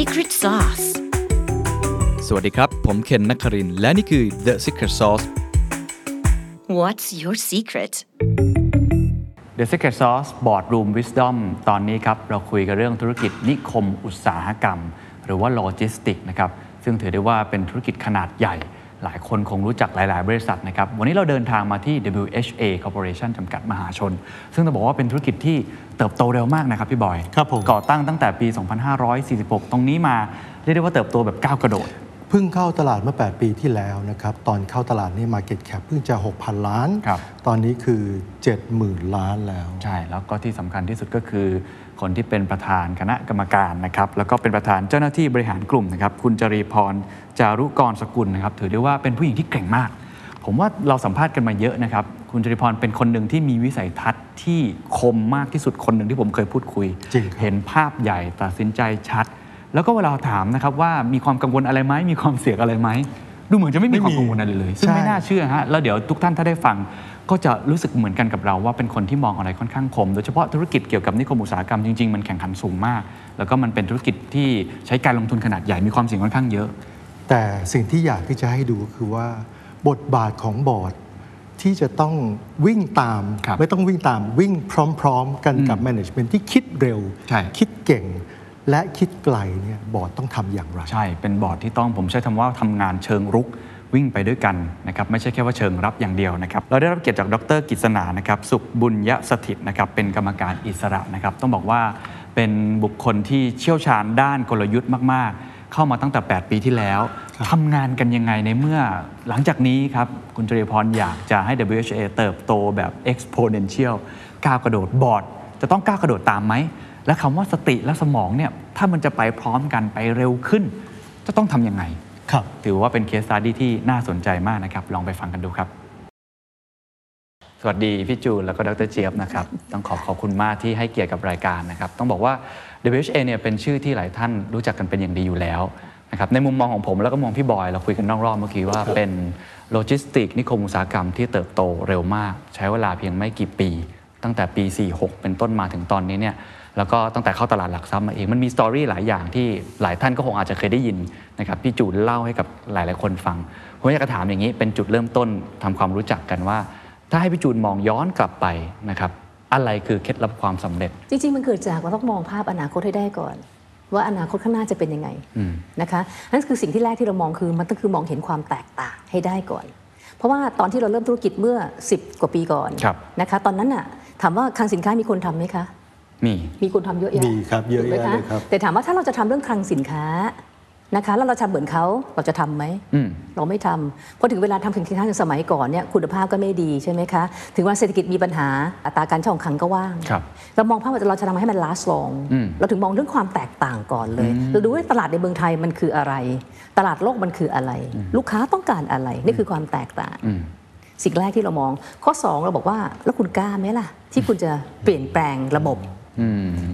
secret sauce สวัสดีครับ ผมเคนนักครินทร์และนี่คือ The Secret Sauce What's your secret The Secret Sauce Boardroom Wisdom ตอนนี้ครับ เราคุยกันเรื่องธุรกิจนิคมอุตสาหกรรม หรือว่าโลจิสติกนะครับ ซึ่งถือได้ว่าเป็นธุรกิจขนาดใหญ่ หลายคนคงรู้จักหลาย ๆ บริษัทนะครับ วันนี้เราเดินทางมาที่ WHA Corporation จำกัดมหาชน ซึ่งต้องบอกว่าเป็นธุรกิจที่เติบโตเร็วมากนะครับพี่บอย ครับผม ก่อตั้งตั้งแต่ปี 2546 ตรงนี้มาเรียกได้ว่าเติบโตแบบก้าวกระโดด เพิ่งเข้าตลาดเมื่อ 8 ปีที่แล้วนะครับ ตอนเข้าตลาดนี่ Market Cap เพิ่งจะ 6,000 ล้าน ครับ ตอนนี้คือ 70,000 ล้านแล้ว ใช่ แล้วก็ที่สำคัญที่สุดก็คือ คนที่เป็นประธานคณะกรรมการนะครับ แล้วก็เป็นประธานเจ้าหน้าที่บริหารกลุ่มนะครับ คุณจรีพร จารุกรสกุลนะครับถือได้ว่าเป็นผู้หญิงที่เก่งมาก ผมว่าเราสัมภาษณ์กันมาเยอะนะครับ คุณจริพรเป็นคนหนึ่งที่มีวิสัยทัศน์ที่คมมากที่สุดคนหนึ่งที่ผมเคยพูดคุย จริงครับ เห็นภาพใหญ่ตัดสินใจชัด แล้วก็เวลาถามนะครับว่ามีความกังวลอะไรไหมมีความเสี่ยงอะไรไหมดูเหมือนจะไม่มีความกังวลอะไรเลย ซึ่งใช่ ไม่น่าเชื่อฮะแล้วเดี๋ยวทุกท่านถ้าได้ฟัง ก็จะรู้สึกเหมือนกันกับเราว่าเป็นคนที่มองอะไรค่อนข้างคม โดยเฉพาะธุรกิจเกี่ยวกับนิคมอุตสาหกรรมจริงๆ มันแข่งขันสูงมาก แล้วก็มันเป็นธุรกิจที่ใช้การลงทุนขนาดใหญ่มีความเสี่ยงค่อนข้างเยอะ แต่สิ่งที่อยากที่จะให้ดูก็คือว่าบทบาทของบอร์ดที่จะต้องวิ่งตามครับไม่ต้องวิ่งตามวิ่งพร้อม ๆ กันกับ Management ที่คิดเร็วใช่คิดเก่งและคิดไกลเนี่ยบอร์ดต้องทำอย่างไร ใช่ เป็นบอร์ดที่ต้องผมใช้คำว่าทำงานเชิงรุกวิ่งไปด้วยกันนะครับไม่ใช่แค่ว่าเชิงรับอย่างเดียวนะครับเราได้รับเกียรติจากดรกิษณานะครับสุขบุญยสถิตนะครับเป็นกรรมการอิสระนะครับต้องบอกว่าเป็นบุคคลที่เชี่ยวชาญด้านกลยุทธ์มากๆ เข้ามาตั้งแต่ 8 ปีที่แล้วทำงานกันยังไงในเมื่อหลังจากนี้ครับ คุณจริพรอยากจะให้ WHA เติบโตแบบ exponential ก้าวกระโดดบอร์ดจะต้องก้าวกระโดดตามไหม และคำว่าสติและสมองเนี่ยถ้ามันจะไปพร้อมกันไปเร็วขึ้น จะต้องทำยังไงครับถือว่าเป็นเคส e ตัดดี้ที่น่าสนใจมากนะครับ ลองไปฟังกันดูครับ สวัสดีพี่จูนแล้วก็ดรเจี๊ยบนะครับ ต้องขอขอบคุณมากที่ให้เกียรติกับรายการนะครับ ต้องบอกว่า WHA เนี่ยเป็นชื่อที่หลายท่านรู้จักกันเป็นอย่างดีอยู่แล้วนะครับในมุมมองของผมแล้วก็มองพี่บอย เราคุยกันนอกรอบเมื่อกี้ว่าเป็นโลจิสติกนิคมอุตสาหกรรมที่เติบโตเร็วมาก ใช้เวลาเพียงไม่กี่ปี ตั้งแต่ปี 46 เป็นต้นมาถึงตอนนี้เนี่ยแล้วก็ตั้งแต่เข้าตลาดหลักทรัพย์มาเองมันมี story หลายอย่างที่หลายท่านก็คงอาจจะเคยได้ยินนะครับพี่จูนเล่าให้กับหลาย ๆ คนฟังผมอยากจะถามอย่างนี้เป็นจุดเริ่มต้นทำความรู้จักกันว่า ถ้าให้พี่จูนมองย้อนกลับไปนะครับ อะไรคือเคล็ดลับความสำเร็จ จริง ๆ มันเกิดจากเราต้องมองภาพอนาคตให้ได้ก่อน ว่าอนาคตข้างหน้าจะเป็นยังไงนะคะนั่นคือสิ่งที่แรกที่เรามองคือมันต้องคือมองเห็นความแตกต่างให้ได้ก่อน เพราะว่าตอนที่เราเริ่มธุรกิจเมื่อ 10 กว่าปีก่อนครับนะคะตอนนั้นน่ะถามว่าคลังสินค้ามีคนทำไหมคะมีมีคนทำเยอะแยะมีครับเยอะถูกไหมแยะเลยครับแต่ถามว่าถ้าเราจะทำเรื่องคลังสินค้า นะคะแล้วเราทำเหมือนเขาเราจะทำไหมอืมเราไม่ทำเพราะถึงเวลาทำสินค้าในสมัยก่อนเนี่ยคุณภาพก็ไม่ดีใช่ไหมคะถึงว่าเศรษฐกิจมีปัญหาอัตราการเช่าของคลังก็ว่างครับเรามองภาพว่าเราจะทำให้มัน last long อืมเราถึงมองเรื่องความแตกต่างก่อนเลย เราดูว่าตลาดในเมืองไทยมันคืออะไร ตลาดโลกมันคืออะไร ลูกค้าต้องการอะไรนี่คือความแตกต่างอืมสิ่งแรกที่เรามองข้อ 2 เราบอกว่าแล้วคุณกล้าไหมล่ะ ที่คุณจะเปลี่ยนแปลงระบบอืม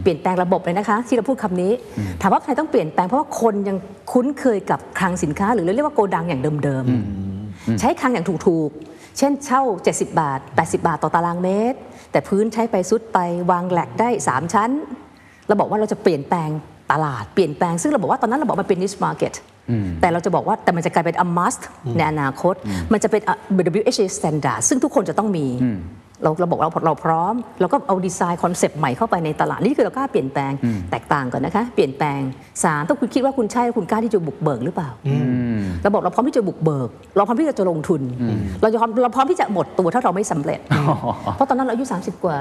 เปลี่ยนแปลงระบบเลยนะคะ ที่เราพูดคำนี้ ถามว่าใครต้องเปลี่ยนแปลงเพราะว่าคนยังคุ้นเคยกับคลังสินค้า หรือเราเรียกว่าโกดังอย่างเดิมๆใช้คลังอย่างถูกๆ เช่นเช่า 70 บาท 80 บาทต่อตารางเมตร แต่พื้นใช้ไปซุดไปวางแหลกได้ 3 ชั้น เราบอกว่าเราจะเปลี่ยนแปลงตลาดเปลี่ยนแปลงซึ่งเราบอกว่าตอนนั้นเราบอกมันเป็น niche market แต่เราจะบอกว่าแต่มันจะกลายเป็น a must ในอนาคต มันจะเป็น a WHA standard ซึ่งทุกคนจะต้องมี เราเราบอกเราเราพร้อม เราก็เอา design concept ใหม่เข้าไปในตลาดนี่คือเรากล้าเปลี่ยนแปลงแตกต่างก่อนนะคะเปลี่ยนแปลงสามต้องคุณคิดว่าคุณใช่คุณกล้าที่จะบุกเบิกหรือเปล่าเราบอกเราพร้อมที่จะบุกเบิก เราพร้อมที่จะลงทุน เรายอมเราพร้อมที่จะหมดตัวถ้าเราไม่สำเร็จ เพราะตอนนั้นเราอายุ 30 กว่า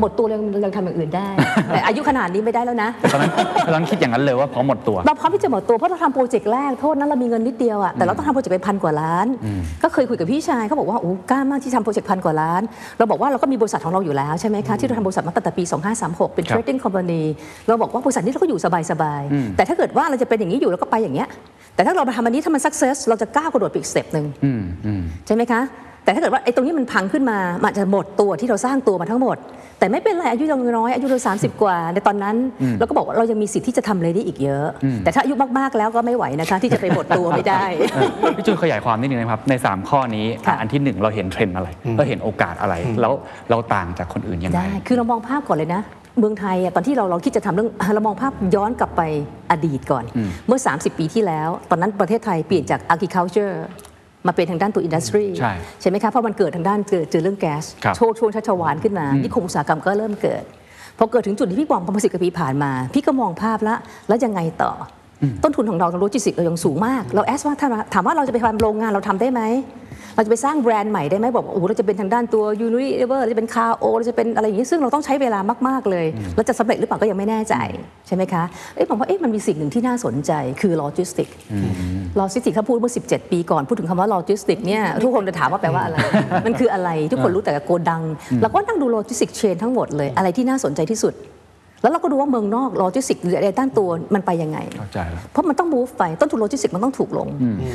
หมดตัวเรายังยังทำอย่างอื่นได้ แต่อายุขนาดนี้ไม่ได้แล้วนะตอนนั้นตอนนั้นคิดอย่างนั้นเลยว่าพร้อมหมดตัว เราพร้อมที่จะหมดตัวเพราะเราทำโปรเจกต์แรกตอนนั้นเรามีเงินนิดเดียวอะแต่เราต้องทำโปรเจกต์เป็นพันกว่าล้าน ก็เคยคุยกับพี่ชายเขาบอกว่าโอ้กล้ามากที่ทำโปรเจกต์พันกว่าล้านเราบอกว่าเราก็มีบริษัทของเราอยู่แล้วใช่ไหมคะที่เราทำบริษัทมาตั้งแต่ปี 2536 เป็นครับ trading company เราบอกว่าบริษัทนี้เราก็อยู่สบายๆแต่ถ้าเกิดว่าเราจะเป็นอย่างนี้อยู่เราก็ไปอย่างเงี้ยแต่ถ้าเราทำอันนี้ถ้ามัน success เราจะก้าวกระโดดไปอีกสเต็ปหนึ่งอืมอืมใช่ไหมคะ แต่ถ้าเกิดว่าไอ้ตรงนี้มันพังขึ้นมามันอาจจะหมดตัวที่เราสร้างตัวมาทั้งหมด แต่ไม่เป็นไรอายุยังน้อยอายุเรา30กว่าในตอนนั้น เราก็บอกว่าเรายังมีสิทธิ์ที่จะทำอะไรได้อีกเยอะ แต่ถ้าอายุมากๆแล้วก็ไม่ไหวนะคะ ที่จะไปหมดตัวไม่ได้เออพี่จูนขยายความนิดนึงนะครับ ใน 3 ข้อนี้ค่ะอันที่หนึ่งเราเห็นเทรนด์อะไร เราเห็นโอกาสอะไร แล้วเราต่างจากคนอื่นยังไง ได้ คือเรามองภาพก่อนเลยนะ เมืองไทยอะตอนที่เราเราคิดจะทำเรื่อง เรามองภาพย้อนกลับไปอดีตก่อน เมื่อ 30 ปีที่แล้ว ตอนนั้นประเทศไทยเปลี่ยนจาก agriculture มาเป็นทางด้านตัว industry ใช่ใช่ไหมคะเพราะมันเกิดทางด้านเกิดเจอเรื่องแก๊สครับโชว์ชวนชัชวานขึ้นมานิคมอุตสาหกรรมก็เริ่มเกิดพอเกิดถึงจุดที่พี่บอกประมาณสิบกว่าปีผ่านมา พี่ก็มองภาพแล้วแล้วยังไงต่ออ ต้นทุนของเราทางโลจิสติกส์เรายังสูงมาก เรา ask ว่าถ้าถามว่าเราจะไปทำโรงงานเราทำได้ไหม เราจะไปสร้างแบรนด์ใหม่ได้ไหมบอกว่าโอ้โหเราจะเป็นทางด้านตัว Unilever เราจะเป็น Kao เราจะเป็นอะไรอย่างนี้ ซึ่งเราต้องใช้เวลามาก ๆ เลย เราจะสำเร็จหรือเปล่าก็ยังไม่แน่ใจ ใช่ไหมคะ เอ้ยผมว่าเอ๊ะมันมีสิ่งหนึ่งที่น่าสนใจคือโลจิสติกโลจิสติกถ้าพูดเมื่อ 17 ปีก่อน พูดถึงคำว่าโลจิสติกเนี่ยทุกคนจะถามว่าแปลว่าอะไร มันคืออะไรทุกคนรู้แต่โกดังเราก็นั่งดู logistic chain ทั้งหมดเลยอะไรที่น่าสนใจที่สุด แล้วเราก็ดูว่าเมืองนอกโลจิสติกหรืออะไรด้านตัวมันไปยังไงเข้าใจแล้วเพราะมันต้อง move ไปต้นทุนโลจิสติกมันต้องถูกลง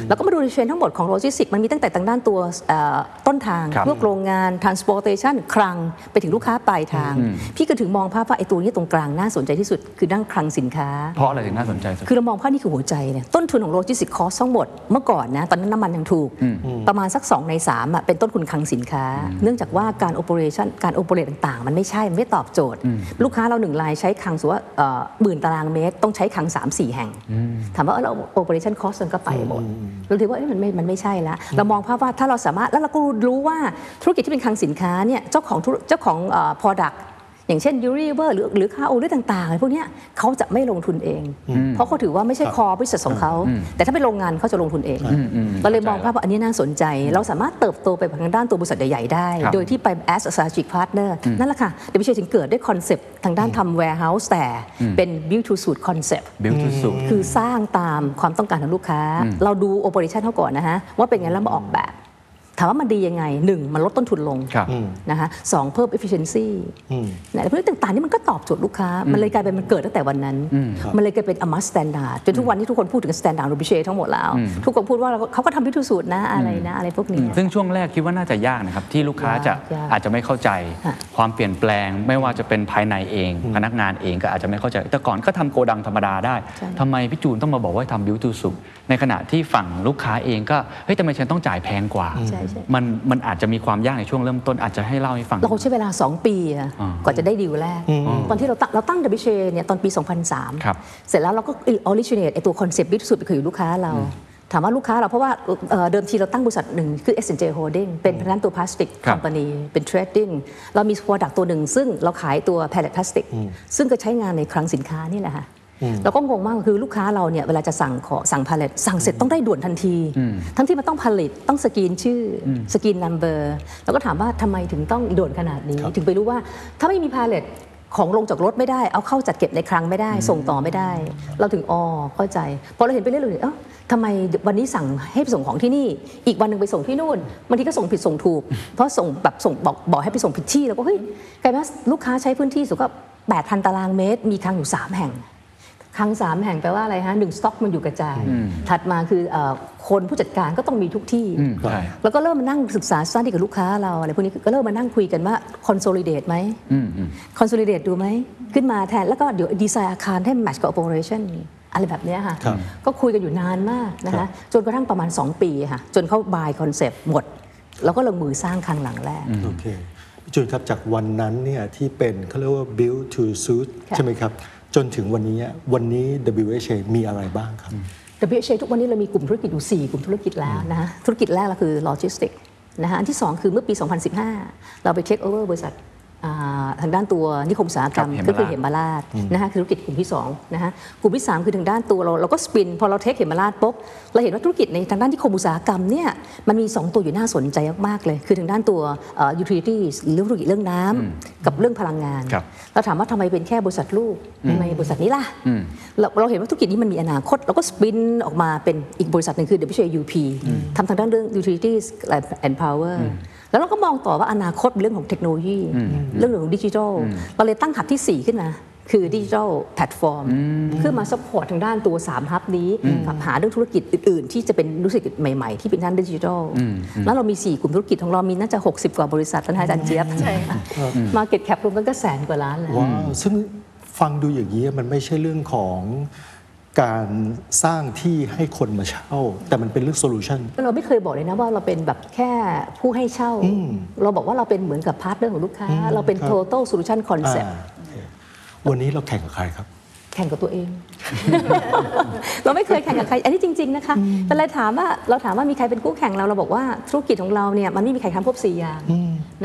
แล้วก็มาดูในเทรนด์ทั้งหมดของโลจิสติกมันมีตั้งแต่ทางด้านตัวเอ่อต้นทางครับพวกโรงงาน transportation คลังไปถึงลูกค้าปลายทาง พี่ก็ถึงมองภาพว่าไอ้ตัวนี้ตรงกลางน่าสนใจที่สุดคือด้านคลังสินค้า เพราะอะไรถึงน่าสนใจสุดคือเรามองภาพนี่คือหัวใจเนี่ยต้นทุนของ logistic cost ทั้งหมดเมื่อก่อนนะตอนนั้นน้ำมันยังถูก ประมาณสัก 2 ใน3อะเป็นต้นทุนคลังสินค้า เนื่องจากว่าการ operation การ operate ต่างๆ มันไม่ใช่มันไม่ตอบโจทย์ ลูกค้าเราหนึ่งรายใช้คลังสมมุติว่าหมื่นตารางเมตร ต้องใช้คลัง 3 4 แห่ง ถามว่าเออเรา operation cost มันก็ไปหมดเราถือว่าเอ้ยมันไม่มันไม่ใช่ละเรามองภาพว่าถ้าเราสามารถแล้วเราก็รู้ว่าธุรกิจที่เป็นคลังสินค้าเนี่ยเจ้าของธุรเจ้าของเอ่อ product อย่างเช่นยูริเวอร์หรือหรือ Kao หรือต่างๆอะไรพวกเนี้ยเขาจะไม่ลงทุนเอง เพราะเขาถือว่าไม่ใช่ core business ของเขาแต่ถ้าเป็นโรงงานเขาจะลงทุนเองเราเลยมองภาพว่าอันนี้น่าสนใจ เราสามารถเติบโตไปทางด้านตัวบริษัทใหญ่ๆได้ครับโดยที่ไป as a strategic partner นั่นแหละค่ะเดี๋ยวพี่เชยถึงเกิดด้วยคอนเซปต์ทางด้านทำ warehouse แต่เป็น build to suit concept build to suit คือสร้างตามความต้องการของลูกค้า เราดูโอ e r a t i o n เขาก่อนนะฮะว่าเป็นไงแล้วมาออกแบบ ถามว่ามันดียังไงหนึ่งมันลดต้นทุนลงครับนะคะสองเพิ่ม efficiency นะเพราะต่างๆนี่มันก็ตอบโจทย์ลูกค้า มันเลยกลายเป็นมันเกิดตั้งแต่วันนั้น มันเลยกลายเป็น a must standard จนทุกวันนี้ทุกคนพูดถึง standard รูบิเชทั้งหมดแล้ว ทุกคนพูดว่าเราเขาก็ทำพิธีสูตรนะอะไรนะอะไรพวกนี้ ซึ่งช่วงแรกคิดว่าน่าจะยากนะครับ ที่ลูกค้าจะยากยากอาจจะไม่เข้าใจค่ะความเปลี่ยนแปลง ไม่ว่าจะเป็นภายในเอง พนักงานเองก็อาจจะไม่เข้าใจ แต่ก่อนก็ทำโกดังธรรมดาได้ใช่ทำไมพี่จูนต้องมาบอกว่าทำบิวตูสุในขณะที่ฝั่งลูกค้าเองก็เฮ้ยทำไมฉันต้องจ่ายแพงกว่าใช่ใช่มันมันอาจจะมีความยากในช่วงเริ่มต้นอาจจะให้เล่าให้ฟัง เราใช้เวลา 2 ปีอะอ่ากว่าจะได้ดีลแรก ตอนที่เราตั้งเราตั้ง WHA เนี่ยตอนปี 2003ครับเสร็จแล้วเราก็ originate ไอตัว concept built-to-suit ไปคุยกับลูกค้าเราถามว่าลูกค้าเราเพราะว่าเอ่อเดิมทีเราตั้งบริษัทหนึ่งคือ S&J Holding เป็นทางด้านตัวพลาสติกครับ company เป็น trading เรามี product ตัวหนึ่งซึ่งเราขายตัว pallet plastic ซึ่งก็ใช้งานในคลังสินค้านี่แหละค่ะ เราก็งงมากคือลูกค้าเราเนี่ยเวลาจะสั่งขอสั่ง pallet สั่งเสร็จต้องได้ด่วนทันที ทั้งที่มันต้องผลิตต้องสกรีนชื่ออสกรีน number แล้วก็ถามว่าทำไมถึงต้องด่วนขนาดนี้ ถึงไปรู้ว่าถ้าไม่มี pallet ของลงจากรถไม่ได้ เอาเข้าจัดเก็บในคลังไม่ได้ ส่งต่อไม่ได้ เราถึงอ๋อเข้าใจพอเราเห็นไปเรื่อยๆเอ้าทำไมวันนี้สั่งให้ไปส่งของที่นี่ อีกวันหนึ่งไปส่งที่นู่นบางทีก็ส่งผิดส่งถูก เพราะส่งแบบส่งบอกบอกให้ไปส่งผิดที่แล้วก็เฮ้ยกลายเป็นว่าลูกค้าใช้พื้นที่สุดก็8,000ตารางเมตร มีคลังอยู่ 3 แห่ง คลังสามแห่งแปลว่าอะไรฮะหนึ่งสต็อกมันอยู่กระจาย ถัดมาคือเอ่อคนผู้จัดการก็ต้องมีทุกที่อืมใช่แล้วก็เริ่มมานั่งศึกษาสร้างที่กับลูกค้าเราอะไรพวกนี้ก็เริ่มมานั่งคุยกันว่า consolidate ไหมอืมอืม consolidate ดูไหม ขึ้นมาแทน แล้วก็เดี๋ยวดีไซน์อาคารให้ match กับ operation อะไรแบบเนี้ยค่ะครับก็คุยกันอยู่นานมากนะคะจนกระทั่งประมาณ 2 ปีค่ะ จนเขา buy concept หมด แล้วก็ลงมือสร้างครั้งหลังแรกโอเคพี่จุนครับจากวันนั้นเนี่ยที่เป็นเขาเรียกว่า build to suit ค่ะใช่ไหมครับ จนถึงวันนี้วันนี้ WHA มีอะไรบ้างครับ WHA ทุกวันนี้เรามีกลุ่มธุรกิจอยู่ 4 กลุ่มธุรกิจแล้วนะธุรกิจแรกเราคือโลจิสติกนะฮะอันที่ 2 คือเมื่อปี 2015 เราไปเทคโอเวอร์บริษัท ทางด้านตัวนิคมอุตสาหกรรมครับก็คือเหเหมมราราชชนะฮะคือธุรกิจกลุ่มที่2นะฮะกลุ่มที่ 3 คือทางด้านตัวเราเราก็ spin พอเรา take เหมราชปุ๊บเราเห็นว่าธุรกิจในทางด้านนิคมอุตสาหกรรมเนี่ยมันมี 2 ตัวอยู่น่าสนใจมากๆเลย คือทางด้านตัวเอ่อ utilities หรือธุรกิจเรื่องน้ำกับเรื่องพลังงานครับเราถามว่าทำไมเป็นแค่บริษัทลูกทำไมบริษัทนี้ล่ะเราเราเห็นว่าธุรกิจนี้มันมีอนาคตเราก็ spin ออกมาเป็นอีกบริษัทหนึ่งคือ WHUP ทำทางด้านเรื่อง utilities and power แล้วเราก็มองต่อว่าอนาคตเป็นเรื่องของเทคโนโลยี เรื่องของดิจิทัลเราเลยตั้ง hub ที่ 4 ขึ้นมาคือดิจิทัลแพลตฟอร์มเพื่อมาซัพพอร์ตทางด้านตัว3 hub นี้กับหาเรื่องธุรกิจอื่นๆ ที่จะเป็นธุรกิจใหม่ๆ ที่เป็นด้านดิจิทัลแล้วเรามี 4 กลุ่มธุรกิจของเรามีน่าจะ 60 กว่าบริษัทแล้วนะอาจารย์เจี๊ยบใช่ market cap รวมกันก็แสนกว่าล้านแล้วว้าวซึ่งฟังดูอย่างนี้มันไม่ใช่เรื่องของ การสร้างที่ให้คนมาเช่า แต่มันเป็นเรื่องโซลูชันเราไม่เคยบอกเลยนะว่าเราเป็นแบบแค่ผู้ให้เช่า เราบอกว่าเราเป็นเหมือนกับพาร์ทเนอร์ของลูกค้า เราเป็นครับ total solution concept อ่าโอเควันนี้เราแข่งกับใครครับ แข่งกับตัวเอง เราไม่เคยแข่งกับใคร อันนี้จริง ๆนะคะ แต่เราถามว่าเราถามว่ามีใครเป็นคู่แข่งเราเราบอกว่าธุรกิจของเราเนี่ยมันไม่มีใครทำครบสี่อย่าง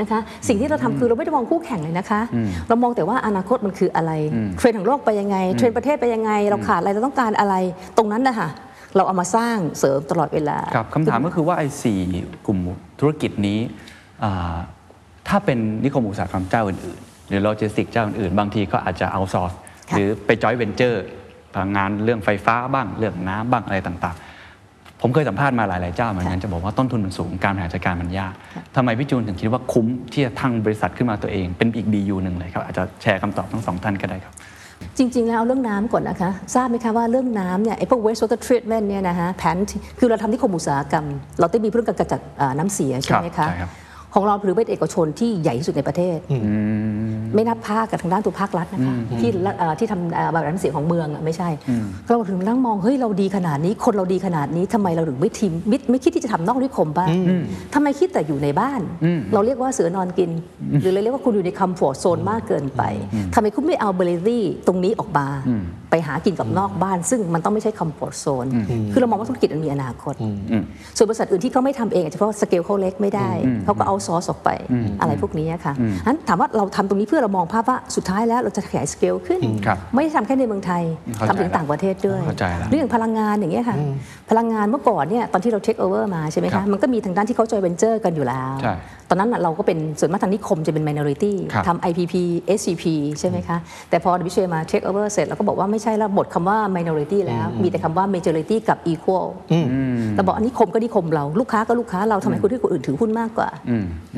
นะคะ สิ่งที่เราทำคือเราไม่ได้มองคู่แข่งเลยนะคะ เรามองแต่ว่าอนาคตมันคืออะไร เทรนด์ของโลกไปยังไง เทรนด์ประเทศไปยังไง เราขาดอะไรเราต้องการอะไร ตรงนั้นนะคะเราเอามาสร้างเสริมตลอดเวลาครับคำถามก็คือว่าไอ้สี่กลุ่มธุรกิจนี้อ่าถ้าเป็นนิคมอุตสาหกรรมเจ้าอื่นๆ หรือโลจิสติกเจ้าอื่นๆ บางทีก็อาจจะ outsource ค่ะ หรือไปจอยเวนเจอร์พลังงานเรื่องไฟฟ้าบ้างเรื่องน้ำบ้างอะไรต่างๆ ผมเคยสัมภาษณ์มาหลาย ๆ เจ้าเหมือนกันจะบอกว่าต้นทุนมันสูงการบริหารจัดการมันยากทำไมพี่จูนถึงคิดว่าคุ้มที่จะทั้งบริษัทขึ้นมาตัวเองเป็นอีก BU หนึ่งเลยครับอาจจะแชร์คำตอบทั้งสองท่านก็ได้ครับจริง ๆ แล้วเอาเรื่องน้ำก่อนนะคะ ทราบไหมคะว่าเรื่องน้ำเนี่ยไอ้พวก waste water treatment เนี่ยนะคะแผนที่คือเราทำที่คมอุตสาหกรรม เราต้องมีเรื่องการกำจัดอ่าน้ำเสียใช่ไหมครัคะบใช่ครับ ของเราถือเป็นเอกชนที่ใหญ่ที่สุดในประเทศ ไม่นับภาคกับทางด้านตัวภาครัฐนะคะที่รัฐเอ่อที่ทำเอ่อบริหารน้ำเสียของเมืองอะไม่ใช่เราถึงนั่งมองเฮ้ยเราดีขนาดนี้ คนเราดีขนาดนี้ทำไมเราถึงไม่ทีมไม่ไม่คิดที่จะทำนอกนิคมบ้างทำไมคิดแต่อยู่ในบ้าน เราเรียกว่าเสือนอนกิน หรือเราเรียกว่าคุณอยู่ในคัมฟอร์ z โซนมากเกินไปทำไมคุณไม่เอา ability ตรงนี้ออกมา ไปหากินกับนอกบ้าน ซึ่งมันต้องไม่ใช่คัมฟอร์ z โซนคือเรามองว่าธุรกิจมันมีอนาคต ส่วนบริษัทอื่นที่เขาไม่ทำเองอาจจะเพราะสเกลเขาเล็กไม่ได้ เขาก็ outsource ออกไปอะไรพวกนี้ค่ะนั้นถามว่าเราทำตรงนี้เพื่อเรามองภาพว่าสุดท้ายแล้วเราจะขยายสเกลขึ้นครับไม่ได้ทำแค่ในเมืองไทยเข้าใจทำถึงต่างประเทศด้วยเข้าใจแล้วเรื่องพลังงานอย่างเงี้ยค่ะ พลังงานเมื่อก่อนเนี่ยตอนที่เรา take over มาใช่ไหมคะครับมันก็มีทางด้านที่เขาจอยเวนเจอร์กันอยู่แล้วใช่ต อนนั้นน่ะเราก็เป็นส่วนมากทางนิคมจะเป็น minority ครับทำ IPP SPP ใช่ไหมคะ แต่พอ WHA มา take over เสร็จเราก็บอกว่าไม่ใช่แล้วหมดคำว่า minority แล้ว มีแต่คำว่า majority กับ equal เราบอกอันนิคมก็นิคมเราลูกค้าก็ลูกค้าเราทำไมคุณที่คนอื่นถือหุ้นมากกว่า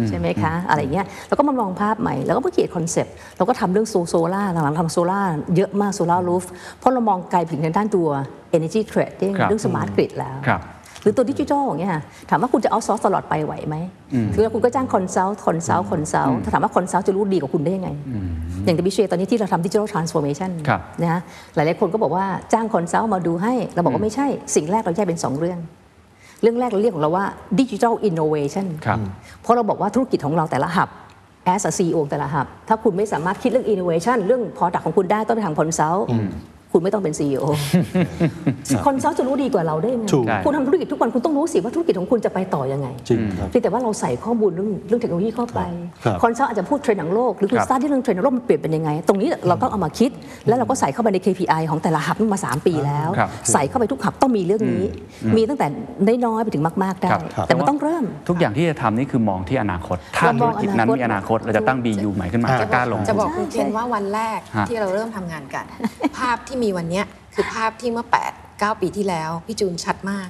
ใช่ไหมคะ อะไรเงี้ยเราก็มามองภาพใหม่ แล้วก็มาเขียน concept เราก็ทำเรื่องโซโซล่าหลังๆทำโซล่าเยอะมาก solar roof เพราะเรามองไกลไปถึงทางด้านตัว energy trading ครับเรื่อง smart grid แล้วครับ หรือตัวดิจิทัลอย่างเงี้ยค่ะถามว่าคุณจะเอาซอสตลอดไปไหวไหมคือคุณก็จ้าง consult consult consult ถ้าถามว่า consult จะรู้ดีกว่าคุณได้ยังไง อย่าง WHA ตอนนี้ที่เราทำ digital transformation ครับนะฮะหลายๆคนก็บอกว่าจ้าง consult มาดูให้ เราบอกว่าไม่ใช่สิ่งแรกเราแยกเป็น 2 เรื่อง เรื่องแรกเราเรียกของเราว่า digital innovation ครับเพราะเราบอกว่าธุรกิจของเราแต่ละ hub as a CEO แต่ละ hub ถ้าคุณไม่สามารถคิดเรื่อง innovation เรื่อง product ของคุณได้ต้องไปทาง consult คุณไม่ต้องเป็น CEO consult จะรู้ดีกว่าเราได้ไงถูก คุณทำธุรกิจทุกวันคุณต้องรู้สิว่าธุรกิจของคุณจะไปต่อยังไงจริงครับ เพียงแต่ว่าเราใส่ข้อมูลเรื่องเรื่องเทคโนโลยีเข้าไปครับ consult อาจจะพูดเทรนด์ของโลกหรือคุณครับ สตาร์ทที่เรื่องเทรนด์ของโลกมันเปลี่ยนเป็นยังไง ตรงนี้เราต้องเอามาคิด แล้วเราก็ใส่เข้าไปใน KPI ของแต่ละหับมา 3 ปีแล้ว ครับใส่เข้าไปทุกหับต้องมีเรื่องนี้ มีตั้งแต่น้อยๆไปถึงมากๆได้ ครับ แต่มันต้องเริ่ม ทุกอย่างที่จะทำนี่คือมองที่อนาคต ถ้าเรามธุอรงกิจนั้นอนาคตมีอนาคตเราจะตั้ง BU ใหม่ขึ้นมาอ่าจะกล้าลง จะบอกใช่คุณเคนใช่ว่าวันแรกฮะ ที่เราเริ่มทำงานกัน ภาพที่มีวันเนี้ยคือภาพที่เมื่อ 8 9 ปีที่แล้วพี่จูนชัดมาก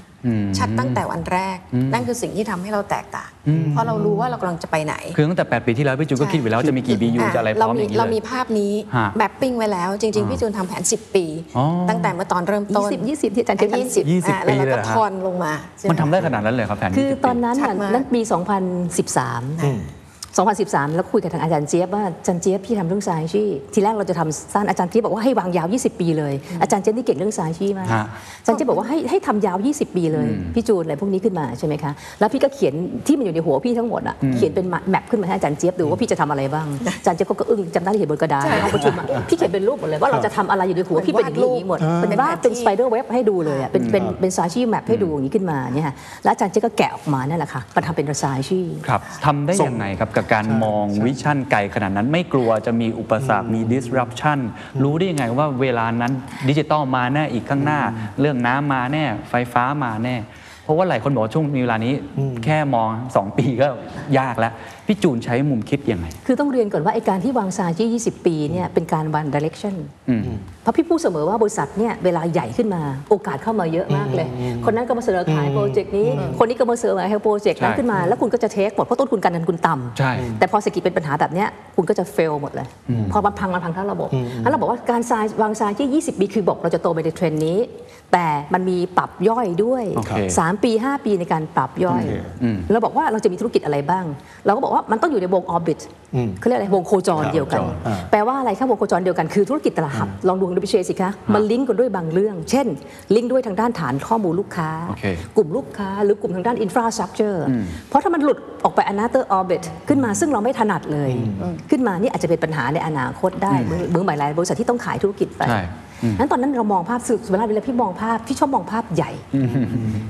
ชัดตั้งแต่วันแรก นั่นคือสิ่งที่ทำให้เราแตกต่าง เพราะเรารู้ว่าเรากำลังจะไปไหน คือตั้งแต่ 8 ปีที่แล้วพี่จูนก็คิดไว้แล้วจะมีกี่ BU จะอะไรพร้อมอย่างนี้เราเลมียภาพนี้ฮะแมปปิ้งไว้แล้ว จริง ๆ พี่จูนทำแผน 10 ปีอ๋อตั้งแต่เมื่อตอนเริ่มต้น 20 20 ที่อาจารย์เจมส์ทำยี่สิบ20อะแล้วเราปีเลยก็เหรอฮะทอนลงมาใช่หมันทำได้ขนาดนั้นเลยครับแผนคือ20ตอนนั้นชัน่ะดมากนั่นปี 2013 2013 แล้วคุยกับทางอาจารย์เจี๊ยบว่าอาจารย์เจี๊ยบพี่ทำเรื่องสายชี่ทีแรกเราจะทำสั้นอาจารย์เจี๊ยบบอกว่าให้วางยาว 20 ปีเลย อาจารย์เจี๊ยบนี่เก่งเรื่องสายชี่มากฮะอาจารย์เจี๊ยบบอกว่าให้ให้ทำยาว 20 ปีเลยพี่จูนอะไรพวกนี้ขึ้นมาใช่ไหมคะแล้วพี่ก็เขียนที่มันอยู่ในหัวพี่ทั้งหมดอะเขียนเป็นแมปขึ้นมาให้อาจารย์เจี๊ยบดูว่าพี่จะทำอะไรบ้างอาจารย์เจี๊ยบก็อึ้งจำได้ที่เห็นบนกระดาษในห้องประชุมอะพี่เขียนเป็นรูปหมดเลยว่าเราจะทำอะไรอยู่ในหัวพี่เป็นอย่างนี้อย่างนี้หมดเป็นเป็นว่าเป็นแผนที่ spider web ให้ดูเลยอะเป็นเป็นเป็น strategy map ให้ดูอย่างนี้ขึ้นมาเนี่ยค่ะแล้วอาจารย์เจี๊ยบก็แกะออกมานั่นแหละค่ะมาทำเป็นซาชีครับทำได้ยังไงครับกับการมอง vision ไกลขนาดนั้นไม่กลัวจะมีอุปสรรคมี disruption รู้ได้ยังไงว่าเวลานั้นดิจิตอลมาแน่อีกข้างหน้า เรื่องน้ำมาแน่ ไฟฟ้ามาแน่ เพราะว่าหลายคนบอกว่าช่วงมีเวลานี้ แค่มอง 2 ปีก็ยากแล้วพี่จูนใช้มุมคิดยังไง คือต้องเรียนก่อนว่าไอการที่วางซาชี20 ปีเนี่ยเป็นการวัน direction เพราะพี่พูดเสมอว่าบริษัทเนี่ยเวลาใหญ่ขึ้นมาโอกาสเข้ามาเยอะมากเลย คนนั้นก็มาเสนอขายโปรเจกต์นี้ คนนี้ก็มาเสนอขายโปรเจกต์นั้นใช่ขึ้นมา แล้วคุณก็จะ take หมดเพราะต้นทุนการเงินคุณต่ำใช่แต่พอเศรษฐกิจเป็นปัญหาแบบเนี้ยคุณก็จะ fail หมดเลย พอมันพังมันพังทั้งระบบแล้วเราบอกว่าการ strategy วาง strategy 20 ปีคือบอกเราจะโตไปในเทรนด์นี้ แต่มันมีปรับย่อยด้วยโอเค3ปี 5 ปีในการปรับย่อยโอเคเราบอกว่าเราจะมีธุรกิจอะไรบ้างเราก็บอกว่าว่ามันต้องอยู่ในวง orbit อืมเขาเรียกอะไรวงโคจรเดียวกันโคจรอ่าแปลว่าอะไรครับวงโคจรเดียวกันคือธุรกิจแต่ละ hub ลองดู WHA สิคะมันลิงก์กันด้วยบางเรื่อง เช่น ลิงก์ด้วยทางด้านฐานข้อมูลลูกค้าโอเคกลุ่มลูกค้า หรือกลุ่มทางด้าน infrastructure เพราะถ้ามันหลุดออกไป another orbit ขึ้นมาซึ่งเราไม่ถนัดเลย ขึ้นมานี่อาจจะเป็นปัญหาในอนาคตได้มือมือใหม่หลายบริษัทที่ต้องขายธุรกิจไปใช่อืม นั้นตอนนั้นเรามองภาพสื่อเวลาเวลาพี่มองภาพพี่ชอบมองภาพใหญ่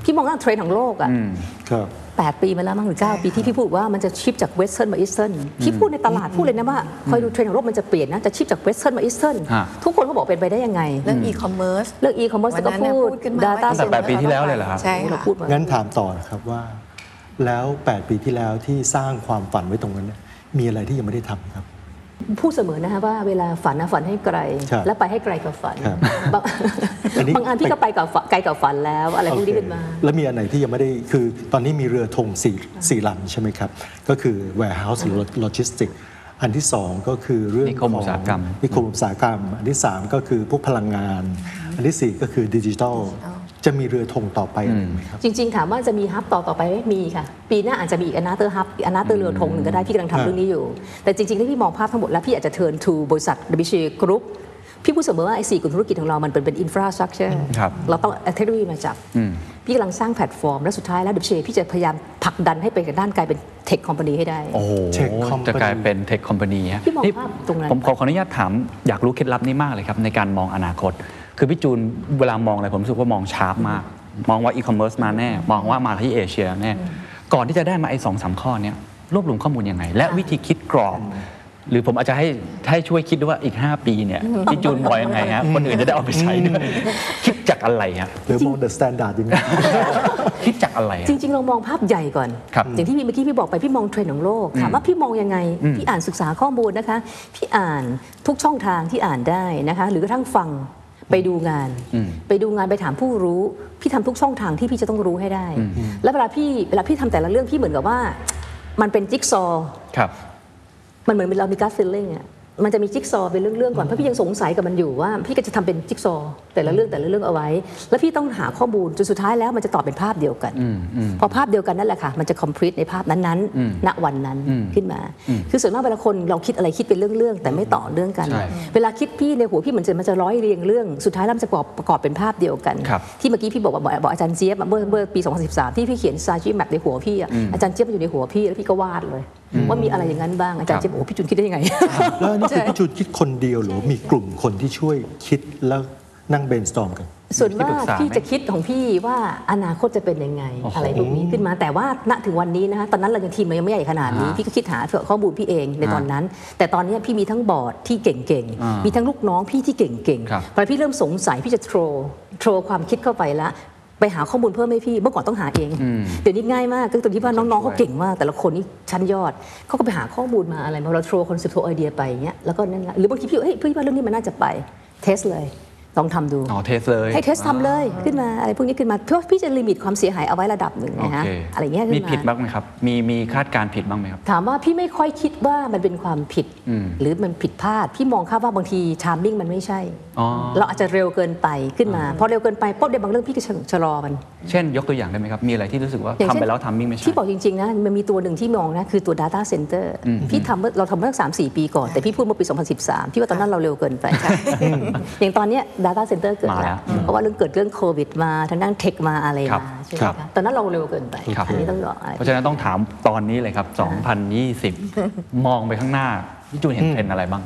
พี่มองว่าเทรนด์ของโลกอะอืมครับแปดปีมาแล้วมั้งหรือเก้าปีที่พี่พูดว่ามันจะ shift จาก Western มา Eastern พี่พูดในตลาดพูดเลยนะว่าคอยดูเทรนด์ของโลกมันจะเปลี่ยนนะจะ shift จาก Western มา Eastern ฮะทุกคนก็บอกเป็นไปได้ยังไง เรื่องอีคอมเมิร์ซเรื่องอีคอมเมิร์ซวันก็นั้นเนี่ยพูดพูดขึ้นมา Data ว่าตั้งแต่แปดปีที่แล้วเลยเหรอครับใช่เราค่ะพูดมางั้นถามต่อนะครับว่า แล้ว 8 ปีที่แล้วที่สร้างความฝันไว้ตรงนั้นเนี่ยมีอะไรที่ยังไม่ได้ทำครับ พูดเสมอนะคะว่าเวลาฝันนะฝันให้ไกล ครับและไปให้ไกลกับฝันครับบางอันนี้ บางอันพี่ก็ไปกับฝันไกลกับฝันแล้วอะไรพวกนี้ขึ้นมา โอเคแล้วมีอันไหนที่ยังไม่ได้คือตอนนี้มีเรือธงสี่สี่ลำใช่ไหมครับ ก็คือ warehouse หรือ logistics อันที่สองก็คือเรื่องนิคมอุตสาหกรรม ของนิคมอุตสาหกรรม อันที่สามก็คือพวกพลังงาน อันที่สี่ก็คือดิจิทัล จะมีเรือธงต่อไปอะไรไหมครับ จริง ๆ ถามว่าจะมี hub ต่อต่อไปไหมมีค่ะ ปีหน้าอาจจะมีอีก another hub another เรือธงหนึ่งก็ได้พี่กำลังทำครับเรื่องนี้อยู่ แต่จริงๆถ้าพี่มองภาพทั้งหมดแล้วพี่อาจจะ turn to บริษัท WHA Group พี่พูดเสมอว่าไอ้สี่กลุ่มธุรกิจของเรามันเป็นเป็น infrastructure ครับเราต้องเอาเทคโนโลยีมาจับอืมพี่กำลังสร้างแพลตฟอร์ม และสุดท้ายแล้ว WHA พี่จะพยายามผลักดันให้ไปกับด้านกลายเป็น tech company ให้ได้ โอ้โห Tech company จะกลายเป็น tech company ฮะพี่มองภาพตรงนั้นผมขอขออนุญาตถามอยากรู้เคล็ดลับนี้มากเลยครับ ในการมองอนาคต คือพี่จูนเวลามองอะไรผมรู้สึกว่ามอง sharp มาก มองว่าอีคอมเมิร์ซมาแน่ มองว่ามาที่เอเชียแน่ ก่อนที่จะได้มาไอ้สองสามข้อเนี้ยรวบรวมข้อมูลยังไง และวิธีคิดกรอบ หรือผมอาจจะให้ให้ช่วยคิดด้วยว่าอีก 5 ปีเนี่ยพี่จูนมองยังไงฮะคนอื่นจะได้เอาไปใช้ด้วยคิดจากอะไรฮะหรือมอง The Standard ยังไงคิดจากอะไรอะจริง ๆ เรามองภาพใหญ่ก่อนครับอย่างที่พี่เมื่อกี้พี่บอกไปพี่มองเทรนด์ของโลก ถามว่าพี่มองยังไง พี่อ่านศึกษาข้อมูลนะคะ พี่อ่านทุกช่องทางที่อ่านได้นะคะ หรือกระทั่งฟัง ไปดูงานอืมไปดูงานไปถามผู้รู้ พี่ทำทุกช่องทางที่พี่จะต้องรู้ให้ได้ แล้วเวลาพี่เวลาพี่ทำแต่ละเรื่องพี่เหมือนกับว่า มันเป็นจิ๊กซอว์ครับมันเหมือนเรามีการ feeling อะ มันจะมีจิ๊กซอว์เป็นเรื่องๆก่อนเพราะพี่ยังสงสัยกับมันอยู่ว่า พี่ก็จะทำเป็นจิ๊กซอว์แต่ละเรื่องแต่ละเรื่องเอาไว้ แล้วพี่ต้องหาข้อมูลจนสุดท้ายแล้วมันจะตอบเป็นภาพเดียวกัน พอภาพเดียวกันนั่นแหละค่ะ มันจะ complete ในภาพนั้นๆ ณวันนั้นขึ้นมา คือส่วนมากเวลาคนเราคิดอะไรคิดเป็นเรื่องๆแต่ไม่ต่อเรื่องกันใช่เวลาคิดพี่ในหัวพี่เหมือนจะมันจะร้อยเรียงเรื่อง สุดท้ายแล้วมันจะประกอบประกอบเป็นภาพเดียวกันครับที่เมื่อกี้พี่บอกว่าบอกบอกอาจารย์เจี๊ยบอะเมื่อเมื่อปี 2013 ที่พี่เขียน strategy map ในหัวพี่อะอาจารย์เจี๊ยบมันอยู่ในหัวพี่แล้วพี่ก็วาดเลย ว่ามีอะไรอย่างนั้นบ้างอาจารย์เจี๊ยบบอกโอ้พี่จูนคิดได้ยังไงแล้วอันนี่คือพี่จูนคิดคนเดียวหรือว่ามีกลุ่มคนที่ช่วยคิดแล้วนั่ง brainstorm กัน ส่วนมากที่ปรึกษาพี่ไหมจะคิดของพี่ว่าอนาคตจะเป็นยังไงโอ้โหอะไรพวกนี้ขึ้นมาแต่ว่าณถึงวันนี้นะคะตอนนั้นเรายังทีมเรายังไม่ใหญ่ขนาดนี้อ่าพี่ก็คิดหาข้อมูลพี่เองในตอนนั้น แต่ตอนนี้พี่มีทั้งบอร์ดที่เก่งอ่าๆมีทั้งลูกน้องพี่ที่เก่งครับๆพอพี่เริ่มสงสัยพี่จะ throw throw ความคิดเข้าไปละ ไปหาข้อมูลเพิ่มให้พี่เมื่อก่อนต้องหาเอง เดี๋ยวนี้ง่ายมากก็ตรงที่ว่าน้องๆเขาเก่งมาก แต่ละคนนี่ชั้นยอดเขาก็ไปหาข้อมูลมาอะไรมาเรา throw concept throw idea ไปอย่างเงี้ยแล้วก็นั่นแหละหรือบางทีพี่เฮ้ยพี่ว่าเรื่องนี้มันน่าจะไป test เลย ลองทำดูอ๋อ test เลยให้ test ทำเลยขึ้นมาอะไรพวกนี้ขึ้นมาเพื่อพี่จะ limit ความเสียหายเอาไว้ระดับหนึ่งโอนะฮะเคอะไรเงี้ยขึ้มีนมาผิดบ้างไหมครับมีมีคาดการณ์ผิดบ้างไหมครับถามว่าพี่ไม่ค่อยคิดว่ามันเป็นความผิดอืมหรือมันผิดพลาดพี่มองแค่ว่าบางที timing มันไม่ใช่อ๋อเราอาจจะเร็วเกินไปขึ้นมาพอเร็วเกินไปปุ๊บในบางเรื่องพี่ก็ชะลอมัน เช่น ยกตัวอย่างได้ไหมครับมีอะไรที่รู้สึกว่าอย่างทำเช่นไปแล้วทำมิ่งไม่ใช่ที่บอกจริงๆนะมันมีตัวหนึ่งที่มองนะคือตัว Data Center พี่ทำเมื่อเราทำเมื่อสามสี่ปีก่อนแต่พี่พูดเมื่อปี 2013พี่ว่าตอนนั้นเราเร็วเกินไปใช่อย่างตอนเนี้ย Data Center เกิดมาแล้แล้ววเพราะว่าเรื่องเกิดเรื่องโควิดมาทางด้านเทคมาอะไรครับมาใช่ไหมครับคะตอนนั้นเราเร็วเกินไปครับอันนี้ต้องบอกอะไรเพราะฉะนั้นต้องถามตอนนี้เลยครับ 2020 มองไปข้างหน้าพี่จูนเห็นเทรนด์อะไรบ้าง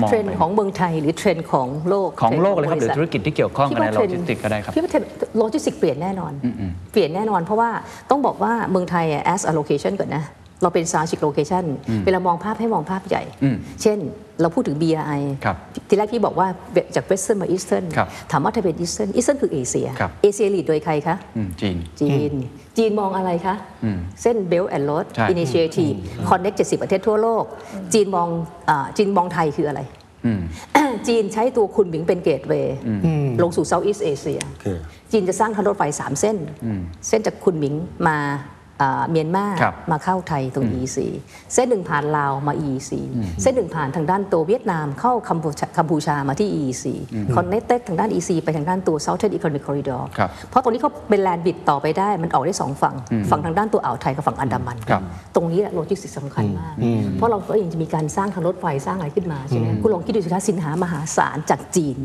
มองเทรนด์ไปของเมืองไทยหรือเทรนด์ของโลกของโลกเลยครับหรือด์ของธุรกิจที่เกี่ยวข้องพี่กับในว่าโลเทรนด์จิสติกก็ได้ครับพี่ว่าเทรนด์โลจิสติกเปลี่ยนแน่นอน เปลี่ยนแน่นอนเพราะว่าต้องบอกว่าเมืองไทยอะ as a location ก่อนนะ เราเป็น strategic location เวลามองภาพให้มองภาพใหญ่อืมเช่น เราพูดถึง BRI ครับทีแรกพี่บอกว่าจาก western มา eastern ครับถามว่าถ้าเป็น eastern eastern คือเอเชียครับเอเชีย lead โดยใครคะอืมจีน จีน จีนมองอะไรคะอืมเส้น Belt and Road ใช่ Initiative Connect 70 ประเทศทั่วโลก จีนมองอาจีนมองไทยคืออะไรอืมจีนใช้ตัวคุณหมิงเป็นเกตเวย์ลงสู่ Southeast Asia โอเคจีนจะสร้างทางรถไฟ3เส้น เส้นจากคุณหมิงมาอ่า เมียนมาครับมาเข้าไทยตรง EEC เส้นหนึ่งผ่านลาวมา EEC เส้นหนึ่งผ่านทางด้านตัวเวียดนามเข้ากัมพูชากัมพูชามาที่ EEC connected ทางด้าน EEC ไปทางด้านตัว Southern Economic Corridor ครับเพราะตรงนี้เขาเป็นแลนด์บิดต่อไปได้มันออกได้สองฝั่ง ฝั่งทางด้านตัวอ่าวไทยกับฝั่งอันดามันครับตรงนี้แหละโลจิสติกส์สำคัญมาก เพราะเราก็ยังจะมีการสร้างทางรถไฟสร้างอะไรขึ้นมาใช่ไหมคุณลองคิดดูสิคะสินค้ามหาศาลจากจีน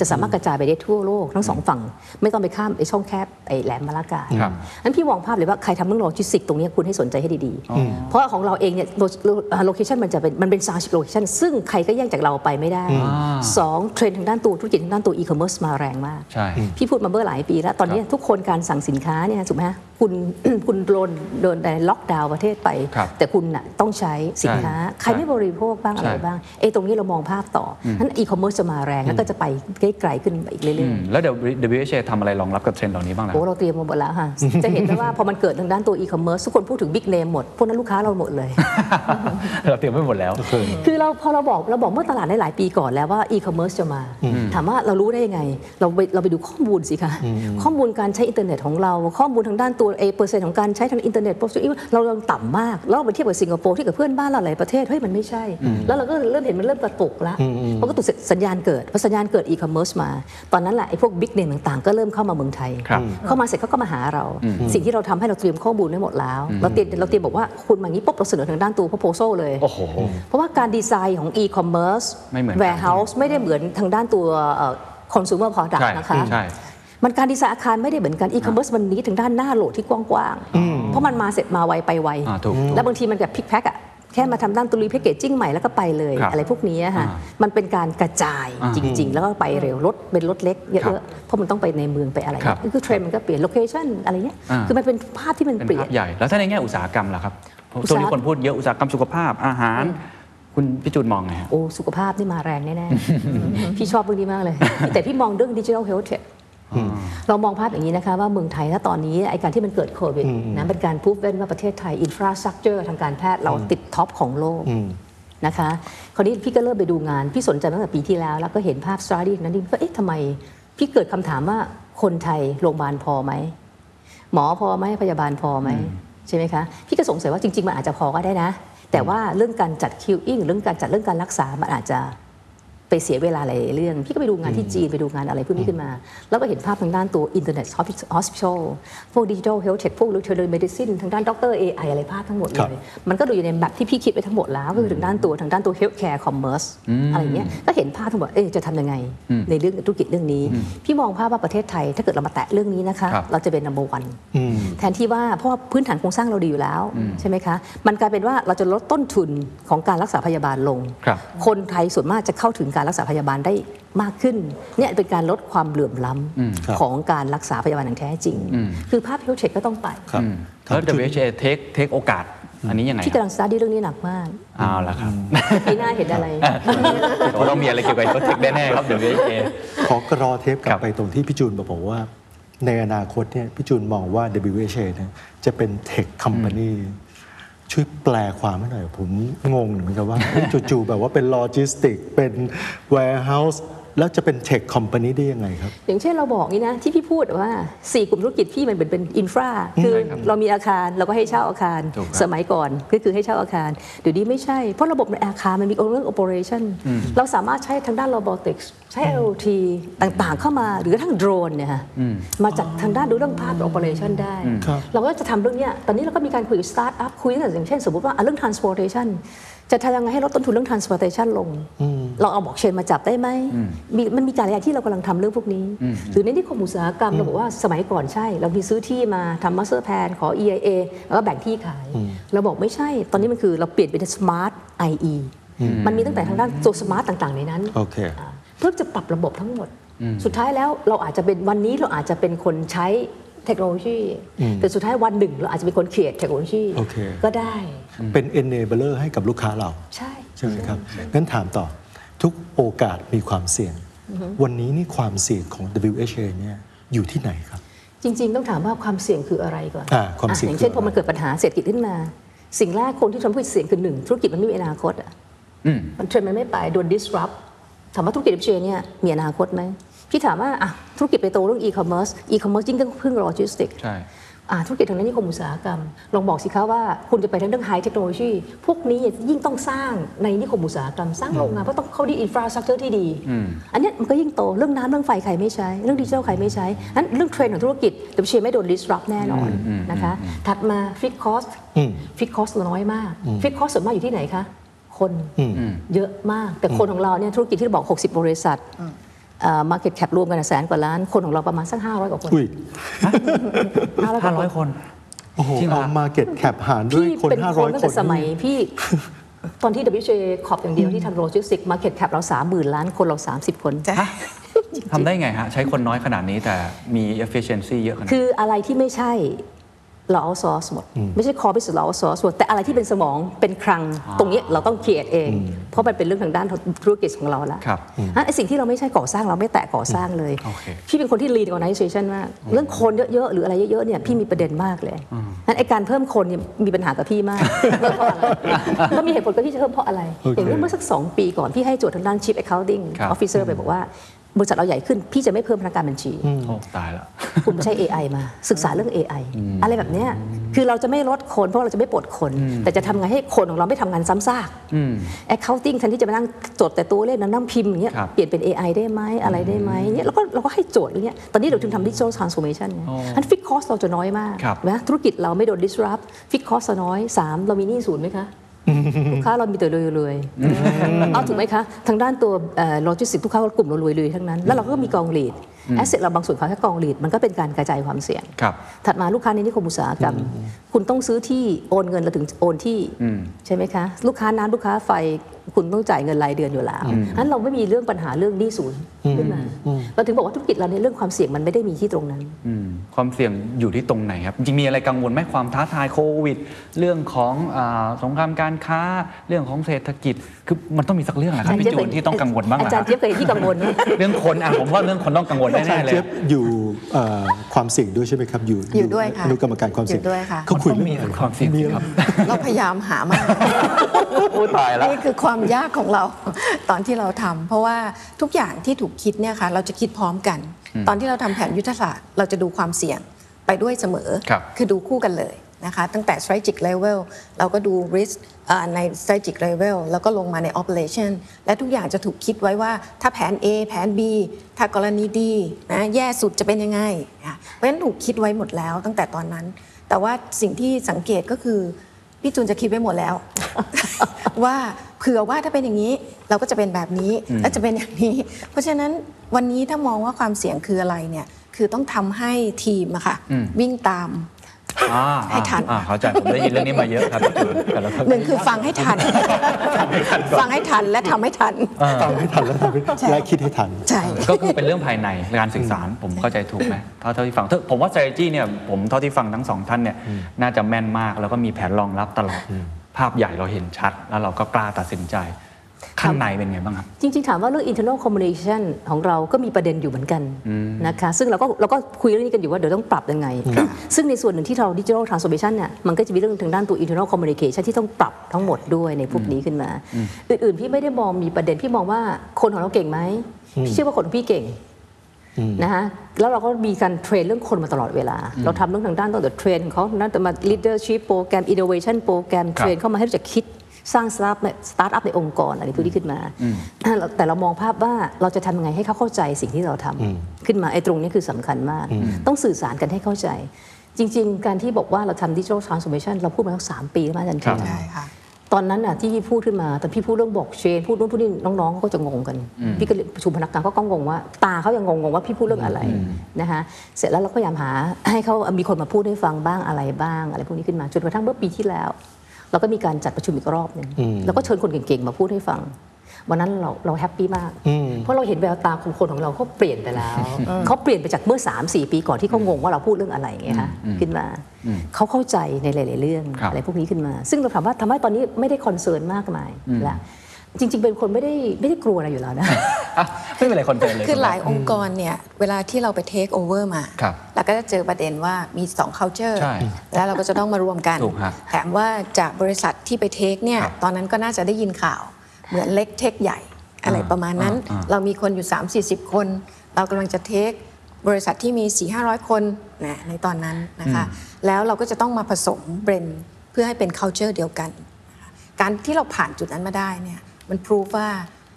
จะสามารถกระจายไปได้ทั่วโลกทั้งสองฝั่ง ไม่ต้องไปข้ามไอ้ช่องแคบไอ้แหลมมาลากาครับนั้นพี่มองภาพเลยว่าใครทำเรื่องโลจิสติกส์ตรงนี้คุณให้สนใจให้ดีๆ เพราะของเราเองเนี่ย location มันจะเป็นมันเป็น star location ซึ่งใครก็แย่งจากเราไปไม่ได้สองเทรนด์ทางด้านตัวธุรกิจทางด้านตัวอีคอมเมิร์ซมาแรงมากใช่พี่พูดมาเมื่อหลายปีแล้ว ตอนนี้ทุกคนการสั่งสินค้าเนี่ยถูกไหมฮะ คุณคุณโดนโดนในล็อกดาวน์ประเทศไปครับแต่คุณน่ะต้องใช้สินค้าใช่ใครไม่บริโภคบ้างใช่อะไรบ้างเอ้ตรงนี้เรามองภาพต่อนั้นอีคอมเมิร์ซจะมาแรงแล้วก็จะไปไกลๆขึ้นไปอีกเรื่อือยมๆแล้วเดี๋ยว WHA ทำอะไรรองรับกับเทรนด์เหล่านี้บ้างล่ะโอ้เราเตรียมมาหมดแล้วค่ะจะเห็นได้ว่าพอมันเกิดทางด้านตัวอีคอมเมิร์ซทุกคนพูดถึง big name หมดพวกนั้นลูกค้าเราหมดเลย เราเตรียมไว้หมดแล้ว คือเราพอเราบอกเราบอกเมื่อตลาดได้หลายปีก่อนแล้วว่าอีคอมเมิร์ซจะมา ถามว่าเรารู้ได้ยังไง เราไปเราไปดูข้อมูลสิคะข้อมูลการใช้อินเทอร์เน็ตของเราข้อมูลทางด้านตัวเอเปอร์เซ็นต์ของการใช้ทางอินเทอร์เน็ตเราเราต่ำมาก แล้วเราไปเทียบกับสิงคโปร์ที่กับเพื่อนบ้านเราหลายประเทศเฮ้ยมันไม่ใช่ แล้วเราก็เริ่มเห็นมันเริ่มกระตุกแล้วพอกระตุกเสร็จสัญญาณเกิดพอสัญญาณเกิดอีคอมเมิร์ซมา ตอนนั้นแหละไอ้พวก big name ต่างๆ ก็เริ่มเข้ามาเมืองไทยครับเข้ามาเสร็จเขาก็มาหาเรา สิ่งที่เราทำให้เราเตรียมข้อมูลไว้หมดแล้ว เราเตรียมเราเตรียมบอกว่าคุณมาอย่างนี้ปุ๊บเราเสนอทางด้านตัว proposal เลยโอ้โหเพราะว่าการดีไซน์ของ e-commerce ไม่เหมือนกัน warehouse ไม่ได้เหมือนทางด้านตัวเอ่อ consumer product ใช่นะคะใช่ มันการดีไซน์อาคารไม่ได้เหมือนกัน e-commerce มันนี้ถึงด้านหน้า load ที่กว้างๆเพราะมันมาเสร็จมาไวไปไวอ่าถูกแล้วบางทีมันแบบ pick pack อะแค่มาทำด้านตัว repackaging ใหม่แล้วก็ไปเลยครับอะไรพวกนี้อะค่ะอ่ามันเป็นการกระจายอ่าจริง ๆ แล้วก็ไปเร็วรถเป็นรถเล็กเยอะๆครับเพราะมันต้องไปในเมืองไปอะไรครับคือเทรนด์มันก็เปลี่ยน location อะไรเงี้ยอ่าคือมันเป็นภาพที่มันเป็นเปลี่ยนภาพใหญ่แล้วถ้าในแง่อุตสาหกรรมล่ะครับอุตช่วสาหงนี้คนพูดเยอะอุตสาหกรรมสุขภาพอาหารคุณพี่จูนมองไงฮะโอ้สุขภาพนี่มาแรงแน่ๆพี่ชอบเรื่องนี้มากเลย แต่พี่มองเรื่อง digital health tech เรามองภาพอย่างนี้นะคะว่าเมืองไทยถ้าตอนนี้ไอการที่มันเกิดโควิดนะเป็นการ proven ว่าประเทศไทย infrastructure ทางการแพทย์เราติด top ของโลกนะคะคราวนี้พี่ก็เริ่มไปดูงาน พี่สนใจมาตั้งแต่ปีที่แล้ว แล้วก็เห็นภาพ study นั้นนี่ก็เอ๊ะทำไม พี่เกิดคำถามว่าคนไทยโรงพยาบาลพอไหม หมอพอไหมพยาบาลพอไหมใช่ไหมคะพี่ก็สงสัยว่าจริง ๆ มันอาจจะพอก็ได้นะ แต่ว่าเรื่องการจัด queuing เรื่องการจัดเรื่องการรักษามันอาจจะ ไปเสียเวลาหลายๆเรื่อง พี่ก็ไปดูงานที่จีน ไปดูงานอะไรพวกนี้ขึ้นมา แล้วก็เห็นภาพทางด้านตัว internet hospital พวก digital health tech พวก telemedicine ทางด้าน doctor AI อะไรภาพทั้งหมดเลยครับมันก็ดูอยู่ในแบบที่พี่คิดไปทั้งหมดแล้ว ก็คือทางด้านตัวทางด้านตัว healthcare commerceอะไรเงี้ยก็เห็นภาพทั้งหมดเอ๊ะจะทำยังไง ในเรื่องธุรกิจเรื่องนี้ พี่มองภาพว่าประเทศไทย ถ้าเกิดเรามาแตะเรื่องนี้นะคะครับเราจะเป็น number one อืมแทนที่ว่าเพราะว่าพื้นฐานโครงสร้างเราดีอยู่แล้วใช่ไหมคะมันกลายเป็นว่าเราจะลดต้นทุนของการรักษาพยาบาลลงครับคนไทยส่วนมากจะเข้าถึงการรักษาพยาบาลได้มากขึ้นเนี่ยเป็นการลดความเหลื่อมล้ครับำของการรักษาพยาบาลอย่างแท้จริง คือภาพเฮลเทคก็ต้องไปครับอืมแล้ว WHA เทคเทคโอกาสอันนี้ยังไงพี่กำลัง study เรื่องนี้หนักมากเอาละครับปีหน้าเห็นอะไรโอ้ต้องมีอะไรเกี่ยวกับ tech แน่ๆครับ WHA ขอกรอเทปกลับไปครับตรงที่พี่จูนบอกว่า ในอนาคตเนี่ยพี่จูนมองว่า WHA เนี่ยจะเป็นเทคค o m ม a n y ช่วยแปลความให้หน่อยผมงงเหมือนกันว่า จู่ๆแบบว่าเป็นโลจิสติก เป็น warehouse แล้วจะเป็นเทคค o m ม a n y ได้ยังไงครับ อย่างเช่นเราบอกนี่นะ ที่พี่พูดว่า 4 กลุ่มธุรกิจพี่มันเหมือนเป็น infra คือเรามีอาคารเราก็ให้เช่าอาคารถูกครับสมัยก่อนก็คือให้เช่าอาคารเดี๋ยวนี้ไม่ใช่ เพราะระบบในอาคารมันมีเรื่อง operation เราสามารถใช้ทางด้าน robotics ใช้ IoT ต่างๆเข้ามาหรือกระทั่งโดรนเนี่ยค่ะมาจากทางด้านดูเรื่องภาพ operation ได้ครับเราก็จะทำเรื่องเนี้ยตอนนี้เราก็มีการคุยกับสตาร์ทอัพคุยตั้งแต่อย่างเช่น สมมติว่าอะเรื่อง transportation จะทำยังไงให้ลดต้นทุนเรื่อง transportation ลง เราเอาบอกเชนมาจับได้ไหมมีมันมีการหลายอย่างที่เรากำลังทำเรื่องพวกนี้ หรือในนิคมอุตสาหกรรมเราบอกว่าสมัยก่อนใช่ เรามีซื้อที่มาทำ master plan ขอ EIA แล้วก็แบ่งที่ขาย เราบอกไม่ใช่ ตอนนี้มันคือเราเปลี่ยนเป็น smart IE มันมีตั้งแต่ทางด้านตัว smart ต่างๆ ในนั้นโอเคอ่าเพื่อจะปรับระบบทั้งหมด สุดท้ายแล้วเราอาจจะเป็นวันนี้เราอาจจะเป็นคนใช้ เทคโนโลยีแต่สุดท้ายวันหนึ่งเราอาจจะเป็นคนเขียนเทคโนโลยีโอเคก็ได้ เป็น enabler ให้กับลูกค้าเรา ใช่ใช่ไหมครับงั้นถามต่อทุกโอกาสมีความเสี่ยง วันนี้นี่ความเสี่ยงของ WHA เนี่ยอยู่ที่ไหนครับ จริง ๆ ต้องถามว่าความเสี่ยงคืออะไรก่อนอ่าความเสี่ยงอะอย่างเช่นคือพอมันเกิดปัญหาเศรษฐกิจขึ้นมา สิ่งแรกคนที่ทำให้เสี่ยงคือหนึ่งธุรกิจมันไม่มีอนาคตอะอืมมันเทรนด์มันไม่ไปโดน disrupt ถามว่าธุรกิจเชนเนี่ยมีอนาคตไหม พี่ถามว่าอะธุรกิจไปโตเรื่อง e-commerce e-commerce ยิ่งก็พึ่งโลจิสติกใช่อ่าธุรกิจทางด้านนิคมอุตสาหกรรม ลองบอกสิคะว่าคุณจะไปทางเรื่อง high technology พวกนี้ยิ่งต้องสร้างในนิคมอุตสาหกรรม สร้างโรงงาน เพราะต้องเขาดี infrastructure ที่ดี อันเนี้ยมันก็ยิ่งโตเรื่องน้ำเรื่องไฟใครไม่ใช้ เรื่องดิจิทัลใครไม่ใช้นั้นเรื่องเทรนด์ของธุรกิจ WHA ไม่โดน disrupt แน่นอนนะคะถัดมา fix cost fix cost น้อยมาก fix cost ส่วนมากอยู่ที่ไหนคะคนเยอะมากแต่คนของเราเนี่ยธุรกิจที่เราบอก 60 บริษัท market cap รวมกันนะแสนกว่าล้านคนของเราประมาณสัก500กว่าคนอุ้ย500กว่าคน500คนโอ้โหจริงเหรอเอา market cap หารด้วยพี่คนเป็นคน500คนตั้งแต่สมัยพี่ตอนที่ WJ ขอบอย่างเดียวที่ทำโลจิสติกมาร์เก็ตแคปเรา30,000ล้านคนเรา 30 คนจ้ะทำได้ไงฮะ ใช้คนน้อยขนาดนี้แต่มี efficiency เยอะขนาดคืนี้ออะไรที่ไม่ใช่ เรา outsource หมด ไม่ใช่ core biz เรา outsource หมดแต่อะไรที่เป็นสมองเป็นคลังตรงเนี้ยเราต้องเคียดเอง เพราะมันเป็นเรื่องทางด้านธุรกิจของเราละครับงั้นไอสิ่งที่เราไม่ใช่ก่อสร้างเราไม่แตะก่อสร้างเลยโอเคพี่เป็นคนที่ lead organization มากเรื่องคนเยอะๆหรืออะไรเยอะๆเนี่ยพี่มีประเด็นมากเลยงั้นไอการเพิ่มคนเนี่ยมีปัญหากับพี่มากเพราะอะไรก็มีเหตุผลกับพี่จะเพิ่มเพราะอะไรโอเคอย่างนี้เมื่อสักสองปีก่อนพี่ให้โจทย์ทางด้าน chief accounting ครับ officer ไปบอกว่า บริษัทเราใหญ่ขึ้น พี่จะไม่เพิ่มพนักงานบัญชี โอ้ตายแล้ว คุณใช้ AI มาศึกษาเรื่อง AI อะไรแบบเนี้ยคือเราจะไม่ลดคน เพราะเราจะไม่ปลดคน แต่จะทำไงให้คนของเราไม่ทำงานซ้ำซาก accounting แทนที่จะมานั่งจดแต่ตัวเลขนั่งพิมพ์อย่างเงี้ยครับเปลี่ยนเป็น AI ได้ไหมอะไรได้ไหมเนี่ยเราก็เราก็ให้โจทย์เรื่องเนี้ยตอนนี้เราถึงทำ digital transformation ไงอัน fix cost เราจะน้อยมากครับ นะธุรกิจเราไม่โดน disrupt fix cost เราน้อยสามเรามีหนี้ศูนย์ไหมคะ ลูกค้าเรามีแต่รวยๆเอาถูกไหมคะ ทางด้านตัวโลจิสติกลูกค้าเรากลุ่มเรารวยๆทั้งนั้น แล้วเราก็มีกอง REIT asset เราบางส่วนเขาแค่กอง REIT มันก็เป็นการกระจายความเสี่ยงครับถัดมาลูกค้าในนิคมอุตสาหกรรม คุณต้องซื้อที่โอนเงินเราถึงโอนที่ใช่ไหมคะ ลูกค้าน้ำลูกค้าไฟคุณต้องจ่ายเงินรายเดือนอยู่แล้วนั้นเราไม่มีเรื่องปัญหาเรื่องหนี้ศูนย์ขึ้นมาเราถึงบอกว่าธุรกิจเราในยเรื่องความเสี่ยงมันไม่ได้มีที่ตรงนั้นอืมความเสี่ยงอยู่ที่ตรงไหนครับ จริงๆมีอะไรกังวลไหมความท้าทายโควิด เรื่องของอาสงครามการค้า เรื่องของเศรษฐกิจ คือมันต้องมีสักเรื่องแหละครับพี่จูนที่ต้องกังวลบ้างแหอาละจารย์เจี๊ยบเคยเห็นที่กังวลไหมเรื่องคนอะผมว่าเรื่องคนต้องกังวลอาจารแน่ๆย์เลยเจี๊ยบอยู่เอ่อความเสี่ยงด้วยใช่ไหมครับอยู่อยู่ด้วยค่ะอนุกรรมการความเสี่ยงอยู่ด้วยค่ะเขาคุยมันต้องมีเรื่องอะไรความเสี่ยงมีอะไรครับเราพยายามหามากโอ้ตายแล้วนี่คือความยากของเราตอนที่เราทำเพราะว่าทุกอย่างที่ถูกคิดเนี่ยค่ะเราจะคิดพร้อมกัน ตอนที่เราทำแผนยุทธศาสตร์เราจะดูความเสี่ยงไปด้วยเสมอครับอดูคู่กันเลย นะคะตั้งแต่ strategic level เราก็ดู risk อ่าใน strategic level แล้วก็ลงมาใน operation และทุกอย่างจะถูกคิดไว้ว่าถ้าแผน A แผน B ถ้ากรณีดีนะแย่สุดจะเป็นยังไงอะเพราะฉะนั้นถูกคิดไว้หมดแล้วตั้งแต่ตอนนั้น แต่ว่าสิ่งที่สังเกตก็คือ พี่จูนจะคิดไว้หมดแล้ว ว่าเผื่อว่าถ้าเป็นอย่างนี้เราก็จะเป็นแบบนี้และจะเป็นอย่างนี้ เพราะฉะนั้นวันนี้ถ้ามองว่าความเสี่ยงคืออะไรเนี่ยคือต้องทำให้ทีมอะค่ะวิ่งตาม อ่าให้ทัน อ่าเข้าใจผมได้ยินเรื่องนี้มาเยอะครับพี่จูนแต่ละท่านหนึ่งคือฟังให้ทัน ฟังให้ทันและทำให้ทันฟังให้ทันแล้วทำให้และคิดให้ทัน ใช่ ก็คือเป็นเรื่องภายในการสื่อสารผมเข้าใจถูกไหมเท่าเท่าที่ฟังเท่าผมว่า strategy เนี่ยผมเท่าที่ฟังทั้งสองท่านเนี่ยน่าจะแม่นมากแล้วก็มีแผนรองรับตลอดภาพใหญ่เราเห็นชัด แล้วเราก็กล้าตัดสินใจ ข้างในเป็นไงบ้างครับ จริง ๆ ถามว่าเรื่อง internal communication ของเราก็มีประเด็นอยู่เหมือนกันนะคะ ซึ่งเราก็เราก็คุยเรื่องนี้กันอยู่ว่าเดี๋ยวต้องปรับยังไง ซึ่งในส่วนหนึ่งที่เรา digital transformation เนี่ยมันก็จะมีเรื่องทางด้านตัว internal communication ที่ต้องปรับทั้งหมดด้วยในพวกนี้ขึ้นมา อื่น ๆ พี่ไม่ได้มองมีประเด็นพี่มองว่าคนของเราเก่งไหมพี่เชื่อว่าคนของพี่เก่งนะคะแล้วเราก็มีการ train เรื่องคนมาตลอดเวลา เราทำเรื่องทางด้านตั้งแต่ train ของเขานั่นแต่มา leadership โปรแกรม innovation โปรแกรมครับเทรนเข้ามาให้รู้จักคิด สร้างสตาร์ทในสตาร์ทอัพในองค์กรอะไรพวกนี้ขึ้นมา แต่เรามองภาพว่าเราจะทำยังไงให้เขาเข้าใจสิ่งที่เราทำขึ้นมาไอ้ตรงนี้คือสำคัญมาก ต้องสื่อสารกันให้เข้าใจ จริง ๆ การที่บอกว่าเราทำ digital transformation เราพูดมาตั้งสามปีแล้วมาอาจารย์ครับเคนใช่ค่ะตอนนั้นน่ะที่พี่พูดขึ้นมา แต่พี่พูดเรื่องบอกเชนพูดนู่นพูดนี่น้องๆเขาก็จะงงกัน พี่ก็เลยประชุมพนักงานเขาก็งงว่า ตาเขายังงงๆว่าพี่พูดเรื่องอะไรนะคะเสร็จแล้วเราก็พยายามหาให้เขามีคนมาพูดให้ฟังบ้างอะไรบ้าง อะไรพวกนี้ขึ้นมาจนกระทั่งเมื่อปีที่แล้ว เราก็มีการจัดประชุมอีกรอบหนึ่งแล้วก็เชิญคนเก่งๆมาพูดให้ฟังวันนั้นเราเราแฮปปี้มาก เพราะเราเห็นแววตาของคนของเราเขาเปลี่ยนไปแล้วเขาเปลี่ยนไปจากเมื่อ 3 4 ปีก่อนที่เขางงว่าเราพูดเรื่องอะไรไงคะขึ้นมาเขาเข้าใจในหลาย ๆ เรื่องครับอะไรพวกนี้ขึ้นมา ซึ่งเราถามว่าทำให้ตอนนี้ไม่ได้ concern มากมายละ จริง ๆ เป็นคนไม่ได้ไม่ได้กลัวอะไรอยู่แล้วนะ อะไม่เป็นไรคนเป็นเลย คือหลายองค์กรเนี่ย เวลาที่เราไป take over มา ครับเราก็จะเจอประเด็นว่ามี 2 culture ใช่แล้วเราก็จะต้องมารวมกัน ถูกฮะแถมว่าจากบริษัทที่ไป take เนี่ย ครับตอนนั้นก็น่าจะได้ยินข่าว เหมือนเล็ก take ใหญ่อะไรอ่าประมาณนั้น อ่าอ่า เรามีคนอยู่ 3 4 0 คน เรากำลังจะ take บริษัทที่มี 4-500 คนนะในตอนนั้นนะคะ แล้วเราก็จะต้องมาผสม blend เพื่อให้เป็น culture เดียวกันนะคะการที่เราผ่านจุดนั้นมาได้เนี่ย มันพิสูจน์ว่า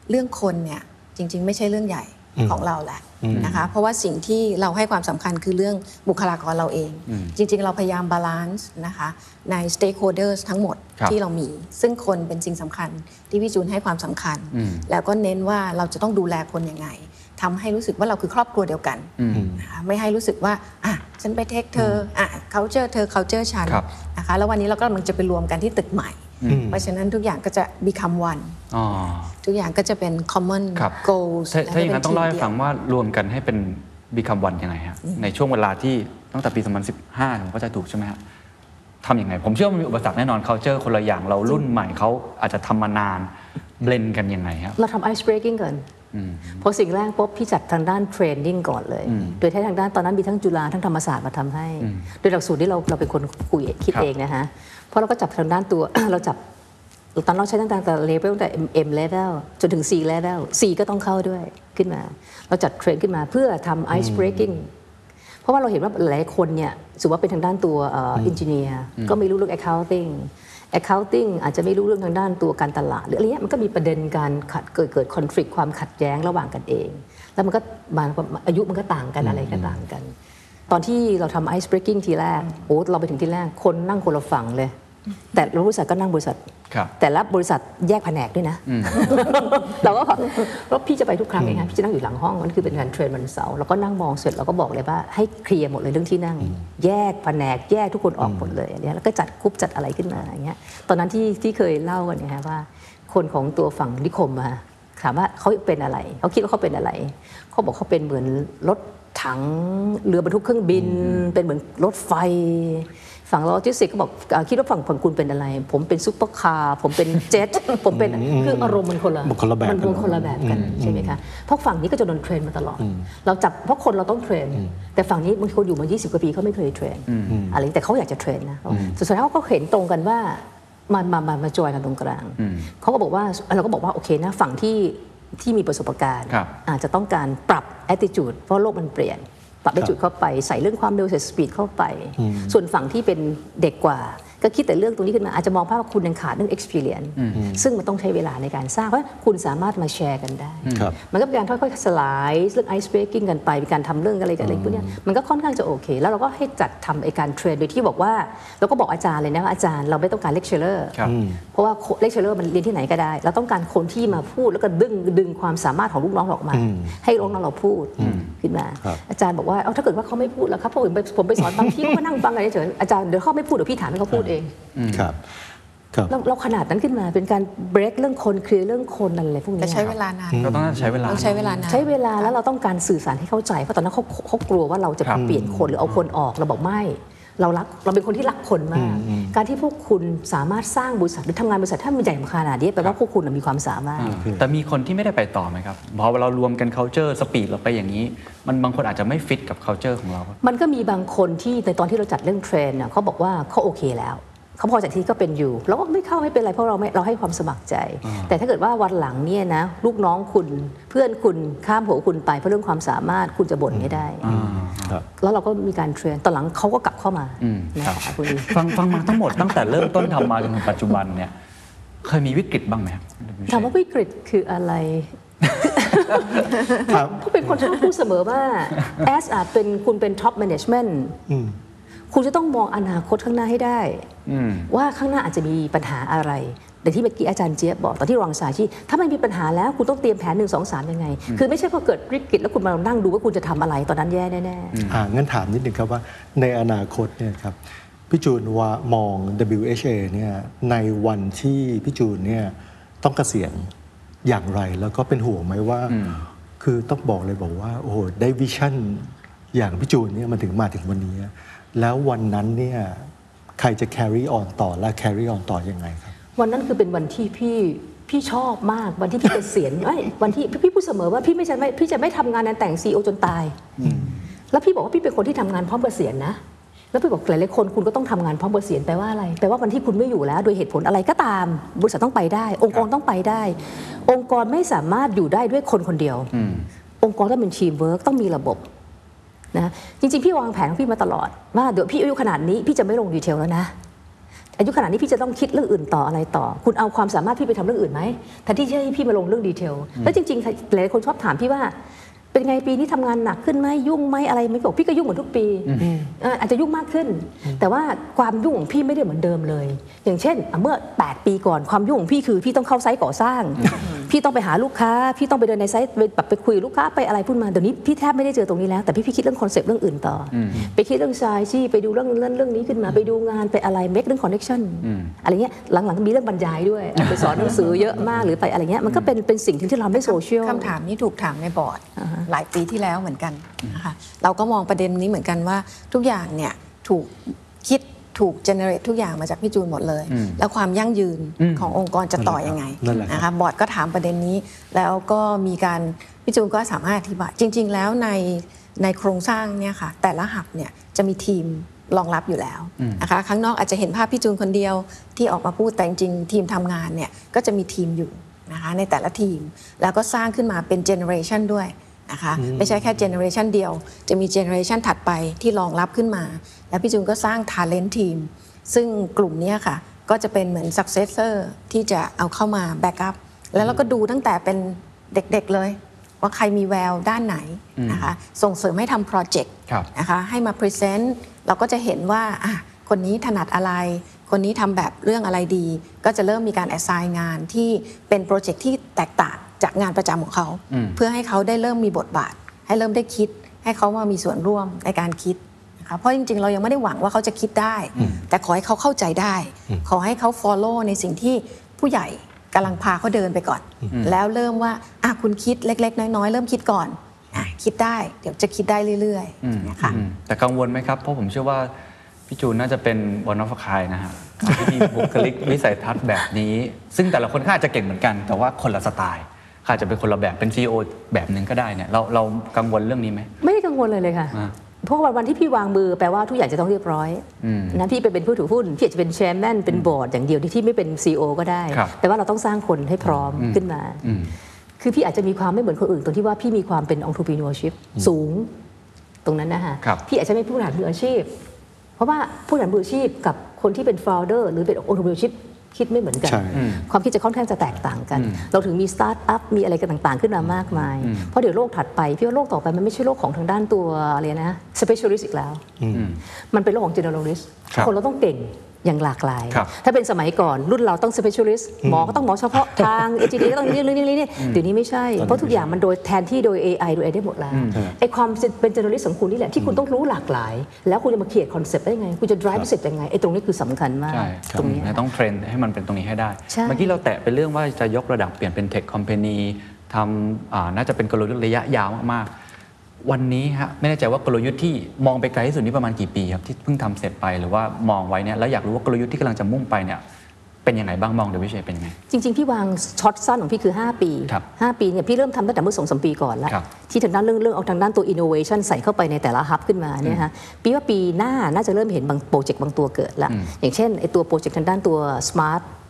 เรื่องคนเนี่ยจริง ๆ ไม่ใช่เรื่องใหญ่ของเราแหละนะคะเพราะว่าสิ่งที่เราให้ความสำคัญคือเรื่องบุคลากรเราเอง จริง ๆ เราพยายาม balance นะคะใน stakeholders ทั้งหมดครับที่เรามี ซึ่งคนเป็นสิ่งสำคัญที่พี่จูนให้ความสำคัญ แล้วก็เน้นว่าเราจะต้องดูแลคนยังไงทำให้รู้สึกว่าเราคือครอบครัวเดียวกันนะคะไม่ให้รู้สึกว่าอะฉันไปเทคเธออะ culture เธอ culture ฉันครับนะคะแล้ววันนี้เราก็กำลังจะไปรวมกันที่ตึกใหม่ เพราะฉะนั้นทุกอย่างก็จะ become one อ๋อทุกอย่างก็จะเป็น common ครับ goals ถ้าและถ้าอย่างนั้นป็ต้องเล่าให้ทีมฟังว่ารวมกันให้เป็น become one ยังไงฮะในช่วงเวลาที่ตั้งแต่ปี 2015ผมก็จะถูกใช่ไหมฮะทำยังไง ผมเชื่อว่ามันมีอุปสรรคแน่นอน culture คนละอย่างเรารุ่นใหม่เขาอาจจะทำมานาน blend กันยังไงครับเราทำ ice breaking ก่อนเพราะสิ่งแรกปุ๊บพี่จัดทางด้าน training ก่อนเลย โดยที่ทางด้านตอนนั้นมีทั้งจุฬาทั้งธรรมศาสตร์มาทำให้ โดยหลักสูตรที่เราเราเป็นคนคุยคิดครับเองนะฮะ เพราะเราก็จับทางด้านตัว เราจับตอนเราใช้ตั้งแต่เลเวลตั้งแต่ M level จนถึง C level C ก็ต้องเข้าด้วยขึ้นมา เราจัด train ขึ้นมาเพื่อทำ ice breaking เพราะว่าเราเห็นว่าหลายคนเนี่ยสมมติว่าเป็นทางด้านตัวเอินจิเนียร์ก็ไม่รู้เรื่อง accounting accounting อาจจะไม่รู้เรื่องทางด้านตัวการตลาดหรืออะไรเงี้ยมันก็มีประเด็นการขัดเกิดเกิด conflict ความขัดแย้งระหว่างกันเอง แล้วมันก็บางอายุมันก็ต่างกันอะไรก็ต่างกัน ตอนที่เราทำ ice breaking ทีแรกโอ้เราไปถึงที่แรกคนนั่งคนละฝั่งเลย แต่บริษัทก็นั่งบริษัทครับแต่ละบริษัทแยกแผนกด้วยนะ เราก็แบบเพราะพี่จะไปทุกครั้งเองค่ะพี่จะนั่งอยู่หลังห้องมันคือเป็นการ train วันเสาร์เราก็นั่งมองเสร็จเราก็บอกเลยว่าให้ clear หมดเลยเรื่องที่นั่ง แยกแผนกแยกทุกคนออกหมดเลยอันเนี้ยแล้วก็จัดกรุ๊ปจัดอะไรขึ้นมาอย่างเงี้ยตอนนั้นที่ที่เคยเล่ากันเนี่ยฮะว่า คนของตัวฝั่งนิคมอะถามว่าเขาเป็นอะไร เขาคิดว่าเขาเป็นอะไร เขาบอกเขาเป็นเหมือนรถถังเรือบรรทุกเครื่องบิน เป็นเหมือนรถไฟ ฝั่งโลจิสติกส์ก็บอกอ่าคิดว่าฝั่งฝั่งคุณเป็นอะไร ผมเป็นซุปเปอร์คาร์ผมเป็นเจ็ตผมเป็นคืออารมณ์มันคนละมันคนละแบบมันกันคนละแบบกันใช่ไหมคะเพราะฝั่งนี้ก็จะโดน train มาตลอด เราจับเพราะคนเราต้อง train แต่ฝั่งนี้บางคนอยู่มา 20 กว่าปีเขาไม่เคย train อะไรแต่เขาอยากจะ train นะสุดท้ายเขาก็เห็นตรงกันว่ามามามามาจอยกันตรงกลางเขาก็บอกว่าเราก็บอกว่าโอเคนะฝั่งที่ที่มีประสบการณ์ครับอาจจะต้องการปรับ attitude เพราะโลกมันเปลี่ยน ปรับ attitude เข้าไป ใส่เรื่องความเร็วใส่ speed เข้าไป ส่วนฝั่งที่เป็นเด็กกว่า ก็คิดแต่เรื่องตรงนี้ขึ้นมาอาจจะมองภาพว่าคุณยังขาดเรื่อง experience ซึ่งมันต้องใช้เวลาในการสร้าง เพราะคุณสามารถมาแชร์กันได้ครับมันก็เป็นการค่อยๆสลายเรื่อง ice breaking กันไปเป็นการทำเรื่องอะไรกันอะไรพวกเนี้ยมันก็ค่อนข้างจะโอเค แล้วเราก็ให้จัดทำไอการ train โดยที่บอกว่าเราก็บอกอาจารย์เลยนะว่าอาจารย์เราไม่ต้องการเลคเชอร์ครับเพราะว่าเลคเชอร์มันเรียนที่ไหนก็ได้ เราต้องการคนที่มาพูดแล้วก็ดึงดึงความสามารถของลูกน้องเราออกมา ให้ลูกน้องเราพูดขึ้นมาครับอาจารย์บอกว่าเอาถ้าเกิดว่าเขาไม่พูดแล้วครับเพราะผมไปผมไปสอนบางที่เขาก็นั่งฟังกันเฉยๆอาจารย์เดี๋ยวเขาไม่พูดเดี๋ยวพี่ถามให้เขาพูดเองครับครับเราเราขนาดนั้นขึ้นมาเป็นการเบรกเรื่องคนเคลียร์เรื่องคนอะไรพวกแต่เนี้ยใช้เวลานานก็ต้องใช้เวลาต้องใช้เวลานานใช้เวลาแล้วเราต้องการสื่อสารให้เข้าใจเพราะตอนนั้นเขาเขากลัวว่าเราจะครับเปลี่ยนคนหรือเอาคนออกเราบอกไม่ เรารักเราเป็นคนที่รักคนมาก การที่พวกคุณสามารถสร้างบริษัทหรือทำงานบริษัทถ้ามันใหญ่ขนาดนี้แปลว่าพวกคุณน่ะมีความสามารถอ่าแต่มีคนที่ไม่ได้ไปต่อไหมครับพอเรารวมกัน culture สปีดเราไปอย่างนี้ มันบางคนอาจจะไม่ฟิตกับ culture ของเรา มันก็มีบางคนที่ในตอนที่เราจัดเรื่องเทรนน่ะเขาบอกว่าเขาโอเคแล้ว เขาพอจากที่ก็เป็นอยู่เราก็ไม่เข้าไม่เป็นไรเพราะเราไม่เราให้ความสมัครใจ แต่ถ้าเกิดว่าวันหลังเนี่ยนะลูกน้องคุณเพื่อนคุณข้ามหัวคุณไปเพราะเรื่องความสามารถคุณจะบ่นไม่ได้ครับแล้วเราก็มีการเทรนตอนหลังเขาก็กลับเข้ามาอืมนะคะคุณดีฟังฟังมาทั้งหมดตั้งแต่เริ่มต้นทำมาจนถึงปัจจุบันเนี่ยเคยมีวิกฤตบ้างไหมครับถามว่าวิกฤตคืออะไรครับเพราะเป็นคนชอบพูดเสมอว่า as อาจเป็นคุณเป็น top management คุณจะต้องมองอนาคตข้างหน้าให้ได้อืมว่าข้างหน้าอาจจะมีปัญหาอะไรแต่ที่เมื่อกี้อาจารย์เจี๊ยบบอกตอนที่รองสาชีถ้าไม่มีปัญหาแล้วคุณต้องเตรียมแผนหนึ่งสองสามยังไง คือไม่ใช่พอเกิดวิกฤตแล้วคุณมานั่งดูว่าคุณจะทำอะไรตอนนั้นแย่แน่ๆอ่างั้นถามนิดนึงครับว่าในอนาคตเนี่ยครับพี่จูนว่ามอง WHA เนี่ยในวันที่พี่จูนเนี่ยต้องเกษียณอย่างไรแล้วก็เป็นห่วงไหมว่า คือต้องบอกเลยบอกว่าโอ้โหได้วิชั่นอย่างพี่จูนเนี่ยมันถึงมาถึงวันนี้ แล้ววันนั้นเนี่ยใครจะ carry on ต่อและ carry on ต่อยังไงครับ วันนั้นคือเป็นวันที่พี่พี่ชอบมากวันที่พี่เกษียณเอ้ยวันที่พี่พูดเสมอว่าพี่ไม่จะไม่พี่จะไม่ทำงานในแต่งซีโอจนตายแล้วพี่บอกว่าพี่เป็นคนที่ทำงานพร้อมเกษียณนะแล้วพี่บอกหลายๆคนคุณก็ต้องทำงานพร้อมเกษียณแปลว่าอะไรแปลว่าวันที่คุณไม่อยู่แล้ว โดยเหตุผลอะไรก็ตาม บริษัทต้องไปได้ องค์กรต้องไปได้ องค์กรไม่สามารถอยู่ได้ด้วยคนคนเดียว องค์กรต้องเป็นทีมเวิร์กต้องมีระบบ นะจริงๆ พี่วางแผนของพี่มาตลอดว่าเดี๋ยวพี่อายุขนาดนี้พี่จะไม่ลง detail แล้วนะอายุขนาดนี้พี่จะต้องคิดเรื่องอื่นต่ออะไรต่อ คุณเอาความสามารถพี่ไปทำเรื่องอื่นไหมแทนที่จะให้พี่มาลงเรื่อง detailแล้วจริงๆหลายคนชอบถามพี่ว่า เป็นไงปีนี้ทำงานหนักขึ้นไหมยุ่งไหมอะไรไหมบอกพี่ก็ยุ่งเหมือนทุกปีเอ่ออาจจะยุ่งมากขึ้น แต่ว่าความยุ่งของพี่ไม่ได้เหมือนเดิมเลย อย่างเช่นอะเมื่อ 8 ปีก่อนความยุ่งของพี่คือ พี่ต้องเข้า site ก่อสร้าง พี่ต้องไปหาลูกค้า พี่ต้องไปเดินใน site ไปแบบไปคุยกับลูกค้าไปอะไรพูดมาเดี๋ยวนี้พี่แทบไม่ได้เจอตรงนี้แล้วแต่พี่พี่คิดเรื่อง concept เรื่องอื่นต่ออไปคิดเรื่องไซซี่ไปดูเรื่องเรื่องเรื่องนี้ขึ้นมาไปดูงานไปอะไร make เรื่อง connection อะไรเงี้ยหลังๆมีเรื่องบรรยายด้วยไปสอนหนังสือเยอะมากหรือไปอะไรเงี้ยมันก็เป็นเป็นสิ่งที่เราไม่โซเชียลคำถามนี้ถูกถามในบอร์ดหลายปีที่แล้วเหมือนกันนะคะเราก็มองประเด็นนี้เหมือนกันว่าทุกอย่างเนี่ยถูกคิดถูกเจเนเรตทุกอย่างมาจากพี่จูนหมดเลย แล้วความยั่งยืนขององค์กรจะต่อยังไงนั่นแหละครับนะคะบอร์ดก็ถามประเด็นนี้ แล้วก็มีการพี่จูนก็สามารถอธิบายจริง ๆ แล้วในในโครงสร้างเนี่ยค่ะแต่ละหับเนี่ยจะมีทีมรองรับอยู่แล้วนะคะข้างนอกอาจจะเห็นภาพพี่จูนคนเดียวที่ออกมาพูดแต่จริงๆทีมทำงานเนี่ยก็จะมีทีมอยู่นะคะในแต่ละทีม แล้วก็สร้างขึ้นมาเป็น generation ด้วย นะคะไม่ใช่แค่ generation เดียว จะมี generation ถัดไปที่รองรับขึ้นมา แล้วพี่จูนก็สร้าง Talent Team ซึ่งกลุ่มเนี้ยค่ะ ก็จะเป็นเหมือน successor ที่จะเอาเข้ามา backup แล้วเราก็ดูตั้งแต่เป็นเด็กๆเลย ว่าใครมีแววด้านไหนนะคะส่งเสริมให้ทำโปรเจกต์ครับนะคะให้มา present เราก็จะเห็นว่าอะคนนี้ถนัดอะไร คนนี้ทำแบบเรื่องอะไรดี ก็จะเริ่มมีการ assign งานที่เป็นโปรเจกต์ที่แตกต่าง จากงานประจำของเขา เพื่อให้เขาได้เริ่มมีบทบาท ให้เริ่มได้คิด ให้เขามามีส่วนร่วมในการคิดนะคะเพราะจริง ๆ เรายังไม่ได้หวังว่าเขาจะคิดได้ แต่ขอให้เขาเข้าใจได้ ขอให้เขา follow ในสิ่งที่ผู้ใหญ่กำลังพาเขาเดินไปก่อน แล้วเริ่มว่าอะคุณคิดเล็ก ๆ น้อยๆ เริ่มคิดก่อนอะคิดได้เดี๋ยวจะคิดได้เรื่อยๆนะคะอืมแต่กังวลไหมครับ เพราะผมเชื่อว่าพี่จูนน่าจะเป็นวันอฟคายนะฮะที่มีบุคลิกวิสัยทัศน์แบบนี้ ซึ่งแต่ละคนก็อาจจะเก่งเหมือนกัน แต่ว่าคนละสไตล์เขา อาจจะเป็นคนละแบบเป็น CEO แบบหนึ่งก็ได้เนี่ยเราเรากังวลเรื่องนี้ไหมไม่ได้กังวลเลยเลยค่ะ อ่า เพราะว่าวันที่พี่วางมือแปลว่าทุกอย่างจะต้องเรียบร้อยอืม นะพี่ไปเป็นผู้ถือหุ้นพี่อาจจะเป็นแชร์แมนเป็นบอร์ดอย่างเดียวที่ที่ไม่เป็น CEO ก็ได้ ครับ แต่ว่าเราต้องสร้างคนให้พร้อมขึ้นมา อืม คือพี่อาจจะมีความไม่เหมือนคนอื่นตรงที่ว่าพี่มีความเป็น entrepreneurship สูงตรงนั้นนะคะครับ พี่อาจจะไม่ผู้บริหารมืออาชีพ เพราะว่าผู้บริหารมืออาชีพกับคนที่เป็น founder หรือเป็น entrepreneurship คิดไม่เหมือนกันใช่ความคิดจะค่อนข้างจะแตกต่างกัน เราถึงมีสตาร์ทอัพมีอะไรกันต่างๆ ขึ้นมามากมาย เพราะเดี๋ยวโลกถัดไปพี่ว่าโลกต่อไปมันไม่ใช่โลกของทางด้านตัวอะไรนะ specialist อีกแล้ว มันเป็นโลกของ generalist ครับคนเราต้องเก่ง อย่างหลากหลายครับถ้าเป็นสมัยก่อนรุ่นเราต้อง specialist หมอก็ต้องหมอเฉพาะทาง engineer ก็ต้องเรื่องนี้เรื่องนี้เดี๋ยวนี้ไม่ใช่ เพราะทุกอย่างมันโดนแทนที่โดย AI โดย AI ได้หมดแล้วไอ้ความเป็น generalist ของคุณนี่แหละที่คุณต้องรู้หลากหลาย แล้วคุณจะมาเขียน concept ได้ไง คุณจะ drive business ยังไงไอ้ตรงนี้คือสำคัญมากใช่ตรงเนี้ยต้อง train ให้มันเป็นตรงนี้ให้ได้ใช่เมื่อกี้เราแตะเป็นเรื่องว่าจะยกระดับเปลี่ยนเป็น tech companyทำอ่าน่าจะเป็นกลยุทธ์ระยะยาวมากๆ วันนี้ฮะไม่แน่ใจว่ากลยุทธ์ที่มองไปไกลที่สุดนี่ประมาณกี่ปีครับที่เพิ่งทำเสร็จไปหรือว่ามองไว้เนี่ยแล้วอยากรู้ว่ากลยุทธ์ที่กำลังจะมุ่งไปเนี่ยเป็นยังไงบ้างมองเดวิเชเป็นยังไง จริง ๆ พี่วาง short สั้นของพี่คือ 5 ปีครับ5ปีเนี่ยพี่เริ่มทำตั้งแต่เมื่อสองสามปีก่อนแล้วครับที่ทางด้านเรื่องเรื่องเอาทางด้านตัว innovation ใส่เข้าไปในแต่ละ hub ขึ้นมาเนี่ยฮะปีว่าปีหน้าน่าจะเริ่มเห็นบาง project บางตัวเกิดละอย่างเช่นไอตัว project ทางด้านตัว smart energy อ่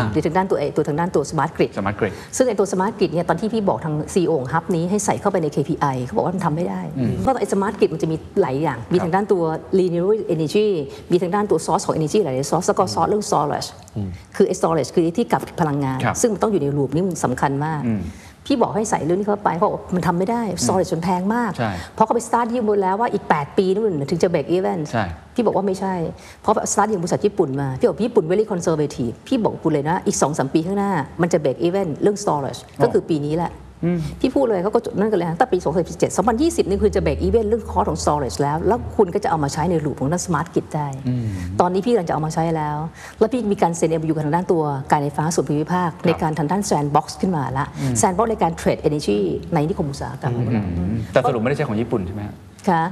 าหรือทางด้านตัวไอตัวทางด้านตัว smart grid สมาร์ทกริดซึ่งไอตัว smart grid เนี่ยตอนที่พี่บอกทาง CEO ของฮับนี้ให้ใส่เข้าไปใน KPI เขาบอกว่ามันทำไม่ได้ เพราะไอ smart grid มันจะมีหลายอย่าง มีทางด้านตัว renewable energy มีทางด้านตัว source ของ energy หลายๆ source แล้วก็ source เรื่อง storage คือไอ storage คือที่กับพลังงานครับซึ่งมันต้องอยู่ในรูปนี้มันสำคัญมาก พี่บอกให้ใส่เรื่องนี้เข้าไปเพราะมันทำไม่ได้ storage มันแพงมากใช่เพราะเขาไป start ที่บนแล้วว่าอีก 8 ปีนู่นถึงจะ break even ใช่พี่บอกว่าไม่ใช่ เพราะ start อย่างบริษัทญี่ปุ่นมา พี่บอกญี่ปุ่น very conservative พี่บอกคุณเลยนะ อีก2-3ปีข้างหน้ามันจะ break even เรื่อง storage ก็คือปีนี้แหละ พี่พูดเลยเขาก็จดนั่นกันเลยนะตั้งปี 2017 2020 นี่คือจะ break even เรื่องคอร์สของ storage แล้ว แล้วคุณก็จะเอามาใช้ในรูปของด้าน smart grid ได้ ตอนนี้พี่กำลังจะเอามาใช้แล้ว แล้วพี่มีการเซ็น MOU กับทางด้านตัวการไฟฟ้าส่วนภูมิภาค ในการทางด้าน sandbox ขึ้นมาละ sandbox ในการ trade energy ในนิคมอุตสาหกรรมของเราแต่สรุปไม่ได้ใช้ของญี่ปุ่นใช่ไหมฮะ ค่ะ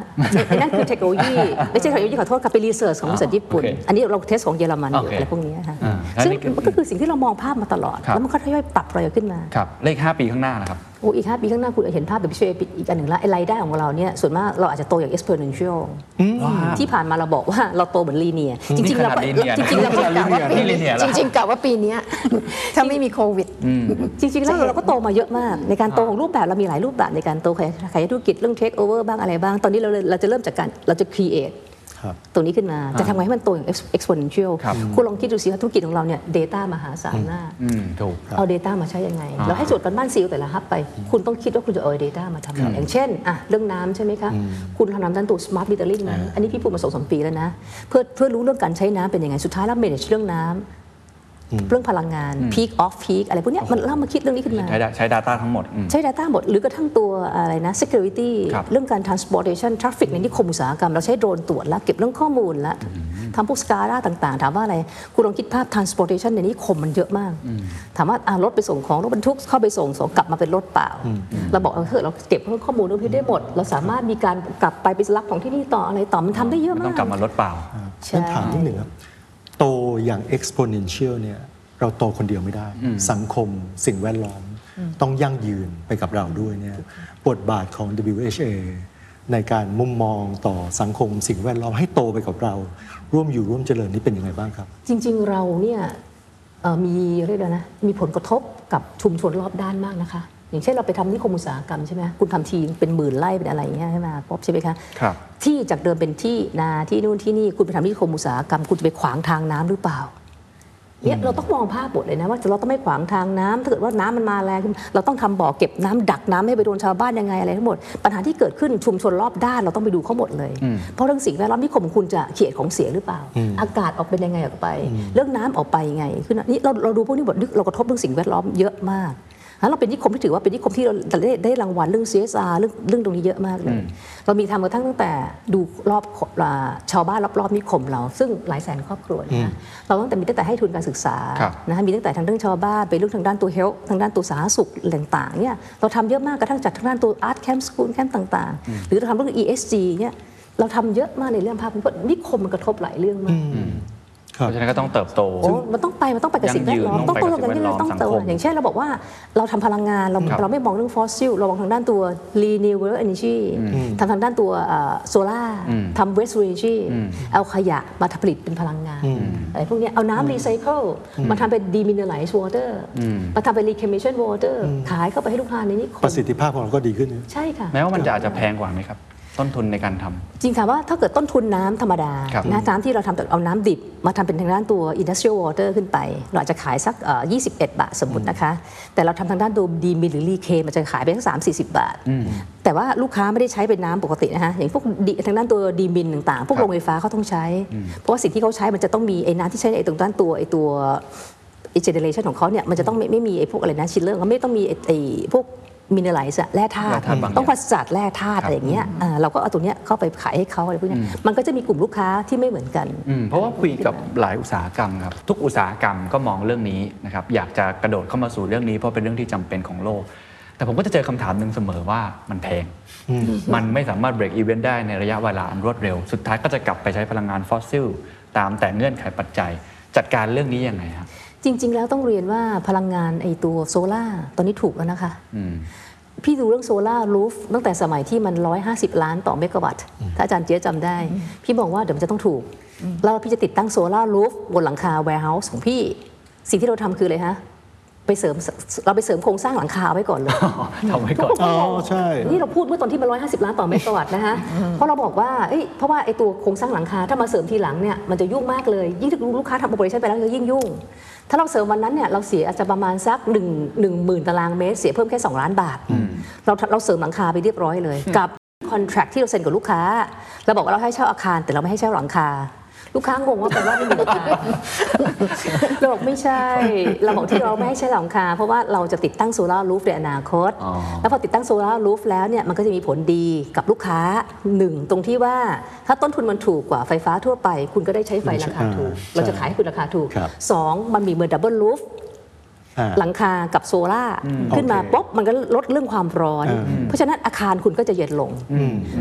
ไอ้นั่นคือเทคโนโลยีไม่ใช่เทคโนโลยีขอโทษค่ะเป็นรีเสิร์ชของบริษัทญี่ปุ่นโอเคอันนี้เราเทสของเยอรมันอยู่โอเคอะไรพวกนี้ค่ะอ่าซึ่งอันนี้คือมันก็คือสิ่งที่เรามองภาพมาตลอดครับแล้วมันก็ทยอยปรับอะไรขึ้นมาครับเลข5ปีข้างหน้านะครับ โอ้อีก5ปีข้างหน้าคุณเห็นภาพแบบวิชวลอีกอันหนึ่งละไอ้รายได้ของเราเนี่ยส่วนมากเราอาจจะโตอย่าง exponential ที่ผ่านมาเราบอกว่าเราโตเหมือนลีเนียจริงๆเรานี่ขนาด linear จริงๆเรานี่ขนาดกะว่าปีนี่ linear จริงๆกะว่าปีเนี้ยถ้าไม่มีโควิด จริงๆแล้วเราก็โตมาเยอะมาก ในการโตของรูปแบบเรามีหลายรูปแบบในการโตขยายขยายธุรกิจเรื่อง take over บ้างอะไรบ้างตอนนี้เราเลยเราจะเริ่มจากการเราจะ create ครับ ตัวนี้ขึ้นมาจะทำไงให้มันโตอย่าง exponential ครับคุณลองคิดดูสิว่าธุรกิจของเราเนี่ย data มหาศาลมากอืมถูกเอา Data มาใช้ยังไง เราให้โจทย์กันบ้านซีลแต่ละฮับไป คุณต้องคิดว่าคุณจะเอา Data มาทำอะไรอย่างเช่นอะเรื่องน้ำใช่ไหมคะ คุณทำน้ำด้านตัว Smart Metering ไหมอันนี้พี่พูดมาสองสามปีแล้วนะเพื่อเพื่อรู้เรื่องการใช้น้ำเป็นยังไงสุดท้ายแล้ว manage เรื่องน้ำ เรื่องพลังงาน peak off peak อะไรพวกเนี้ยมันเล่ามาคิดเรื่องนี้ขึ้นมา ใช้ได้ใช้ Data ทั้งหมดอืมใช้ Data หมด หรือกระทั่งตัวอะไรนะ security ครับเรื่องการ transportation traffic ในนิคมอุตสาหกรรม เราใช้โดรนตรวจแล้ว เก็บเรื่องข้อมูลแล้วทำพวก SCADA ต่าง ๆ ถามว่าอะไร คุณลองคิดภาพ transportation ในนิคมมันเยอะมาก ถามว่าอะรถไปส่งของ รถบรรทุกเข้าไปส่งส่งกลับมาเป็นรถเปล่า เราบอกเออเฮ้ยเราเก็บข้อมูลเรื่องนี้ได้หมด เราสามารถมีการกลับไปไปรับของที่นี่ต่ออะไรต่อมันทำได้เยอะมันมาต้อกงกลับมารถเปล่าใช่งั้นถามนิดหนึ่งครับโตอย่าง exponential เนี่ยเราโตคนเดียวไม่ได้ สังคมสิ่งแวดล้อม ต้องยั่งยืนไปกับเราด้วยเนี่ยบทบาทของ WHA ในการมุมมองต่อสังคมสิ่งแวดล้อมให้โตไปกับเรา ร่วมอยู่ร่วมเจริญนี่เป็นยังไงบ้างครับ จริง ๆ เราเนี่ยเอ่อมีเรียกอะไรนะมีผลกระทบกับชุมชนรอบด้านมากนะคะ อย่างเช่นเราไปทำนิคมอุตสาหกรรมใช่ไหมคุณทำทีเป็นหมื่นไร่เป็นอะไรอย่างเงี้ยใช่ไหมป๊อบใช่ไหมคะครับที่จากเดิมเป็นที่นาที่นู่นที่นี่คุณไปทำนิคมอุตสาหกรรม คุณจะไปขวางทางน้ำหรือเปล่าเนี่ยเราต้องมองภาพบทเลยนะว่าเราต้องไม่ขวางทางน้ำถ้าเกิดว่าน้ำมันมาแรงขึ้นเราต้องทำบ่อเก็บน้ำดักน้ำไม่ให้ไปโดนชาวบ้านยังไงอะไรทั้งหมด ปัญหาที่เกิดขึ้นชุมชนรอบด้านเราต้องไปดูเขาหมดเลย เพราะเรื่องสิ่งแวดล้อมนิคมของคุณจะเขียดของเสียหรือเปล่า อากาศออกเป็นยังไงออกไป เรื่องน้ำออกไปยังไงคือนี่เราเราดูพวกนี้หมดเรากระทบเรื่องสิ่งแวดล้อมเยอะมาก แล้วเราเป็นนิคมที่ถือว่าเป็นนิคมที่เราได้ได้รางวัลเรื่อง CSR เรื่องเรื่องตรงนี้เยอะมากเลย เรามีทำกระทั่งตั้งแต่ดูรอบอ่าชาวบ้านรอบๆนิคมเรา ซึ่งหลายแสนครอบครัวนะคะเราตั้งแต่มีตั้งแต่ให้ทุนการศึกษาครับนะคะมีตั้งแต่ทางเรื่องชาวบ้านไปเรื่องทางด้านตัว health ทางด้านตัวสาธารณสุขต่างๆเนี่ยเราทำเยอะมากกระทั่งจัดทางด้านตัว art camp school camp ต่างๆ หรือเราทำเรื่อง ESG เนี่ยเราทำเยอะมากในเรื่องภาพเพราะนิคมมันกระทบหลายเรื่องมาก เพราะฉะนั้นก็ต้องเติบโตโอ้มันต้องไปมันต้องไปกับสิ่งแวดล้อมยั่งยืนต้องโตต้องไปกับกันสิ่งแวดล้อมต้องโตสังคมอย่างเช่นเราบอกว่าเราทำพลังงานเราครับเราไม่มองเรื่องฟอสซิลเรามองทางด้านตัว renewable energy ทำทางด้านตัวโซล่าทำ waste energy เอาขยะมาผลิตเป็นพลังงานอะไรพวกเนี้ยเอาน้ำรีไซเคิลมาทำเป็น demineralize water มาทำเป็น reclamation water ขายเข้าไปให้ลูกค้าในนี้คประสิทธิภาพของเราก็ดีขึ้นนะใช่ค่ะแม้ว่ามันจะอาจจะแพงกว่าไหมครับ ต้นทุนในการทำจริงค่ะว่าถ้าเกิดต้นทุนน้ำธรรมดาครับนะน้ำที่เราทำจากเอาน้ำดิบ มาทำเป็นทางด้านตัว industrial water ขึ้นไป เราอาจจะขายสักเอ่อ21 บาทสมมตินะคะ แต่เราทำทางด้านตัว demin หรือ reclaim มันจะขายไปสัก3 40บาท แต่ว่าลูกค้าไม่ได้ใช้เป็นน้ำปกตินะคะอย่างพวกดิทางด้านตัว demin ต่างๆ พวกครับโรงไฟฟ้าเขาต้องใช้ เพราะว่าสิ่งที่เขาใช้มันจะต้องมีไอ้น้ำที่ใช้ในไอ้ตรงด้านตัวไอ้ตัวไอ้ generation ของเขาเนี่ยมันจะต้องไม่ไม่มีไอ้พวกอะไรนะ chiller เขาไม่ต้องมีไอ้ไอ้พวก mineralize แร่ธาตุแร่ธาตุบางอย่างต้องปราศจากแร่ธาตุครับอะไรอย่างเงี้ยอ่าเราก็เอาตัวเนี้ยเข้าไปขายให้เขาอะไรพวกเนี้ยมันก็จะมีกลุ่มลูกค้าที่ไม่เหมือนกันอืมเพราะว่าคุยกับหลายอุตสาหกรรมครับทุกอุตสาหกรรมก็มองเรื่องนี้นะครับอยากจะกระโดดเข้ามาสู่เรื่องนี้เพราะเป็นเรื่องที่จำเป็นของโลก แต่ผมก็จะเจอคำถามหนึ่งเสมอว่ามันแพง มันไม่สามารถ break even ได้ในระยะเวลาอันรวดเร็ว สุดท้ายก็จะกลับไปใช้พลังงานฟอสซิลตามแต่เงื่อนไขปัจจัย จัดการเรื่องนี้ยังไงครับ จริง ๆ แล้วต้องเรียนว่าพลังงานไอตัวโซล่าตอนนี้ถูกแล้วนะคะอืมพี่ดูเรื่อง solar roof ตั้งแต่สมัยที่มัน 150 ล้านต่อเมกะวัตต์ ถ้าอาจารย์เจ๊ยบจำได้ พี่บอกว่าเดี๋ยวมันจะต้องถูก แล้วพี่จะติดตั้งโซล่ารูฟบนหลังคา warehouse ของพี่ สิ่งที่เราทำคืออะไรฮะ ไปเสริมเราไปเสริมโครงสร้างหลังคาไว้ก่อนเลยทำไว้ก่อน อ๋อ ใช่ นี่เราพูดเมื่อตอนที่มัน 150 ล้านต่อเมกะวัตต์นะฮะเพราะเราบอกว่าเอ้ยเพราะว่าไอ้ตัวโครงสร้างหลังคาถ้ามาเสริมทีหลังเนี่ยมันจะยุ่งมากเลย ยิ่งถ้าลูกค้าทำโอเปอเรชั่นไปแล้วจะยิ่งยุ่ง ถ้าเราเสริมวันนั้นเนี่ยเราเสียอาจจะประมาณสัก1 1 0 0 0 0 ตารางเมตร เสียเพิ่มแค่ 2 ล้านบาท เราเราเสริมหลังคาไปเรียบร้อยเลย กับ contract ที่เราเซ็นกับลูกค้า เราบอกว่าเราให้เช่าอาคารแต่เราไม่ให้เช่าหลังคา ลูกค้างงว่าแปลว่าไม่มีหลังคาเราบอกไม่ใช่ เราบอกที่เราไม่ให้ใช้หลังคา เพราะว่าเราจะติดตั้ง solar roof ในอนาคตอ๋อแล้วพอติดตั้ง solar roof แล้วเนี่ยมันก็จะมีผลดีกับลูกค้าหนึ่งตรงที่ว่าถ้าต้นทุนมันถูกกว่าไฟฟ้าทั่วไป คุณก็ได้ใช้ไฟราคาถูกอ่าเราจะขายให้คุณราคาถูกครับสองมันมีเหมือน double roof อ่า หลังคากับโซล่าขึ้นมาโอเคปุ๊บมันก็ลดเรื่องความร้อนอ่าเพราะฉะนั้นอาคารคุณก็จะเย็นลง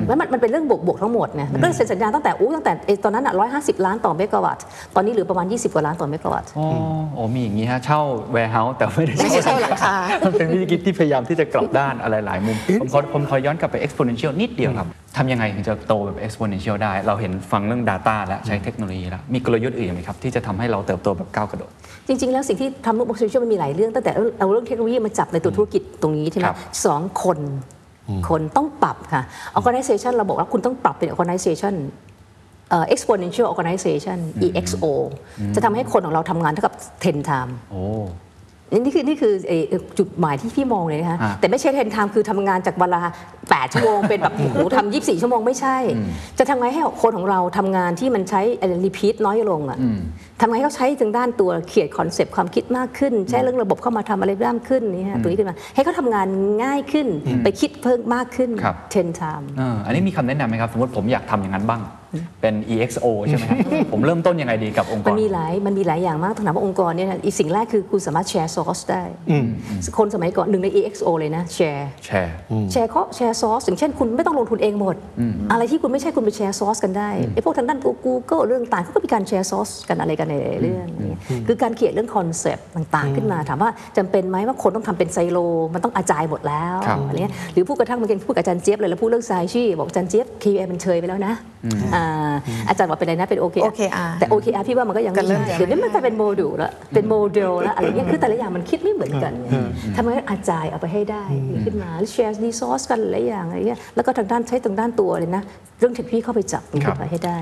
แล้วมันมันเป็นเรื่องบวกบวกๆทั้งหมดเนี่ยมันก็เลยเซ็นสัญญาตั้งแต่อู้ตั้งแต่เอ่อตอนนั้นอะ150ล้านต่อเมกะวัตต์ตอนนี้เหลือประมาณ 20 กว่าล้านต่อเมกะวัตต์อ๋อโอ้มีอย่างนี้ฮะ เช่า warehouse แต่ไม่ได้ไม่ใช่เช่าหลังคา มันเป็นวิธีคิดที่พยายามที่จะกลับด้านอะไรหลายมุม ผมขอผมขอย้อนกลับไป exponential นิดเดียวครับทำยังไงถึงจะโตแบบ exponential ได้ เราเห็นฟังเรื่อง data แล้วใช้เทคโนโลยีแล้วมีกลยุทธ์อื่นไหมครับที่จะทำให้เราเติบโตแบบก้าวกระโดด จริง ๆ แล้วสิ่งที่ทำโลกโซเชียลมันมีหลายเรื่อง ตั้งแต่เอาเรื่องเทคโนโลยีมาจับในตัวธุรกิจตรงนี้ใช่ไหมครับสองคนคนต้องปรับค่ะ organization เราบอกว่าคุณต้องปรับเป็น organization เอ่อ exponential organization EXO จะทำให้คนของเราทำงานเท่ากับ 10 time โอ้ นี่คือนี่คือเอ่อจุดหมายที่พี่มองเลยนะคะฮะแต่ไม่ใช่เทนไทม์คือทำงานจากเวลา8ชั่วโมงเป็นแบบโอ้โหทำ24 ชั่วโมงไม่ใช่ จะทำไงให้คนของเราทำงานที่มันใช้repeat น้อยลงอะทำไงให้เขาใช้ทางด้านตัวเขียน concept ความคิดมากขึ้น ใช้เรื่องระบบเข้ามาทำอะไรร่ามขึ้นนี่ฮะตัวนี้ขึ้นมาให้เขาทำงานง่ายขึ้นไปคิดเพิ่มมากขึ้นครับ ten timesเอออันนี้มีคำแนะนำไหมครับ สมมติผมอยากทำอย่างนั้นบ้าง เป็น EXO ใช่ไหมครับ ผมเริ่มต้นยังไงดีกับองค์กมันรมีหลายมันมีหลายอย่างมากต้องถามว่าองค์กรเนี่ยนะอีกสิ่งแรกคือคุณสามารถ share source ได้ คนสมัยก่อนหนึ่งใน EXO เลยนะ share share share เขา share source อย่างเช่นคุณไม่ต้องลงทุนเองหมด อะไรที่คุณไม่ใช่คุณไปแชร์ซอสกันได้ไอ้พวกทางด้านกูเกิลเรื่องต่างเขาก็มีการแชร์ซอสกันอะไรกันในเรื่องนี้คือการเขียนเรื่องคอนเซปต์ต่างๆ ขึ้นมา ถามว่าจำเป็นไหมว่าคนต้องทำเป็นไซโล มันต้องอาจายหมดแล้วครับอะไรเงี้ยหรือพูดกระทั่งเมื่อกี้พูดกับอาจารย์เจี๊ยบเลยแล้วพูดเรื่องไซชี่บอกอาจารย์เจี๊ยบ KUM มันเชยไปแล้วนะ อ่าอาจารย์บอกเป็นอะไรนะเป็น OKR OKR แต่ OKR พี่ว่ามันก็ยังก็ไม่เริ่มใช่จะเดี๋ยวนี้มันกลายเป็นโมดูลแล้วเป็นโมเดลแล้วอะไรเงี้ยคือแต่ละอย่างมันคิดไม่เหมือนกันไงทำไมอาจายเอาไปให้ได้ขึ้นมาแล้ว share resource กันหลายอย่างอะไรเงี้ยแล้วก็ทางด้านใช้ทางด้านตัวเลยนะ เรื่องเทคโนโลยีเข้าไปจับมันขึ้นไปให้ได้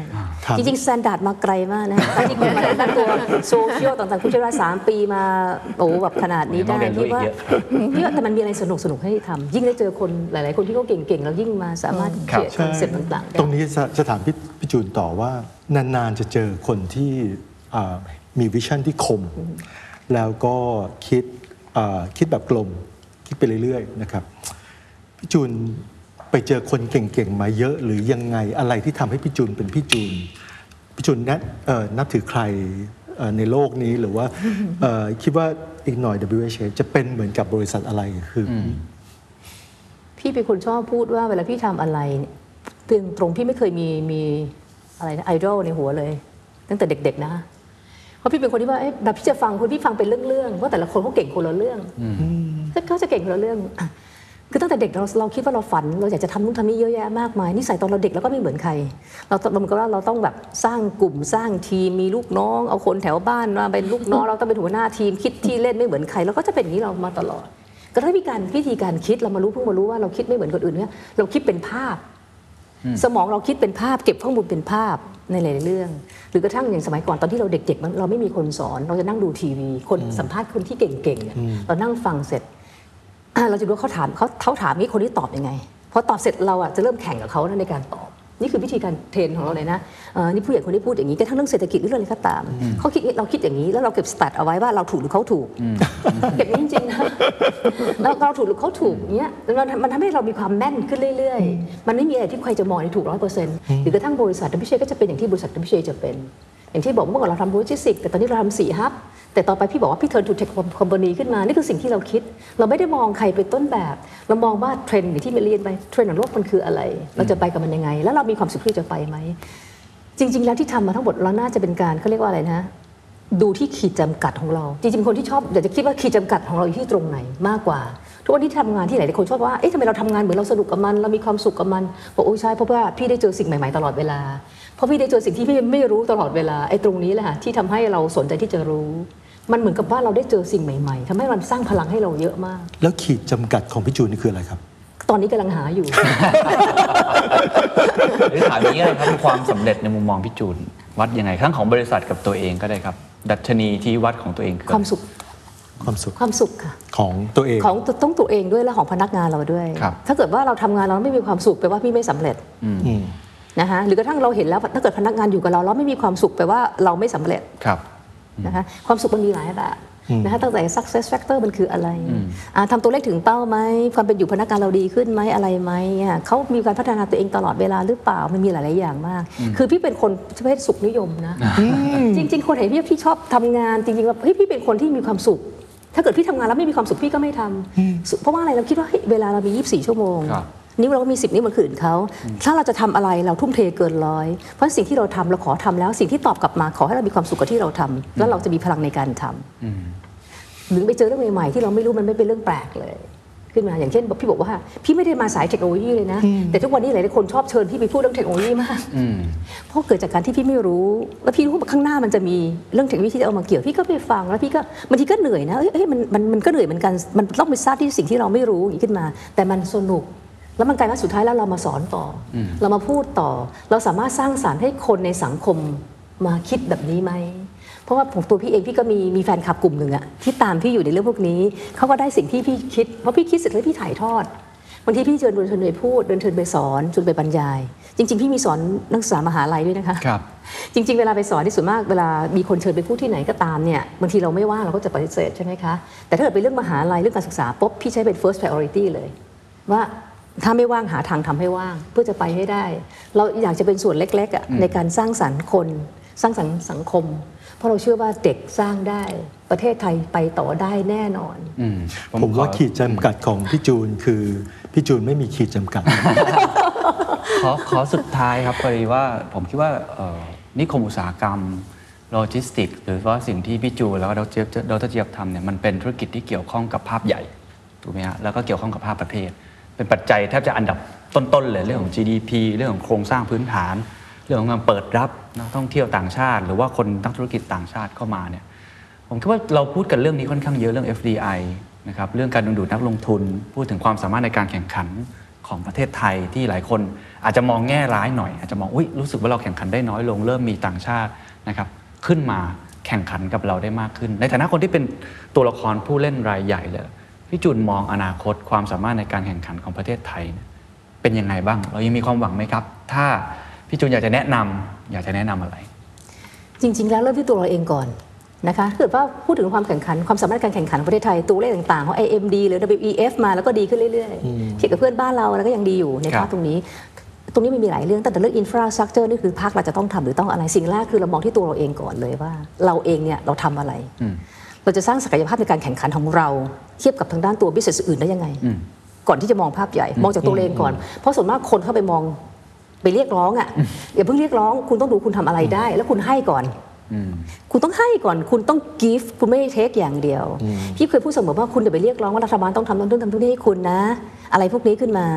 ครับจริงๆ Standard มาไกลมากนะแต่จริงๆมาทางด้านตัวโซเชียลต่างๆคุณใช้เวลาสามปีมาโอ้แบบขนาดนี้ได้ยังต้องเรียนรู้พี่ว่าอีกเยอะพี่ว่าแต่มันมีอะไรสนุกสนุกๆให้ทำยิ่งได้เจอคนหลาย ๆ คนที่เขาเก่งๆแล้วยิ่งมาสามารถเขียน concept ต่างๆได้ตรงนี้จะจะถามพี่พี่จูนต่อว่านานๆจะเจอคนที่อ่ามี vision ที่คม แล้วก็คิดอ่าคิดแบบกลม คิดไปเรื่อยๆนะครับพี่จูนไปเจอคนเก่งๆมาเยอะหรือยังไงอะไรที่ทำให้พี่จูนเป็นพี่จูนพี่จูนนับเอ่อนับถือใครเอ่อในโลกนี้หรือว่าเอ่อคิดว่าอีกหน่อย WHA จะเป็นเหมือนกับบริษัทอะไรคืออพี่เป็นคนชอบพูดว่าเวลาพี่ทำอะไร เนี่ยเพียงตรงพี่ไม่เคยมีมีอะไรนะไอดอลในหัวเลย ตั้งแต่เด็ก ๆ นะ เพราะพี่เป็นคนที่ว่าเอ๊ะแบบพี่จะฟังคนพี่ฟังเป็นเรื่องๆว่าแต่ละคนเขาเก่งคนละเรื่องเขาจะเก่งคนละเรื่องอะคือตั้งแต่เด็กเราเราคิดว่าเราฝัน เราอยากจะทำนู่นทำนี่เยอะแยะมากมายนิสัยตอนเราเด็กเราก็ไม่เหมือนใคร เราเราเหมือนกับว่าเราต้องแบบสร้างกลุ่มสร้างทีมมีลูกน้อง เอาคนแถวบ้านมาเป็นลูกน้องเราต้องเป็นหัวหน้าทีมคิดที่เล่นไม่เหมือนใครเราก็จะเป็นอย่างนี้เรามาตลอด ก็ถ้ามีการวิธีการคิดเรามารู้เพิ่งมารู้ว่าเราคิดไม่เหมือนคนอื่นเนี่ยเราคิดเป็นภาพ สมองเราคิดเป็นภาพ เก็บข้อมูลเป็นภาพในหลายๆเรื่อง หรือกระทั่งอย่างสมัยก่อนตอนที่เราเด็กๆมันเราไม่มีคนสอน เราจะนั่งดูทีวี คนสัมภาษณ์คนที่เก่งๆเนี่ยเรานั่งฟังเสร็จอะเราจะรู้ว่าเขาถามเขาเขาถามนี้คนที่ตอบยังไงพอตอบเสร็จเราอะจะเริ่มแข่งกับเขาในการตอบ นี่คือวิธีการเทรนของเราเลยนะเอ่อนี่ผู้ใหญ่คนที่พูดอย่างนี้กระทั่งเรื่องเศรษฐกิจหรือเรื่องอะไรก็ตามเขาคิดเราคิดอย่างนี้แล้วเราเก็บสแตทเอาไว้ว่าเราถูกหรือเขาถูก เก็บไว้จริงๆนะแล้วเราถูกหรือเขาถูกเนี้ยมันมันทำให้เรามีความแม่นขึ้นเรื่อยๆ มันไม่มีอะไรที่ใครจะมองในถูกร้อยเปอร์เซ็นต์หรือกระทั่งบริษัท WHA ก็จะเป็นอย่างที่บริษัท WHA จะเป็น อย่างที่บอกเมื่อก่อนเราทำโลจิสติก แต่ตอนนี้เราทำสี่ hub แต่ต่อไปพี่บอกว่าพี่ turn to tech company ขึ้นมา นี่คือสิ่งที่เราคิด เราไม่ได้มองใครเป็นต้นแบบ เรามองว่าเทรนด์อย่างที่เรียนไปเทรนด์ของโลกมันคืออะไร เราจะไปกับมันยังไง แล้วเรามีความสุขที่จะไปไหม จริง ๆ แล้วที่ทำมาทั้งหมดเราน่าจะเป็นการเขาเรียกว่าอะไรนะ ดูที่ขีดจำกัดของเรา จริงๆคนที่ชอบอยากจะคิดว่าขีดจำกัดของเราอยู่ที่ตรงไหนมากกว่า ทุกวันที่ทำงานที่ไหนหลายคนชอบว่าเอ๊ะทำไมเราทำงานเหมือนเราสนุกกับมัน เรามีความสุขกับมันบอกโอ้ใช่เพราะว่าพี่ได้เจอสิ่งใหม่ๆตลอดเวลา ราะพี่ได้เจอสิ่งที่พี่ไม่รู้ตลอดเวลาไอ้ตรงนี้แหละค่ะที่ทำให้เราสนใจที่จะรู้ มันเหมือนกับว่าเราได้เจอสิ่งใหม่ ๆทำให้มันสร้างพลังให้เราเยอะมาก แล้วขีดจำกัดของพี่จูนนี่คืออะไรครับ ตอนนี้กำลังหาอยู่หรือถามอย่างนี้เลยครับความสำเร็จในมุมมองพี่จูน วัดยังไงทั้งของบริษัทกับตัวเองก็ได้ครับ ดัชนีที่วัดของตัวเองคือความสุขความสุขความสุขค่ะของตัวเองของต้องตัวเองด้วยและของพนักงานเราด้วยครับถ้าเกิดว่าเราทำงานเราไม่มีความสุขแปลว่าพี่ไม่สำเร็จอืม นะคะหรือกระทั่งเราเห็นแล้วถ้าเกิดพนักงานอยู่กับเราแล้วไม่มีความสุขแปลว่าเราไม่สำเร็จครับนะคะความสุขมันมีหลายแบบนะคะตั้งแต่ success factor มันคืออะไรอ่าทำตัวเลขถึงเป้าไหมความเป็นอยู่พนักงานเราดีขึ้นไหมอะไรไหมอะเขามีการพัฒนาตัวเองตลอดเวลาหรือเปล่ามันมีหลาย ๆ อย่างมาก คือพี่เป็นคนประเภทสุขนิยมนะจริง ๆ คนเห็นพี่พี่ชอบทำงานจริงๆว่าเฮ้ยพี่เป็นคนที่มีความสุข ถ้าเกิดพี่ทำงานแล้วไม่มีความสุขพี่ก็ไม่ทำเพราะว่าอะไรเราคิดว่าเฮ้ยเวลาเรามี 24 ชั่วโมงครับ นิ้วเราก็มี 10 นิ้วเหมือนคนอื่นเขาถ้าเราจะทำอะไรเราทุ่มเทเกินร้อยเพราะสิ่งที่เราทำเราขอทำแล้ว สิ่งที่ตอบกลับมาขอให้เรามีความสุขกับที่เราทำแล้วเราจะมีพลังในการทำหรือไปเจอเรื่องใหม่ๆที่เราไม่รู้มันไม่เป็นเรื่องแปลกเลยขึ้นมาอย่างเช่นบอกพี่บอกว่าพี่ไม่ได้มาสายเทคโนโลยีเลยนะ แต่ทุกวันนี้หลายๆคนชอบเชิญพี่ไปพูดเรื่องเทคโนโลยีมากอืมเพราะเกิดจากการที่พี่ไม่รู้ แล้วพี่รู้ว่าข้างหน้ามันจะมีเรื่องเทคโนโลยีที่จะเอามาเกี่ยวพี่ก็ไปฟังแล้วพี่ก็บางทีก็เหนื่อยนะเอ้ยเอ้ยมันมันมันก็เหนื่อยเหมือนกันมันต้องไปทราบที่สิ่งที่เราไม่รู้อย่างนี้ขึ้นมา แต่มันสนุก แล้วมันกลายว่าสุดท้ายแล้วเรามาสอนต่ออเรามาพูดต่อ เราสามารถสร้างสารรค์ให้คนในสังคมมาคิดแบบนี้ไหม เพราะว่าผมตัวพี่เองพี่ก็มีมีแฟนคลับกลุ่มหนึ่งอะที่ตามพี่อยู่ในเรื่องพวกนี้ เขาก็ได้สิ่งที่พี่คิด เพราะพี่คิดเสร็จแล้วพี่ถ่ายทอดบางทีพี่เชิญเดินเชิญไปพูดเดินเชิญไปสอนจนไปบรรยาย จริง ๆ พี่มีสอนนักศึกษามหาลัยด้วยนะคะครับจริง ๆ เวลาไปสอนที่ส่วนมากเวลามีคนเชิญไปพูดที่ไหนก็ตามเนี่ยบางทีเราไม่ว่างเราก็จะปฏิเสธใช่ไหมคะแต่ถ้าเกิดเป็นเรื่องมหาลัยเรื่องการศึกษาปุ๊บพี่ใช้เป็น first priority เลย ว่า ถ้าไม่ว่างหาทางทำให้ว่างเพื่อจะไปให้ได้ เราอยากจะเป็นส่วนเล็กๆอะในการสร้างสรรค์คน สร้างสรรค์สังคม เพราะเราเชื่อว่าเด็กสร้างได้ประเทศไทยไปต่อได้แน่นอนอืมผมว่าขอขีดจำกัดของพี่จูนคือพี่จูนไม่มีขีดจำกัด ขอขอสุดท้ายครับพอดีว่าผมคิดว่าเอ่อนิคมอุตสาหกรรมโลจิสติกส์หรือว่าสิ่งที่พี่จูแล้วก็ดรเจี๊ยบดรเจี๊ยบทำเนี่ยมันเป็นธุรกิจที่เกี่ยวข้องกับภาพใหญ่ถูกไหมฮะแล้วก็เกี่ยวข้องกับภาพประเทศ เป็นปัจจัยแทบจะอันดับต้นๆเลยเรื่องของ GDP เรื่องของโครงสร้างพื้นฐาน เรื่องของการเปิดรับนักท่องเที่ยวต่างชาติ หรือว่าคนนักธุรกิจต่างชาติเข้ามาเนี่ยผมคิดว่าเราพูดกันเรื่องนี้ค่อนข้างเยอะเรื่อง FDI นะครับเรื่องการดึงดูดนักลงทุน พูดถึงความสามารถในการแข่งขันของประเทศไทยที่หลายคนอาจจะมองแง่ร้ายหน่อย อาจจะมองอุ้ยรู้สึกว่าเราแข่งขันได้น้อยลง เริ่มมีต่างชาตินะครับขึ้นมาแข่งขันกับเราได้มากขึ้น ในฐานะคนที่เป็นตัวละครผู้เล่นรายใหญ่เลย พี่จุนมองอนาคตความสามารถในการแข่งขันของประเทศไทยเนี่ยเป็นยังไงบ้าง เรายังมีความหวังไหมครับ ถ้าพี่จุนอยากจะแนะนำอยากจะแนะนำอะไร จริง ๆ แล้วเริ่มที่ตัวเราเองก่อนนะคะถ้าเกิดว่าพูดถึงความแข่งขันความสามารถการแข่งขันของประเทศไทยตัวเลขต่างๆของ IMD หรือ WEF มาแล้วก็ดีขึ้นเรื่อยๆเทียบกับเพื่อนบ้านเราแล้วก็ยังดีอยู่ในครัภาบคตรงนี้ ตรงนี้มันมีหลายเรื่องตั้งแต่เรื่องอินฟราสตรักเจอร์นี่คือภาคเราจะต้องทำหรือต้องอะไรสิ่งแรกคือเรามองที่ตัวเราเองก่อนเลยว่า เราเองเนี่ยเราทำอะไร เราจะสร้างศักยภาพในการแข่งขันของเรา เทียบกับทางด้านตัวบิสเนสอื่นได้ยังไง ก่อนที่จะมองภาพใหญ่ มองจากตัวเราเองก่อน เพราะส่วนมากคนเข้าไปมองไปเรียกร้องอะอย่าเพิ่งเรียกร้อง คุณต้องดูคุณทำอะไรได้ แล้วคุณให้ก่อนคุณต้องให้ก่อนคุณต้อง give คุณไม่ได้ take อย่างเดียว พี่เคยพูดเสมอว่าคุณอย่าไปเรียกร้องว่ารัฐบาลต้องทำต้องทำตรงนี้ให้คุณนะ อะไรพวกนี้ขึ้นมา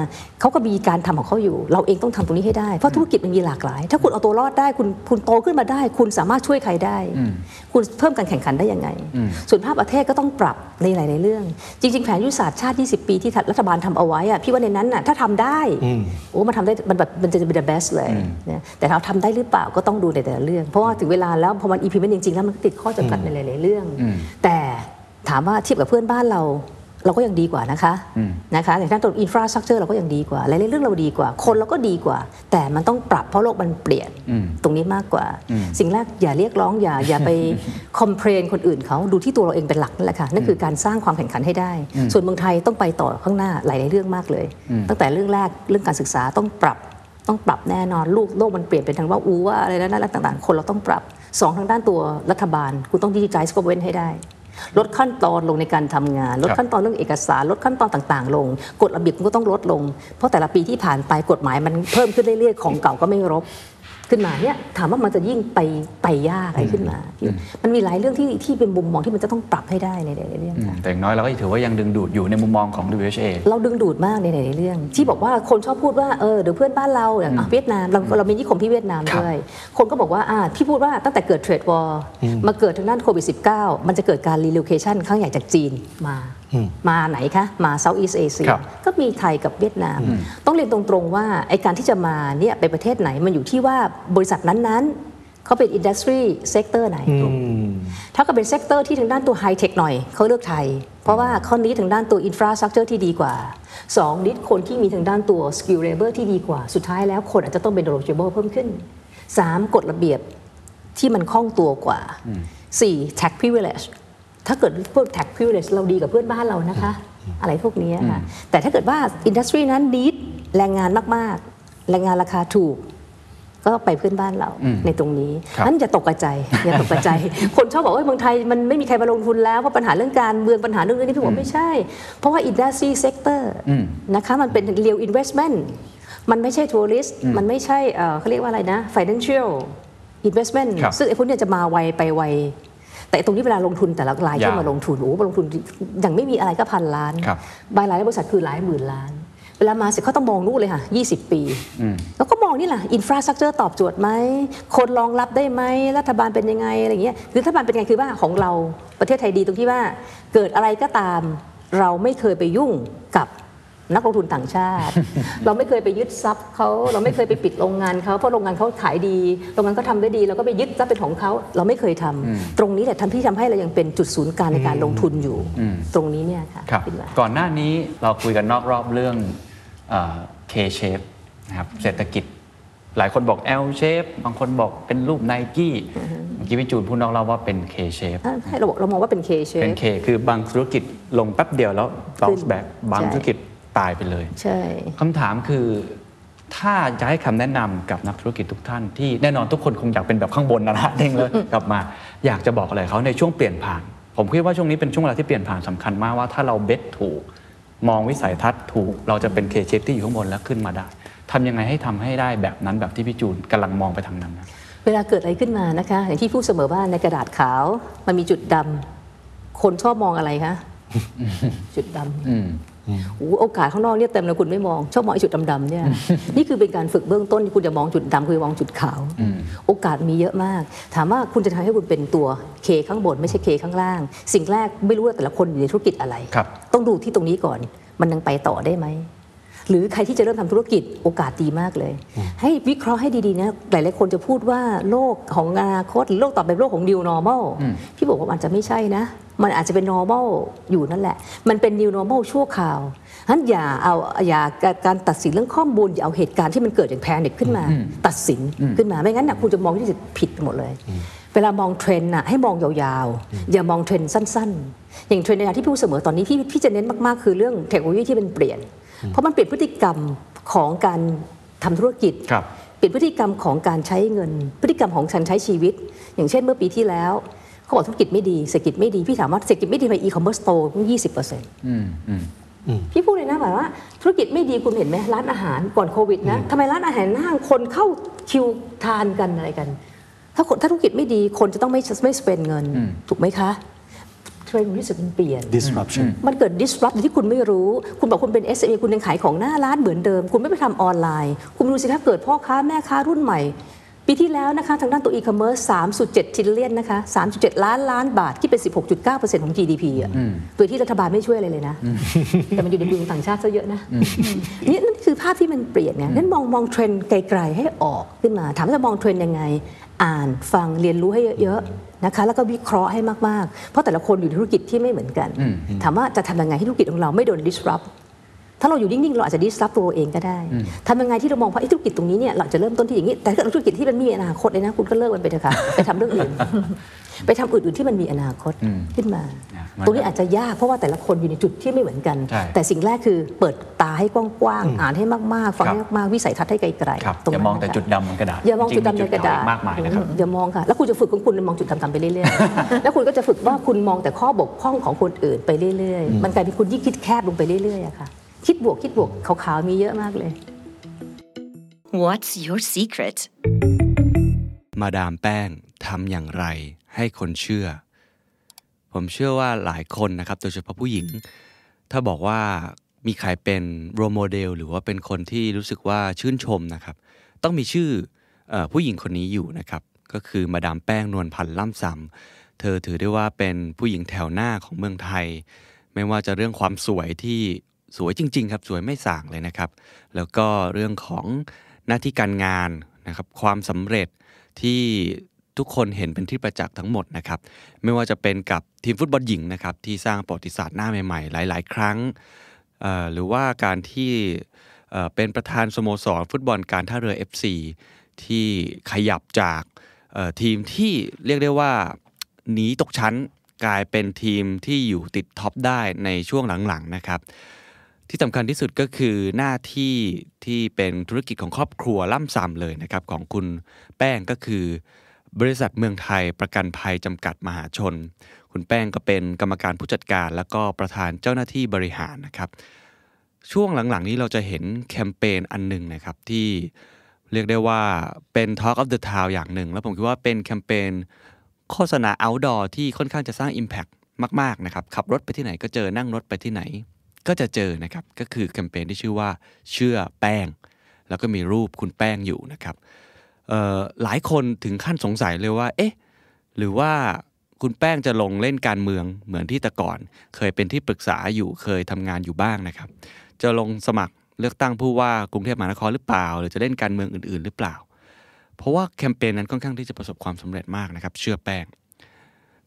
เขาก็มีการทำของเขาอยู่ เราเองต้องทำตรงนี้ให้ได้ เพราะธุรกิจมันมีหลากหลาย ถ้าคุณเอาตัวรอดได้คุณคุณโตขึ้นมาได้ คุณสามารถช่วยใครได้ คุณเพิ่มการแข่งขันได้ยังไง ส่วนภาพประเทศก็ต้องปรับในหลาย ๆ เรื่อง จริง ๆ แผนยุทธศาสตร์ชาติ 20 ปีที่รัฐบาลทำเอาไว้อะพี่ว่าในนั้นน่ะถ้าทำได้โอ้มันทำได้มันแบบมันจะเป็น the best เลยนะแต่เราทำได้หรือเปล่าก็ต้องดูในแต่ละเรื่อง เพราะว่าถึงเวลาแล้วพอมัน implement จริง ๆ แล้วมันติดข้อจำกัดในหลาย ๆ เรื่อง แต่ถามว่าเทียบกับเพื่อนบ้านเราเราก็ยังดีกว่านะคะนะคะอย่างด้านตัว infrastructure เราก็ยังดีกว่าหลายๆเรื่องเราดีกว่า คนเราก็ดีกว่า แต่มันต้องปรับเพราะโลกมันเปลี่ยนตรงนี้มากกว่า สิ่งแรกอย่าเรียกร้องอย่าอย่าไป complain คนอื่นเขาดูที่ตัวเราเองเป็นหลักนั่นแหละค่ะนั่นคือการสร้างความแข่งขันให้ได้ ส่วนเมืองไทยต้องไปต่อข้างหน้าหลายๆเรื่องมากเลย ตั้งแต่เรื่องแรกเรื่องการศึกษาต้องปรับต้องปรับแน่นอนลูกโลกมันเปลี่ยนเป็นทางว่าอูว่าอะไรนั่นอะไรต่างๆ คนเราต้องปรับ สองทางด้านตัวรัฐบาล คุณต้องดิจิทัลสกเว้นให้ได้ ลดขั้นตอนลงในการทำงาน ลดขั้นตอนเรื่องเอกสาร ลดขั้นตอนต่างๆ ลง กฎระเบียบมันก็ต้องลดลง เพราะแต่ละปีที่ผ่านไปกฎหมายมันเพิ่มขึ้นเรื่อยๆของเก่าก็ไม่รบ ขึ้นมาเนี่ยถามว่ามันจะยิ่งไปไปยากอะไรขึ้นมาพี่มันมีหลายเรื่องที่ที่เป็นมุมมองที่มันจะต้องปรับให้ได้ในหลายๆเรื่องค่ะแต่อย่างน้อยเราก็ถือว่ายังดึงดูดอยู่ในมุมมองของ WHA เราดึงดูดมากในหลายๆเรื่อง ที่บอกว่าคนชอบพูดว่าเออเดี๋ยวเพื่อนบ้านเราอย่างอะเวียดนามเราเรามีนิคมที่เวียดนามครับด้วยคนก็บอกว่าอ่าพี่พูดว่าตั้งแต่เกิด trade war มาเกิดทางด้านโควิด -19 มันจะเกิดการ relocation ครั้งใหญ่จากจีนมา มาไหนคะ มา Southeast Asia ครับก็มีไทยกับเวียดนาม ต้องเรียนตรงๆว่าไอการที่จะมาเนี่ยไปประเทศไหนมันอยู่ที่ว่าบริษัทนั้นๆเขาเป็น industry sector ไหนถ้าก็เป็น sector ที่ทางด้านตัวไฮเทคหน่อย เขาเลือกไทย เพราะว่าเขานี้ทางด้านตัว infrastructure ที่ดีกว่า 2 นิดคนที่มีทางด้านตัวสกิลเลเ b อร์ที่ดีกว่า สุดท้ายแล้วคนอาจจะต้องเป็น knowledgeable เพิ่มขึ้น 3 กฎระเบียบที่มันคล่องตัวกว่า 4 tax privilege ถ้าเกิดพวก tax privilege เราดีกับเพื่อนบ้านเรานะคะ อะไรพวกนี้ค่ะแต่ถ้าเกิดว่าอินดัสทรีนั้นดีดแรงงานมากๆ แรงงานราคาถูก ก็ไปเพื่อนบ้านเราในตรงนี้ครับนั้นอย่าตกใจอย่าตกใจ คนชอบบอกว่าเมืองไทยมันไม่มีใครมาลงทุนแล้วเพราะปัญหาเรื่องการเมืองปัญหาเรื่องนี้พี่บอกไม่ใช่ เพราะว่า industry sector นะคะมันเป็น real investment มันไม่ใช่ tourist มันไม่ใช่เอ่อเขาเรียกว่าอะไรนะ financial investment ครับซึ่งไอ้พวกเนี้ยจะมาไวไปไว แต่ตรงนี้เวลาลงทุนแต่ละรายที่ยาวมาลงทุนโอ้โหมาลงทุนอย่างไม่มีอะไรก็พันล้านครับบางรายบริษัทคือหลายหมื่นล้าน เวลามาเสร็จเขาต้องมองนู่นเลยค่ะ 20 ปี แล้วก็มองนี่แหละอินฟราสตรักเจอร์ตอบโจทย์ไหม คนรองรับได้ไหม รัฐบาลเป็นยังไงอะไรเงี้ยคือรัฐบาลเป็นยังไงคือว่าของเราประเทศไทยดีตรงที่ว่าเกิดอะไรก็ตามเราไม่เคยไปยุ่งกับ นักลงทุนต่างชาติ เราไม่เคยไปยึดทรัพย์เขาเราไม่เคยไปปิดโรงงานเขาเพราะโรงงานเขาขายดี โรงงานเขาทำได้ดีเราก็ไปยึดทรัพย์เป็นของเขาเราไม่เคยทำตรงนี้แหละทำที่ทำให้เรายังเป็นจุดศูนย์กลางในการลงทุนอยู่ ตรงนี้เนี่ยค่ะครับคิดว่าก่อนหน้านี้เราคุยกันนอกรอบเรื่องเอ่อ K shape นะครับเศรษฐกิจหลายคนบอก L shape บางคนบอกเป็นรูปไนกี้เมื่อกี้พี่จูนพูดนอกรอบว่าเป็น K shape อะให้เราบอกเรามองว่าเป็น K เป็น shape K คือบางธุรกิจลงแป๊บเดียวแล้ว bounce ขึ้น back บางใช่ธุรกิจ ตายไปเลย ใช่คำถามคือถ้าจะให้คำแนะนำกับนักธุรกิจทุกท่านที่แน่นอนทุกคนคงอยากเป็นแบบข้างบนนะฮะเด้งเลยกลับมา อยากจะบอกอะไรเขาในช่วงเปลี่ยนผ่าน ผมคิดว่าช่วงนี้เป็นช่วงเวลาที่เปลี่ยนผ่านสำคัญมากว่าถ้าเราเบสถูก มองวิสัยทัศน์ถูก เราจะเป็นเคเชฟที่อยู่ข้างบนแล้วขึ้นมาได้ทำยังไงให้ทำให้ได้แบบนั้นแบบที่พี่จูนกำลังมองไปทางนั้นนะเวลาเกิดอะไรขึ้นมานะคะอย่างที่พูดเสมอว่าในกระดาษขาว มันมีจุดดำคนชอบมองอะไรคะจุดดำอืม โอ้โหโอกาสข้างนอกเนี่ยเต็มเลยคุณไม่มอง ชอบมองไอ้จุดดำๆเนี่ยนี่คือเป็นการฝึกเบื้องต้นที่คุณจะมองจุดดำคือมองจุดขาว โอกาสมีเยอะมาก ถามว่าคุณจะทำให้คุณเป็นตัวเคข้างบนไม่ใช่เคข้างล่าง สิ่งแรกไม่รู้ว่าแต่ละคนอยู่ในธุรกิจอะไรครับต้องดูที่ตรงนี้ก่อน มันยังไปต่อได้ไหม หรือใครที่จะเริ่มทำธุรกิจโอกาสดีมากเลย ให้วิเคราะห์ให้ดีๆนะหลายๆคนจะพูดว่าโลกของอนาคตหรือโลกต่อไปเป็นโลกของ new normal พี่บอกว่ามันอาจจะไม่ใช่นะ มันอาจจะเป็น normal อยู่นั่นแหละ มันเป็น new normal ชั่วคราวฉะนั้นอย่าเอาอย่าการตัดสินเรื่องข้อมูลอย่าเอาเหตุการณ์ที่มันเกิดอย่างแพนิคขึ้นมา ตัดสินขึ้นมาไม่งั้นนะคุณจะมองที่ผิดไปหมดเลย เวลามองเทรนด์น่ะให้มองยาวๆ อย่ามองเทรนด์สั้น ๆ อย่างเทรนด์ในที่พี่พูดเสมอตอนนี้พี่พี่จะเน้นมากๆคือเรื่องเทคโนโลยีที่มันเปลี่ยน เพราะมันเปลี่ยนพฤติกรรมของการทำธุรกิจครับเปลี่ยนพฤติกรรมของการใช้เงิน พฤติกรรมของการใช้ชีวิต อย่างเช่นเมื่อปีที่แล้วเขาบอกธุรกิจไม่ดีเศรษฐกิจไม่ดีพี่ถามว่าเศรษฐกิจไม่ดีทำไมอีคอมเมิร์ซโตยี่สิบเปอร์เซ็นต์อืมอืมพี่พูดเลยนะแบบว่าธุรกิจไม่ดีคุณเห็นไหมร้านอาหารก่อนโควิดนะทำไมร้านอาหารห้างคนเข้าคิวทานกันอะไรกัน ถ้าคนถ้าธุรกิจไม่ดีคนจะต้องไม่ไม่ spend เงิน ถูกไหมคะเท รนด์รู้สึกมันเปลี่ยน disruption มันเกิด disrupt ที่คุณไม่รู้ คุณบอกคุณเป็น SME คุณยังขายของหน้าร้านเหมือนเดิม คุณไม่ไปทำออนไลน์ คุณดูสิคะเกิดพ่อค้าแม่ค้ารุ่นใหม่ ปีที่แล้วนะคะทางด้านตัว e-commerce 3.7 trillion นะคะ 3.7 ล้านล้านบาทที่เป็น 16.9%ของ GDP อะโดยที่รัฐบาลไม่ช่วยอะไรเลยนะ แต่มันอยู่ในมือของต่างชาติซะเยอะนะนี่นั่นคือภาพที่มันเปลี่ยนไงนั่นมองมองเทรนด์ไกลๆให้ออกขึ้นมา ถามว่าจะมองเทรนด์ยังไง อ่านฟังเรียนรู้ให้เยอะๆ นะคะแล้วก็วิเคราะห์ให้มาก ๆ เพราะแต่ละคนอยู่ในธุรกิจที่ไม่เหมือนกัน ถามว่าจะทำยังไงให้ธุรกิจของเราไม่โดน disrupt ถ้าเราอยู่นิ่ง ๆ เราอาจจะ disrupt ตัวเราเองก็ได้ทำยังไงที่เรามองว่าไอ้ธุรกิจตรงนี้เนี่ยเราจะเริ่มต้นที่อย่างนี้ แต่ถ้าเกิดธุรกิจที่มันมีอนาคตเลยนะ คุณก็เลิกมันไปเถอะค่ะ ไปทำเรื่องอื่น ไปทำอื่นๆที่มันมีอนาคตขึ้นมามันตรงนี้อาจจะยากเพราะว่าแต่ละคนอยู่ในจุดที่ไม่เหมือนกันใช่แต่สิ่งแรกคือเปิดตาให้กว้างๆอ่านให้มากๆ ฟังครับให้มากๆวิสัยทัศน์ให้ไกลครับๆตรงอย่านั้นมองแต่นะคะจุดดำบนกระดาษอย่ามองจุดดำจริในๆกระดาษมากมายนะครับอย่ามองค่ะแล้วคุณจะฝึกของคุณมองจุดดำๆไปเรื่อยๆแล้วคุณก็จะฝึกว่าคุณมองแต่ข้อบกพร่องของคนอื่นไปเรื่อยๆ มันกลายเป็นคุณยิ่งคิดแคบลงไปเรื่อยๆอะค่ะคิดบวกคิดบวกขาวๆมีเยอะมากเลย What's your secret? มาดามแป้งทำอย่างไร ให้คนเชื่อ ผมเชื่อว่าหลายคนนะครับ โดยเฉพาะผู้หญิง ถ้าบอกว่ามีใครเป็นโรโมเดลหรือว่าเป็นคนที่รู้สึกว่าชื่นชมนะครับ ต้องมีชื่ออผู้หญิงคนนี้อยู่นะครับ ก็คือมาดามแป้งนวลพันธ์ล่ำซำเธอถือได้ว่าเป็นผู้หญิงแถวหน้าของเมืองไทย ไม่ว่าจะเรื่องความสวยที่สวยจริง ๆ ครับ สวยไม่ส่างเลยนะครับ แล้วก็เรื่องของหน้าที่การงานนะครับ ความสำเร็จที่ ทุกคนเห็นเป็นที่ประจักษ์ทั้งหมดนะครับ ไม่ว่าจะเป็นกับทีมฟุตบอลหญิงนะครับที่สร้างประวัติศาสตร์หน้าใหม่ๆ หลาย ๆ ครั้ง หรือว่าการที่เป็นประธานสโมสรฟุตบอลการท่าเรือ FC ที่ขยับจากทีมที่เรียกได้ว่าหนีตกชั้นกลายเป็นทีมที่อยู่ติดท็อปได้ในช่วงหลังๆนะครับ ที่สำคัญที่สุดก็คือหน้าที่ที่เป็นธุรกิจของครอบครัวล่ำซ้ำเลยนะครับของคุณแป้งก็คือ บริษัทเมืองไทยประกันภัยจำกัดมหาชน คุณแป้งก็เป็นกรรมการผู้จัดการ แล้วก็ประธานเจ้าหน้าที่บริหารนะครับ ช่วงหลังๆนี้เราจะเห็นแคมเปญอันหนึ่งนะครับที่เรียกได้ว่าเป็น Talk of the Town อย่างหนึ่ง แล้วผมคิดว่าเป็นแคมเปญโฆษณา outdoor ที่ค่อนข้างจะสร้าง Impact มากๆนะครับขับรถไปที่ไหนก็เจอนั่งรถไปที่ไหน ก็จะเจอนะครับก็คือแคมเปญที่ชื่อว่าเชื่อแป้ง แล้วก็มีรูปคุณแป้งอยู่นะครับ หลายคนถึงขั้นสงสัยเลยว่า เอ๊ะ หรือว่าคุณแป้งจะลงเล่นการเมืองเหมือนที่แต่ก่อน เคยเป็นที่ปรึกษาอยู่เคยทำงานอยู่บ้างนะครับ จะลงสมัครเลือกตั้งผู้ว่ากรุงเทพมหานครหรือเปล่า หรือจะเล่นการเมืองอื่น ๆ หรือเปล่า เพราะว่าแคมเปญนั้นค่อนข้างที่จะประสบความสำเร็จมากนะครับ เชื่อแป้ง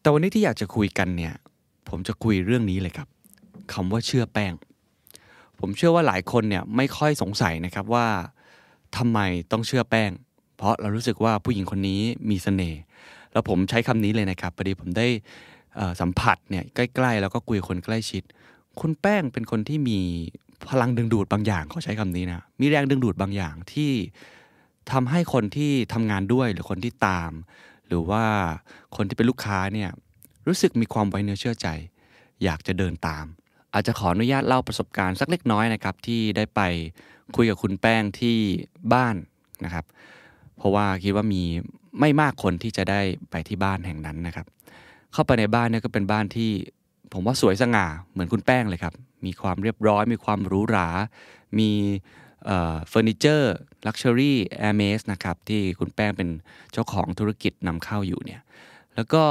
แต่วันนี้ที่อยากจะคุยกันเนี่ย ผมจะคุยเรื่องนี้เลยครับคำว่าเชื่อแป้ง ผมเชื่อว่าหลายคนเนี่ยไม่ค่อยสงสัยนะครับว่าทำไมต้องเชื่อแป้ง เพราะเรารู้สึกว่าผู้หญิงคนนี้มีเสน่ห์แล้วผมใช้คำนี้เลยนะครับพอดีผมได้สัมผัสเนี่ยใกล้ๆ แล้วก็คุยกับคนใกล้ชิด คุณแป้งเป็นคนที่มีพลังดึงดูดบางอย่างเขาใช้คำนี้นะมีแรงดึงดูดบางอย่างที่ทำให้คนที่ทำงานด้วยหรือคนที่ตาม หรือว่าคนที่เป็นลูกค้าเนี่ยรู้สึกมีความไว้เนื้อเชื่อใจ อยากจะเดินตาม อาจจะขออนุญาตเล่าประสบการณ์สักเล็กน้อยนะครับที่ได้ไปคุยกับคุณแป้งที่บ้านนะครับ เพราะว่าคิดว่ามีไม่มากคนที่จะได้ไปที่บ้านแห่งนั้นนะครับ เข้าไปในบ้านเนี่ยก็เป็นบ้านที่ผมว่าสวยสง่าเหมือนคุณแป้งเลยครับ มีความเรียบร้อย มีความหรูหรา มีเฟอร์นิเจอร์ luxury Hermès นะครับที่คุณแป้งเป็นเจ้าของธุรกิจนำเข้าอยู่เนี่ยแล้วก็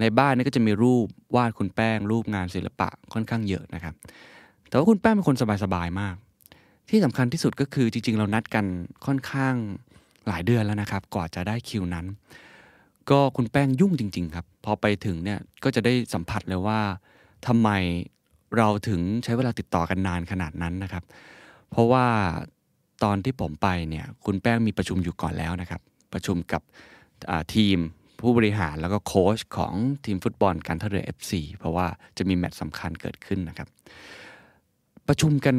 ในบ้านนี่ก็จะมีรูปวาดคุณแป้ง รูปงานศิลปะค่อนข้างเยอะนะครับ แต่ว่าคุณแป้งเป็นคนสบายๆมาก ที่สำคัญที่สุดก็คือจริงๆ เรานัดกันค่อนข้าง หลายเดือนแล้วนะครับกว่าจะได้คิวนั้น ก็คุณแป้งยุ่งจริง ๆ ครับ พอไปถึงเนี่ยก็จะได้สัมผัสเลยว่าทำไมเราถึงใช้เวลาติดต่อกันนานขนาดนั้นนะครับ เพราะว่าตอนที่ผมไปเนี่ยคุณแป้งมีประชุมอยู่ก่อนแล้วนะครับ ประชุมกับทีมผู้บริหารแล้วก็โค้ชของทีมฟุตบอลการท่าเรือ FC เพราะว่าจะมีแมตช์สำคัญเกิดขึ้นนะครับ ประชุมกัน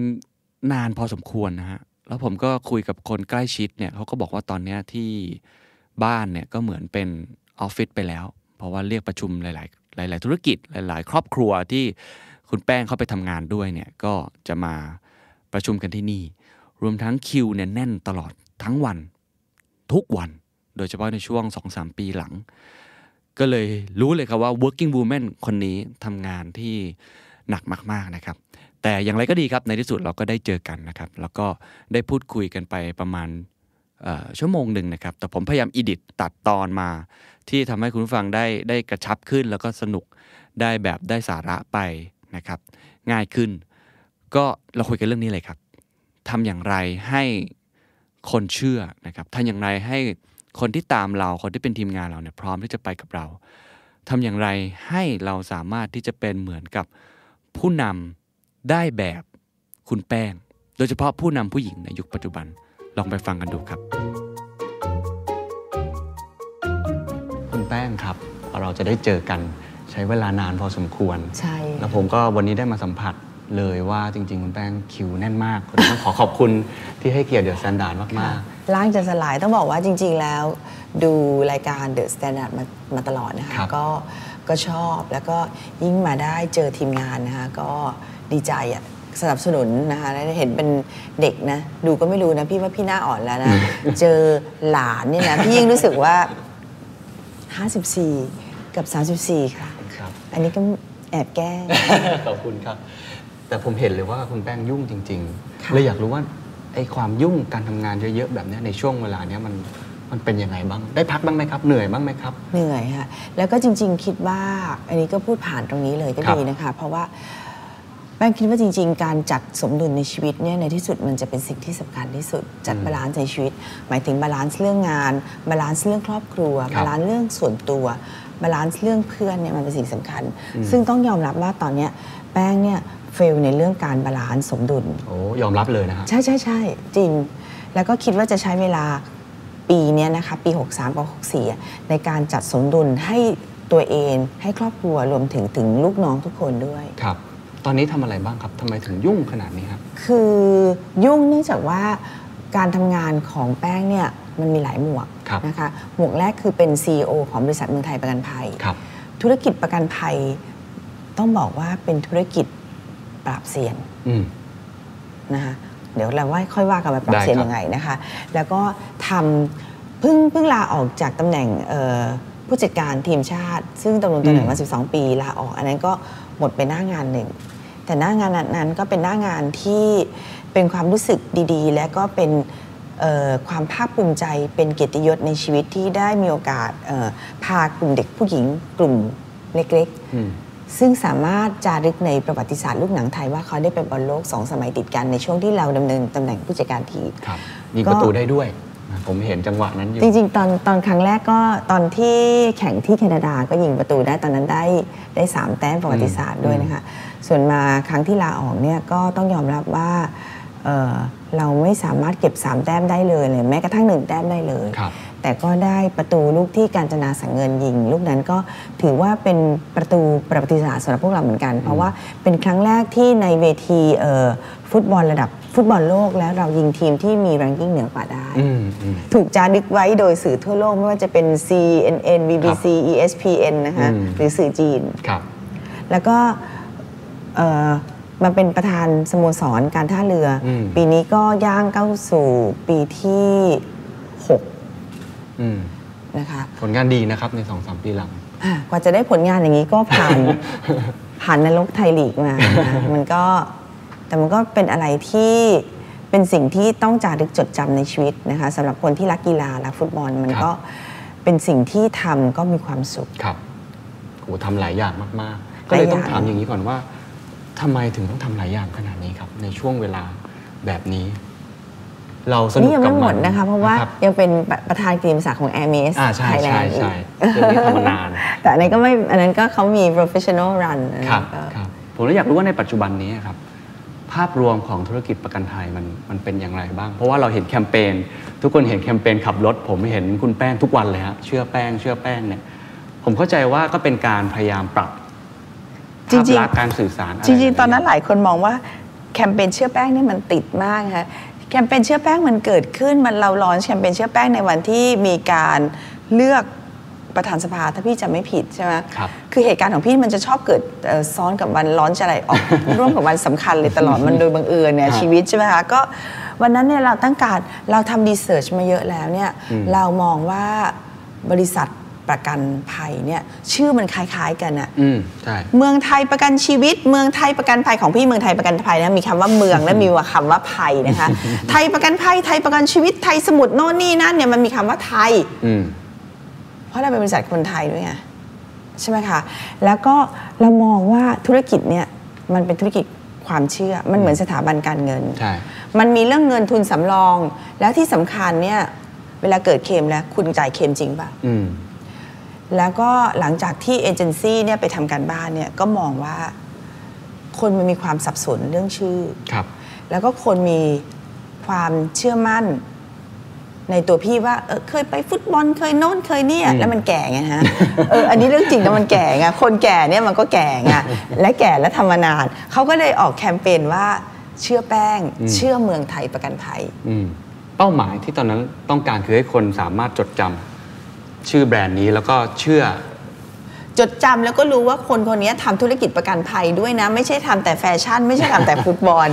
นานพอสมควรนะฮะ แล้วผมก็คุยกับคนใกล้ชิดเนี่ยเขาก็บอกว่าตอนนี้ที่บ้านเนี่ยก็เหมือนเป็นออฟฟิศไปแล้ว เพราะว่าเรียกประชุมหลาย ๆ หลาย ๆ ธุรกิจหลาย ๆ ครอบครัวที่คุณแป้งเข้าไปทำงานด้วยเนี่ยก็จะมาประชุมกันที่นี่ รวมทั้งคิวเนี่ยแน่นตลอดทั้งวัน ทุกวัน โดยเฉพาะในช่วง 2-3 ปีหลัง ก็เลยรู้เลยครับว่า working woman คนนี้ทำงานที่หนักมาก ๆ นะครับ แต่อย่างไรก็ดีครับในที่สุดเราก็ได้เจอกันนะครับ แล้วก็ได้พูดคุยกันไปประมาณชั่วโมงหนึ่งนะครับ แต่ผมพยายามอิดิตตัดตอนมา ที่ทำให้คุณผู้ฟังได้ได้กระชับขึ้น แล้วก็สนุกได้แบบได้สาระไปนะครับ ง่ายขึ้น ก็เราคุยกันเรื่องนี้เลยครับทำอย่างไรให้คนเชื่อนะครับทำอย่างไรให้คนที่ตามเราคนที่เป็นทีมงานเราเนี่ยพร้อมที่จะไปกับเราทำอย่างไรให้เราสามารถที่จะเป็นเหมือนกับผู้นำ ได้แบบคุณแป้ง โดยเฉพาะผู้นำผู้หญิงในยุคปัจจุบันลองไปฟังกันดูครับ คุณแป้งครับ เราจะได้เจอกันใช้เวลานานพอสมควร ใช่ แล้วผมก็วันนี้ได้มาสัมผัสเลยว่าจริง ๆ คุณแป้งคิวแน่นมากต้องขอขอบคุณที่ให้เกียรติ The Standard มากร่างจะสลายต้องบอกว่าจริง ๆ แล้ว ดูรายการ The Standard มามาตลอดนะคะครับก็ก็ชอบแล้วก็ยิ่งมาได้เจอทีมงานนะคะก็ ดีใจอะสนับสนุนนะคะแล้วเห็นเป็นเด็กนะ ดูก็ไม่รู้นะ พี่ว่าพี่หน้าอ่อนแล้วนะ เจอหลานเนี่ยนะ พี่ยิ่งรู้สึกว่า 54 กับ 34 ค่ะๆครับ อันนี้ก็แอบแกล้งขอบคุณครับ แต่ผมเห็นเลยว่าคุณแป้งยุ่งจริงค่ะๆเลยอยากรู้ว่าไอ้ความยุ่งการทำงานเยอะๆแบบเนี้ยในช่วงเวลาเนี้ยมันมันเป็นยังไงบ้าง ได้พักบ้างไหมครับ เหนื่อยบ้างไหมครับ เหนื่อยค่ะ แล้วก็จริง ๆ คิดว่า อันนี้ก็พูดผ่านตรงนี้เลยก็ครับดีนะคะ เพราะว่า แป้งคิดว่าจริง ๆ การจัดสมดุลในชีวิตเนี่ยในที่สุดมันจะเป็นสิ่งที่สำคัญที่สุด จัด balance ในชีวิต หมายถึง balance เรื่องงานbalance เรื่องครอบครัวครับ balance เรื่องส่วนตัว balance เรื่องเพื่อนเนี่ยมันเป็นสิ่งสำคัญ ซึ่งต้องยอมรับว่าตอนเนี้ยแป้งเนี่ย fail ในเรื่องการ balance สมดุลโอ้ยอมรับเลยนะครับใช่ใช่ใช่จริง แล้วก็คิดว่าจะใช้เวลาปีเนี้ยนะคะปี 63กับ64อะในการจัดสมดุลให้ตัวเองให้ครอบครัวรวมถึงถึงลูกน้องทุกคนด้วยครับ ตอนนี้ทำอะไรบ้างครับทำไมถึงยุ่งขนาดนี้ครับคือยุ่งเนื่องจากว่าการทำงานของแป้งเนี่ยมันมีหลายหมวกครับนะคะหมวกแรกคือเป็น CEO ของบริษัทเมืองไทยประกันภัยครับธุรกิจประกันภัยต้องบอกว่าเป็นธุรกิจปราบเซียนอืมนะคะเดี๋ยวเราว่าค่อยว่ากันว่าปรับได้เสียนครับยังไงนะคะ แล้วก็ทำเพิ่งเพิ่งลาออกจากตำแหน่งเอ่อผู้จัดการทีมชาติ ซึ่งตำแหน่งตำแหน่งมา 12 ปีลาออก อันนั้นก็ หมดไปหน้างานหนึ่ง แต่หน้างานนั้นก็เป็นหน้างานที่เป็นความรู้สึกดีๆ และก็เป็นเอ่อความภาคภูมิใจเป็นเกียรติยศในชีวิตที่ได้มีโอกาสเอ่อพากลุ่มเด็กผู้หญิงกลุ่มเล็กๆอืมซึ่งสามารถจารึกในประวัติศาสตร์ลูกหนังไทยว่าเขาได้ไปบอลโลกสองสมัยติดกันในช่วงที่เราดำเนินตำแหน่งผู้จัดการทีมครับยิงก็ประตูได้ด้วยนะ ผมเห็นจังหวะนั้นอยู่ จริง ๆ ตอนตอนครั้งแรกก็ตอนที่แข่งที่แคนาดาก็ยิงประตูได้ตอนนั้นได้ได้สามแต้มประวัติศาสตร์ด้วยนะคะ ส่วนมาครั้งที่ลาออกเนี่ยก็ต้องยอมรับว่าเอ่อเราไม่สามารถเก็บ3แต้มได้เลยเลยแม้กระทั่ง1แต้มได้เลยครับ แต่ก็ได้ประตูลูกที่การจนาสังเงินยิง ลูกนั้นก็ถือว่าเป็นประตูประวัติศาสตร์สำหรับพวกเราเหมือนกัน เพราะว่าเป็นครั้งแรกที่ในเวทีเอ่อฟุตบอลระดับฟุตบอลโลกแล้วเรายิงทีมที่มีแรงกิ้งเหนือกว่าได้อืมอืมถูกจารึกไว้โดยสื่อทั่วโลก ไม่ว่าจะเป็น CNN BBC ESPN นะคะอืมหรือสื่อจีนครับแล้วก็เอ่อมาเป็นประธานสโมสรการท่าเรืออมปีนี้ก็ย่างเข้าสู่ปีที่อืม6 นะคะผลงานดีนะครับในสองสามปีหลังอะกว่าจะได้ผลงานอย่างนี้ก็ผ่านผ่านนรกไทยลีกมานะมันก็แต่มันก็เป็นอะไรที่เป็นสิ่งที่ต้องจารึกจดจำในชีวิตนะคะสำหรับคนที่รักกีฬารักฟุตบอลมันครับก็เป็นสิ่งที่ทำก็มีความสุขครับโหทำหลายอย่างมากๆ ก็เลยต้องหลายอย่างถามอย่างนี้ก่อนว่าทำไมถึงต้องทำหลายอย่างขนาดนี้ครับ ในช่วงเวลาแบบนี้ เราสนุกนี่ยังกับไม่หมมัดนนะคะ เพราะว่ารับยังเป็นประธานกรีมศักดิ์ของ a i r m e s อ่าใช่ Thailand ใช่อีกใช่เรื่องนี้ทำมานาน แต่อันนั้นก็ไม่อันนั้นก็เขามี professional run อันนั้นครับก็ครับผมเลยอยากรู้ว่าในปัจจุบันนี้ครับภาพรวมของธุรกิจประกันภัยมันมันเป็นอย่างไรบ้าง เพราะว่าเราเห็นแคมเปญทุกคนเห็นแคมเปญขับรถ ผมเห็นคุณแป้งทุกวันเลยฮะเชื่อแป้ง เชื่อแป้งเนี่ยผมเข้าใจว่าก็เป็นการพยายามปรับจริงๆภาพลักษณ์การสื่อสารอะไรจริง ๆ ตอนนั้นหลายคนมองว่าแคมเปญเชื่อแป้งนี่มันติดมากนะคะ แคมเปญเชื่อแป้งมันเกิดขึ้นมันเราลอนแคมเปญเชื่อแป้งในวันที่มีการเลือกประธานสภาถ้าพี่จำไม่ผิดใช่ไหมครับคือเหตุการณ์ของพี่มันจะชอบเกิดเอ่อซ้อนกับวันร้อนอะไรออก ร่วมกับวันสำคัญเลยตลอดมันโดยบังเอิญเนี่ยครับชีวิตใช่ไหมคะก็วันนั้นเนี่ยเราตั้งการเราทำรีเสิร์ชมาเยอะแล้วเนี่ยเรามองว่าบริษัท ประกันภัยเนี่ยชื่อมันคล้ายๆกันอะอืมใช่เมืองไทยประกันชีวิต เมืองไทยประกันภัยของพี่เมืองไทยประกันภัยนะมีคำว่าเมืองและมีคำว่าภัยนะคะ ไทยประกันภัยไทยประกันชีวิตไทยสมุทรโน่นนี่นั่นเนี่ยมันมีคำว่าไทยอืมเพราะเราเป็นบริษัทคนไทยด้วยไงใช่ไหมคะแล้วก็เรามองว่าธุรกิจเนี่ยมันเป็นธุรกิจความเชื่อมันเหมือนสถาบันการเงินใช่มันมีเรื่องเงินทุนสำรอง แล้วที่สำคัญเนี่ยเวลาเกิดเคลมแล้วคุณจ่ายเคลมจริงป่ะอืม แล้วก็หลังจากที่เอเจนซี่เนี่ยไปทำการบ้านเนี่ยก็มองว่าคนมันมีความสับสนเรื่องชื่อ ครับ แล้วก็คนมีความเชื่อมั่นในตัวพี่ว่าเออเคยไปฟุตบอลเคยโน่นเคยเนี่ยอืมแล้วมันแก่ไงฮะเอออันนี้เรื่องจริงนะมันแก่ไงคนแก่เนี่ยมันก็แก่ไงและแก่และทำมานานเขาก็เลยออกแคมเปญว่าเชื่อแป้ง เชื่อเมืองไทยประกันภัยอืมเป้าหมายที่ตอนนั้นต้องการคือให้คนสามารถจดจำ ชื่อแบรนด์นี้แล้วก็เชื่อ จดจำแล้วก็รู้ว่าคนคนนี้ทำธุรกิจประกันภัยด้วยนะ ไม่ใช่ทำแต่แฟชั่น ไม่ใช่ทำแต่ฟุตบอล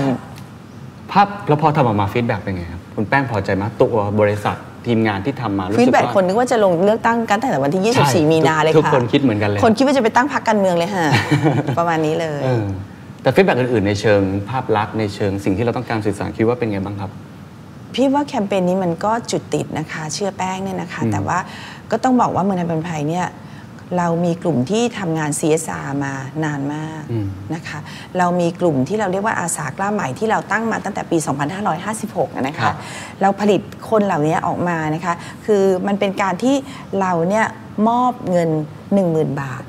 ภาพแล้วพอทำออกมา feedback เป็นไงครับคุณแป้งพอใจไหมตัวบริษัททีมงานที่ทำมารู้สึก feedback ว่าคนนึกว่าจะลงเลือกตั้งกันตั้งแต่วันที่ใช่24 มีนาเลยค่ะทุกคนคิดเหมือนกันเลย คนคิดว่าจะไปตั้งพรรคการเมืองเลยฮะประมาณนี้เลยเออแต่ feedback อื่นๆในเชิงภาพลักษณ์ในเชิงสิ่งที่เราต้องการสื่อสารคิดว่าเป็นไงบ้างครับพี่ว่าแคมเปญนี้มันก็จุดติดนะคะ เชื่อแป้งเนี่ยนะคะอืมแต่ว่า ก็ต้องบอกว่าเมืองไทยประกันภัยเนี่ยเรามีกลุ่มที่ทำงาน CSR มานานมากนะคะ เรามีกลุ่มที่เราเรียกว่าอาสากล้าใหม่ที่เราตั้งมาตั้งแต่ปี 2556อะนะครัคะบเราผลิตคนเหล่านี้ออกมานะคะ คือมันเป็นการที่เราเนี่ยมอบเงิน 10,000 บาท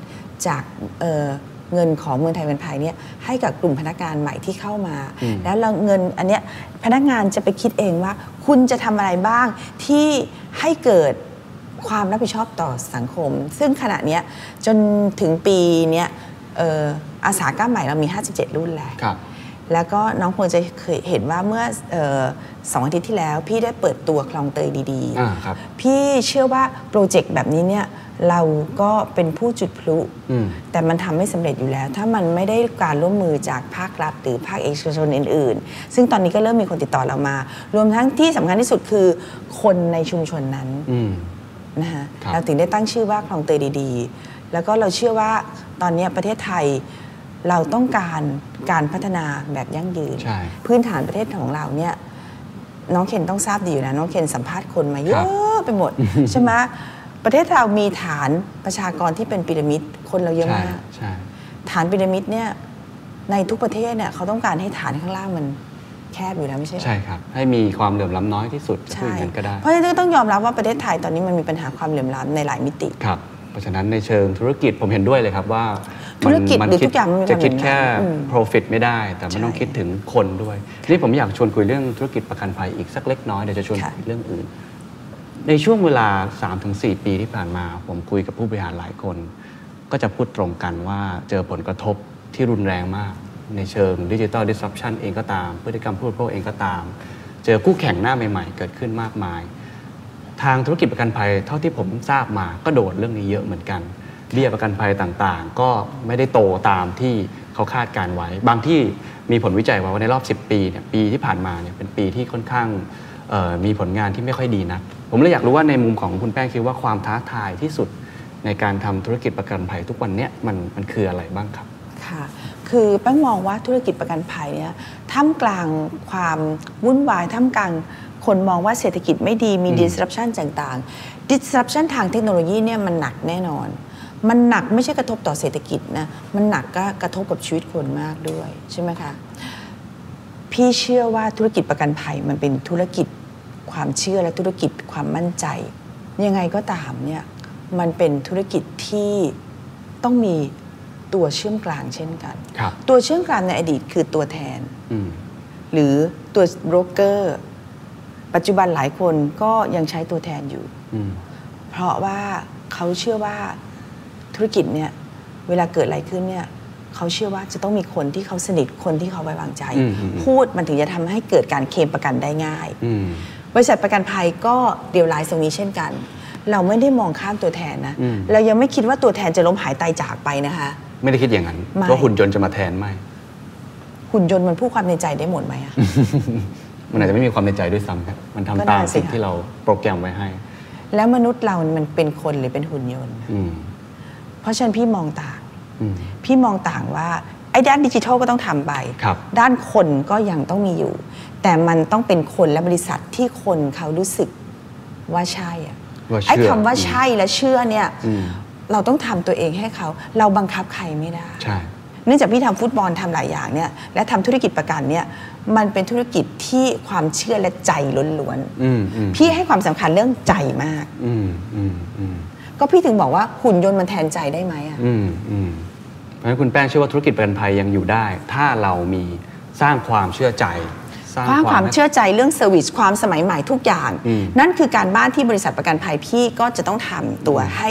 จากเอ่อเงินของเมืองไทยเป็นภัยเนี่ยให้กับกลุ่มพนักงานใหม่ที่เข้ามา แล้วเราเงินอันเนี้ยพนักงานจะไปคิดเองว่า คุณจะทำอะไรบ้างที่ให้เกิด ความรับผิดชอบต่อสังคม ซึ่งขณะเนี้ยจนถึงปีเนี้ยเอ่ออาสาก้าใหม่เรามี 57 รุ่นแล้วครับแล้วก็น้องคงจะเคยเห็นว่าเมื่อเออสองอาทิตย์ที่แล้ว พี่ได้เปิดตัวคลองเตยดีอ่าครับพี่เชื่อว่าโปรเจกต์แบบนี้เนี่ยเราก็เป็นผู้จุดพลุอืมแต่มันทำไม่สำเร็จอยู่แล้ว ถ้ามันไม่ได้การร่วมมือจากภาครัฐหรือภาคเอกชนอื่น ๆ ซึ่งตอนนี้ก็เริ่มมีคนติดต่อเรามา รวมทั้งที่สำคัญที่สุดคือคนในชุมชนนั้นอืม นะคะครับเราถึงได้ตั้งชื่อว่าคลองเตยดีๆ แล้วก็เราเชื่อว่าตอนนี้ประเทศไทยเราต้องการการพัฒนาแบบยั่งยืนใช่พื้นฐานประเทศของเราเนี่ยน้องเคนต้องทราบดีอยู่นะน้องเคนสัมภาษณ์คนมาเยครัอะบไปหมดใช่ไหมประเทศเรามีฐานประชากรที่เป็นพีระมิดคนเราเยอะใช่มากใช่ฐานพีระมิดเนี่ยในทุกประเทศเนี่ยเขาต้องการให้ฐานข้างล่างมัน แคบอยู่แล้วไม่ใช่เหรอใช่ครับ ให้มีความเหลื่อมล้ำน้อยที่สุดจะพูดอใช่ย่างนั้นก็ได้ เพราะฉะนั้นก็ต้องยอมรับว่าประเทศไทยตอนนี้มันมีปัญหาความเหลื่อมล้ำในหลายมิติครับเพราะฉะนั้นในเชิงธุรกิจผมเห็นด้วยเลยครับว่าธุรกิจมันหรือคิดทุกอย่างมันมีจะคิดความแค่เหลื่อมล้ำอืม profit ไม่ได้ แต่มันใช่ต้องคิดถึงคนด้วยทีนี่ผมอยากชวนคุยเรื่องธุรกิจประกันภัยอีกสักเล็กน้อยเดี๋ยวจะชวนค่ะคุยเรื่องอื่น ในช่วงเวลา 3-4 ปีที่ผ่านมา ผมคุยกับผู้บริหารหลายคน ก็จะพูดตรงกันว่าเจอผลกระทบที่รุนแรงมาก ในเชิงดิจิ t a ล disruption เองก็ตาม พฤติกรรมผู้บริโภคเองก็ตาม เจอคู่แข่งหน้าใหม่ ๆ เกิดขึ้นมากมาย ทางธุรกิจประกันภัยเท่าที่ผมทราบมาก็โดดเรื่องนี้เยอะเหมือนกันเบี้ยประกันภัยต่างๆ ก็ไม่ได้โตตามที่เขาคาดการไว้ บางที่มีผลวิจัยว่าในรอบ 10 ปีเนี่ยปีที่ผ่านมาเนี่ยเป็นปีที่ค่อนข้างมีผลงานที่ไม่ค่อยดีนักผมเลยอยากรู้ว่าในมุมของคุณแป้งคิดว่าความท้าทายที่สุดในการทำธุรกิจประกันภัยทุกวันเนี้ยมันมันคืออะไรบ้างครับ ค่ะ คือแป้งมองว่าธุรกิจประกันภัยเนี่ยท่ามกลางความวุ่นวายท่ามกลางคนมองว่าเศรษฐกิจไม่ดีมี disruption ต่างๆ disruption ทางเทคโนโลยีเนี่ยมันหนักแน่นอน มันหนักไม่ใช่กระทบต่อเศรษฐกิจนะมันหนักก็กระทบกับชีวิตคนมากด้วยใช่ไหมคะพี่เชื่อว่าธุรกิจประกันภัยมันเป็นธุรกิจความเชื่อและธุรกิจความมั่นใจ ยังไงก็ตามเนี่ยมันเป็นธุรกิจที่ต้องมี ตัวเชื่อมกลางเช่นกันครับตัวเชื่อมกลางในอดีตคือตัวแทนอืมหรือตัวโบรกเกอร์ ปัจจุบันหลายคนก็ยังใช้ตัวแทนอยู่อืมเพราะว่าเขาเชื่อว่าธุรกิจเนี่ยเวลาเกิดอะไรขึ้นเนี่ยเขาเชื่อว่าจะต้องมีคนที่เขาสนิทคนที่เขาไว้วางใจอืมอืมอืมพูดมันถึงจะทำให้เกิดการเคลมประกันได้ง่ายอืมบริษัทประกันภัยก็เดียวไลน์ตรงนี้เช่นกัน เราไม่ได้มองข้ามตัวแทนนะอืมเรายังไม่คิดว่าตัวแทนจะล้มหายตายจากไปนะคะ ไม่ได้คิดอย่างนั้นไม่ว่าหุ่นยนต์จะมาแทนไม่ หุ่นยนต์มันพูดความในใจได้หมดไหมอะมันอาจจะไม่มีความในใจด้วยซ้ำครับมันทำก็ตาน่ามสิสิ่งค่ะที่เราโปรแกรมไว้ให้ แล้วมนุษย์เรา มันเป็นคนหรือเป็นหุ่นยนต์อืมเพราะฉะนั้นพี่มองต่างอืมพี่มองต่างว่า ไอ้ด้านดิจิทัลก็ต้องทำไปครับด้านคนก็ยังต้องมีอยู่ แต่มันต้องเป็นคนและบริษัทที่คนเขารู้สึกว่าใช่อะว่าเชื่อไอ้คำว่าใช่และเชื่อเนี่ยอืม เราต้องทำตัวเองให้เขา เราบังคับใครไม่ได้ใช่เนื่องจากพี่ทำฟุตบอลทำหลายอย่างเนี่ยและทำธุรกิจประกันเนี่ยมันเป็นธุรกิจที่ความเชื่อและใจล้วนอืมอืมๆพี่ให้ความสำคัญเรื่องใจมากอืมอืมอืมก็พี่ถึงบอกว่าหุ่นยนต์มันแทนใจได้ไหมอะอืมอืมเพราะฉะนั้นคุณแป้งเชื่อว่าธุรกิจประกันภัยยังอยู่ได้ ถ้าเรามีสร้างความเชื่อใจสร้างสร้างความให้เชื่อใจเรื่อง service ความสมัยใหม่ทุกอย่างอืมนั่นคือการบ้านที่บริษัทประกันภัยพี่ก็จะต้องทำตัวให้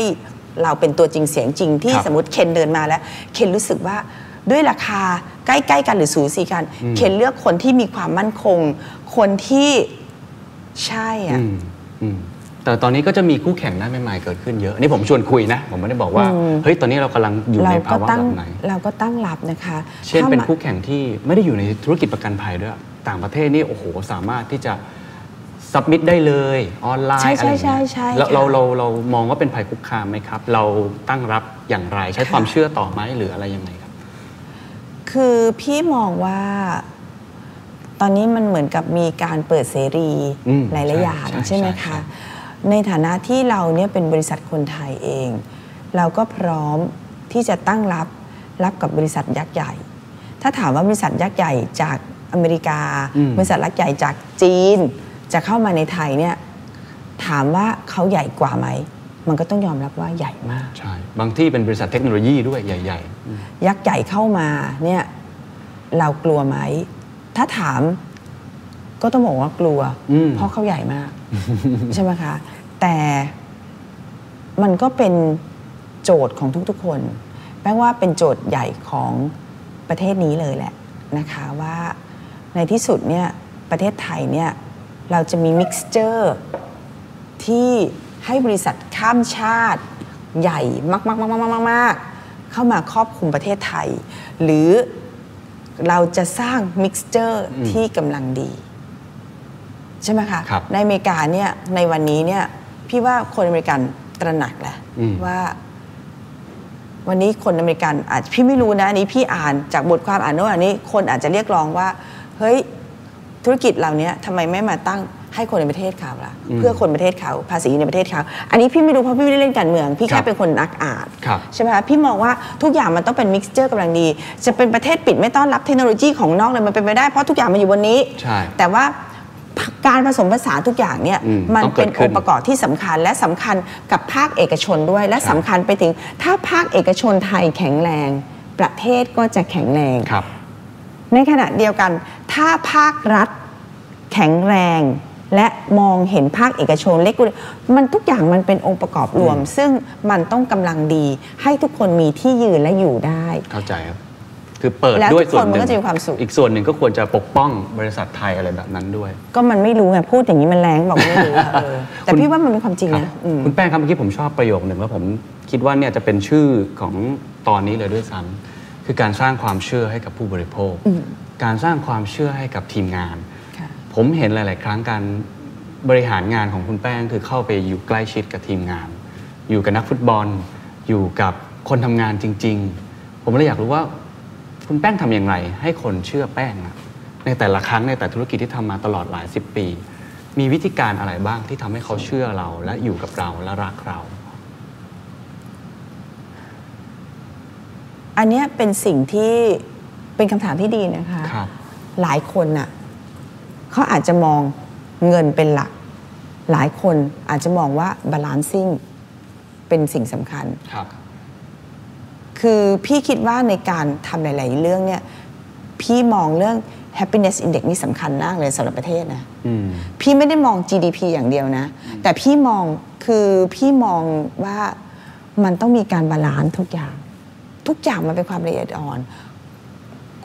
เราเป็นตัวจริงเสียงจริงที่ครับสมมติเคนเดินมาแล้ว เคนรู้สึกว่าด้วยราคาใกล้ๆกันหรือสูสีกัน เคนเลือกคนที่มีความมั่นคง คนที่ใช่อะอืมอืมแต่ตอนนี้ก็จะมีคู่แข่งหน้าใหม่ๆเกิดขึ้นเยอะอันนี้ผมชวนคุยนะ ผมไม่ได้บอกว่าเฮ้ยตอนนี้เรากำลังอยู่เราในก็ภาวะตั้งแบบไหนเราก็ตั้งรับนะคะ เช่นถ้าเป็นมาคู่แข่งที่ไม่ได้อยู่ในธุรกิจประกันภัยด้วย ต่างประเทศนี่โอ้โหสามารถที่จะ สับมิดได้เลยออนไลน์ใช่อะไรใช่อย่างเงี้ยใช่ใช่แล้วค่ะเราเราเรามองว่าเป็นภัยคุกคามไหมครับ เราตั้งรับอย่างไรใช้ความเชื่อต่อไหมหรืออะไรยังไงครับ คือพี่มองว่า ตอนนี้มันเหมือนกับมีการเปิดเสรีอืมหลายใช่ๆอย่างใช่ใช่ไหมใช่คะใช่ในฐานะที่เราเนี่ยเป็นบริษัทคนไทยเอง เราก็พร้อมที่จะตั้งรับรับกับบริษัทยักษ์ใหญ่ ถ้าถามว่าบริษัทยักษ์ใหญ่จากอเมริกาอืมบริษัทยักษ์ใหญ่จากจีน จะเข้ามาในไทยเนี่ยถามว่าเขาใหญ่กว่าไหม มันก็ต้องยอมรับว่าใหญ่มาก ใช่ บางที่เป็นบริษัทเทคโนโลยีด้วยใหญ่ๆอืมยักษ์ใหญ่เข้ามาเนี่ยเรากลัวไหม ถ้าถามก็ต้องบอกว่ากลัวอืมเพราะเขาใหญ่มาก ใช่ไหมคะ แต่มันก็เป็นโจทย์ของทุกๆ คนแปป้งว่าเป็นโจทย์ใหญ่ของประเทศนี้เลยแหละนะคะว่าในที่สุดเนี่ยประเทศไทยเนี่ย เราจะมีมิกซ์เจอร์ที่ให้บริษัทข้ามชาติใหญ่มากๆๆๆๆเข้ามาครอบคลุมประเทศไทย หรือเราจะสร้างมิกซ์เจอร์ที่กำลังดี ใช่ไหมคะครับในอเมริกาเนี่ยในวันนี้เนี่ยพี่ว่าคนอเมริกันตระหนักแหละอืมว่า วันนี้คนอเมริกันอาจพี่ไม่รู้นะอันนี้พี่อ่านจากบทความอ่านโน้นอันนี้ คนอาจจะเรียกร้องว่า เฮ้ย ธุรกิจเหล่านี้ทำไมไม่มาตั้งให้คนในประเทศเขาล่ะเพื่อคนประเทศเขาภาษีในประเทศเขา อันนี้พี่ไม่รู้เพราะพี่ไม่ได้เล่นการเมือง พี่ครัแค่บเป็นคนนักอ่านครับใช่ไหมคะพี่มองว่าทุกอย่างมันต้องเป็นมิกซ์เจอร์กำลังดี จะเป็นประเทศปิดไม่ต้อนรับเทคโนโลยีของนอกเลยมันเป็นไปได้เพราะทุกอย่างมันอยู่บนนี้ใช่แต่ว่าการผสมผสานทุกอย่างเนี่ยอืมมันต้องเกิเป็ดนขึ้อนงค์ประกอบที่สำคัญและสำคัญกับภาคเอกชนด้วย และสำคัญไปถึงถ้าภาคเอกชนไทยแข็งแรง ประเทศก็จะแข็งแรงครับ ในขณะเดียวกัน ถ้าภาครัฐแข็งแรง และมองเห็นภาคเอกชนเล็กมันทุกอย่างมันเป็นองค์ประกอบรวม ซึ่งมันต้องกำลังดี ให้ทุกคนมีที่ยืนและอยู่ได้ เข้าใจครับ คือเปิดแล้วด้วยทุกส่วนคนหมันนึ่งก็จะมีความสุขอีกส่วนหนึ่งก็ควรจะปกป้องบริษัทไทยอะไรแบบนั้นด้วย ก็มันไม่รู้ไงพูดอย่างนี้มันแรงบอกไม่รู้อะเออแต่พี่ว่ามันเป็นความจริงครับนะอืมคุณแป้งครับเมื่อกี้ผมชอบประโยคหนึ่งแล้วผมคิดว่าเนี่ยจะเป็นชื่อของตอนนี้เลยด้วยซ้ำ คือการสร้างความเชื่อให้กับผู้บริโภค การสร้างความเชื่อให้กับทีมงานค่ะผมเห็นหลาย ๆ ครั้งการบริหารงานของคุณแป้งคือเข้าไปอยู่ใกล้ชิดกับทีมงาน อยู่กับนักฟุตบอล อยู่กับคนทำงานจริง ๆ ผมเลยอยากรู้ว่าคุณแป้งทำอย่างไร ให้คนเชื่อแป้งอะในแต่ละครั้งในแต่ธุรกิจที่ทำมาตลอดหลายสิบปี มีวิธีการอะไรบ้างที่ทำให้เขาเชื่อเราและอยู่กับเราและรักเรา อันเนี้ยเป็นสิ่งที่เป็นคำถามที่ดีนะคะครับหลายคนน่ะเขาอาจจะมองเงินเป็นหลัก หลายคนอาจจะมองว่า balancing เป็นสิ่งสำคัญครับคือพี่คิดว่าในการทำหลาย ๆ เรื่องเนี่ยพี่มองเรื่อง happiness index นี่สำคัญมากเลยสำหรับประเทศนะอืมพี่ไม่ได้มอง GDP อย่างเดียวนะ แต่พี่มองคือพี่มองว่ามันต้องมีการ balance ทุกอย่าง ทุกอย่างมันเป็นความละเอียดอ่อน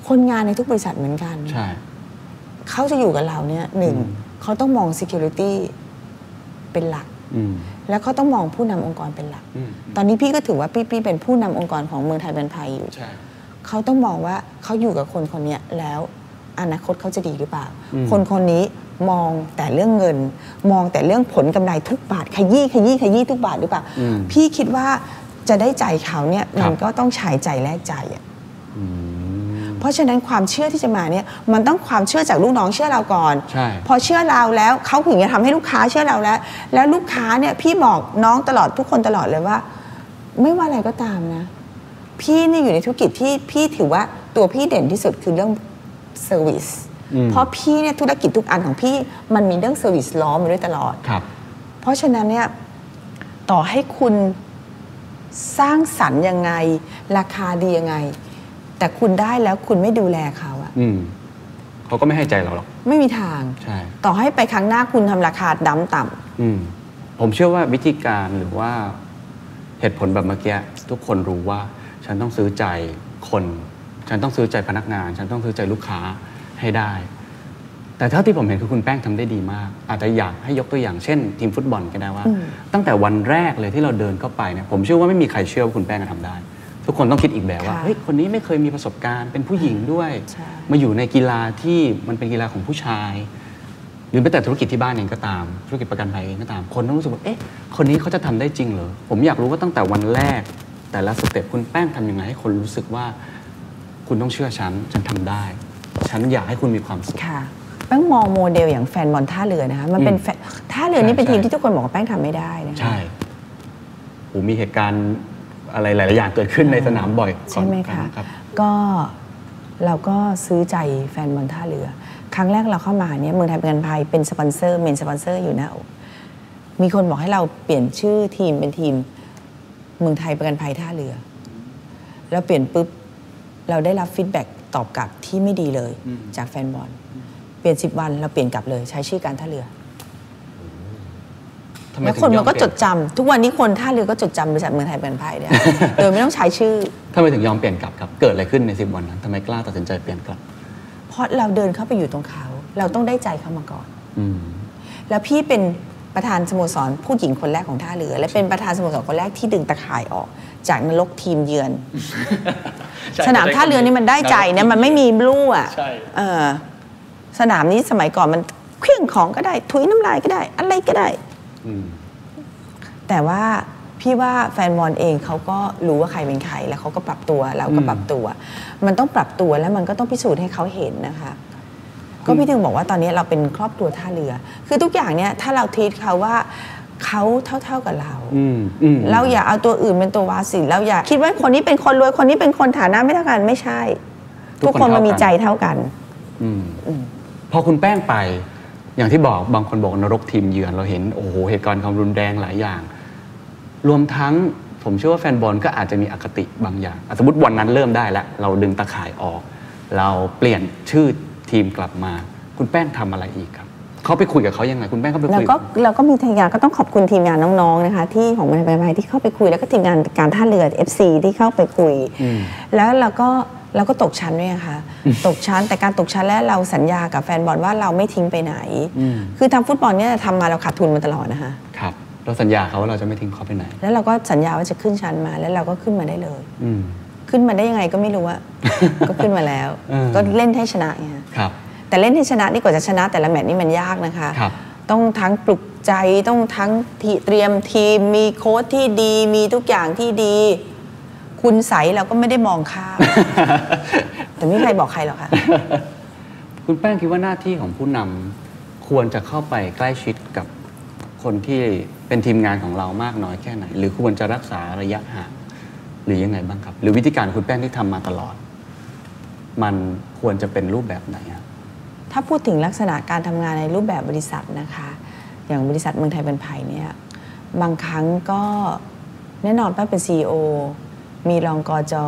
คนงานในทุกบริษัทเหมือนกัน ใช่ เขาจะอยู่กับเราเนี่ยหนึ่งอืมเขาต้องมอง security เป็นหลักอืมแล้วเขาต้องมองผู้นำองค์กรเป็นหลักอืมตอนนี้พี่ก็ถือว่าพี่พี่เป็นผู้นำองค์กรของเมืองไทยประกันภัยอยู่ใช่เขาต้องมองว่าเขาอยู่กับคนคนเนี้ยแล้วอนาคตเขาจะดีหรือเปล่าอืมคนคนนี้มองแต่เรื่องเงิน มองแต่เรื่องผลกำไรทุกบาทขยี้ขยี้ขยี้ทุกบาทหรือเปล่าอืมพี่คิดว่า จะได้ใจเขาเนี่ยครัมับนก็ต้องใช้ใจแลกใจอะอืมเพราะฉะนั้นความเชื่อที่จะมาเนี่ยมันต้องความเชื่อจากลูกน้องเชื่อเราก่อนใช่พอเชื่อเราแล้วเขาถึงจะทำให้ลูกค้าเชื่อเราแล้ว แล้วลูกค้าเนี่ยพี่บอกน้องตลอดทุกคนตลอดเลยว่า ไม่ว่าอะไรก็ตามนะ พี่นี่อยู่ในธุรกิจที่พี่ถือว่าตัวพี่เด่นที่สุดคือเรื่อง service อืมเพราะพี่เนี่ยธุรกิจทุกอันของพี่มันมีเรื่อง service ล้อมมาด้วยตลอดครับเพราะฉะนั้นเนี่ยต่อให้คุณ สร้างสรรค์ยังไง ราคาดียังไง แต่คุณได้แล้วคุณไม่ดูแลเขาอะอืมเขาก็ไม่ให้ใจเราหรอก ไม่มีทาง ใช่ ต่อให้ไปครั้งหน้าคุณทำราคาดำต่ำอืมผมเชื่อว่าวิธีการหรือว่าเหตุผลแบบเมื่อกี้ทุกคนรู้ว่า ฉันต้องซื้อใจคน ฉันต้องซื้อใจพนักงาน ฉันต้องซื้อใจลูกค้าให้ได้ แต่เท่าที่ผมเห็นคือคุณแป้งทำได้ดีมาก อาจจะอยากให้ยกตัวอย่างเช่น ทีมฟุตบอลก็ได้ว่า ตั้งแต่วันแรกเลยที่เราเดินเข้าไปเนี่ยผมเชื่อว่าไม่มีใครเชื่อว่าคุณแป้งจะทำได้ ทุกคนต้องคิดอีกแบบว่าค่ะเฮ้ยคนนี้ไม่เคยมีประสบการณ์เป็นผู้หญิงด้วยใช่มาอยู่ในกีฬาที่มันเป็นกีฬาของผู้ชาย หรือแม้แต่ธุรกิจที่บ้านเองก็ตาม ธุรกิจประกันภัยเองก็ตาม คนต้องรู้สึกว่าเอ๊ะคนนี้เขาจะทำได้จริงเหรอผมอยากรู้ว่าตั้งแต่วันแรก แต่ละ step คุณแป้งทำยังไงให้คนรู้สึกว่า คุณต้องเชื่อฉันฉันทำได้ ฉันอยากให้คุณมีความสุขค่ะ แป้งมองโมเดลอย่างแฟนบอลท่าเรือนะคะมันเป็นอืมแฟนท่าเรือนี่เป็นใช่ทีมที่ทุกคนบอกว่าแป้งทำไม่ได้นะคะใช่โหมีเหตุการณ์อะไรหลาย ๆ อย่างเกิดขึ้นในสนามบ่อยก่อนใช่ไหมคะรับก็เราก็ซื้อใจแฟนบอลท่าเรือ ครั้งแรกเราเข้ามาเนี่ยเมืองไทยประกันภัยเป็น sponsor main sponsor อยู่นะมีคนบอกให้เราเปลี่ยนชื่อทีมเป็นทีมเมืองไทยประกันภัยท่าเรือ แล้วเปลี่ยนปุ๊บ เราได้รับ feedback ตอบกลับที่ไม่ดีเลยอืมจากแฟนบอล เปลี่ยนสิบวันเราเปลี่ยนกลับเลย ใช้ชื่อการท่าเรือทำไมถึงยอมเปลี่ย แล้วคนมันก็เปลี่จยดจำทุกวันนี้คนท่าเรือก็จดจำบริษัทเมืองไทยประกันภัยเนี่ยโดยไม่ต้องใช้ชื่อทำไมถึงยอมเปลี่ยนกลับครับ เกิดอะไรขึ้นในสิบวันนั้นทำไมกล้าตัดสินใจเปลี่ยนกลับ เพราะเราเดินเข้าไปอยู่ตรงเขา เราต้องได้ใจเขามาก่อนอืมแล้วพี่เป็นประธานสโมสรผู้หญิงคนแรกของท่าเรือ และเป็นประธานสโมสรคนแรกที่ดึงตะข่ายออก จากนรกทีมเยือนใช่สนามท่าเรือนี่มันได้ใจนะมันไม่มีบลู่อะใช่เออ สนามนี้สมัยก่อนมันเครื่องของก็ได้ ถุยน้ำลายก็ได้ อะไรก็ได้อืมแต่ว่าพี่ว่าแฟนบอลเองเขาก็รู้ว่าใครเป็นใคร แล้วเขาก็ปรับตัวเราก็ปรับตัว มันต้องปรับตัวแล้วมันก็ต้องพิสูจน์ให้เขาเห็นนะคะก็พี่ถึงบอกว่าตอนนี้เราเป็นครอบครัวท่าเรือ คือทุกอย่างเนี่ยถ้าเราทีทเขาว่าเขาเท่า ๆกับเราอืมอืมเราอย่าเอาตัวอื่นเป็นตัววาสิเราอย่าคิดว่าคนนี้เป็นคนรวยคนนี้เป็นคนฐานะไม่เท่ากันไม่ใช่ ทุกคนมันมีใจเท่ากัน อืม พอคุณแป้งไปอย่างที่บอกบางคนบอกนรกทีมเยือนเราเห็นโอ้โหเหตุการณ์ความรุนแรงหลายอย่าง รวมทั้งผมเชื่อว่าแฟนบอลก็อาจจะมีอคติบางอย่างอะสมมติวันนั้นเริ่มได้แล้ว เราดึงตะข่ายออก เราเปลี่ยนชื่อทีมกลับมา คุณแป้งทำอะไรอีกครับเขาไปคุยกับเขายังไงคุณแป้งเขาไปเราคุยก็เราก็มีทีมงานก็ต้องขอบคุณทีมงานน้องๆนะคะ ที่ของมันไปไปที่เข้าไปคุยแล้วก็ทีมงานการท่าเรือ FC ที่เข้าไปคุย แล้วเราก็ เราก็ตกชั้นด้วยนะคะตกชั้นแต่การตกชั้นแล้วเราสัญญากับแฟนบอลว่าเราไม่ทิ้งไปไหน คือทำฟุตบอลเนี่ยทำมาเราขาดทุนมาตลอดนะคะครับเราสัญญาเขาว่าเราจะไม่ทิ้งเขาไปไหน แล้วเราก็สัญญาว่าจะขึ้นชั้นมาแล้วเราก็ขึ้นมาได้เลยอืมขึ้นมาได้ยังไงก็ไม่รู้อะก็ขึ้นมาแล้วเออก็เล่นให้ชนะไงคะครับ แต่เล่นให้ชนะนี่กว่าจะชนะ แต่ละแมตช์นี่มันยากนะคะครับต้องทั้งปลุกใจต้องทั้งที่เตรียมทีม มีโค้ชที่ดี มีทุกอย่างที่ดี คุณใสเราก็ไม่ได้มองข้ามแต่ไม่มีใครบอกใครหรอกค่ะ คุณแป้งคิดว่าหน้าที่ของผู้นำควรจะเข้าไปใกล้ชิดกับคนที่เป็นทีมงานของเรามากน้อยแค่ไหน หรือควรจะรักษาระยะห่างหรือยังไงบ้างครับ หรือวิธีการคุณแป้งที่ทำมาตลอด มันควรจะเป็นรูปแบบไหนครับ ถ้าพูดถึงลักษณะการทำงานในรูปแบบบริษัทนะคะ อย่างบริษัทเมืองไทยเป็นไผ่เนี่ย บางครั้งก็แน่นอนป้าเป็น CEO มีรองกอจอ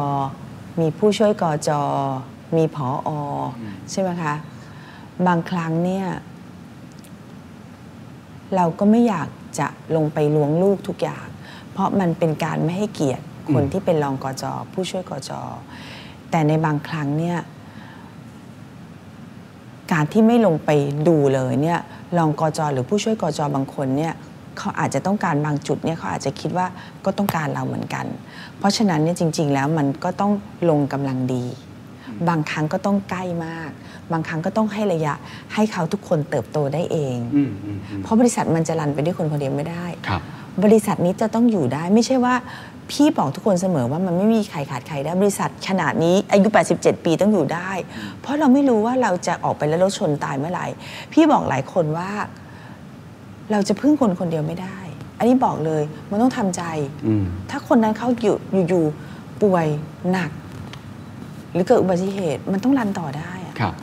มีผู้ช่วยกอจอ มีผออใช่ไหมคะ บางครั้งเนี่ยเราก็ไม่อยากจะลงไปล้วงลูกทุกอย่าง เพราะมันเป็นการไม่ให้เกียรติคนที่เป็นรองกอจอ ผู้ช่วยกอจอ แต่ในบางครั้งเนี่ยการที่ไม่ลงไปดูเลยเนี่ยรองกอจอหรือผู้ช่วยกอจอบางคนเนี่ยเขาอาจจะต้องการบางจุดเนี่ยเขาอาจจะคิดว่าก็ต้องการเราเหมือนกัน เพราะฉะนั้นเนี่ยจริง ๆ แล้วมันก็ต้องลงกำลังดี บางครั้งก็ต้องใกล้มาก บางครั้งก็ต้องให้ระยะให้เขาทุกคนเติบโตได้เองอืมอืมอืมเพราะบริษัทมันจะรันไปด้วยคนคนเดียวไม่ได้ครับบริษัทนี้จะต้องอยู่ได้ไม่ใช่ว่าพี่บอกทุกคนเสมอว่ามันไม่มีใครขาดใครได้บริษัทขนาดนี้อายุ 87 ปีต้องอยู่ได้ เพราะเราไม่รู้ว่าเราจะออกไปแล้วรถชนตายเมื่อไหร่ พี่บอกหลายคนว่า เราจะพึ่งคนคนเดียวไม่ได้ อันนี้บอกเลยมันต้องทำใจอืมถ้าคนนั้นเขาอยู่อยู่ๆป่วยหนัก หรือเกิดอุบัติเหตุมันต้องรันต่อได้อะครับ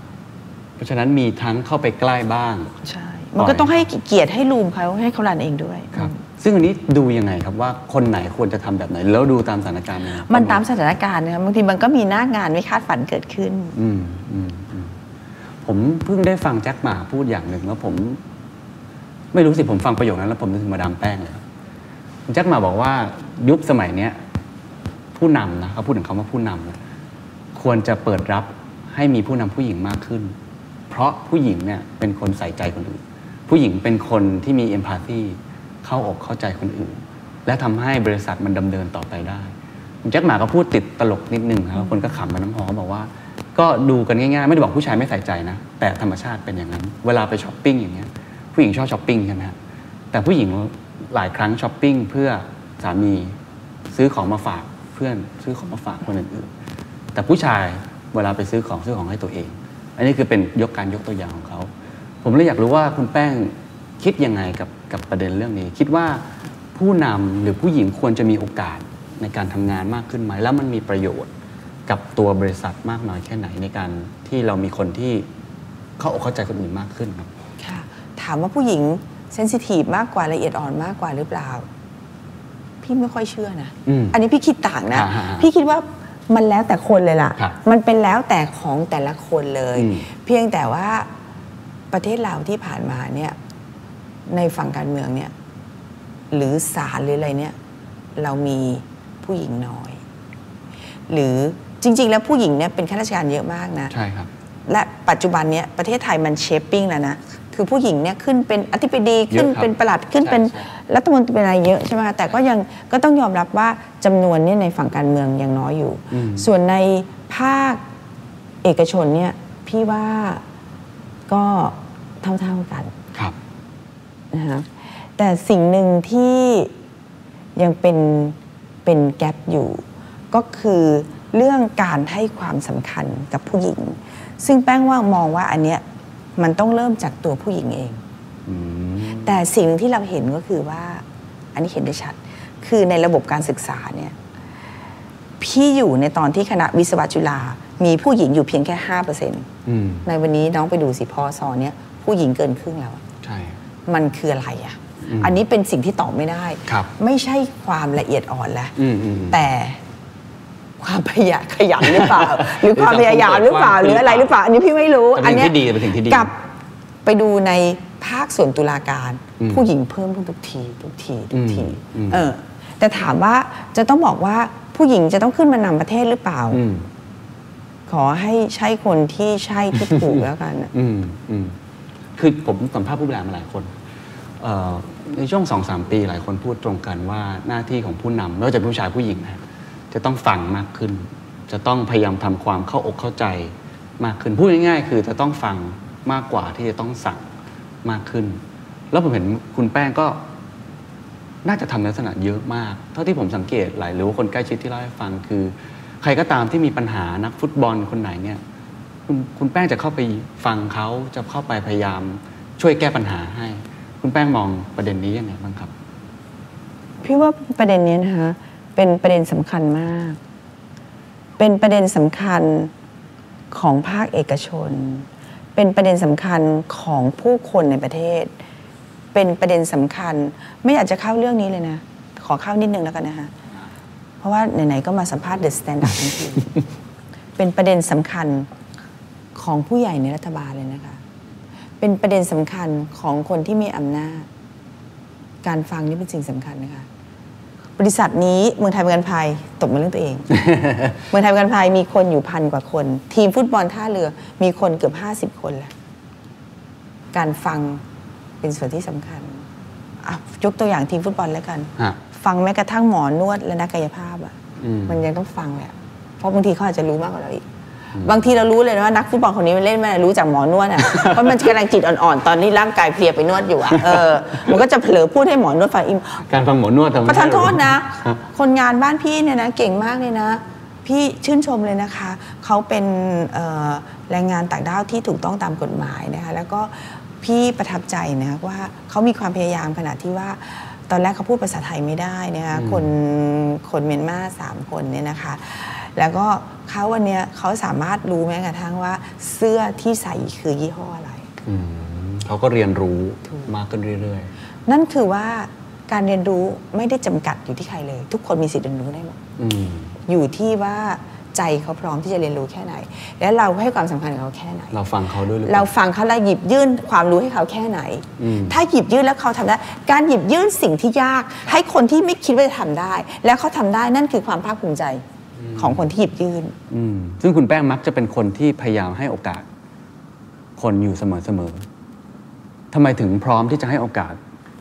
เพราะฉะนั้นมีทั้งเข้าไปใกล้บ้างใช่มันก็ต้องให้เกียรติให้รูมเขาให้เขารันเองด้วยครับ ซึ่งอันนี้ดูยังไงครับว่าคนไหนควรจะทำแบบไหน แล้วดูตามสถานการณ์ไหครับมันตามสถานการณ์นะครับบางทีมันก็มีหน้างานไม่คาดฝันเกิดขึ้น อืมอืมอืมผมเพิ่งได้ฟังแจ็คหมาพูดอย่างหนึ่งแล้วผม ไม่รู้สิผมฟังประโยคนั้นแล้วผมนึกถึงมาดามแป้งเลยครับแจ็คมาบอกว่ายุคสมัยเนี้ยผู้นำนะเขาพูดถึงคำว่าผู้นำนะควรจะเปิดรับให้มีผู้นำผู้หญิงมากขึ้น เพราะผู้หญิงเนี่ยเป็นคนใส่ใจคนอื่น ผู้หญิงเป็นคนที่มีเอมพัตตีเข้าอกเข้าใจคนอื่น และทำให้บริษัทมันดำเนินต่อไปได้แจ็คหมาก็พูดติดตลกนิดนึงครับแล้วคนก็ขำมาน้ำหอเขาบอกว่า ก็ดูกันง่ายๆ ไม่ได้บอกผู้ชายไม่ใส่ใจนะ แต่ธรรมชาติเป็นอย่างนั้น เวลาไปช้อปปิ้งอย่างเงี้ย ผู้หญิงชอบช้อปปิ้งใช่ไหมฮะแต่ผู้หญิงหลายครั้งช้อปปิ้งเพื่อสามีซื้อของมาฝากเพื่อนซื้อของมาฝากคนอื่นๆแต่ผู้ชายเวลาไปซื้อของซื้อของให้ตัวเอง อันนี้คือเป็นยกการยกตัวอย่างของเขา ผมเลยอยากรู้ว่าคุณแป้งคิดยังไงกับกับประเด็นเรื่องนี้ คิดว่าผู้นำหรือผู้หญิงควรจะมีโอกาสในการทำงานมากขึ้นไหมแล้วมันมีประโยชน์กับตัวบริษัทมากน้อยแค่ไหนในการที่เรามีคนที่เข้าอกเข้าใจคนอื่นมากขึ้นครับ ถามว่าผู้หญิงเซนซิทีฟมากกว่าละเอียดอ่อนมากกว่าหรือเปล่า พี่ไม่ค่อยเชื่อนะอืมอันนี้พี่คิดต่างนะอ่าฮะพี่คิดว่ามันแล้วแต่คนเลยล่ะครับมันเป็นแล้วแต่ของแต่ละคนเลยอืมเพียงแต่ว่าประเทศเราที่ผ่านมาเนี่ยในฝั่งการเมืองเนี่ยหรือศาลหรืออะไรเนี่ย เรามีผู้หญิงน้อย หรือจริง ๆ แล้วผู้หญิงเนี่ยเป็นข้าราชการเยอะมากนะ ใช่ครับ และปัจจุบันเนี้ยประเทศไทยมันเชฟปิ้งแล้วนะ คือผู้หญิงเนี่ยขึ้นเป็นอธิบดีเยอะขึ้นครับเป็นประหลัดขึ้นใช่เป็นใช่รัฐมนตรีเป็นอะไรเยอะใช่ไหมคะแต่ก็ยังก็ต้องยอมรับว่าจำนวนเนี่ยในฝั่งการเมืองยังน้อยอยู่ ส่วนในภาคเอกชนเนี่ยพี่ว่าก็เท่าๆกันครับนะคะแต่สิ่งหนึ่งที่ยังเป็นเป็นแกลบอยู่ ก็คือเรื่องการให้ความสำคัญกับผู้หญิง ซึ่งแป้งว่ามองว่าอันเนี้ย มันต้องเริ่มจากตัวผู้หญิงเองอืมแต่สิ่งหนึ่งที่เราเห็นก็คือว่า อันนี้เห็นได้ชัด คือในระบบการศึกษาเนี่ยพี่อยู่ในตอนที่คณะวิศวะจุฬามีผู้หญิงอยู่เพียงแค่ห้าเปอร์เซ็นต์อืมในวันนี้น้องไปดูสิพอสอเนี่ยผู้หญิงเกินครึ่งแล้วใช่มันคืออะไรอะอืมอันนี้เป็นสิ่งที่ตอบไม่ได้ครับไม่ใช่ความละเอียดอ่อนแล้วอืมอืมแต่ ความพยายามขยันหรือเปล่า หรือความพยายามหรือเปล่าหหรืรืออสังคมอะไรหรือเปล่า อันนี้พี่ไม่รู้แต่เป็นสิ่งที่ดีเป็นสิ่งที่ดีกลับไปดูในภาคส่วนตุลาการอืมผู้หญิงเพิ่มขึ้นทุกทีทุกทีทุกทีอืมอืมเออแต่ถามว่าจะต้องบอกว่าผู้หญิงจะต้องขึ้นมานำประเทศหรือเปล่าอืมขอให้ใช่คนที่ใช่ที่ถูกแล้วกันอะอืมอืมคือผมสัมภาษณ์ผู้บริหารมาหลายคนเอ่อในช่วงสองสามปีหลายคนพูดตรงกันว่าหน้าที่ของผู้นำไม่ว่าจะเป็นผู้ชายผู้หญิงนะ จะต้องฟังมากขึ้น จะต้องพยายามทำความเข้าอกเข้าใจมากขึ้นพูดง่ายๆ คือจะต้องฟังมากกว่าที่จะต้องสั่งมากขึ้น แล้วผมเห็นคุณแป้งก็น่าจะทำลักษณะเยอะมาก เท่าที่ผมสังเกตหลายหรือว่าคนใกล้ชิดที่เล่าให้ฟังคือ ใครก็ตามที่มีปัญหานักฟุตบอลคนไหนเนี่ยคุณคุณแป้งจะเข้าไปฟังเขาจะเข้าไปพยายามช่วยแก้ปัญหาให้ คุณแป้งมองประเด็นนี้ยังไงบ้างครับ พี่ว่าประเด็นนี้นะคะ เป็นประเด็นสำคัญมาก เป็นประเด็นสำคัญของภาคเอกชน เป็นประเด็นสำคัญของผู้คนในประเทศ เป็นประเด็นสำคัญ ไม่อยากจะเข้าเรื่องนี้เลยนะ ขอเข้านิดนึงแล้วกันนะคะ เพราะว่าไหนๆก็มาสัมภาษณ์ The Standard ทั้งทีเป็นประเด็นสำคัญของผู้ใหญ่ในรัฐบาลเลยนะคะ เป็นประเด็นสำคัญของคนที่มีอำนาจ การฟังนี่เป็นสิ่งสำคัญนะคะ บริษัทนี้เมืองไทยประกันภัยตกมาเรื่องตัวเอง เมืองไทยประกันภัยมีคนอยู่พันกว่าคน ทีมฟุตบอลท่าเรือมีคนเกือบห้าสิบคนแล้วการฟังเป็นส่วนที่สำคัญอะยกตัวอย่างทีมฟุตบอลแล้วกันฮะฟังแม้กระทั่งหมอนวดและนักกายภาพอะอืมมันยังต้องฟังแหละเพราะบางทีเขาอาจจะรู้มากกว่าเราอีก บางทีเรารู้เลยนะว่านักฟุตบอลคนนี้มันเล่นไม่ได้รู้จากหมอนวดอะเพราะมันกำลังจิตอ่อนๆ ตอนนี้ร่างกายเพลียไปนวดอยู่อะเออมันก็จะเผลอพูดให้หมอนวดฟังอิมการฟังหมอนวดทำให้ประทานโทษนะฮะคนงานบ้านพี่เนี่ยนะเก่งมากเลยนะ พี่ชื่นชมเลยนะคะ เขาเป็นเอ่อแรงงานต่างด้าวที่ถูกต้องตามกฎหมายนะคะแล้วก็พี่ประทับใจนะคะว่าเขามีความพยายามขนาดที่ว่าตอนแรกเขาพูดภาษาไทยไม่ได้นะคะคนคนเมียนมาสามคนเนี่ยนะคะ แล้วก็ เขาวันเนี้ยเขาสามารถรู้แม้กระทั่งว่าเสื้อที่ใส่คือยี่ห้ออะไรอืมเขาก็เรียนรู้มากขึ้นเรื่อยนั่นคือว่าการเรียนรู้ไม่ได้จำกัดอยู่ที่ใครเลย ทุกคนมีสิทธิ์เรียนรู้ได้หมดๆอืมอยู่ที่ว่าใจเขาพร้อมที่จะเรียนรู้แค่ไหน และเราให้ความสำคัญกับเขาแค่ไหน เราฟังเขาด้วยหรือเปเราล่าฟังเขาแล้วหยิบยื่นความรู้ให้เขาแค่ไหนอืมถ้าหยิบยื่นแล้วเขาทำได้ การหยิบยื่นสิ่งที่ยาก ให้คนที่ไม่คิดว่าจะทำได้ แล้วเขาทำได้นั่นคือความภาคภูมิใจ ของคนที่หยิบยื่นอืมซึ่งคุณแป้งมักจะเป็นคนที่พยายามให้โอกาส คนอยู่เสมอๆทำไมถึงพร้อมที่จะให้โอกาส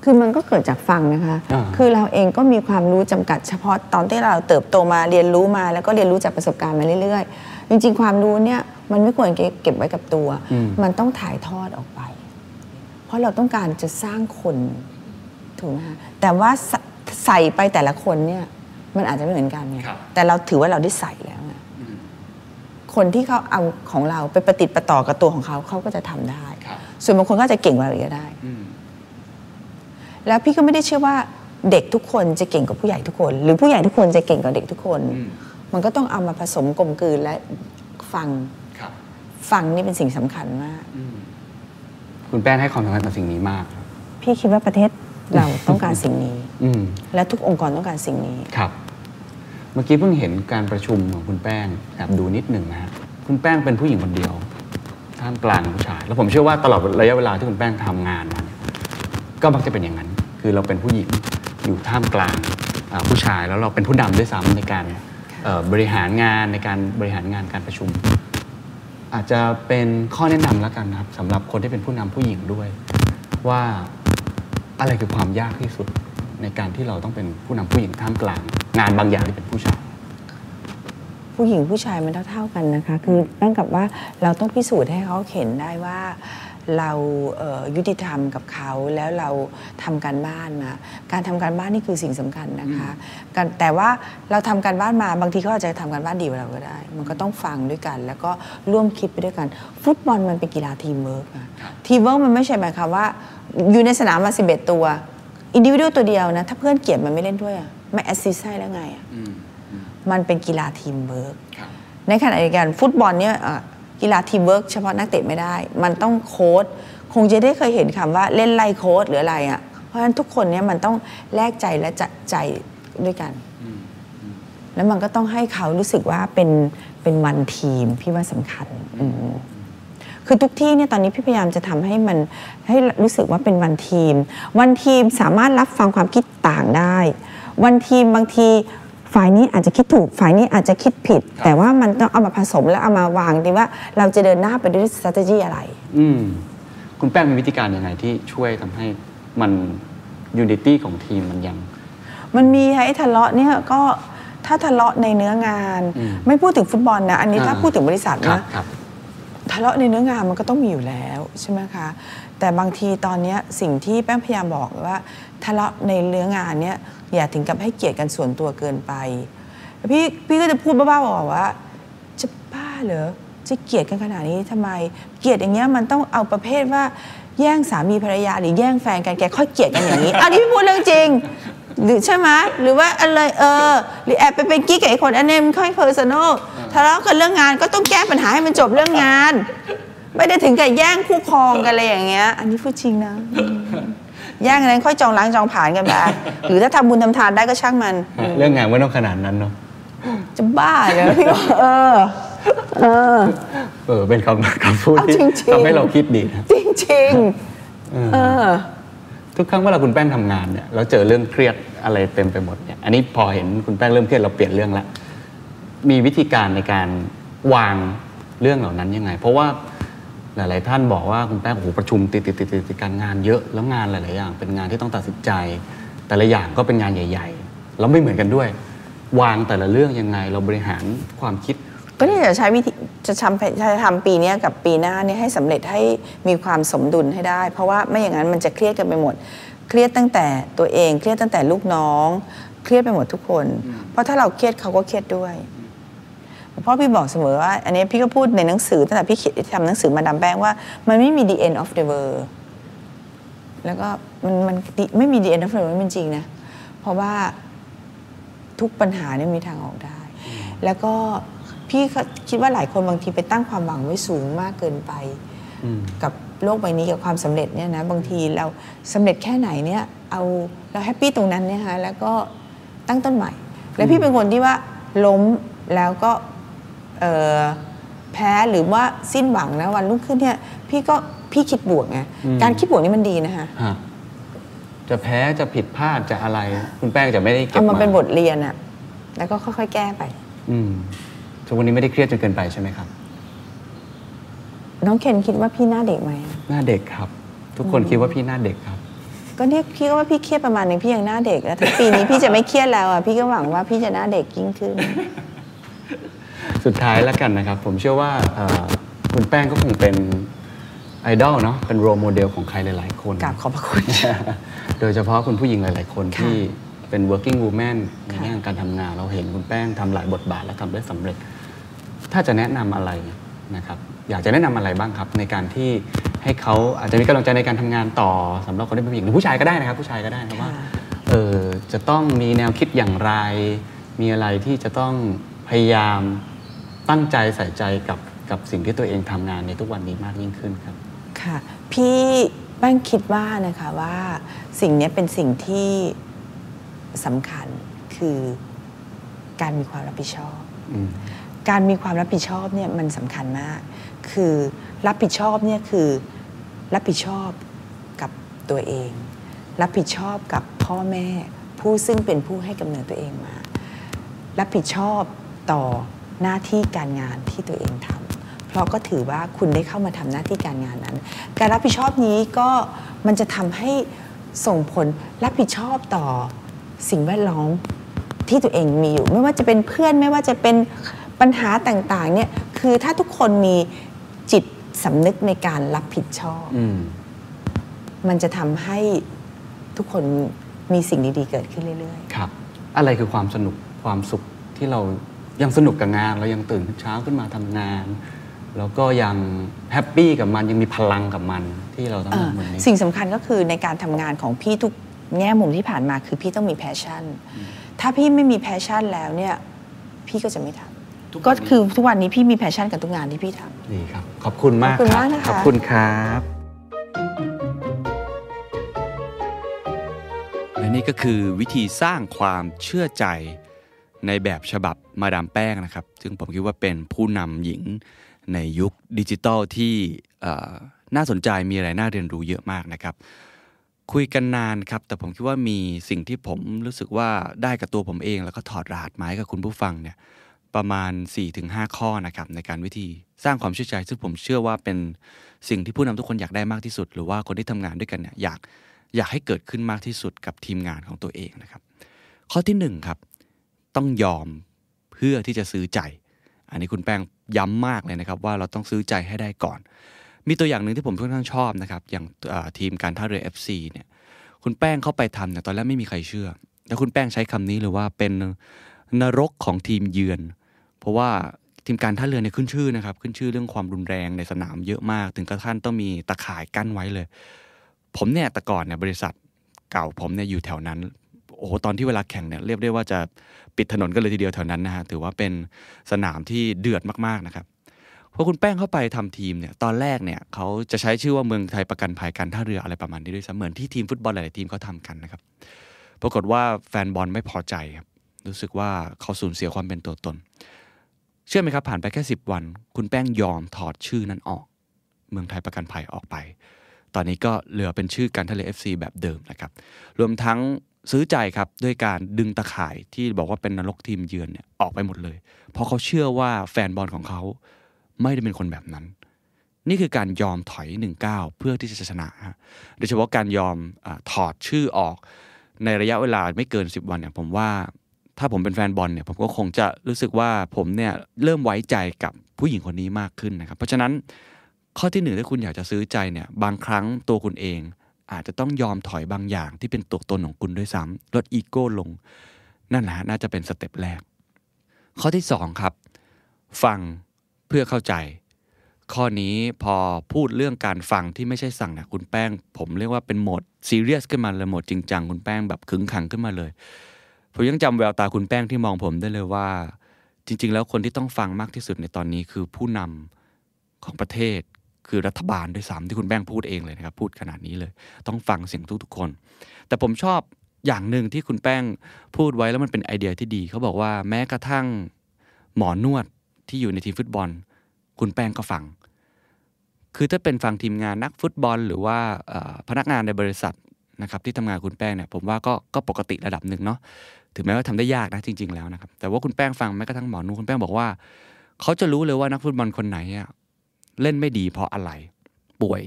คือมันก็เกิดจากฟังนะคะอ่าคือเราเองก็มีความรู้จำกัดเฉพาะตอนที่เราเติบโตมาเรียนรู้มา แล้วก็เรียนรู้จากประสบการณ์มาเรื่อยๆ จริง ๆ ความรู้เนี่ยมันไม่ควรเก็บไว้กับตัว มันต้องถ่ายทอดออกไป เพราะเราต้องการจะสร้างคนถูกไหมคะแต่ว่าใสใส่ไปแต่ละคนเนี่ย มันอาจจะไม่เหมือนกันไงครับแต่เราถือว่าเราได้ใส่แล้วไงคนที่เขาเอาของเราไปประติดประต่อกับตัวของเขาเขาก็จะทำได้ครับส่วนบางคนก็อาจจะเก่งกว่าเราอีกก็ได้ แล้วพี่ก็ไม่ได้เชื่อว่าเด็กทุกคนจะเก่งกว่าผู้ใหญ่ทุกคน หรือผู้ใหญ่ทุกคนจะเก่งกว่าเด็กทุกคน มันก็ต้องเอามาผสมกลมกลืนและฟังครับฟังนี่เป็นสิ่งสำคัญมาก คุณแป้งให้ความสำคัญกับสิ่งนี้มาก พี่คิดว่าประเทศ เราต้องการสิ่งนี้อืมและทุกองค์กรต้องการสิ่งนี้ครับ เมื่อกี้เพิ่งเห็นการประชุมของคุณแป้งแอบดูนิดหนึ่งนะฮะคุณแป้งเป็นผู้หญิงคนเดียวท่ามกลางผู้ชาย แล้วผมเชื่อว่าตลอดระยะเวลาที่คุณแป้งทำงานมาเนี่ยก็มักจะเป็นอย่างนั้น คือเราเป็นผู้หญิงอยู่ท่ามกลางอ่าผู้ชายแล้วเราเป็นผู้นำด้วยซ้ำในการเอ่อบริหารงานในการบริหารงานการประชุม อาจจะเป็นข้อแนะนำแล้วกันนะครับสำหรับคนที่เป็นผู้นำผู้หญิงด้วย ว่า อะไรคือความยากที่สุดในการที่เราต้องเป็นผู้นำผู้หญิงท่ามกลาง งานบางอย่างที่เป็นผู้ชาย ผู้หญิงผู้ชายมันเท่าๆกันนะคะ คือตั้งกับว่าเราต้องพิสูจน์ให้เขาเห็นได้ว่าเราเอ่อยุติธรรมกับเขาแล้วเราทำการบ้านมา การทำการบ้านนี่คือสิ่งสำคัญนะคะการแต่ว่าเราทำการบ้านมาบางทีเขาอาจจะทำการบ้านดีกว่าเราก็ได้ มันก็ต้องฟังด้วยกัน แล้วก็ร่วมคิดไปด้วยกัน ฟุตบอลมันเป็นกีฬาทีมเวิร์กอะทีมเวิร์กมันไม่ใช่หมายความว่า อยู่ในสนามมา11ตัว individual ตัวเดียวนะ ถ้าเพื่อนเกลียดมันไม่เล่นด้วยอะไม่แอสซิสให้แล้วไงอะมันเป็นกีฬาทีมเวิร์กในขณะเดียวกันฟุตบอลเนี่ยเอ่อกีฬาทีมเวิร์กเฉพาะนักเตะไม่ได้ มันต้องโค้ชคงจะได้เคยเห็นคำว่าเล่นไล่โค้ชหรืออะไรอะ่ะ เพราะฉะนั้นทุกคนเนี่ยมันต้องแลกใจและจัดใจด้วยกัน แล้วมันก็ต้องให้เขารู้สึกว่าเป็นเป็นวันทีมพี่ว่าสำคัญ อืม คือทุกที่เนี่ยตอนนี้พี่พยายามจะทำให้มันให้รู้สึกว่าเป็นวันทีม วันทีมสามารถรับฟังความคิดต่างได้ วันทีมบางทีฝ่ายนี้อาจจะคิดถูกฝ่ายนี้อาจจะคิดผิด แต่ว่ามันต้องเอามาผสมแล้วเอามาวางดีว่าเราจะเดินหน้าไปด้วย strategy อะไร อืมคุณแป้งมีวิธีการยังไงที่ช่วยทำให้มัน unity ของทีมมันยัง มันมีไอ้ทะเลาะเนี่ยก็ถ้าทะเลาะในเนื้องานอืมไม่พูดถึงฟุตบอลนะ อันนี้ถ้าอ่าพูดถึงบริษัทครับนะครับ ทะเลาะในเนื้องานมันก็ต้องมีอยู่แล้วใช่ไหมคะ แต่บางทีตอนนี้สิ่งที่แป้งพยายามบอกว่าทะเลาะในเนื้องานเนี่ยอย่าถึงกับให้เกลียดกันส่วนตัวเกินไป พี่พี่ก็จะพูดบ้าๆบอกว่าจะบ้าเหรอจะเกลียดกันขนาดนี้ทำไม เกลียดอย่างเงี้ยมันต้องเอาประเภทว่าแย่งสามีภรรยาหรือแย่งแฟนกันแกค่อยเกลียดกันอย่างนี้ อันนี้พี่พูดเรื่องจริง หรือใช่ไหมหรือว่าอะไรเออหรือแอบไปเป็นกิ๊กกับไอ้คนอันนี้มันค่อย personal ทะเลาะกันเรื่องงานก็ต้องแก้ปัญหาให้มันจบเรื่องงาน ไม่ได้ถึงกับแย่งคู่ครองกันอะไรอย่างเงี้ย อันนี้พูดจริงนะอืมแย่งกันนั้นค่อยจองล้างจองผลาญกันไปหรือถ้าทำบุญทำทานได้ก็ช่างมัน เรื่องงานไม่ต้องขนาดนั้นเนาะจะบ้าเหรอพี่ว่าเออเออเออเป็นคำคำพูดเอาที่จริงๆทำให้เราคิดดีนะจริงๆเออ ทุกครั้งเวลาคุณแป้งทำงานเนี่ยเราเจอเรื่องเครียดอะไรเต็มไปหมดเนี่ยอันนี้พอเห็นคุณแป้งเริ่มเครียดเราเปลี่ยนเรื่องละมีวิธีการในการวางเรื่องเหล่านั้นยังไง เพราะว่าหลาย ๆ ท่านบอกว่าคุณแป้งโอ้โหประชุมติดติดติดติดการงานเยอะแล้วงานหลาย ๆ อย่าง เป็นงานที่ต้องตัดสินใจ แต่ละอย่างก็เป็นงานใหญ่ ๆ แล้วไม่เหมือนกันด้วย วางแต่ละเรื่องยังไง เราบริหารความคิด ก็เนี่ยจะใช้วิธีจะทำจะทำปีเนี้ยกับปีหน้าเนี่ยให้สำเร็จให้มีความสมดุลให้ได้ เพราะว่าไม่อย่างนั้นมันจะเครียดกันไปหมด เครียดตั้งแต่ตัวเองเครียดตั้งแต่ลูกน้อง เครียดไปหมดทุกคน เพราะถ้าเราเครียดเขาก็เครียดด้วยเพราะพี่บอกเสมอว่าอันนี้พี่ก็พูดในหนังสือตั้งแต่พี่เขียนทำหนังสือมาดามแป้งว่า มันไม่มี the end of the world แล้วก็มันมันไม่มี the end of the world มันจริงนะ เพราะว่าทุกปัญหาเนี่ยมีทางออกได้ แล้วก็ พี่ก็คิดว่าหลายคนบางทีไปตั้งความหวังไว้สูงมากเกินไป กับโลกใบนี้กับความสำเร็จเนี่ยนะบางทีเราสำเร็จแค่ไหนเนี่ยเอาเราแฮปปี้ตรงนั้นเนี่ยฮะแล้วก็ตั้งต้นใหม่ แล้วพี่เป็นคนที่ว่าล้มแล้วก็เอ่อแพ้หรือว่าสิ้นหวังนะวันรุ่งขึ้นเนี่ยพี่ก็พี่คิดบวกไงอืมการคิดบวกนี่มันดีนะคะฮะจะแพ้จะผิดพลาดจะอะไร คุณแป้งจะไม่ได้เก็บเอามามาเป็นบทเรียนอะแล้วก็ค่อยๆ แก้ไป อืม ทุกวันนี้ไม่ได้เครียดจนเกินไปใช่ไหมครับ น้องเคนคิดว่าพี่หน้าเด็กไหม หน้าเด็กครับ ทุกคนคิดว่าพี่หน้าเด็กครับ ก็เนี่ยพี่ก็ว่าพี่เครียดประมาณหนึงพี่ยังหน้าเด็กแล้วถ้าปีนี้พี่จะไม่เครียดแล้วอะพี่ก็หวังว่าพี่จะหน้าเด็กยิ่งขึ้น สุดท้ายแล้วกันนะครับ ผมเชื่อว่าเอ่อคุณแป้งก็คงเป็นไอดอลเนาะเป็นโรโมเดลของใครหลาย ๆ คนกราบขอบพระคุณ โดยเฉพาะคุณผู้หญิงหลาย ๆ คนค่ะที่เป็น working woman ในค่ะ แง่ของการทำงาน เราเห็นคุณแป้งทำหลายบทบาทและทำได้สำเร็จ ถ้าจะแนะนำอะไรนะครับอยากจะแนะนำอะไรบ้างครับ ในการที่ให้เขาอาจจะมีกำลังใจในการทำงานต่อสำหรับคนที่เป็นผู้หญิงหรือผู้ชายก็ได้นะครับ ผู้ชายก็ได้นะว่าค่ะเออจะต้องมีแนวคิดอย่างไร มีอะไรที่จะต้องพยายามตั้งใจใส่ใจกับกับสิ่งที่ตัวเองทำงานในทุกวันนี้มากยิ่งขึ้นครับค่ะพี่แป้งคิดว่านะคะว่าสิ่งเนี้ยเป็นสิ่งที่สำคัญคือการมีความรับผิดชอบอืม การมีความรับผิดชอบเนี่ยมันสำคัญมาก คือรับผิดชอบเนี่ยคือรับผิดชอบกับตัวเอง รับผิดชอบกับพ่อแม่ผู้ซึ่งเป็นผู้ให้กำเนิดตัวเองมา รับผิดชอบต่อหน้าที่การงานที่ตัวเองทำเพราะก็ถือว่าคุณได้เข้ามาทำหน้าที่การงานนั้น การรับผิดชอบนี้ก็มันจะทำให้ส่งผลรับผิดชอบต่อสิ่งแวดล้อมที่ตัวเองมีอยู่ ไม่ว่าจะเป็นเพื่อนไม่ว่าจะเป็น ปัญหาต่างๆเนี่ยคือถ้าทุกคนมีจิตสำนึกในการรับผิดชอบอืมมันจะทำให้ทุกคนมีสิ่งดีๆ เกิดขึ้นเรื่อยครับ อะไรคือความสนุกความสุขที่เรายังสนุกกับงาน เรายังตื่นเช้าขึ้นมาทำงาน แล้วก็ยังแฮปปี้กับมันยังมีพลังกับมันที่เราต้องๆเอ่อทำมันนี้สิ่งสำคัญก็คือในการทำงานของพี่ทุกแง่มุมที่ผ่านมาคือพี่ต้องมีแพชชั่น ถ้าพี่ไม่มี passion แล้วเนี่ย พี่ก็จะไม่ทำ ก็ทุกำก็วันนี้คือทุกวันนี้พี่มี passion กับทุกงานที่พี่ทำดีครับขอบคุณมากขอบคุณครับมากนะคะขอบคุณครับและนี่ก็คือวิธีสร้างความเชื่อใจในแบบฉบับมาดามแป้งนะครับ ซึ่งผมคิดว่าเป็นผู้นำหญิงในยุคดิจิทัลที่เอ่อน่าสนใจมีอะไรน่าเรียนรู้เยอะมากนะครับ คุยกันนานครับ แต่ผมคิดว่ามีสิ่งที่ผมรู้สึกว่าได้กับตัวผมเอง แล้วก็ถอดรหัสไมาให้กับคุณผู้ฟังเนี่ย ประมาณ 4-5 ข้อนะครับในการวิธีสร้างความเชื่อใจ ซึ่งผมเชื่อว่าเป็นสิ่งที่ผู้นำทุกคนอยากได้มากที่สุด หรือว่าคนที่ทำงานด้วยกันเนี่ยอยากอยากให้เกิดขึ้นมากที่สุดกับทีมงานของตัวเองนะครับ ข้อที่หนึ่งครับต้องยอมเพื่อที่จะซื้อใจ อันนี้คุณแป้งย้ำมากเลยนะครับ ว่าเราต้องซื้อใจให้ได้ก่อน มีตัวอย่างหนึ่งที่ผมค่อนข้างชอบนะครับอย่างทีมการท่าเรือ FC เนี่ยคุณแป้งเข้าไปทำเนี่ยตอนแรกไม่มีใครเชื่อแล้วคุณแป้งใช้คำนี้เลยว่าเป็นนรกของทีมเยือน เพราะว่าทีมการท่าเรือเนี่ยขึ้นชื่อนะครับ ขึ้นชื่อเรื่องความรุนแรงในสนามเยอะมาก ถึงกระทั่งต้องมีตะข่ายกั้นไว้เลย ผมเนี่ยแต่ก่อนเนี่ยบริษัทเก่าผมเนี่ยอยู่แถวนั้นโอ้โหตอนที่เวลาแข่งเนี่ยเรียกได้ว่าจะปิดถนนกันเลยทีเดียวแถวนั้นนะฮะถือว่าเป็นสนามที่เดือดมากๆนะครับพอคุณแป้งเข้าไปทำทีมเนี่ยตอนแรกเนี่ยเขาจะใช้ชื่อว่าเมืองไทยประกันภัยการท่าเรืออะไรประมาณนี้ด้วยซ้ำเหมือนที่ทีมฟุตบอลหลายๆทีมเขาทำกันนะครับปรากฏว่าแฟนบอลไม่พอใจครับรู้สึกว่าเขาสูญเสียความเป็นตัวตน เชื่อไหมครับผ่านไปแค่10 วัน คุณแป้งยอมถอดชื่อนั้นออก เมืองไทยประกันภัยออกไป ตอนนี้ก็เหลือเป็นชื่อการทะเล FC แบบเดิมนะครับรวมทั้งซื้อใจครับด้วยการดึงตะข่ายที่บอกว่าเป็นนรกทีมเยือนเนี่ยออกไปหมดเลย เพราะเขาเชื่อว่าแฟนบอลของเขาไม่ได้เป็นคนแบบนั้น นี่คือการยอมถอยหนึ่งก้าวเพื่อที่จะชนะฮะโดยเฉพาะการยอมอถอดชื่อออกในระยะเวลาไม่เกิน 10 วันเนี่ยผมว่า ถ้าผมเป็นแฟนบอลเนี่ยผมก็คงจะรู้สึกว่าผมเนี่ยเริ่มไว้ใจกับผู้หญิงคนนี้มากขึ้นนะครับ เพราะฉะนั้นข้อที่หนึ่งถ้าคุณอยากจะซื้อใจเนี่ยบางครั้งตัวคุณเอง อาจจะต้องยอมถอยบางอย่างที่เป็นตัวตนของคุณด้วยซ้ำลดอีโก้ลง นั่นแหละน่าจะเป็นสเต็ปแรก ข้อที่สองครับฟังเพื่อเข้าใจ ข้อนี้พอพูดเรื่องการฟังที่ไม่ใช่สั่งเนี่ยคุณแป้ง ผมเรียกว่าเป็นโหมดซีเรียสขึ้นมาเลยโหมดจริงจังคุณแป้งแบบขึงขังขึ้นมาเลย ผมยังจำแววตาคุณแป้งที่มองผมได้เลยว่า จริง ๆ แล้วคนที่ต้องฟังมากที่สุดในตอนนี้คือผู้นำของประเทศ คือรัฐบาลด้วยซ้ำที่คุณแป้งพูดเองเลยนะครับ พูดขนาดนี้เลย ต้องฟังเสียงทุกๆคน แต่ผมชอบอย่างหนึ่งที่คุณแป้งพูดไว้แล้วมันเป็นไอเดียที่ดี เขาบอกว่าแม้กระทั่งหมอนวดที่อยู่ในทีมฟุตบอล คุณแป้งก็ฟัง คือถ้าเป็นฟังทีมงานนักฟุตบอล หรือว่าพนักงานในบริษัทนะครับที่ทำงานคุณแป้งเนี่ยผมว่าก็ก็ปกติระดับหนึ่งเนาะ ถึงแม้ว่าทำได้ยากนะจริง ๆแล้วนะครับ แต่ว่าคุณแป้งฟังแม้กระทั่งหมอนูคุณแป้งบอกว่า เขาจะรู้เลยว่านักฟุตบอลคนไหนเล่นไม่ดีเพราะอะไรป่วย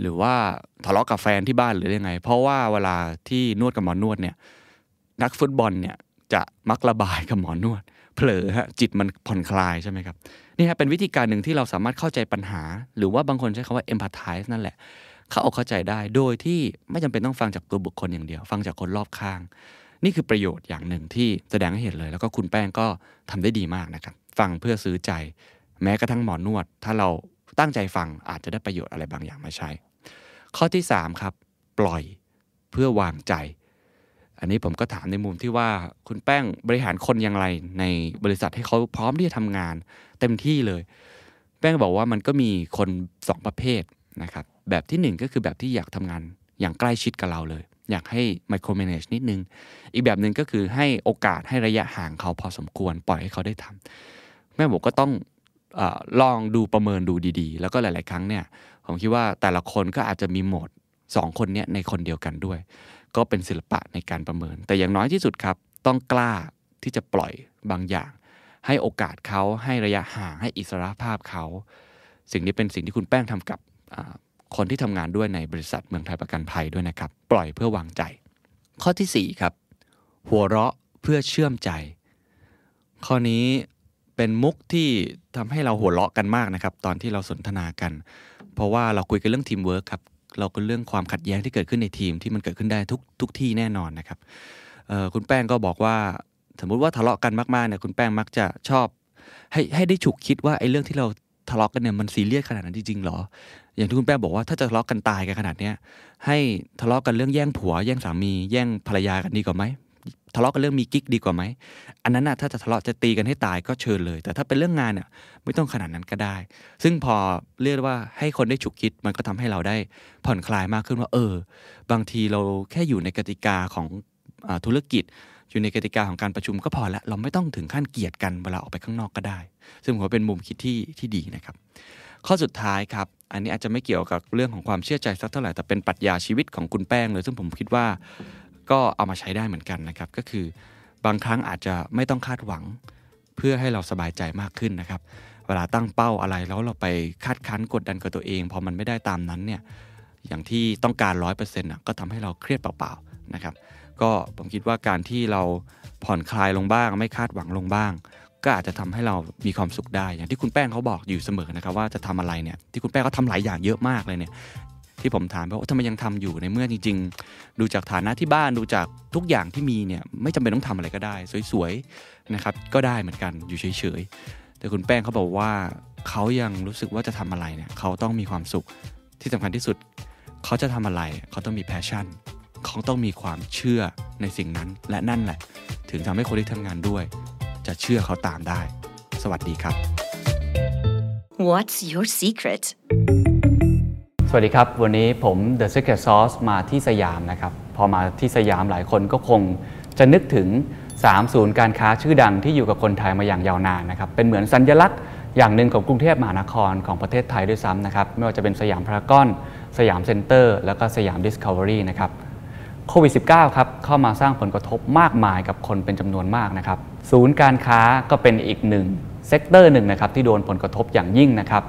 หรือว่าทะเลาะกับแฟนที่บ้านหรือยังไง เพราะว่าเวลาที่นวดกับหมอนวดเนี่ยนักฟุตบอลเนี่ยจะมักระบายกับหมอนวด เผลอฮะจิตมันผ่อนคลายใช่ไหมครับนี่ฮะเป็นวิธีการหนึ่งที่เราสามารถเข้าใจปัญหา หรือว่าบางคนใช้คำว่า empathize นั่นแหละเข้าอกเข้าใจได้โดยที่ไม่จำเป็นต้องฟังจากตัวบุคคลอย่างเดียว ฟังจากคนรอบข้าง นี่คือประโยชน์อย่างหนึ่งที่แสดงให้เห็นเลย แล้วก็คุณแป้งก็ทำได้ดีมากนะครับ ฟังเพื่อซื้อใจ แม้กระทั่งหมอนวด ถ้าเราตั้งใจฟังอาจจะได้ประโยชน์อะไรบางอย่างมาใช้ ข้อที่ 3 ครับ ปล่อยเพื่อวางใจ อันนี้ผมก็ถามในมุมที่ว่าคุณแป้งบริหารคนอย่างไรในบริษัทให้เขาพร้อมที่จะทำงาน เต็มที่เลย แป้งบอกว่ามันก็มีคนสองประเภทนะครับแบบที่หนึ่งก็คือแบบที่อยากทำงานอย่างใกล้ชิดกับเราเลย อยากให้ micromanage นิดนึง อีกแบบหนึ่งก็คือให้โอกาสให้ระยะห่างเขาพอสมควร ปล่อยให้เขาได้ทำแม่บอกก็ต้องอลองดูประเมินดูดีๆ แล้วก็หลาย ๆ ครั้งเนี่ยผมคิดว่าแต่ละคนก็อาจจะมีโหมดสองคนเนี้ยในคนเดียวกันด้วย ก็เป็นศิลปะในการประเมิน แต่อย่างน้อยที่สุดครับ ต้องกล้าที่จะปล่อยบางอย่าง ให้โอกาสเขาให้ระยะห่างให้อิสระภาพเขา สิ่งนี้เป็นสิ่งที่คุณแป้งทำกับ คนที่ทำงานด้วยในบริษัทเมืองไทยประกันภัยด้วยนะครับ ปล่อยเพื่อวางใจ ข้อที่4ครับ หัวเราะเพื่อเชื่อมใจ ข้อนี้เป็นมุกที่ทำให้เราหัวเราะกันมากนะครับ ตอนที่เราสนทนากัน เพราะว่าเราคุยกันเรื่องทีมเวิร์คครับเราก็เรื่องความขัดแย้งที่เกิดขึ้นในทีมที่มันเกิดขึ้นได้ทุกทุกที่แน่นอนนะครับคุณแป้งก็บอกว่า สมมุติว่าทะเลาะกันมากๆเนี่ยคุณแป้งมักจะชอบ ให้ให้ได้ฉุกคิดว่าไอ้เรื่องที่เรา ทะเลาะกันเนี่ยมันซีเรียสขนาดนั้นจริงๆหรอ อย่างที่คุณแป้บอกว่าถ้าจะทะเลาะกันตายกันขนาดเนี้ยให้ทะเลาะกันเรื่องแย่งผัว แย่งสามี แย่งภรรยากันดีกว่าไหมทะเลาะกันเรื่องมีกิ๊กดีกว่าไหม อันนั้นน่ะถ้าจะทะเลาะจะตีกันให้ตายก็เชิญเลย แต่ถ้าเป็นเรื่องงานเนี่ยไม่ต้องขนาดนั้นก็ได้ ซึ่งพอเรียกว่าให้คนได้ฉุกคิดมันก็ทำให้เราได้ผ่อนคลายมากขึ้นว่า เออ บางทีเราแค่อยู่ในกติกาของอธุรกิจ อยู่ในกติกาของการประชุมก็พอละเราไม่ต้องถึงขั้นเกลียดกันเวลาออกไปข้างนอกก็ได้ ซึ่งผมว่าเป็นมุมคิดที่ที่ดีนะครับ ข้อสุดท้ายครับ อันนี้อาจจะไม่เกี่ยวกับเรื่องของความเชื่อใจสักเท่าไหร่แต่เป็นปรัชญาชีวิตของคุณแป้งเลย ซึ่งผมคิดว่าก็เอามาใช้ได้เหมือนกันนะครับ ก็คือบางครั้งอาจจะไม่ต้องคาดหวังเพื่อให้เราสบายใจมากขึ้นนะครับ เวลาตั้งเป้าอะไรแล้วเราไปคาดคั้นกดดันกับตัวเองพอมันไม่ได้ตามนั้นเนี่ยอย่างที่ต้องการร้อยเปอร์เซ็นต์ก็ทำให้เราเครียดเปล่าๆนะครับ ก็ผมคิดว่าการที่เราผ่อนคลายลงบ้าง ไม่คาดหวังลงบ้าง ก็อาจจะทำให้เรามีความสุขได้ อย่างที่คุณแป้งเขาบอกอยู่เสมอนะครับว่าจะทำอะไรเนี่ยที่คุณแป้งเขาทำหลายอย่างเยอะมากเลยเนี่ยที่ผมถามไปว่าทำไมยังทำอยู่ในเมื่อจริง ๆ ดูจากฐานะที่บ้านดูจากทุกอย่างที่มีเนี่ยไม่จำเป็นต้องทำอะไรก็ได้ สวยๆนะครับก็ได้เหมือนกันอยู่เฉยๆแต่คุณแป้งเขาบอกว่าเขายังรู้สึกว่าจะทำอะไรเนี่ยเขาต้องมีความสุขที่สำคัญที่สุด เขาจะทำอะไร เขาต้องมีแพชชั่น เขาต้องมีความเชื่อในสิ่งนั้น และนั่นแหละ ถึงทำให้คนที่ทำงานด้วย จะเชื่อเขาตามได้ สวัสดีครับ What's your secret? สวัสดีครับ วันนี้ผม The Secret Sauce มาที่สยามนะครับ พอมาที่สยามหลายคนก็คงจะนึกถึง 3 ศูนย์การค้าชื่อดังที่อยู่กับคนไทยมาอย่างยาวนานนะครับ เป็นเหมือนสัญลักษณ์อย่างหนึ่งของกรุงเทพมหานครของประเทศไทยด้วยซ้ำนะครับ ไม่ว่าจะเป็นสยามพารากอน สยามเซ็นเตอร์ แล้วก็สยามดิสคัฟเวอรี่นะครับ โควิด -19 ครับเข้ามาสร้างผลกระทบมากมายกับคนเป็นจำนวนมากนะครับ ศูนย์การค้าก็เป็นอีกหนึ่ง sector หนึ่งนะครับที่โดนผลกระทบอย่างยิ่งนะครับ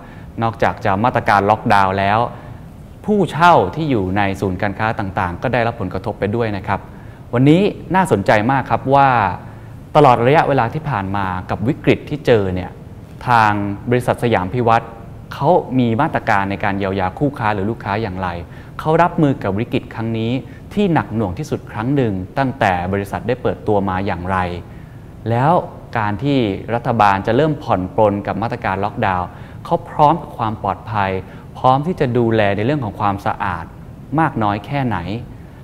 นอกจากจะมาตรการล็อกดาวน์แล้ว ผู้เช่าที่อยู่ในศูนย์การค้าต่างๆ ก็ได้รับผลกระทบไปด้วยนะครับ วันนี้น่าสนใจมากครับว่าตลอดระยะเวลาที่ผ่านมากับวิกฤตที่เจอเนี่ยทางบริษัทสยามพิวัตรเขามีมาตรการในการเยียวยาคู่ค้าหรือลูกค้าอย่างไร เขารับมือกับวิกฤตครั้งนี้ ที่หนักหน่วงที่สุดครั้งหนึ่ง ตั้งแต่บริษัทได้เปิดตัวมาอย่างไร แล้วการที่รัฐบาลจะเริ่มผ่อนปลนกับมาตรการล็อกดาวน์เขาพร้อมกับความปลอดภัย พร้อมที่จะดูแลในเรื่องของความสะอาดมากน้อยแค่ไหน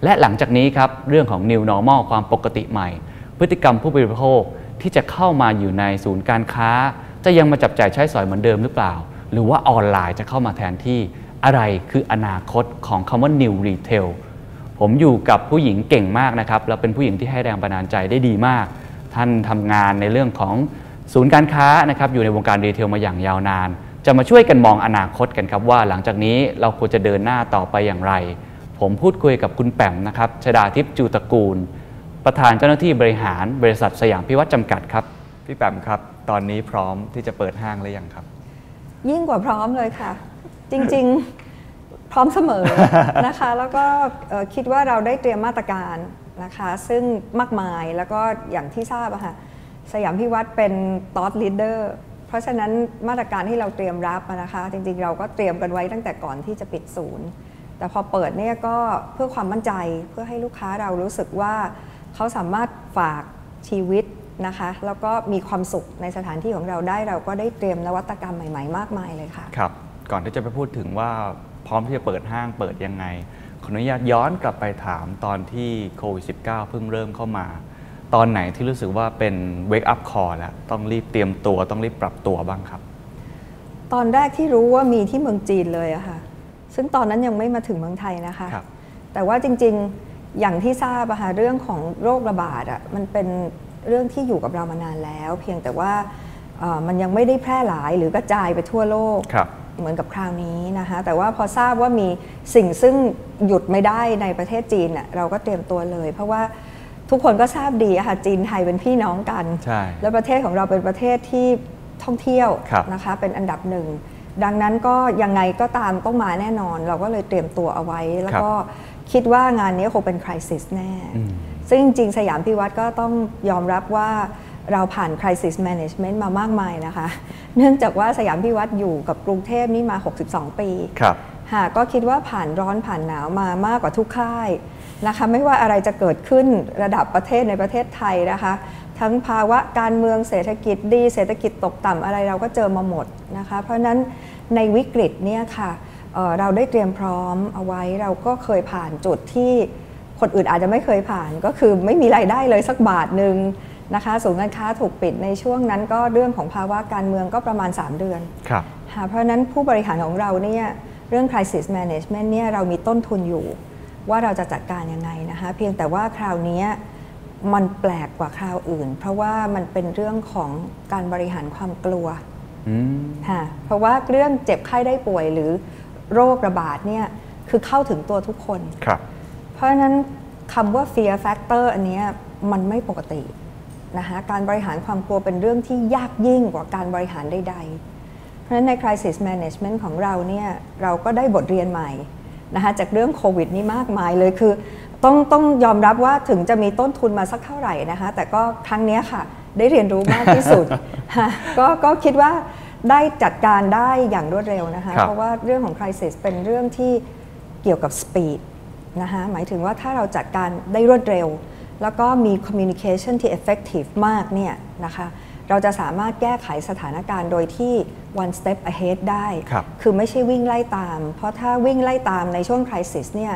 และหลังจากนี้ครับเรื่องของ New Normal ความปกติใหม่ พฤติกรรมผู้บริโภคที่จะเข้ามาอยู่ในศูนย์การค้า จะยังมาจับจ่ายใช้สอยเหมือนเดิมหรือเปล่า หรือว่าออนไลน์จะเข้ามาแทนที่อะไรคืออนาคตของคำว่า New Retail ผมอยู่กับผู้หญิงเก่งมากนะครับแล้วเป็นผู้หญิงที่ให้แรงบันดาลใจได้ดีมาก ท่านทำงานในเรื่องของศูนย์การค้านะครับอยู่ในวงการรีเทลมาอย่างยาวนาน จะมาช่วยกันมองอนาคตกันครับว่า หลังจากนี้เราควรจะเดินหน้าต่อไปอย่างไร ผมพูดคุยกับคุณแปมนะครับชดาทิพย์จูตระกูล ประธานเจ้าหน้าที่บริหารบริษัทสยามพิวัตรจำกัดครับพี่แปมครับ ตอนนี้พร้อมที่จะเปิดห้างหรือยังครับ ยิ่งกว่าพร้อมเลยค่ะ จริงๆ พร้อมเสมอนะคะ แล้วก็เอ่อคิดว่าเราได้เตรียมมาตรการนะคะ ซึ่งมากมายแล้วก็อย่างที่ทราบอะค่ะสยามพิวัตรเป็น thought leader เพราะฉะนั้นมาตรการที่เราเตรียมรับอะนะคะ จริงๆ เราก็เตรียมกันไว้ตั้งแต่ก่อนที่จะปิดศูนย์ แต่พอเปิดเนี่ยก็เพื่อความมั่นใจเพื่อให้ลูกค้าเรารู้สึกว่าเขาสามารถฝากชีวิตนะคะแล้วก็มีความสุขในสถานที่ของเราได้เราก็ได้เตรียมนวัตกรรมใหม่ ๆ มากมายเลยค่ะครับก่อนที่จะไปพูดถึงว่าพ ร้อมที่จะเปิดห้างเปิดยังไง ขออนุญาตย้อนกลับไปถามตอนที่โควิด -19 เพิ่งเริ่มเข้ามา ตอนไหนที่รู้สึกว่าเป็น wake up call แล้ว ต้องรีบเตรียมตัวต้องรีบปรับตัวบ้างครับ ตอนแรกที่รู้ว่ามีที่เมืองจีนเลยอะค่ะ ซึ่งตอนนั้นยังไม่มาถึงเมืองไทยนะคะครับแต่ว่าจริงๆอย่างที่ทราบอะค่ะเรื่องของโรคระบาดอะมันเป็นเรื่องที่อยู่กับเรามานานแล้ว เพียงแต่ว่าเอ่อมันยังไม่ได้แพร่หลายหรือกระจายไปทั่วโลกครับ เหมือนกับคราวนี้นะคะแต่ว่าพอทราบว่ามีสิ่งซึ่งหยุดไม่ได้ในประเทศจีนน่ะเราก็เตรียมตัวเลย เพราะว่าทุกคนก็ทราบดีอะค่ะจีนไทยเป็นพี่น้องกันใช่แล้วประเทศของเราเป็นประเทศที่ท่องเที่ยวครับนะคะเป็นอันดับหนึ่งดังนั้นก็ยังไงก็ตามต้องมาแน่นอน เราก็เลยเตรียมตัวเอาไว้ แล้วก็คิดว่างานนี้คงเป็นคริสิสแน่ ซึ่งจริงๆสยามพิวัตรก็ต้องยอมรับว่า เราผ่าน crisis management มามากมายนะคะ เนื่องจากว่าสยามพิวัตรอยู่กับกรุงเทพนี่มา 62 ปีครับหากก็คิดว่าผ่านร้อนผ่านหนาวมามากกว่าทุกค่ายนะคะไม่ว่าอะไรจะเกิดขึ้นระดับประเทศในประเทศไทยนะคะ ทั้งภาวะการเมืองเศรษฐกิจดีเศรษฐกิจตกต่ำอะไรเราก็เจอมาหมดนะคะ เพราะฉะนั้นในวิกฤตเนี่ยค่ะเอ่อเราได้เตรียมพร้อมเอาไว้เราก็เคยผ่านจุดที่คนอื่นอาจจะไม่เคยผ่านก็คือไม่มีรายได้เลยสักบาทหนึ่ง นะคะศูนย์การค้าถูกปิดในช่วงนั้นก็เรื่องของภาวะการเมืองก็ประมาณ 3 เดือนครับค่ะเพราะฉะนั้นผู้บริหารของเราเนี่ยเรื่อง crisis management เนี่ยเรามีต้นทุนอยู่ ว่าเราจะจัดการยังไงนะคะเพียงแต่ว่าคราวนี้มันแปลกกว่าคราวอื่น เพราะว่ามันเป็นเรื่องของการบริหารความกลัวอืมค่ะเพราะว่าเรื่องเจ็บไข้ได้ป่วยหรือโรคระบาดเนี่ยคือเข้าถึงตัวทุกคนครับเพราะฉะนั้นคำว่า fear factor อันเนี้ยมันไม่ปกติ นะคะการบริหารความกลัวเป็นเรื่องที่ยากยิ่งกว่าการบริหารใดๆ เพราะฉะนั้นใน crisis management ของเราเนี่ยเราก็ได้บทเรียนใหม่นะคะจากเรื่องโควิดนี่มากมายเลยคือต้องต้องยอมรับว่าถึงจะมีต้นทุนมาสักเท่าไหร่นะคะแต่ก็ครั้งเนี้ยค่ะ ได้เรียนรู้มากที่สุดค่ะก็ก็คิดว่าได้จัดการได้อย่างรวดเร็วนะคะครับเพราะว่าเรื่องของ crisis เป็นเรื่องที่เกี่ยวกับ speed นะคะหมายถึงว่าถ้าเราจัดการได้รวดเร็ว แล้วก็มี communication ที่ effective มากเนี่ยนะคะเราจะสามารถแก้ไขสถานการณ์โดยที่ one step ahead ได้ครับคือไม่ใช่วิ่งไล่ตาม เพราะถ้าวิ่งไล่ตามในช่วง crisis เนี่ย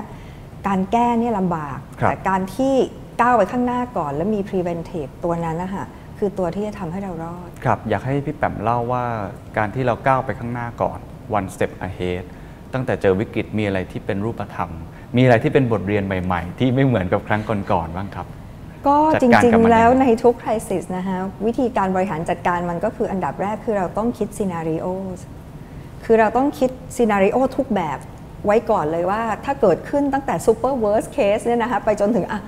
การแก้เนี่ยลำบากครับแต่การที่ก้าวไปข้างหน้าก่อน แล้วมี preventive ตัวนั้นนะคะคือตัวที่จะทำให้เรารอด ครับ อยากให้พี่แปมเล่าว่าการที่เราก้าวไปข้างหน้าก่อน one step ahead ตั้งแต่เจอวิกฤตมีอะไรที่เป็นรูปธรรม มีอะไรที่เป็นบทเรียนใหม่ ๆ ที่ไม่เหมือนกับครั้งก่อนๆบ้างครับก็จัดจการริงกับมันๆแล้วยังไงในทุก crisis นะคะวิธีการบริหารจัดการมันก็คืออันดับแรกคือเราต้องคิด scenario คือเราต้องคิด scenario ทุกแบบไว้ก่อนเลยว่าถ้าเกิดขึ้นตั้งแต่ super worst case เนี่ยนะคะไปจนถึงอะ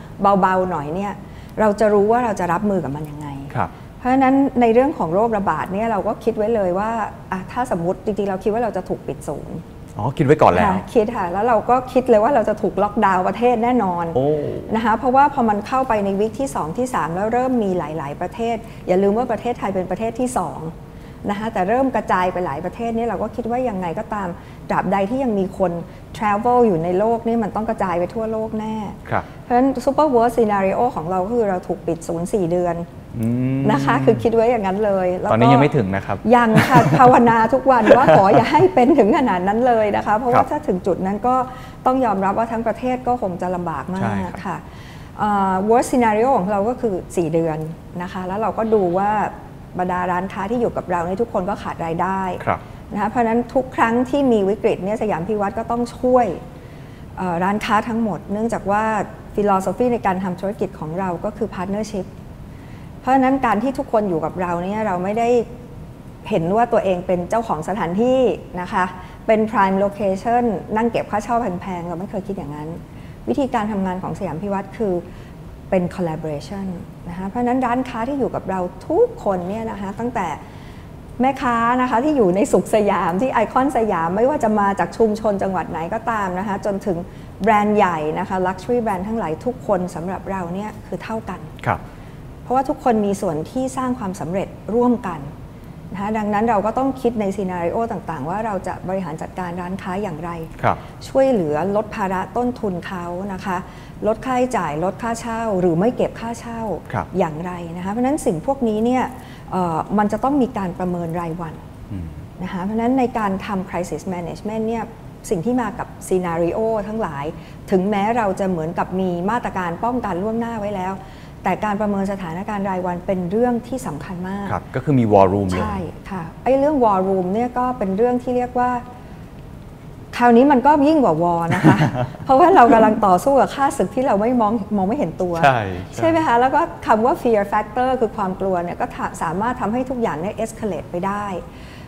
เบาๆหน่อยเนี่ยเราจะรู้ว่าเราจะรับมือกับมันยังไงครับเพราะฉะนั้นในเรื่องของโรคระบาดเนี่ยเราก็คิดไว้เลยว่าอะถ้าสมมติจริงๆ เราคิดว่าเราจะถูกปิดศูนย์ อ๋อคิดไว้ก่อนแล้วค่ะคิดค่ะแล้วเราก็คิดเลยว่าเราจะถูกล็อกดาวน์ประเทศแน่นอนโอ้นะคะเพราะว่าพอมันเข้าไปในวิกที่ 2 ที่ 3 แล้วเริ่มมีหลาย ๆ ประเทศ อย่าลืมว่าประเทศไทยเป็นประเทศที่ 2 นะคะแต่เริ่มกระจายไปหลายประเทศเนี่ยเราก็คิดว่ายังไงก็ตามตราบใดที่ยังมีคน travel อยู่ในโลกนี่มันต้องกระจายไปทั่วโลกแน่ ครับ เพราะฉะนั้น super worst scenario ของเราก็คือเราถูกปิดศูนย์สี่เดือนอืม นะคะ คือคิดไว้อย่างนั้นเลยแล้วตอนนี้ก็ยังไม่ถึงนะครับ ยังค่ะภาวนาทุกวันว่าขออย่าให้เป็นถึงขนาดนั้นเลยนะคะ เพราะครัว่าบถ้าถึงจุดนั้นก็ต้องยอมรับว่าทั้งประเทศก็คงจะลำบากมาก ใช่ครับค่ะเอ่อ worst scenario ของเราก็คือ 4 เดือนนะคะ แล้วเราก็ดูว่าบรรดาร้านค้าที่อยู่กับเราเนี่ยทุกคนก็ขาดรายได้ครับนะคะเพราะฉะนั้นทุกครั้งที่มีวิกฤตเนี่ยสยามพิวัตรก็ต้องช่วยเอ่อร้านค้าทั้งหมด เนื่องจากว่า philosophy ในการทำธุรกิจของเราก็คือ partnership เพ เพราะฉะนั้นการที่ทุกคนอยู่กับเราเนี่ยเราไม่ได้เห็นว่าตัวเองเป็นเจ้าของสถานที่นะคะ เป็น prime location นั่งเก็บค่าเช่าแพงๆ เราไม่เคยคิดอย่างนั้น วิธีการทำงานของสยามพิวัตรคือเป็น collaboration นะคะเพราะฉะนั้นร้านค้าที่อยู่กับเราทุกคนเนี่ยนะคะตั้งแต่แม่ค้านะคะที่อยู่ในสุขสยามที่ไอคอนสยามไม่ว่าจะมาจากชุมชนจังหวัดไหนก็ตามนะคะจนถึงแบรนด์ใหญ่นะคะ Luxury แบรนด์ทั้งหลายทุกคนสำหรับเราเนี่ยคือเท่ากันครับ เพราะว่าทุกคนมีส่วนที่สร้างความสำเร็จร่วมกันนะคะดังนั้นเราก็ต้องคิดในซีนารีโอต่างๆ ว่าเราจะบริหารจัดการร้านค้าอย่างไรครับช่วยเหลือลดภาระต้นทุนเขานะคะ ลดค่าใช้จ่ายลดค่าเช่า หรือไม่เก็บค่าเช่าครับอย่างไรนะคะเพราะฉะนั้นสิ่งพวกนี้เนี่ยเอ่อมันจะต้องมีการประเมินรายวันอืมนะคะเพราะฉะนั้นในการทำ crisis management เนี่ยสิ่งที่มากับซีนารีโอทั้งหลาย ถึงแม้เราจะเหมือนกับมีมาตรการป้องกันล่วงหน้าไว้แล้ว แต่การประเมินสถานการณ์รายวันเป็นเรื่องที่สำคัญมาก ครับ ก็คือมี war room เลย ใช่ค่ะ ไอ้เรื่อง war room เนี่ยก็เป็นเรื่องที่เรียกว่า คราวนี้มันก็ยิ่งกว่าวอนะคะ เพราะว่าเรากำลังต่อสู้กับข้าศึกที่เราไม่มองมองไม่เห็นตัว ใช่ ใช่ไหมคะ แล้วก็คำว่า fear factor คือความกลัวเนี่ยก็ถาสามารถทำให้ทุกอย่างเนี่ย escalate ไปได้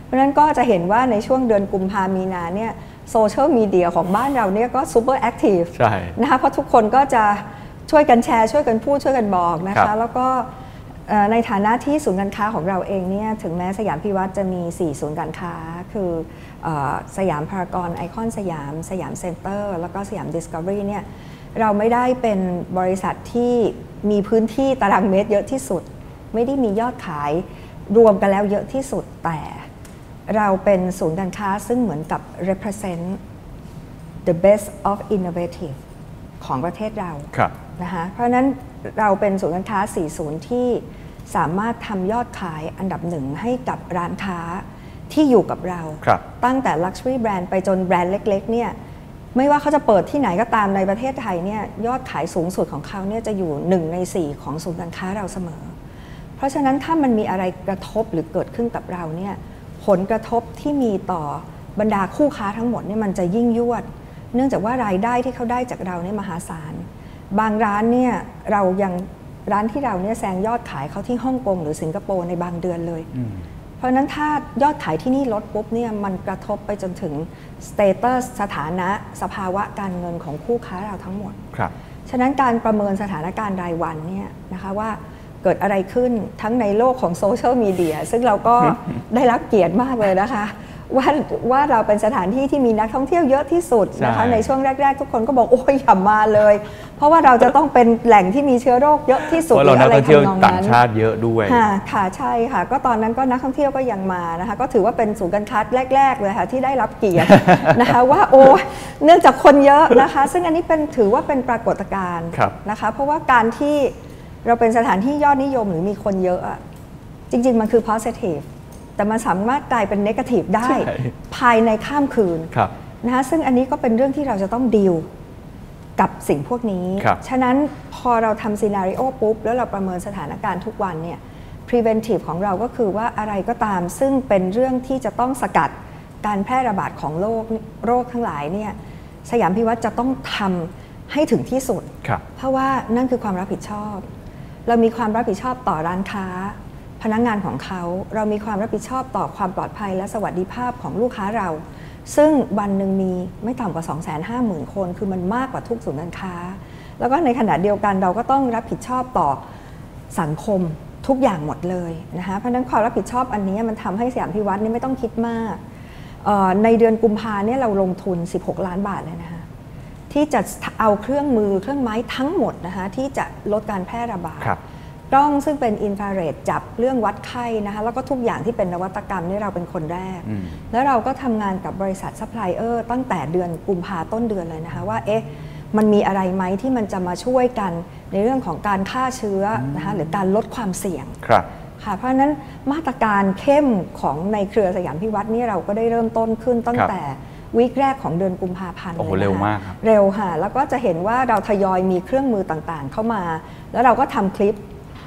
เพราะฉะนั้นก็จะเห็นว่าในช่วงเดือนกุมภามีนาเนี่ยโซเชียลมีเดียของบ้านเราเนี่ยก็ super active ใช่นะคะเพราะทุกคนก็จะ ช่วยกันแชร์ ช่วยกันพูดช่วยกันบอกนะคะครับ แล้วก็เอ่อในฐานะที่ศูนย์การค้าของเราเองเนี่ยถึงแม้สยามพิวัตรจะมี 4 ศูนย์การค้า คือเออสยามพารากอนไอคอนสยาม สยามเซ็นเตอร์ แล้วก็สยามดิสคัฟเวอรี่เนี่ยเราไม่ได้เป็นบริษัทที่มีพื้นที่ตารางเมตรเยอะที่สุด ไม่ได้มียอดขายรวมกันแล้วเยอะที่สุดแต่ เราเป็นศูนย์การค้าซึ่งเหมือนกับ represent the best of innovative ของประเทศเรา ครับ นะคะเพราะฉะนั้นเราเป็นศูนย์การค้า 40 ที่สามารถทำยอดขายอันดับหนึ่งให้กับร้านค้าที่อยู่กับเราครับตั้งแต่ Luxury Brand ไปจนแบรนด์เล็กๆเนี่ยไม่ว่าเขาจะเปิดที่ไหนก็ตามในประเทศไทยเนี่ยยอดขายสูงสุดของเขาเนี่ยจะอยู่1ใน 4 ของศูนย์การค้าเราเสมอ เพราะฉะนั้นถ้ามันมีอะไรกระทบหรือเกิดขึ้นกับเราเนี่ยผลกระทบที่มีต่อบรรดาคู่ค้าทั้งหมดเนี่ยมันจะยิ่งยวด เนื่องจากว่ารายได้ที่เขาได้จากเราเนี่ยมหาศาล บางร้านเนี่ยเรายังร้านที่เราเนี่ยแซงยอดขายเขาที่ฮ่องกงหรือสิงคโปร์ในบางเดือนเลย เพราะฉะนั้นถ้ายอดขายที่นี่ลดปุ๊บเนี่ยมันกระทบไปจนถึงสเตตัสสถานะสภาวะการเงินของคู่ค้าเราทั้งหมด ครับ ฉะนั้นการประเมินสถานการณ์รายวันเนี่ยนะคะว่าเกิดอะไรขึ้นทั้งในโลกของโซเชียลมีเดียซึ่งเราก็ได้รับเกียรติมากเลยนะคะ ว่าว่าเราเป็นสถานที่ที่มีนักท่องเที่ยวเยอะที่สุดนะคะใช่ในช่วงแรก ๆ ทุกคนก็บอกโอ้ยอย่ามาเลย เพราะว่าเราจะต้องเป็นแหล่งที่มีเชื้อโรคเยอะที่สุดเพราะเราหนักอะไรท่องเที่ยวทำนองต่างนั้นชาติเยอะด้วยค่ะค่ะใช่ค่ะ ก็ตอนนั้นก็นักท่องเที่ยวก็ยังมานะคะ ก็ถือว่าเป็นศูนย์การค้าแรก ๆ เลยค่ะที่ได้รับเกียรตินะคะว่าโอ้เนื่องจากคนเยอะนะคะ ซึ่งอันนี้เป็นถือว่าเป็นปรากฏการณ์ครับนะคะ เพราะว่าการที่เราเป็นสถานที่ยอดนิยมหรือมีคนเยอะอะจริง ๆ มันคือ positive แต่มันสามารถกลายเป็น negative ได้ใช่ภายในข้ามคืนครับนะคะซึ่งอันนี้ก็เป็นเรื่องที่เราจะต้องดีลกับสิ่งพวกนี้ครับฉะนั้นพอเราทำซีนารีโอปุ๊บ แล้วเราประเมินสถานการณ์ทุกวันเนี่ย preventive ของเราก็คือว่าอะไรก็ตามซึ่งเป็นเรื่องที่จะต้องสกัดการแพร่ระบาดของโรคโรคทั้งหลายเนี่ยสยามพิวัตรจะต้องทำให้ถึงที่สุดครับเพราะว่านั่นคือความรับผิดชอบ เรามีความรับผิดชอบต่อร้านค้า พนักงงานของเขา เรามีความรับผิดชอบต่อความปลอดภัยและสวัสดิภาพของลูกค้าเรา ซึ่งวันหนึ่งมีไม่ต่ำกว่า 250,000 คน คือมันมากกว่าทุกศูนย์การค้า แล้วก็ในขณะเดียวกันเราก็ต้องรับผิดชอบต่อสังคมทุกอย่างหมดเลยนะคะเพราะฉะนั้นความรับผิดชอบอันนี้มันทำให้สยามพิวัตรนี่ไม่ต้องคิดมาก ในเดือนกุมภาเนี่ยเราลงทุน 16 ล้านบาทเลยนะคะที่จะเอาเครื่องมือเครื่องไม้ทั้งหมดนะคะที่จะลดการแพร่ระบาด กล้องซึ่งเป็นอินฟราเรดจับเรื่องวัดไข้นะคะแล้วก็ทุกอย่างที่เป็นนวัตกรรมนี่เราเป็นคนแรกอืมแล้วเราก็ทำงานกับบริษัทซัพพลายเออร์ตั้งแต่เดือนกุมภาต้นเดือนเลยนะคะว่าเอ๊ะมันมีอะไรไหมที่มันจะมาช่วยกันในเรื่องของการฆ่าเชื้อนะคะหรือการลดความเสี่ยงครับค่ะเพราะฉะนั้นมาตรการเข้มของในเครือสยามพิวัตรนี่เราก็ได้เริ่มต้นขึ้นตั้งครับแต่วีคแรกของเดือนกุมภาพันธ์โอ้โหลยนะคะเร็วมากครับเร็วค่ะ แล้วก็จะเห็นว่าเราทยอยมีเครื่องมือต่างๆ เข้ามา แล้วเราก็ทำคลิป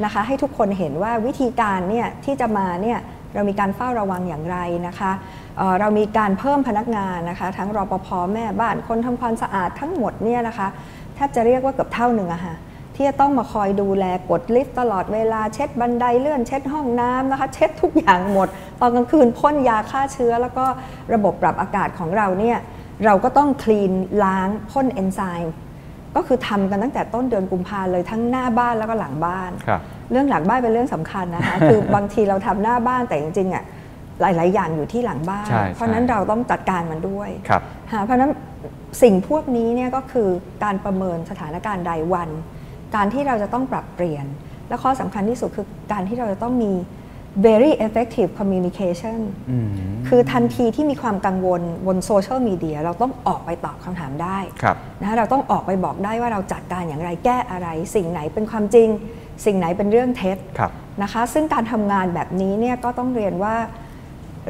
นะคะ ให้ทุกคนเห็นว่าวิธีการเนี่ยที่จะมาเนี่ยเรามีการเฝ้าระวังอย่างไรนะคะเเรามีการเพิ่มพนักงานนะคะ ทั้งรปภแม่บ้านคนทำความสะอาดทั้งหมดเนี่ยนะคะแทบจะเรียกว่าเกือบเท่าหนึ่งอะค่ะที่จะต้องมาคอยดูแลกดลิฟต์ตลอดเวลาเช็ดบันไดเลื่อนเช็ดห้องน้ำนะคะ เช็ดทุกอย่างหมด ตอนกลางคืนพ่นยาฆ่าเชื้อ แล้วก็ระบบปรับอากาศของเราเนี่ยเราก็ต้องคลีนล้างพ่นเอนไซม์ ก็คือทำกันตั้งแต่ต้นเดือนกุมภาเลยทั้งหน้าบ้านแล้วก็หลังบ้านครับเรื่องหลังบ้านเป็นเรื่องสำคัญนะคะ คือบางทีเราทำหน้าบ้านแต่จริงๆอะหลาย ๆ อย่างอยู่ที่หลังบ้านใช่เพราะฉะนั้นใช่เราต้องจัดการมันด้วยครับค่ะเพราะฉะนั้นสิ่งพวกนี้เนี่ยก็คือการประเมินสถานการณ์รายวัน การที่เราจะต้องปรับเปลี่ยน และข้อสำคัญที่สุดคือการที่เราจะต้องมี very effective communication อืมคือทันทีที่มีความกังวลบนโซเชียลมีเดียเราต้องออกไปตอบคำถามได้ครับนะคะเราต้องออกไปบอกได้ว่าเราจัดการอย่างไรแก้อะไร สิ่งไหนเป็นความจริง สิ่งไหนเป็นเรื่องเท็จครับนะคะซึ่งการทำงานแบบนี้เนี่ยก็ต้องเรียนว่า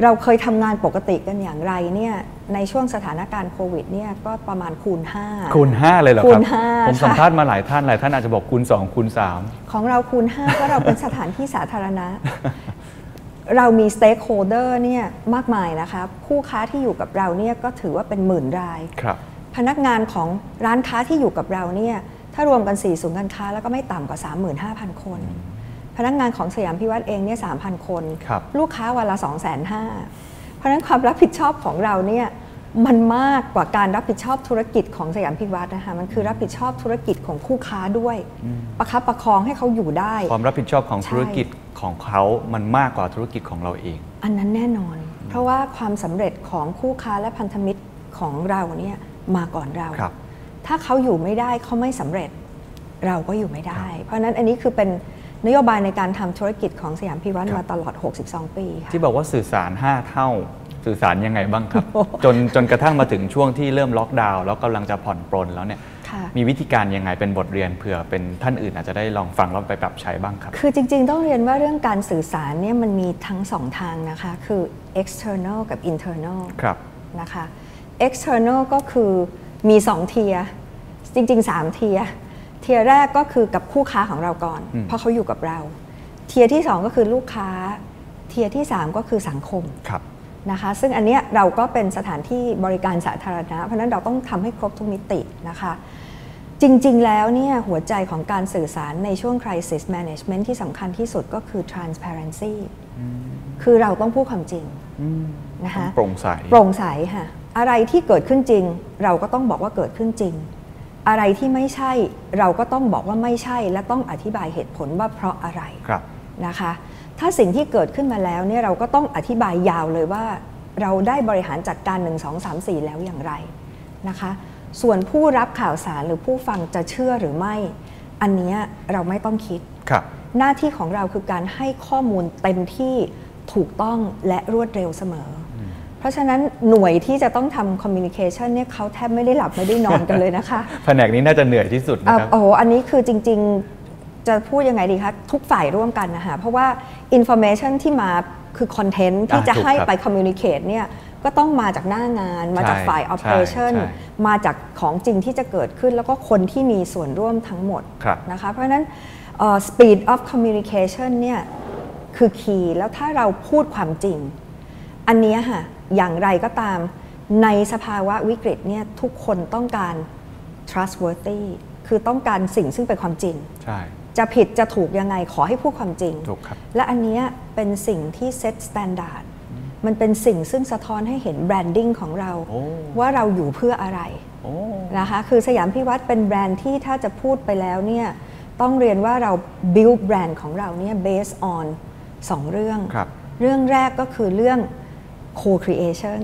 เราเคยทำงานปกติกันอย่างไรเนี่ยในช่วงสถานการณ์โควิดเนี่ยก็ประมาณคูณ 5 คูณ 5 เลยเหรอครับ คูณห้าผมสัมค่ะภาษณ์มาหลายท่านหลายท่านอาจจะบอกคูณ 2 คูณของเราคูณ5ก็เราเป็นสถานที่สาธารณะ เรามีสเต็กโฮเดอร์เนี่ยมากมายนะคะคู่ค้าที่อยู่กับเราเนี่ยก็ถือว่าเป็นหมื่นราย3ครับพนักงานของร้านค้าที่อยู่กับเราเนี่ยถ้ารวมกัน4ศูนย์การค้า แล้วก็ไม่ต่ำกว่า 35,000 คน พนักงานของสยามพิวัตรเองเนี่ย3,000คนครับลูกค้าวันละ2 5 0 0 0ราะฉะนั้นความรับผิดชอบของเราเนี่ยมันมากกว่าการรับผิดชอบธุรกิจของสยามพิวัฒน์นะคะมันคือรับผิดชอบธุรกิจของคู่ค้าด้วย ประคับประคองให้เขาอยู่ได้ ความรับผิดชอบของใช่ธุรกิจของเขามันมากกว่าธุรกิจของเราเอง อันนั้นแน่นอน เพราะว่าความสำเร็จของคู่ค้าและพันธมิตรของเราเนี่ยมาก่อนเราครับถ้าเขาอยู่ไม่ได้เขาไม่สำเร็จเราก็อยู่ไม่ได้ เพราะฉะนั้นอันนี้คือเป็น นโยบายในการทำธุรกิจของสยามพิวัฒน์มาตลอด 62 ปีค่ะที่บอกว่าสื่อสาร 5 เท่า สื่อสารยังไงบ้างครับ จนจนกระทั่งมาถึงช่วงที่เริ่มล็อกดาวน์แล้วกำลังจะผ่อนปรนแล้วเนี่ยค่ะมีวิธีการยังไงเป็นบทเรียนเผื่อเป็นท่านอื่นอาจจะได้ลองฟังแล้วไปปรับใช้บ้างครับ คือจริง ๆ ต้องเรียนว่าเรื่องการสื่อสารเนี่ยมันมีทั้งสองทางนะคะ คือ external กับ internal ครับนะคะ external ก็คือมี 2 tier จริง ๆ 3 tier tier แรกก็คือกับคู่ค้าของเราก่อนอืมเพราะเขาอยู่กับเรา tier ที่ 2 ก็คือลูกค้า tier ที่ 3 ก็คือสังคมครับนะคะ ซึ่งอันเนี้ยเราก็เป็นสถานที่บริการสาธารณะ เพราะฉะนั้นเราต้องทำให้ครบทุกมิตินะคะ จริง ๆ แล้วเนี่ยหัวใจของการสื่อสารในช่วง crisis management ที่สำคัญที่สุดก็คือ transparency คือเราต้องพูดความจริงนะคะโปร่งใสโปร่งใสค่ะอะไรที่เกิดขึ้นจริง เราก็ต้องบอกว่าเกิดขึ้นจริง อะไรที่ไม่ใช่เราก็ต้องบอกว่าไม่ใช่และต้องอธิบายเหตุผลว่าเพราะอะไรครับนะคะ ถ้าสิ่งที่เกิดขึ้นมาแล้วเนี่ยเราก็ต้องอธิบายยาวเลยว่า เราได้บริหารจัดการ 1 2 3 4 แล้วอย่างไรนะคะ ส่วนผู้รับข่าวสารหรือผู้ฟังจะเชื่อหรือไม่ อันเนี้ยเราไม่ต้องคิดครับหน้าที่ของเราคือการให้ข้อมูลเต็มที่ถูกต้องและรวดเร็วเสมออ เพราะฉะนั้นหน่วยที่จะต้องทำคอมมิวนิเคชันเนี่ยเขาแทบไม่ได้หลับไม่ได้นอนกันเลยนะคะแผนกนี้น่าจะเหนื่อยที่สุดอะนะครับโอ้โหอันนี้คือจริง ๆ จะพูดยังไงดีคะทุกฝ่ายร่วมกันนะคะเพราะว่า Information ที่มาคือคอนเทนต์ที่อ่าจะถูกให้ครับไป Communicate เนี่ยก็ต้องมาจากหน้างาน มาจากใช่ฝ่ายใช่ Operation ใช่มาจากของจริงที่จะเกิดขึ้น แล้วก็คนที่มีส่วนร่วมทั้งหมดครับนะคะเพราะฉะนั้นเอ่อ speed of communication เนี่ยคือ key แล้วถ้าเราพูดความจริง อันเนี้ยค่ะ อย่างไรก็ตาม ในสภาวะวิกฤตเนี่ยทุกคนต้องการ trustworthy คือต้องการสิ่งซึ่งเป็นความจริง ใช่ จะผิดจะถูกยังไงขอให้พูดความจริง ถูกครับ และอันเนี้ยเป็นสิ่งที่ set standardมันเป็นสิ่งซึ่งสะท้อนให้เห็นแบรนดิ้งของเราโอ้ว่าเราอยู่เพื่ออะไรโอ้นะคะคือสยามพิวัตรเป็นแบรนด์ที่ถ้าจะพูดไปแล้วเนี่ยต้องเรียนว่าเรา build แบรนด์ของเราเนี่ย based on สองเรื่องครับเรื่องแรกก็คือเรื่อง co-creation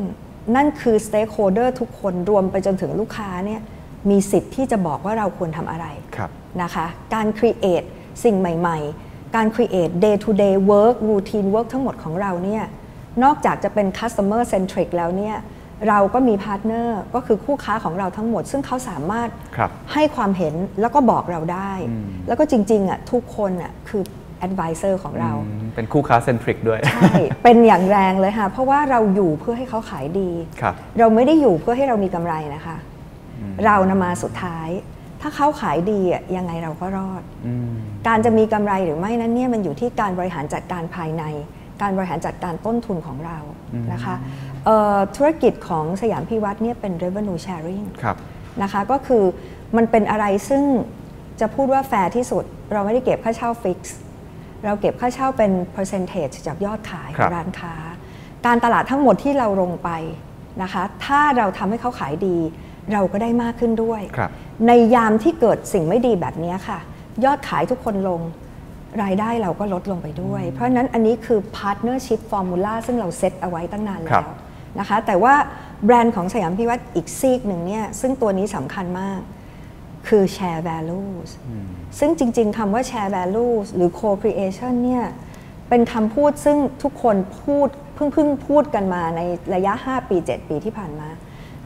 นั่นคือ stakeholder ทุกคนรวมไปจนถึงลูกค้าเนี่ยมีสิทธิ์ที่จะบอกว่าเราควรทำอะไรครับนะคะ การ create สิ่งใหม่ ๆ การ create day to day work routine work ทั้งหมดของเราเนี่ยนอกจากจะเป็น customer centric แล้วเนี่ยเราก็มี partner ก็คือคู่ค้าของเราทั้งหมด ซึ่งเขาสามารถครับให้ความเห็นแล้วก็บอกเราได้ แล้วก็จริงๆอะทุกคนอะคือ advisor ของเราอืมเป็นคู่ค้า centric ด้วย ใช่ เป็นอย่างแรงเลยค่ะ เพราะว่าเราอยู่เพื่อให้เขาขายดีครับเราไม่ได้อยู่เพื่อให้เรามีกำไรนะคะ เราน่ะมาสุดท้าย ถ้าเขาขายดีอะยังไงเราก็รอดอืมการจะมีกำไรหรือไม่นั้นเนี่ยมันอยู่ที่การบริหารจัดการภายใน การบริหารจัดการต้นทุนของเรานะคะเอ่อธุรกิจของสยามพิวรรธน์เนี่ยเป็น revenue sharing ครับนะคะก็คือมันเป็นอะไรซึ่งจะพูดว่าแฟร์ที่สุด เราไม่ได้เก็บค่าเช่า fix เราเก็บค่าเช่าเป็น percentage จากยอดขายขครับร้านค้า การตลาดทั้งหมดที่เราลงไปนะคะ ถ้าเราทำให้เขาขายดี เราก็ได้มากขึ้นด้วยครับในยามที่เกิดสิ่งไม่ดีแบบนี้ค่ะ ยอดขายทุกคนลงรายได้เราก็ลดลงไปด้วย เพราะฉะนั้นอันนี้คือ partnership formula ซึ่งเราเซตเอาไว้ตั้งนานครัแล้บวนะคะ แต่ว่าแบรนด์ของสยามพิวัตรอีกซีกหนึ่งเนี่ย ซึ่งตัวนี้สำคัญมาก คือ share values ซึ่งจริง ๆคำว่า share values หรือ co-creation เนี่ยเป็นคำพูดซึ่งทุกคนพูดเพิ่งเพิ่งพูดกันมาในระยะ 5 ปี 7 ปีที่ผ่านมา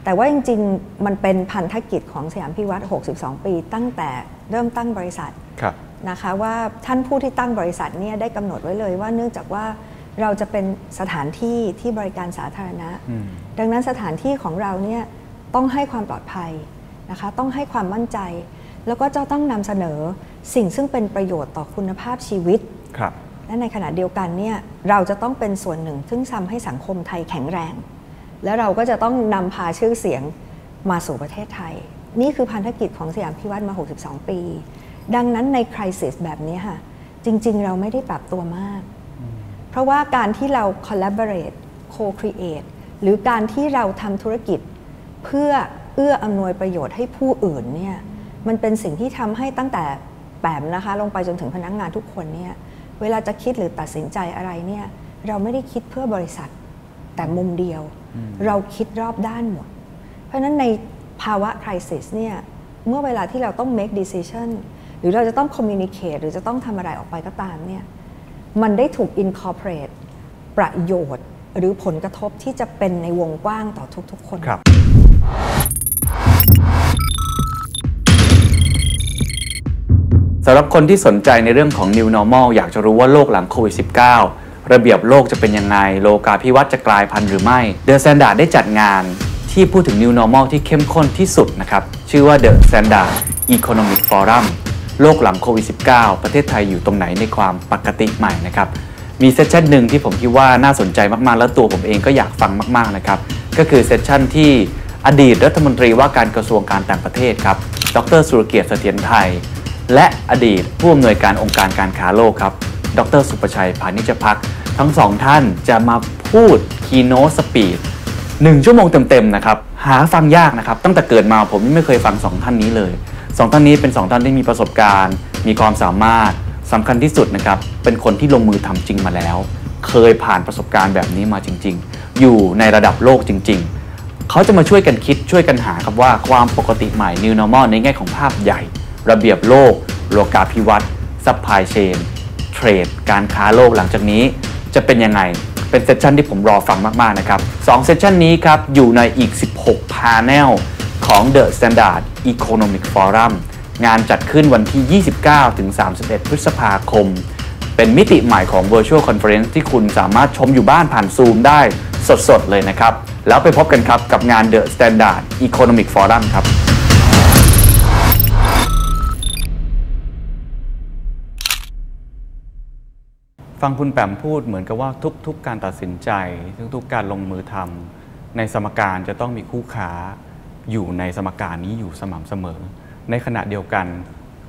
แต่ว่าจริง ๆ มันเป็นพันธกิจของสยามพิวัตร62 ปี ตั้งแต่เริ่มตั้งบริษัทครับนะคะว่าท่านผู้ที่ตั้งบริษัทเนี่ยได้กำหนดไว้เลยว่าเนื่องจากว่าเราจะเป็นสถานที่ที่บริการสาธารณะ ดังนั้นสถานที่ของเราเนี่ยต้องให้ความปลอดภัยนะคะต้องให้ความมั่นใจ แล้วก็จะต้องนำเสนอสิ่งซึ่งเป็นประโยชน์ต่อคุณภาพชีวิตครับและในขณะเดียวกันเนี่ยเราจะต้องเป็นส่วนหนึ่งซึ่งทำให้สังคมไทยแข็งแรง และเราก็จะต้องนำพาชื่อเสียงมาสู่ประเทศไทย นี่คือพันธกิจของสยามพิวัตรมา 62 ปี ดังนั้นในคริสิสแบบนี้ค่ะ จริง ๆ เราไม่ได้ปรับตัวมาก เพราะว่าการที่เรา collaborate co-create หรือการที่เราทำธุรกิจ เพื่อเอื้ออำนวยประโยชน์ให้ผู้อื่นเนี่ย มันเป็นสิ่งที่ทำให้ตั้งแต่แปมนะคะ ลงไปจนถึงพนักงงานทุกคนเนี่ยเวลาจะคิดหรือตัดสินใจอะไรเนี่ยเราไม่ได้คิดเพื่อบริษัท แต่มุมเดียว เราคิดรอบด้านหมด เพราะฉะนั้นในภาวะ crisis เนี่ยเมื่อเวลาที่เราต้อง make decision หรือเราจะต้อง communicate หรือจะต้องทำอะไรออกไปก็ตามเนี่ยมันได้ถูก incorporate ประโยชน์หรือผลกระทบที่จะเป็นในวงกว้างต่อทุกๆ คนครับ สำหรับคนที่สนใจในเรื่องของ New Normal อยากจะรู้ว่าโลกหลังโควิด -19 ระเบียบโลกจะเป็นยังไง โลกาภิวัตน์จะกลายพันธุ์หรือไม่ The Standard ได้จัดงานที่พูดถึง New Normal ที่เข้มข้นที่สุดนะครับ ชื่อว่า The Standard Economic Forum โลกหลังโควิด -19 ประเทศไทยอยู่ตรงไหนในความปกติใหม่นะครับ มี session หนึ่งที่ผมคิดว่าน่าสนใจมากๆ แล้วตัวผมเองก็อยากฟังมาก ๆ นะครับ ก็คือ session ที่อดีตรัฐมนตรีว่าการกระทรวงการต่างประเทศครับ ดร.สุรเกียรติ์ เสถียรไทย และอดีตผู้อำนวยการองค์การการค้าโลกครับ ดร.ศุภชัยพานิชภักดิ์ทั้งสองท่านจะมาพูด keynote speech หนึ่งชั่วโมงเต็มๆนะครับ หาฟังยากนะครับ ตั้งแต่เกิดมาผมยังไม่เคยฟังสองท่านนี้เลยสองท่านนี้เป็นสองท่านที่มีประสบการณ์ มีความสามารถสำคัญที่สุดนะครับ เป็นคนที่ลงมือทำจริงมาแล้ว เคยผ่านประสบการณ์แบบนี้มาจริง ๆ อยู่ในระดับโลกจริง ๆ เขาจะมาช่วยกันคิดช่วยกันหาครับว่าความปกติใหม่ New Normal ในแง่ของภาพใหญ่ ระเบียบโลก โลกาภิวัตน์ supply chain trade การค้าโลกหลังจากนี้จะเป็นยังไง เป็น session ที่ผมรอฟังมาก ๆ นะครับ2 session นี้ครับ อยู่ในอีก 16 panelของ The Standard Economic Forum งานจัดขึ้นวันที่ 29-31 พฤษภาคม เป็นมิติใหม่ของ Virtual Conference ที่คุณสามารถชมอยู่บ้านผ่านซูมได้สด ๆ เลยนะครับ แล้วไปพบกันครับกับงาน The Standard Economic Forum ครับ ฟังคุณแปมพูดเหมือนกับว่าทุก ๆ การตัดสินใจ ทุกๆการลงมือทำในสมการจะต้องมีคู่ค้าอยู่ในสมการนี้อยู่สม่ำเสมอ ในขณะเดียวกัน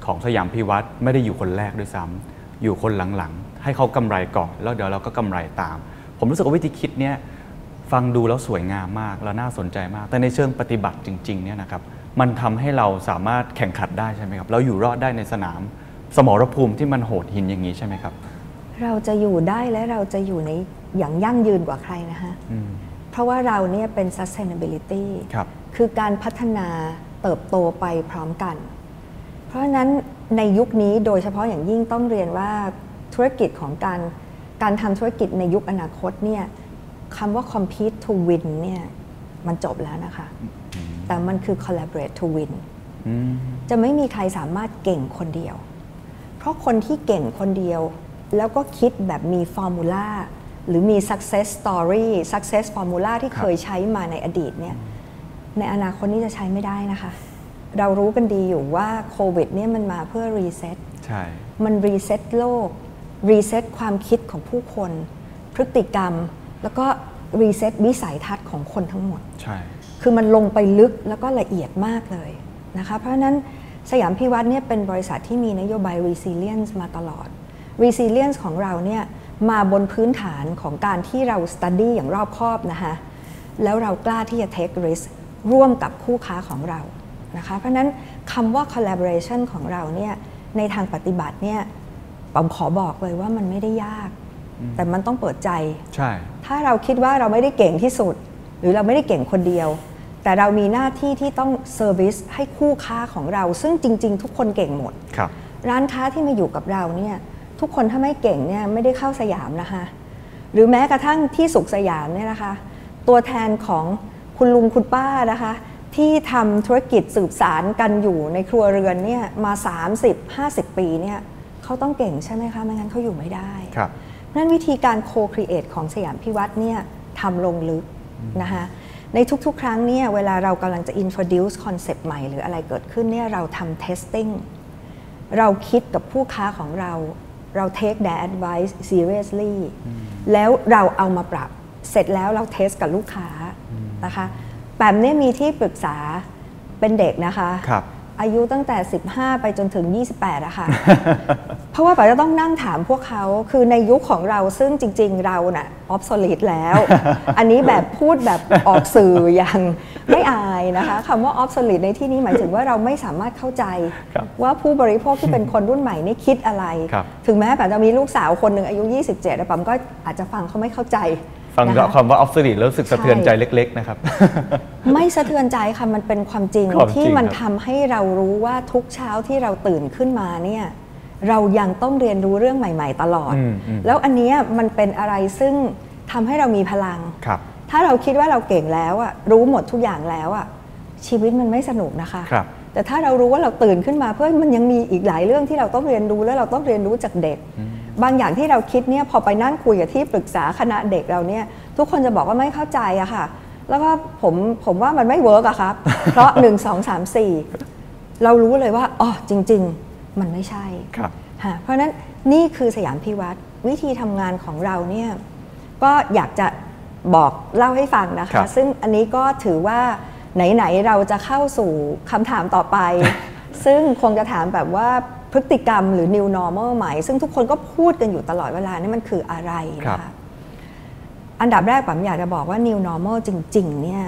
ของสยามพิวัตรไม่ได้อยู่คนแรกด้วยซ้ำอยู่คนหลังๆ ให้เขากำไรก่อน แล้วเดี๋ยวเราก็กำไรตาม ผมรู้สึกว่าวิธีคิดเนี้ยฟังดูแล้วสวยงามมากแล้วน่าสนใจมาก แต่ในเชิงปฏิบัติจริงๆเนี่ยนะครับมันทำให้เราสามารถแข่งขันได้ใช่ไหมครับเราอยู่รอดได้ในสนาม สมรภูมิที่มันโหดหินอย่างนี้ใช่ไหมครับ เราจะอยู่ได้และเราจะอยู่ในอย่างยั่งยืนกว่าใครนะคะอืมเพราะว่าเราเนี่ยเป็น sustainability ครับคือการพัฒนาเติบโตไปพร้อมกัน เพราะฉะนั้นในยุคนี้โดยเฉพาะอย่างยิ่งต้องเรียนว่าธุรกิจของการการทำธุรกิจในยุคอนาคตเนี่ยคำว่า compete to win เนี่ยมันจบแล้วนะคะ แต่มันคือ collaborate to win อืมจะไม่มีใครสามารถเก่งคนเดียว เพราะคนที่เก่งคนเดียว แล้วก็คิดแบบมี formula หรือมี success story success formula ที่ครับเคยใช้มาในอดีตเนี่ยในอนาคตนี้จะใช้ไม่ได้นะคะ เรารู้กันดีอยู่ว่าโควิดเนี่ยมันมาเพื่อ reset ใช่มัน reset โลก reset ความคิดของผู้คน พฤติกรรม แล้วก็ reset วิสัยทัศน์ของคนทั้งหมด ใช่ คือมันลงไปลึกแล้วก็ละเอียดมากเลยนะคะ เพราะฉะนั้นสยามพิวัตรเนี่ยเป็นบริษัทที่มีนโยบาย resilience มาตลอด resilience ของเราเนี่ยมาบนพื้นฐานของการที่เรา study อย่างรอบคอบนะคะแล้วเรากล้าที่จะ take risk ร่วมกับคู่ค้าของเรานะคะเพราะฉะนั้นคำว่า collaboration ของเราเนี่ยในทางปฏิบัติเนี่ยผมขอบอกเลยว่ามันไม่ได้ยาก แต่มันต้องเปิดใจใช่ถ้าเราคิดว่าเราไม่ได้เก่งที่สุด หรือเราไม่ได้เก่งคนเดียว แต่เรามีหน้าที่ที่ต้อง service ให้คู่ค้าของเรา ซึ่งจริง ๆ ทุกคนเก่งหมดครับร้านค้าที่มาอยู่กับเราเนี่ย ทุกคนถ้าไม่เก่งเนี่ยไม่ได้เข้าสยามนะคะ หรือแม้กระทั่งที่สุขสยามเนี่ยนะคะ ตัวแทนของคุณลุงคุณป้านะคะ ที่ทำธุรกิจสืบสานกันอยู่ในครัวเรือนเนี่ยมา 30-50 ปีเนี่ยเขาต้องเก่งใช่ไหมคะ ไม่งั้นเขาอยู่ไม่ได้ครับนั่นวิธีการ co-create ของสยามพิวัตรเนี่ยทำลงลึกนะคะในทุกๆ ครั้งเนี่ยเวลาเรากำลังจะ introduce concept ใหม่หรืออะไรเกิดขึ้นเนี่ยเราทำ testing เราคิดกับผู้ค้าของเรา เรา take their advice seriously แล้วเราเอามาปรับ เสร็จแล้วเราเทสกับลูกค้านะคะแปมเนี่ยมีที่ปรึกษาเป็นเด็กนะคะครับ อายุตั้งแต่ 15 ไปจนถึง 28อะค่ะ เพราะว่าแป๋มจะต้องนั่งถามพวกเขาคือในยุคของเราซึ่งจริง ๆ เราน่ะ obsolete แล้ว อันนี้แบบพูดแบบออกสื่ออย่างไม่อายนะคะคำว่า obsolete ในที่นี้หมายถึงว่าเราไม่สามารถเข้าใจครับว่าผู้บริโภคที่เป็นคนรุ่นใหม่นี่คิดอะไรครับถึงแม้แป๋มจะมีลูกสาวคนหนึ่งอายุ 27แต่แป๋มก็อาจจะฟังเขาไม่เข้าใจ ฟังนะคะคำว่า obsolete แล้วรู้สึกสะเทือนใจเล็ก ๆ นะครับ ไม่สะเทือนใจค่ะ มันเป็นความจริงความจริงที่มันครับ ทำให้เรารู้ว่าทุกเช้าที่เราตื่นขึ้นมาเนี่ย เรายังต้องเรียนรู้เรื่องใหม่ ๆ ตลอด อืมอืม แล้วอันเนี้ยมันเป็นอะไรซึ่งทำให้เรามีพลัง ครับ ถ้าเราคิดว่าเราเก่งแล้วอะรู้หมดทุกอย่างแล้วอะชีวิตมันไม่สนุกนะคะ ครับแต่ถ้าเรารู้ว่าเราตื่นขึ้นมาเพื่อมันยังมีอีกหลายเรื่องที่เราต้องเรียนรู้และเราต้องเรียนรู้จากเด็ก บางอย่างที่เราคิดเนี่ยพอไปนั่งคุยกับที่ปรึกษาคณะเด็กเราเนี่ยทุกคนจะบอกว่าไม่เข้าใจอะค่ะ แล้วก็ผมผมว่ามันไม่เวิร์กอะครับ เพราะ 1 2 3 4 เรารู้เลยว่าอ๋อจริง ๆ มันไม่ใช่ครับฮะเพราะฉะนั้นนี่คือสยามพิวัตรวิธีทำงานของเราเนี่ยก็อยากจะบอกเล่าให้ฟังนะครัคะบซึ่งอันนี้ก็ถือว่าไหน ๆ เราจะเข้าสู่คำถามต่อไป ซึ่งคงจะถามแบบว่า พฤติกรรมหรือ new normal ใหม่ ซึ่งทุกคนก็พูดกันอยู่ตลอดเวลานี่มันคืออะไรครับนะคะอันดับแรกผมอยากจะบอกว่า new normal จริง ๆ เนี่ย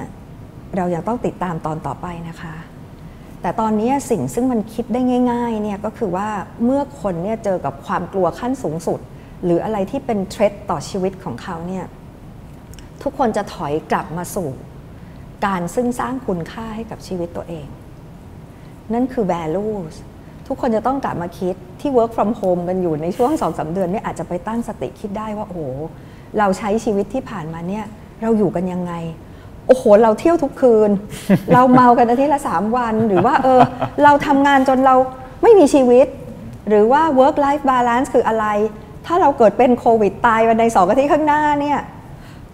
เรายังต้องติดตามตอนต่อไปนะคะ แต่ตอนนี้สิ่งซึ่งมันคิดได้ง่าย ๆ เนี่ยก็คือว่าเมื่อคนเนี่ยเจอกับความกลัวขั้นสูงสุด หรืออะไรที่เป็นเทรดต่อชีวิตของเขาเนี่ยทุกคนจะถอยกลับมาสู่ การซึ่งสร้างคุณค่าให้กับชีวิตตัวเอง นั่นคือ values ทุกคนจะต้องกลับมาคิดที่ work from home กันอยู่ในช่วงสองสาเดือนเนี่ยอาจจะไปตั้งสติคิดได้ว่าโอ้โหเราใช้ชีวิตที่ผ่านมาเนี่ยเราอยู่กันยังไง โอ้โห เราเที่ยวทุกคืน เราเมากันอาทิตย์ละสามวัน หรือว่าเออเราทำงานจนเราไม่มีชีวิต หรือว่า work life balance คืออะไร ถ้าเราเกิดเป็นโควิดตายวันในสองอาทิตย์ข้างหน้าเนี่ย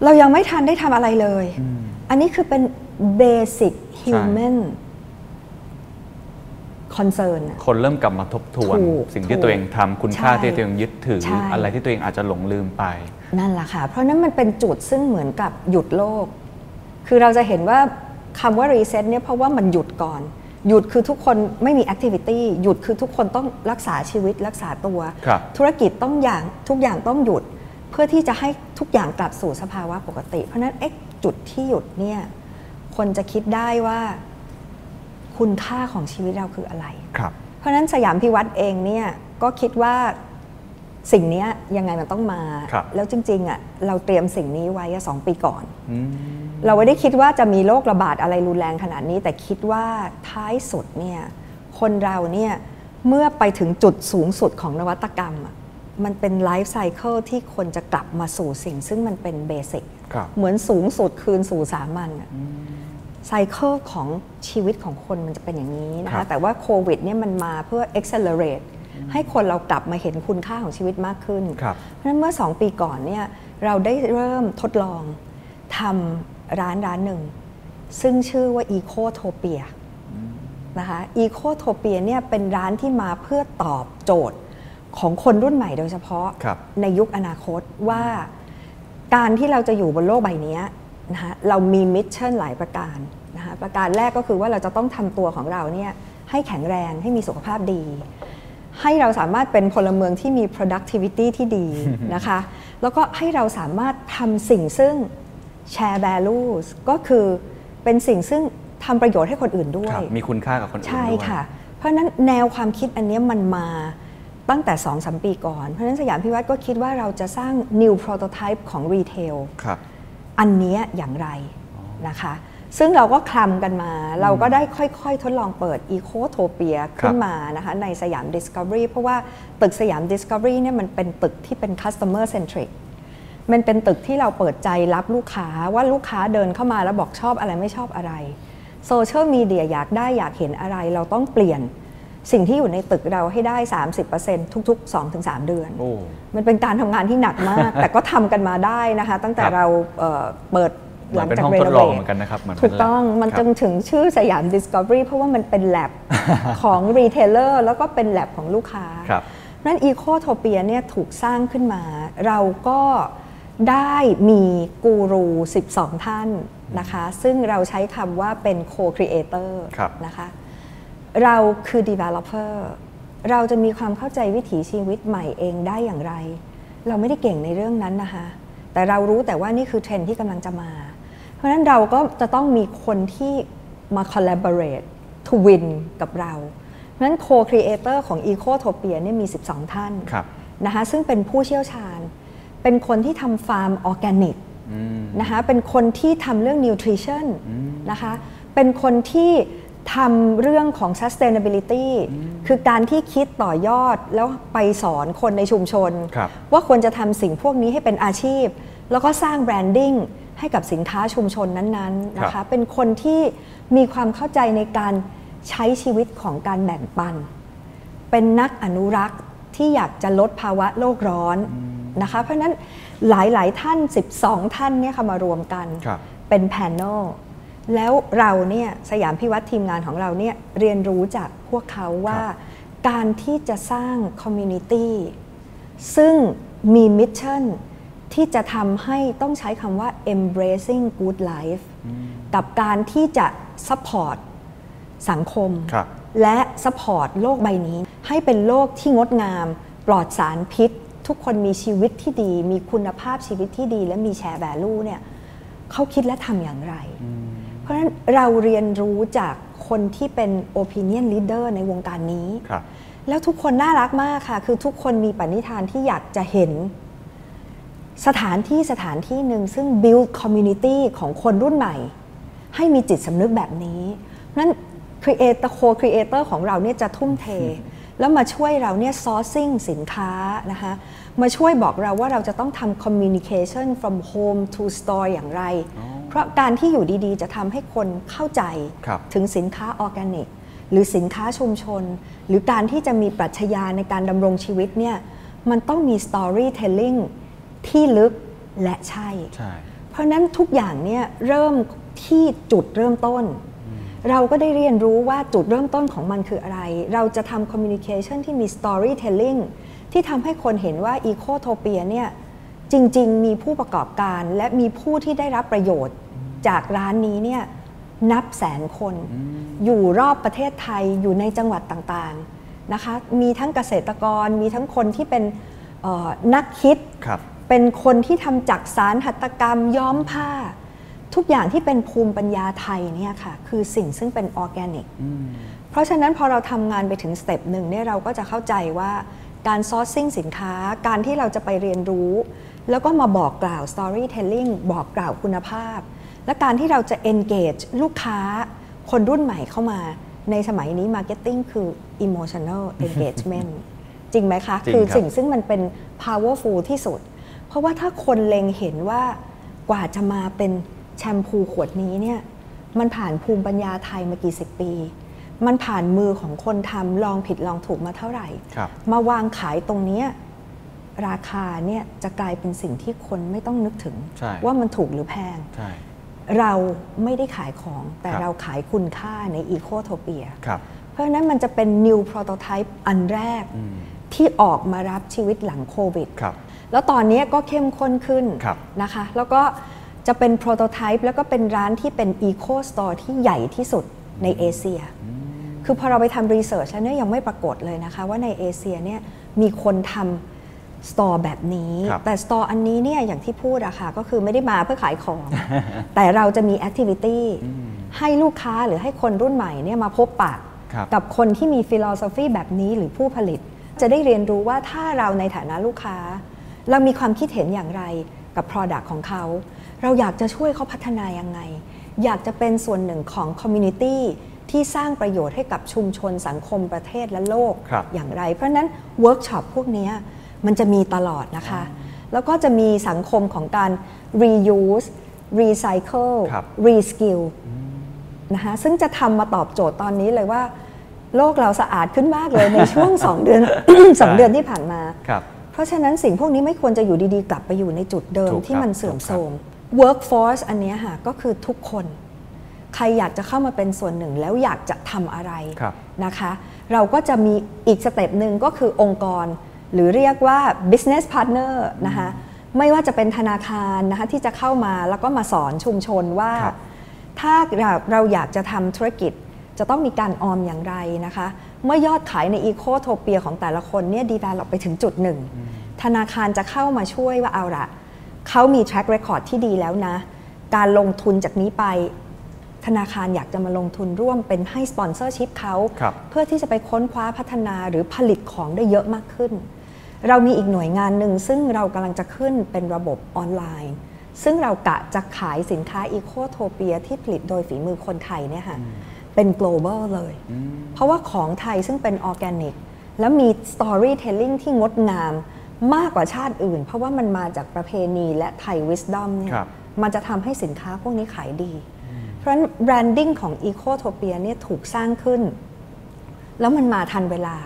เรายังไม่ทันได้ทำอะไรเลย อันนี้คือเป็น basic human concern อะคนเริ่มกลับมาทบทวน ถูกสิ่งที่ถูกตัวเองทำคุณค่าใช่ที่ตัวเองยึดถือ ใช่ อะไรที่ตัวเองอาจจะหลงลืมไป นั่นแหละค่ะ เพราะนั้นมันเป็นจุดซึ่งเหมือนกับหยุดโลก คือเราจะเห็นว่าคำว่า reset เนี่ยเพราะว่ามันหยุดก่อน หยุดคือทุกคนไม่มี activity หยุดคือทุกคนต้องรักษาชีวิตรักษาตัว ครับ ธุรกิจต้องอย่างทุกอย่างต้องหยุด เพื่อที่จะให้ทุกอย่างกลับสู่สภาวะปกติ เพราะฉะนั้นไอ้จุดที่หยุดเนี่ย คนจะคิดได้ว่า คุณค่าของชีวิตเราคืออะไร ครับ เพราะฉะนั้นสยามพิวรรธน์เองเนี่ยก็คิดว่าสิ่งเนี้ยยังไงมันต้องมา ครับแล้วจริงๆอะเราเตรียมสิ่งนี้ไว้อะสองปีก่อนเราไม่ได้คิดว่าจะมีโรคระบาดอะไรรุนแรงขนาดนี้ แต่คิดว่าท้ายสุดเนี่ยคนเราเนี่ยเมื่อไปถึงจุดสูงสุดของนวัตกรรมอะมันเป็นไลฟ์ไซเคิลที่คนจะกลับมาสู่สิ่งซึ่งมันเป็นเบสิกครับ เหมือนสูงสุดคืนสู่สามัญอะ ไซเคิลของชีวิตของคนมันจะเป็นอย่างนี้นะครัคะบ แต่ว่าโควิดเนี่ยมันมาเพื่อ accelerate ให้คนเรากลับมาเห็นคุณค่าของชีวิตมากขึ้น ครับ เพราะฉะนั้นเมื่อ 2 ปีก่อนเนี่ยเราได้เริ่มทดลองทำร้านร้านหนึ่ง ซึ่งชื่อว่า Ecotopia นะคะ Ecotopia เนี่ยเป็นร้านที่มาเพื่อตอบโจทย์ของคนรุ่นใหม่โดยเฉพาะครับ ในยุคอนาคตว่าการที่เราจะอยู่บนโลกใบนี้ นะคะเรามี mission หลายประการนะคะประการแรกก็คือว่าเราจะต้องทำตัวของเราเนี่ยให้แข็งแรงให้มีสุขภาพดี ให้เราสามารถเป็นพลเมืองที่มี productivity ที่ดีนะคะ แล้วก็ให้เราสามารถทำสิ่งซึ่ง share values ก็คือเป็นสิ่งซึ่งทำประโยชน์ให้คนอื่นด้วครัยบมีคุณค่ากับคนอื่นใช่ด้วยค่ะ เพราะฉะนั้นแนวความคิดอันเนี้ยมันมาตั้งแต่2อสปีก่อน เพราะฉะนั้นสยามพิวรรธน์ก็คิดว่าเราจะสร้าง new prototype ของ retail ครับ อันเนี้ยอย่างไรนะคะ ซึ่งเราก็คลำกันมา เราก็ได้ค่อยๆ ทดลองเปิด Ecotopia ขึ้นมานะคะในสยาม Discovery เพราะว่าตึกสยาม Discovery เนี่ยมันเป็นตึกที่เป็น customer centric มันเป็นตึกที่เราเปิดใจรับลูกค้าว่าลูกค้าเดินเข้ามาแล้วบอกชอบอะไรไม่ชอบอะไรโซเชียลมีเดียอยากได้อยากเห็นอะไรเราต้องเปลี่ยน สิ่งที่อยู่ในตึกเราให้ได้ 30%ทุกๆ 2-3 เดือนโอ้มันเป็นการทำงานที่หนักมาก แต่ก็ทำกันมาได้นะคะ ตั้งแต่ครับเราเอ่อเปิดเหมืหอลันงเป็นจากห้องเรทดโนลองเวเหมือนกันนะครับเหมือนถูกต้องเป็นมัน lab จนถึงชื่อสยาม Discovery เพราะว่ามันเป็นแลบของรีเทลเลอร์แล้วก็เป็นแลบของลูกค้าครับนั้นอีโคโทเปียเนี่ยถูกสร้างขึ้นมา เราก็ได้มีกูรู 12 ท่านนะคะ ซึ่งเราใช้คำว่าเป็น co-creator ครับนะคะ เราคือ developer เราจะมีความเข้าใจวิถีชีวิตใหม่เองได้อย่างไร เราไม่ได้เก่งในเรื่องนั้นนะคะแต่เรารู้แต่ว่านี่คือเทรนด์ที่กำลังจะมา เพราะฉะนั้นเราก็จะต้องมีคนที่มา collaborate to win กับเราเพราะฉะนั้น co-creator ของ Ecotopia เนี่ยมี 12 ท่านครับนะคะซึ่งเป็นผู้เชี่ยวชาญ เป็นคนที่ทำฟาร์มออร์แกนิกนะคะเป็นคนที่ทำเรื่อง nutrition นะคะเป็นคนที่ ทำเรื่องของ sustainability คือการที่คิดต่อยอดแล้วไปสอนคนในชุมชนครับว่าควรจะทำสิ่งพวกนี้ให้เป็นอาชีพ แล้วก็สร้าง branding ให้กับสินค้าชุมชนนั้นๆนะคะครับเป็นคนที่มีความเข้าใจในการใช้ชีวิตของการแบ่งปัน เป็นนักอนุรักษ์ที่อยากจะลดภาวะโลกร้อนนะคะ เพราะฉะนั้นหลายๆท่าน 12 ท่านเนี่ยค่ะมารวมกันครับเป็นแพน e l แล้วเราเนี่ยสยามพิวรรธน์ทีมงานของเราเนี่ยเรียนรู้จากพวกเขาว่า การที่จะสร้าง community ซึ่งมี mission ที่จะทำให้ต้องใช้คำว่า embracing good life กับการที่จะ support สังคมครับและ support โลกใบนี้ ให้เป็นโลกที่งดงาม ปลอดสารพิษ ทุกคนมีชีวิตที่ดี มีคุณภาพชีวิตที่ดี และมีแชร์แวลูเนี่ยเขาคิดและทำอย่างไร เพราะฉะนั้นเราเรียนรู้จากคนที่เป็น opinion leader ในวงการนี้ครับแล้วทุกคนน่ารักมากค่ะ คือทุกคนมีปณิธานที่อยากจะเห็น สถานที่สถานที่หนึ่งซึ่ง build community ของคนรุ่นใหม่ ให้มีจิตสำนึกแบบนี้นั้น creator co-creator ของเราเนี่ยจะทุ่มเท แล้วมาช่วยเราเนี่ย sourcing สินค้านะคะ มาช่วยบอกเราว่าเราจะต้องทำ communication from home to store อย่างไร เพราะการที่อยู่ดีๆ จะทำให้คนเข้าใจครับถึงสินค้าออร์แกนิก หรือสินค้าชุมชน หรือการที่จะมีปรัชญาในการดำรงชีวิตเนี่ยมันต้องมี storytelling ที่ลึกและใช่ใช่เพราะฉะนั้นทุกอย่างเนี่ยเริ่มที่จุดเริ่มต้น เราก็ได้เรียนรู้ว่าจุดเริ่มต้นของมันคืออะไร เราจะทำ communication ที่มี storytelling ที่ทำให้คนเห็นว่า Ecotopia เนี่ยจริง ๆ มีผู้ประกอบการและมีผู้ที่ได้รับประโยชน์จากร้านนี้เนี่ยนับแสนคน อยู่รอบประเทศไทยอยู่ในจังหวัดต่างๆนะคะมีทั้งเกษตรกรมีทั้งคนที่เป็นเอ่อนักคิดครับเป็นคนที่ทำจักสานหัตถกรรมย้อมผ้า ทุกอย่างที่เป็นภูมิปัญญาไทยเนี่ยค่ะคือสิ่งซึ่งเป็นออร์แกนิก เพราะฉะนั้นพอเราทำงานไปถึง step หนึ่งเนี่ยเราก็จะเข้าใจว่า การ sourcing สินค้า การที่เราจะไปเรียนรู้ แล้วก็มาบอกกล่าว storytelling บอกกล่าวคุณภาพ และการที่เราจะ engage ลูกค้าคนรุ่นใหม่เข้ามา ในสมัยนี้ marketing คือ emotional engagement จริงไหมคะจริงคือครับสิ่งซึ่งมันเป็น powerful ที่สุด เพราะว่าถ้าคนเล็งเห็นว่ากว่าจะมาเป็นแชมพูขวดนี้เนี่ยมันผ่านภูมิปัญญาไทยมากี่สิบปี มันผ่านมือของคนทำลองผิดลองถูกมาเท่าไหร่ครับมาวางขายตรงเนี้ยราคาเนี่ยจะกลายเป็นสิ่งที่คนไม่ต้องนึกถึงใช่ว่ามันถูกหรือแพงใช่เราไม่ได้ขายของแต่ครับเราขายคุณค่าในอีโคโทเปียครับเพราะฉะนั้นมันจะเป็น new prototype อันแรกที่ออกมารับชีวิตหลังโควิดครับแล้วตอนนี้ก็เข้มข้นขึ้นครับนะคะ แล้วก็จะเป็น prototype แล้วก็เป็นร้านที่เป็น eco store ที่ใหญ่ที่สุดในเอเชีย คือพอเราไปทำ research แล้วเนี่ยยังไม่ปรากฏเลยนะคะ ว่าในเอเชียเนี่ยมีคนทำ store แบบนี้ครับแต่ store อันนี้เนี่ยอย่างที่พูดอะค่ะก็คือไม่ได้มาเพื่อขายของ แต่เราจะมี activity ให้ลูกค้าหรือให้คนรุ่นใหม่เนี่ยมาพบปะครับกับคนที่มี philosophy แบบนี้หรือผู้ผลิต จะได้เรียนรู้ว่าถ้าเราในฐานะลูกค้า เรามีความคิดเห็นอย่างไรกับ Product ของเขา เราอยากจะช่วยเขาพัฒนายังไง อยากจะเป็นส่วนหนึ่งของ community ที่สร้างประโยชน์ให้กับชุมชนสังคมประเทศและโลกครับอย่างไร เพราะฉะนั้นเวิร์กช็อปพวกเนี้ยมันจะมีตลอดนะคะ แล้วก็จะมีสังคมของการ reuse recycle ครับ reskill นะคะซึ่งจะทำมาตอบโจทย์ตอนนี้เลยว่า โลกเราสะอาดขึ้นมากเลยในช่วง 2 เดือนสองเดือนที่ผ่านมาครับเพราะฉะนั้นสิ่งพวกนี้ไม่ควรจะอยู่ดีๆ กลับไปอยู่ในจุดเดิมถูกที่มันครับเสื่อมถูกครับโทรม workforce อันเนี้ยค่ะก็คือทุกคน ใครอยากจะเข้ามาเป็นส่วนหนึ่งแล้วอยากจะทำอะไรครับนะคะ เราก็จะมีอีก step หนึ่งก็คือองค์กร หรือเรียกว่า business partner นะคะไม่ว่าจะเป็นธนาคารนะคะที่จะเข้ามาแล้วก็มาสอนชุมชนว่าครับถ้าเราเราอยากจะทำธุรกิจจะต้องมีการออมอย่างไรนะคะ เมื่อยอดขายใน Ecotopia ของแต่ละคนเนี่ยดี v ล l ไปถึงจุดหนึ่ง ธนาคารจะเข้ามาช่วยว่าเอาละเขามี track record ที่ดีแล้วนะ การลงทุนจากนี้ไป ธนาคารอยากจะมาลงทุนร่วมเป็นให้ sponsorship เขาครับเพื่อที่จะไปค้นคว้าพัฒนาหรือผลิตของได้เยอะมากขึ้น เรามีอีกหน่วยงานหนึ่งซึ่งเรากำลังจะขึ้นเป็นระบบออนไลน์ ซึ่งเรากะจะขายสินค้าอีโคโทเปียที่ผลิตโดยฝีมือคนไทยเนี่ยค่ะเป็น global เลย เพราะว่าของไทยซึ่งเป็นออร์แกนิกแล้วมี storytelling ที่งดงามมากกว่าชาติอื่น เพราะว่ามันมาจากประเพณีและไทย wisdom เนี่ยครับมันจะทำให้สินค้าพวกนี้ขายดีเพ ราะฉะนั้น branding ของ Ecotopia เนี่ยถูกสร้างขึ้น แล้วมันมาทันเวลา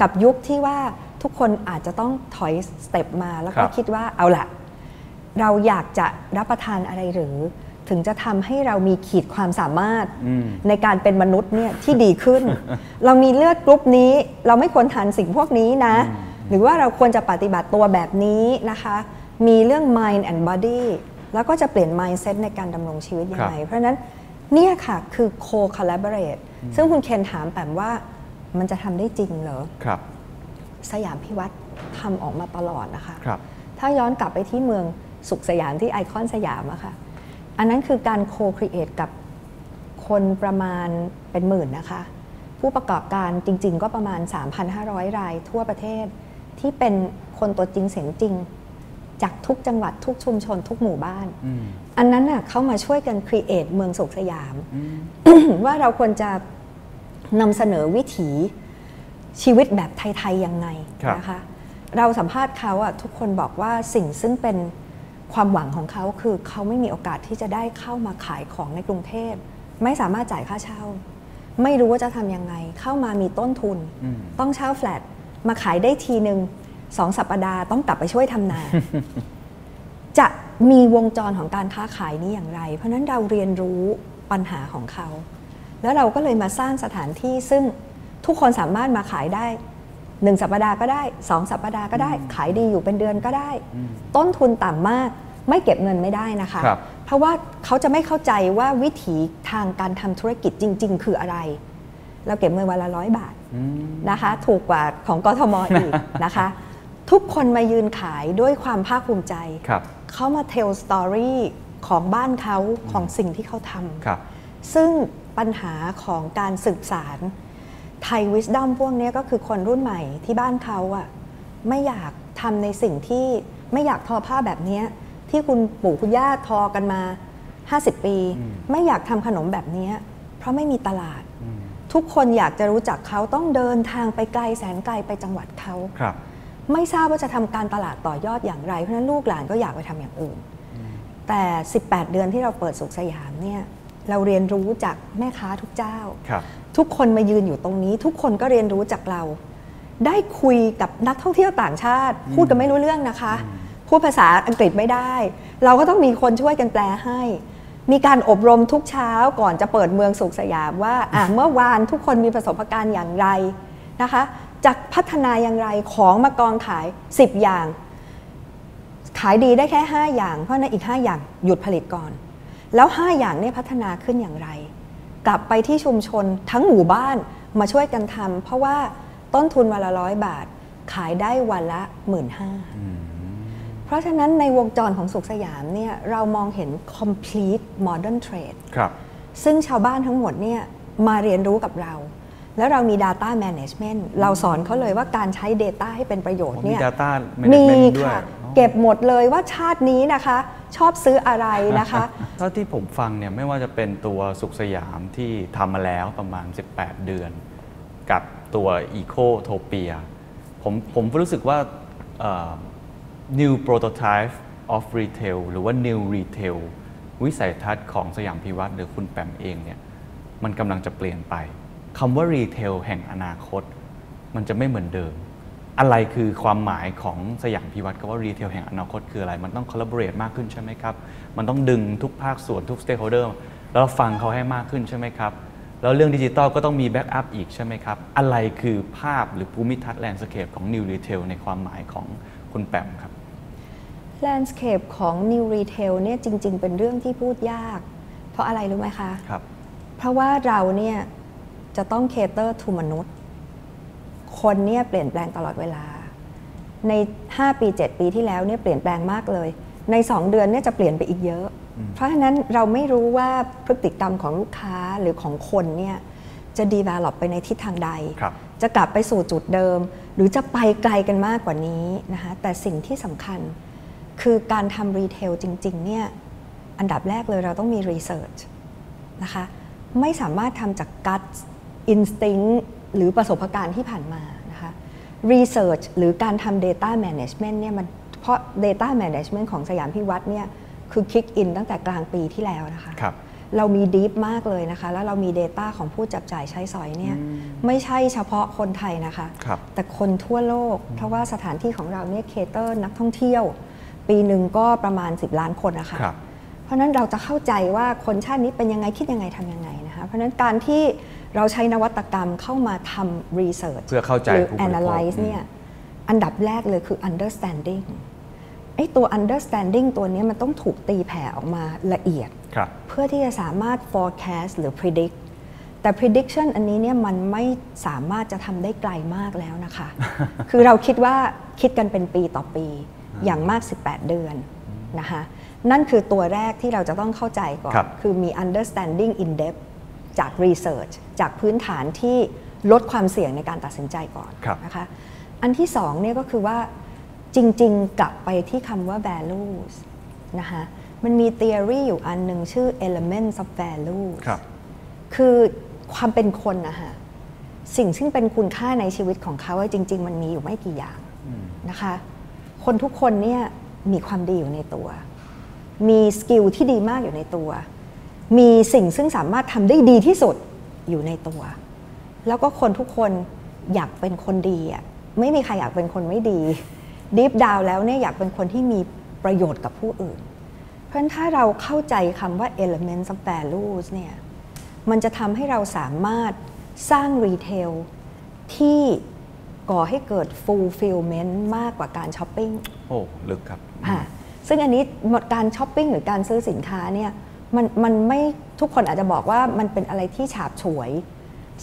กับยุคที่ว่าทุกคนอาจจะต้องถอยสเต็ปมาแล้วคก็รับคิดว่าเอาละเราอยากจะรับประทานอะไรหรือ ถึงจะทำให้เรามีขีดความสามารถในการเป็นมนุษย์เนี่ยที่ดีขึ้น เรามีเลือดกรุ๊ปนี้ เราไม่ควรทานสิ่งพวกนี้นะ หรือว่าเราควรจะปฏิบัติตัวแบบนี้นะคะ มีเรื่อง mind and body แล้วก็จะเปลี่ยน mindset ในการดำรงชีวิตยังไง เพราะฉะนั้นเนี่ยค่ะคือ co-collaborate ซึ่งคุณเคนถามแปมว่ามันจะทำได้จริงเหรอครับสยามพิวัตรทำออกมาตลอดนะคะครับถ้าย้อนกลับไปที่เมืองสุขสยามที่ไอคอนสยามอะค่ะอันนั้นคือการโคครีเอทกับคนประมาณเป็นหมื่นนะคะ ผู้ประกอบการจริง ๆ ก็ประมาณ 3,500 รายทั่วประเทศ ที่เป็นคนตัวจริงเสียงจริง จากทุกจังหวัดทุกชุมชนทุกหมู่บ้าน อันนั้นน่ะเขามาช่วยกันครีเอทเมืองสุขสยาม ว่าเราควรจะนำเสนอวิถีชีวิตแบบไทย ๆ ยังไงครับนะคะ เราสัมภาษณ์เขาอะทุกคนบอกว่าสิ่งซึ่งเป็นความหวังของเขาคือเขาไม่มีโอกาสที่จะได้เข้ามาขายของในกรุงเทพ ไม่สามารถจ่ายค่าเช่า ไม่รู้ว่าจะทำยังไง เข้ามามีต้นทุน ต้องเช่าแฟลตมาขายได้ทีหนึ่ง สองสัปดาห์ต้องกลับไปช่วยทำนา จะมีวงจรของการค้าขายนี้อย่างไร เพราะฉะนั้นเราเรียนรู้ปัญหาของเขา แล้วเราก็เลยมาสร้างสถานที่ซึ่งทุกคนสามารถมาขายได้หนึ่งสัปดาห์ก็ได้สองสัปดาห์ก็ได้ ขายดีอยู่เป็นเดือนก็ได้ ต้นทุนต่ำมาก ไม่เก็บเงินไม่ได้นะคะครับเพราะว่าเขาจะไม่เข้าใจว่าวิถีทางการทำธุรกิจจริง ๆ คืออะไร เราเก็บเงินวันละร้อยบาทนะคะ ถูกกว่าของกทมอีกนะคะ ทุกคนมายืนขายด้วยความภาคภูมิใจครับเขามา tell story ของบ้านเขาของสิ่งที่เขาทำครับซึ่งปัญหาของการสืบสาน Thai wisdom พวกเนี้ยก็คือคนรุ่นใหม่ที่บ้านเขาอะไม่อยากทำในสิ่งที่ไม่อยากทอผ้าแบบเนี้ยที่คุณปู่คุณย่าทอกันมา 50 ปี ไม่อยากทำขนมแบบเนี้ยเพราะไม่มีตลาด ทุกคนอยากจะรู้จักเขาต้องเดินทางไปไกลแสนไกลไปจังหวัดเขาครับ ไม่ทราบว่าจะทำการตลาดต่อยอดอย่างไร เพราะฉะนั้นลูกหลานก็อยากไปทำอย่างอื่น แต่ 18 เดือนที่เราเปิดสุขสยามเนี่ยเราเรียนรู้จากแม่ค้าทุกเจ้าครับทุกคนมายืนอยู่ตรงนี้ ทุกคนก็เรียนรู้จากเรา ได้คุยกับนักท่องเที่ยวต่างชาติ พูดกันไม่รู้เรื่องนะคะ พูดภาษาอังกฤษไม่ได้ เราก็ต้องมีคนช่วยกันแปลให้ มีการอบรมทุกเช้าก่อนจะเปิดเมืองสุขสยามว่าอะเมื่อวานทุกคนมีประสบการณ์อย่างไรนะคะ จะพัฒนาอย่างไรของมากองขาย 10 อย่าง ขายดีได้แค่ 5 อย่าง เพราะในนอีก 5 อย่างหยุดผลิตก่อน แล้ว 5 อย่างเนี่ยพัฒนาขึ้นอย่างไร กลับไปที่ชุมชนทั้งหมู่บ้านมาช่วยกันทำเพราะว่าต้นทุนวันละร้อยบาท ขายได้วันละหมื่นห้าเพราะฉะนั้นในวงจรของสุขสยามเนี่ยเรามองเห็น complete modern trade ครับซึ่งชาวบ้านทั้งหมดเนี่ยมาเรียนรู้กับเรา แล้วเรามี Data Management เราสอนเขาเลยว่าการใช้ Data ให้เป็นประโยชน์มีเนี่ย Data มี Management ด้วยค่ะอ๋อเก็บหมดเลยว่าชาตินี้นะคะ ชอบซื้ออะไรนะคะเท่าที่ผมฟังเนี่ยไม่ว่าจะเป็นตัวสุขสยามที่ทำมาแล้วประมาณ 18 เดือน กับตัว Ecotopia ผมผมรู้สึกว่าเอ่อ New Prototype of Retail หรือว่า New Retail วิสัยทัศน์ของสยามพิวัตรหรือคุณแปมเองเนี่ยมันกำลังจะเปลี่ยนไป คำว่า Retail แห่งอนาคต มันจะไม่เหมือนเดิม อะไรคือความหมายของสยามพิวัตรก็ว่า retail แห่งอนาคตคืออะไร มันต้อง collaborate มากขึ้นใช่ไหมครับ มันต้องดึงทุกภาคส่วนทุก stakeholder แล้วฟังเขาให้มากขึ้นใช่ไหมครับ แล้วเรื่องดิจิตอลก็ต้องมี backup อีกใช่ไหมครับ อะไรคือภาพหรือภูมิทัศน์ landscape ของ New Retail ในความหมายของคุณแปมครับ Landscape ของ New Retail เนี่ยจริง ๆ เป็นเรื่องที่พูดยาก เพราะอะไรรู้ไหมคะครับเพราะว่าเราเนี่ย จะต้อง cater to มนุษย์ คนเนี่ยเปลี่ยนแปลงตลอดเวลา ใน 5 ปี 7 ปีที่แล้วเนี่ยเปลี่ยนแปลงมากเลย ใน 2 เดือนเนี่ยจะเปลี่ยนไปอีกเยอะ เพราะฉะนั้นเราไม่รู้ว่าพฤติกรรมของลูกค้าหรือของคนเนี่ยจะ develop ไปในทิศทางใดครับจะกลับไปสู่จุดเดิม หรือจะไปไกลกันมากกว่านี้นะคะแต่สิ่งที่สำคัญคือการทำรีเทลจริงๆเนี่ยอันดับแรกเลยเราต้องมี research นะคะไม่สามารถทำจาก gut instinct หรือประสบการณ์ที่ผ่านมานะคะ research หรือการทำ data management เนี่ยมันเพราะ data management ของสยามพิวัตรเนี่ยคือ kick in ตั้งแต่กลางปีที่แล้วนะคะครับเรามี deep มากเลยนะคะ แล้วเรามี Data ของผู้จับจ่ายใช้สอยเนี่ยไม่ใช่เฉพาะคนไทยนะคะครับแต่คนทั่วโลก เพราะว่าสถานที่ของเราเนี่ย cater นักท่องเที่ยว ปีหนึ่งก็ประมาณ 10 ล้านคนนะคะครับเพราะฉะนั้นเราจะเข้าใจว่าคนชาตินี้เป็นยังไงคิดยังไงทำยังไงนะคะ เพราะฉะนั้นการที่ เราใช้นวัตกรรมเข้ามาทำ research เพื่อเข้าใจหรือผู้บริโภค analyze เนี่ยอันดับแรกเลยคือ understanding ไอ้ตัว understanding ตัวเนี้ยมันต้องถูกตีแผ่ออกมาละเอียดครับเพื่อที่จะสามารถ forecast หรือ predict แต่ prediction อันนี้เนี่ยมันไม่สามารถจะทำได้ไกลมากแล้วนะคะ คือเราคิดว่าคิดกันเป็นปีต่อปี อย่างมาก 18 เดือนนะคะ นั่นคือตัวแรกที่เราจะต้องเข้าใจก่อนครับคือมี understanding in depth จาก research จากพื้นฐานที่ลดความเสี่ยงในการตัดสินใจก่อนครับนะคะอันที่สองเนี่ยก็คือว่าจริง ๆ กลับไปที่คำว่า values นะคะมันมี theory อยู่อันหนึ่งชื่อ elements of values ครับคือความเป็นคนนะคะสิ่งซึ่งเป็นคุณค่าในชีวิตของเขาอะจริง ๆ มันมีอยู่ไม่กี่อย่างนะคะ คนทุกคนเนี่ยมีความดีอยู่ในตัว มี skill ที่ดีมากอยู่ในตัว มีสิ่งซึ่งสามารถทำได้ดีที่สุดอยู่ในตัว แล้วก็คนทุกคนอยากเป็นคนดีอะไม่มีใครอยากเป็นคนไม่ดี deep down แล้วเนี่ยอยากเป็นคนที่มีประโยชน์กับผู้อื่น เพราะฉะนั้นถ้าเราเข้าใจคำว่า elements of values เนี่ยมันจะทำให้เราสามารถสร้าง retail ที่ก่อให้เกิด fulfillment มากกว่าการช้อปปิ้ง โอ้ ลึกครับค่ะซึ่งอันนี้การช้อปปิ้งหรือการซื้อสินค้าเนี่ย มันมันไม่ทุกคนอาจจะบอกว่ามันเป็นอะไรที่ฉาบฉวย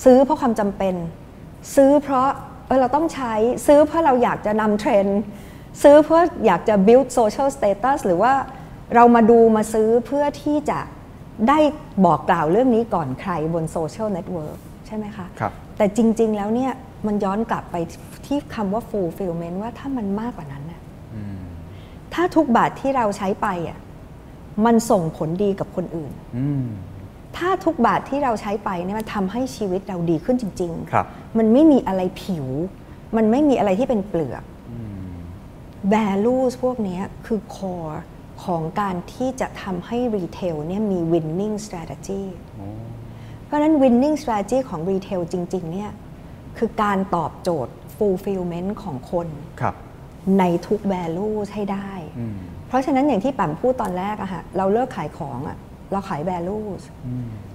ซื้อเพราะความจำเป็น ซื้อเพราะเออเราต้องใช้ซื้อเพราะเราอยากจะนำเทรนด์ซื้อเพื่ออยากจะ build social status หรือว่าเรามาดูมาซื้อเพื่อที่จะได้บอกกล่าวเรื่องนี้ก่อนใครบนโซเชียลเน็ตเวิร์กใช่ไหมคะครับแต่จริง ๆ แล้วเนี่ยมันย้อนกลับไปที่คำว่า fulfillment ว่าถ้ามันมากกว่านั้นน่ะถ้าทุกบาทที่เราใช้ไปอะ มันส่งผลดีกับคนอื่นอืมถ้าทุกบาทที่เราใช้ไปเนี่ยมันทำให้ชีวิตเราดีขึ้นจริงครับมันไม่มีอะไรผิว มันไม่มีอะไรที่เป็นเปลือก values พวกเนี้ยคือ core ของการที่จะทำให้ retail เนี่ยมี winning strategy เพราะฉะนั้น winning strategy ของ retail จริง ๆ เนี่ยคือการตอบโจทย์ fulfillment ของคนครับในทุก values ให้ได้ เพราะฉะนั้นอย่างที่ปั่มพูดตอนแรกอะค่ะเราเลิกขายของอะเราขาย values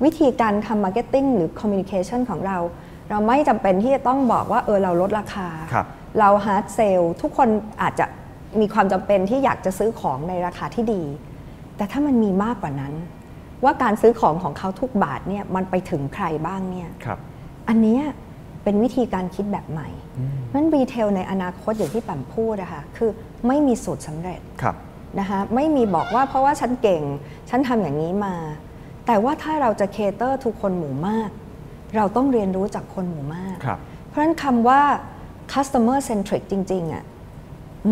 วิธีการทำ marketing หรือ communication ของเรา เราไม่จำเป็นที่จะต้องบอกว่าเออเราลดราคาครับเรา hard sell ทุกคนอาจจะมีความจำเป็นที่อยากจะซื้อของในราคาที่ดี แต่ถ้ามันมีมากกว่านั้น ว่าการซื้อของของเขาทุกบาทเนี่ยมันไปถึงใครบ้างเนี่ยครับอันเนี้ยเป็นวิธีการคิดแบบใหม่นั้นรีเทลในอนาคตอย่างที่ปั่มพูดอะค่ะคือไม่มีสูตรสำเร็จครับ นะคะไม่มีบอกว่าเพราะว่าฉันเก่ง ฉันทำอย่างนี้มา แต่ว่าถ้าเราจะเคเตอร์ทุกคนหมู่มาก เราต้องเรียนรู้จากคนหมู่มากครับเพราะฉะนั้นคำว่า customer centric จริงๆอะ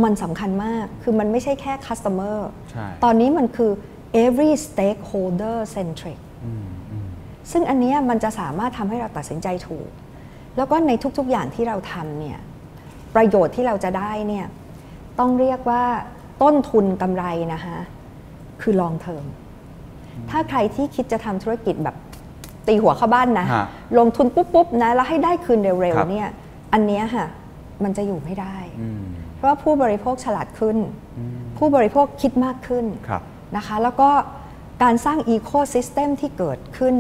มันสำคัญมากคือมันไม่ใช่แค่ customer ใช่ตอนนี้มันคือ every stakeholder centric ซึ่งอันเนี้ยมันจะสามารถทำให้เราตัดสินใจถูก แล้วก็ในทุกๆอย่างที่เราทำเนี่ยประโยชน์ที่เราจะได้เนี่ยต้องเรียกว่า ต้นทุนกำไรนะคะคือ long term ถ้าใครที่คิดจะทำธุรกิจแบบตีหัวเข้าบ้านนะฮะลงทุนปุ๊บๆนะแล้วให้ได้คืนเร็วครับๆเนี่ยอันเนี้ยค่ะมันจะอยู่ไม่ได้ เพราะว่าผู้บริโภคฉลาดขึ้น ผู้บริโภคคิดมากขึ้นครับนะคะ แล้วก็การสร้างอีโค y ิสเต็มที่เกิดขึ้น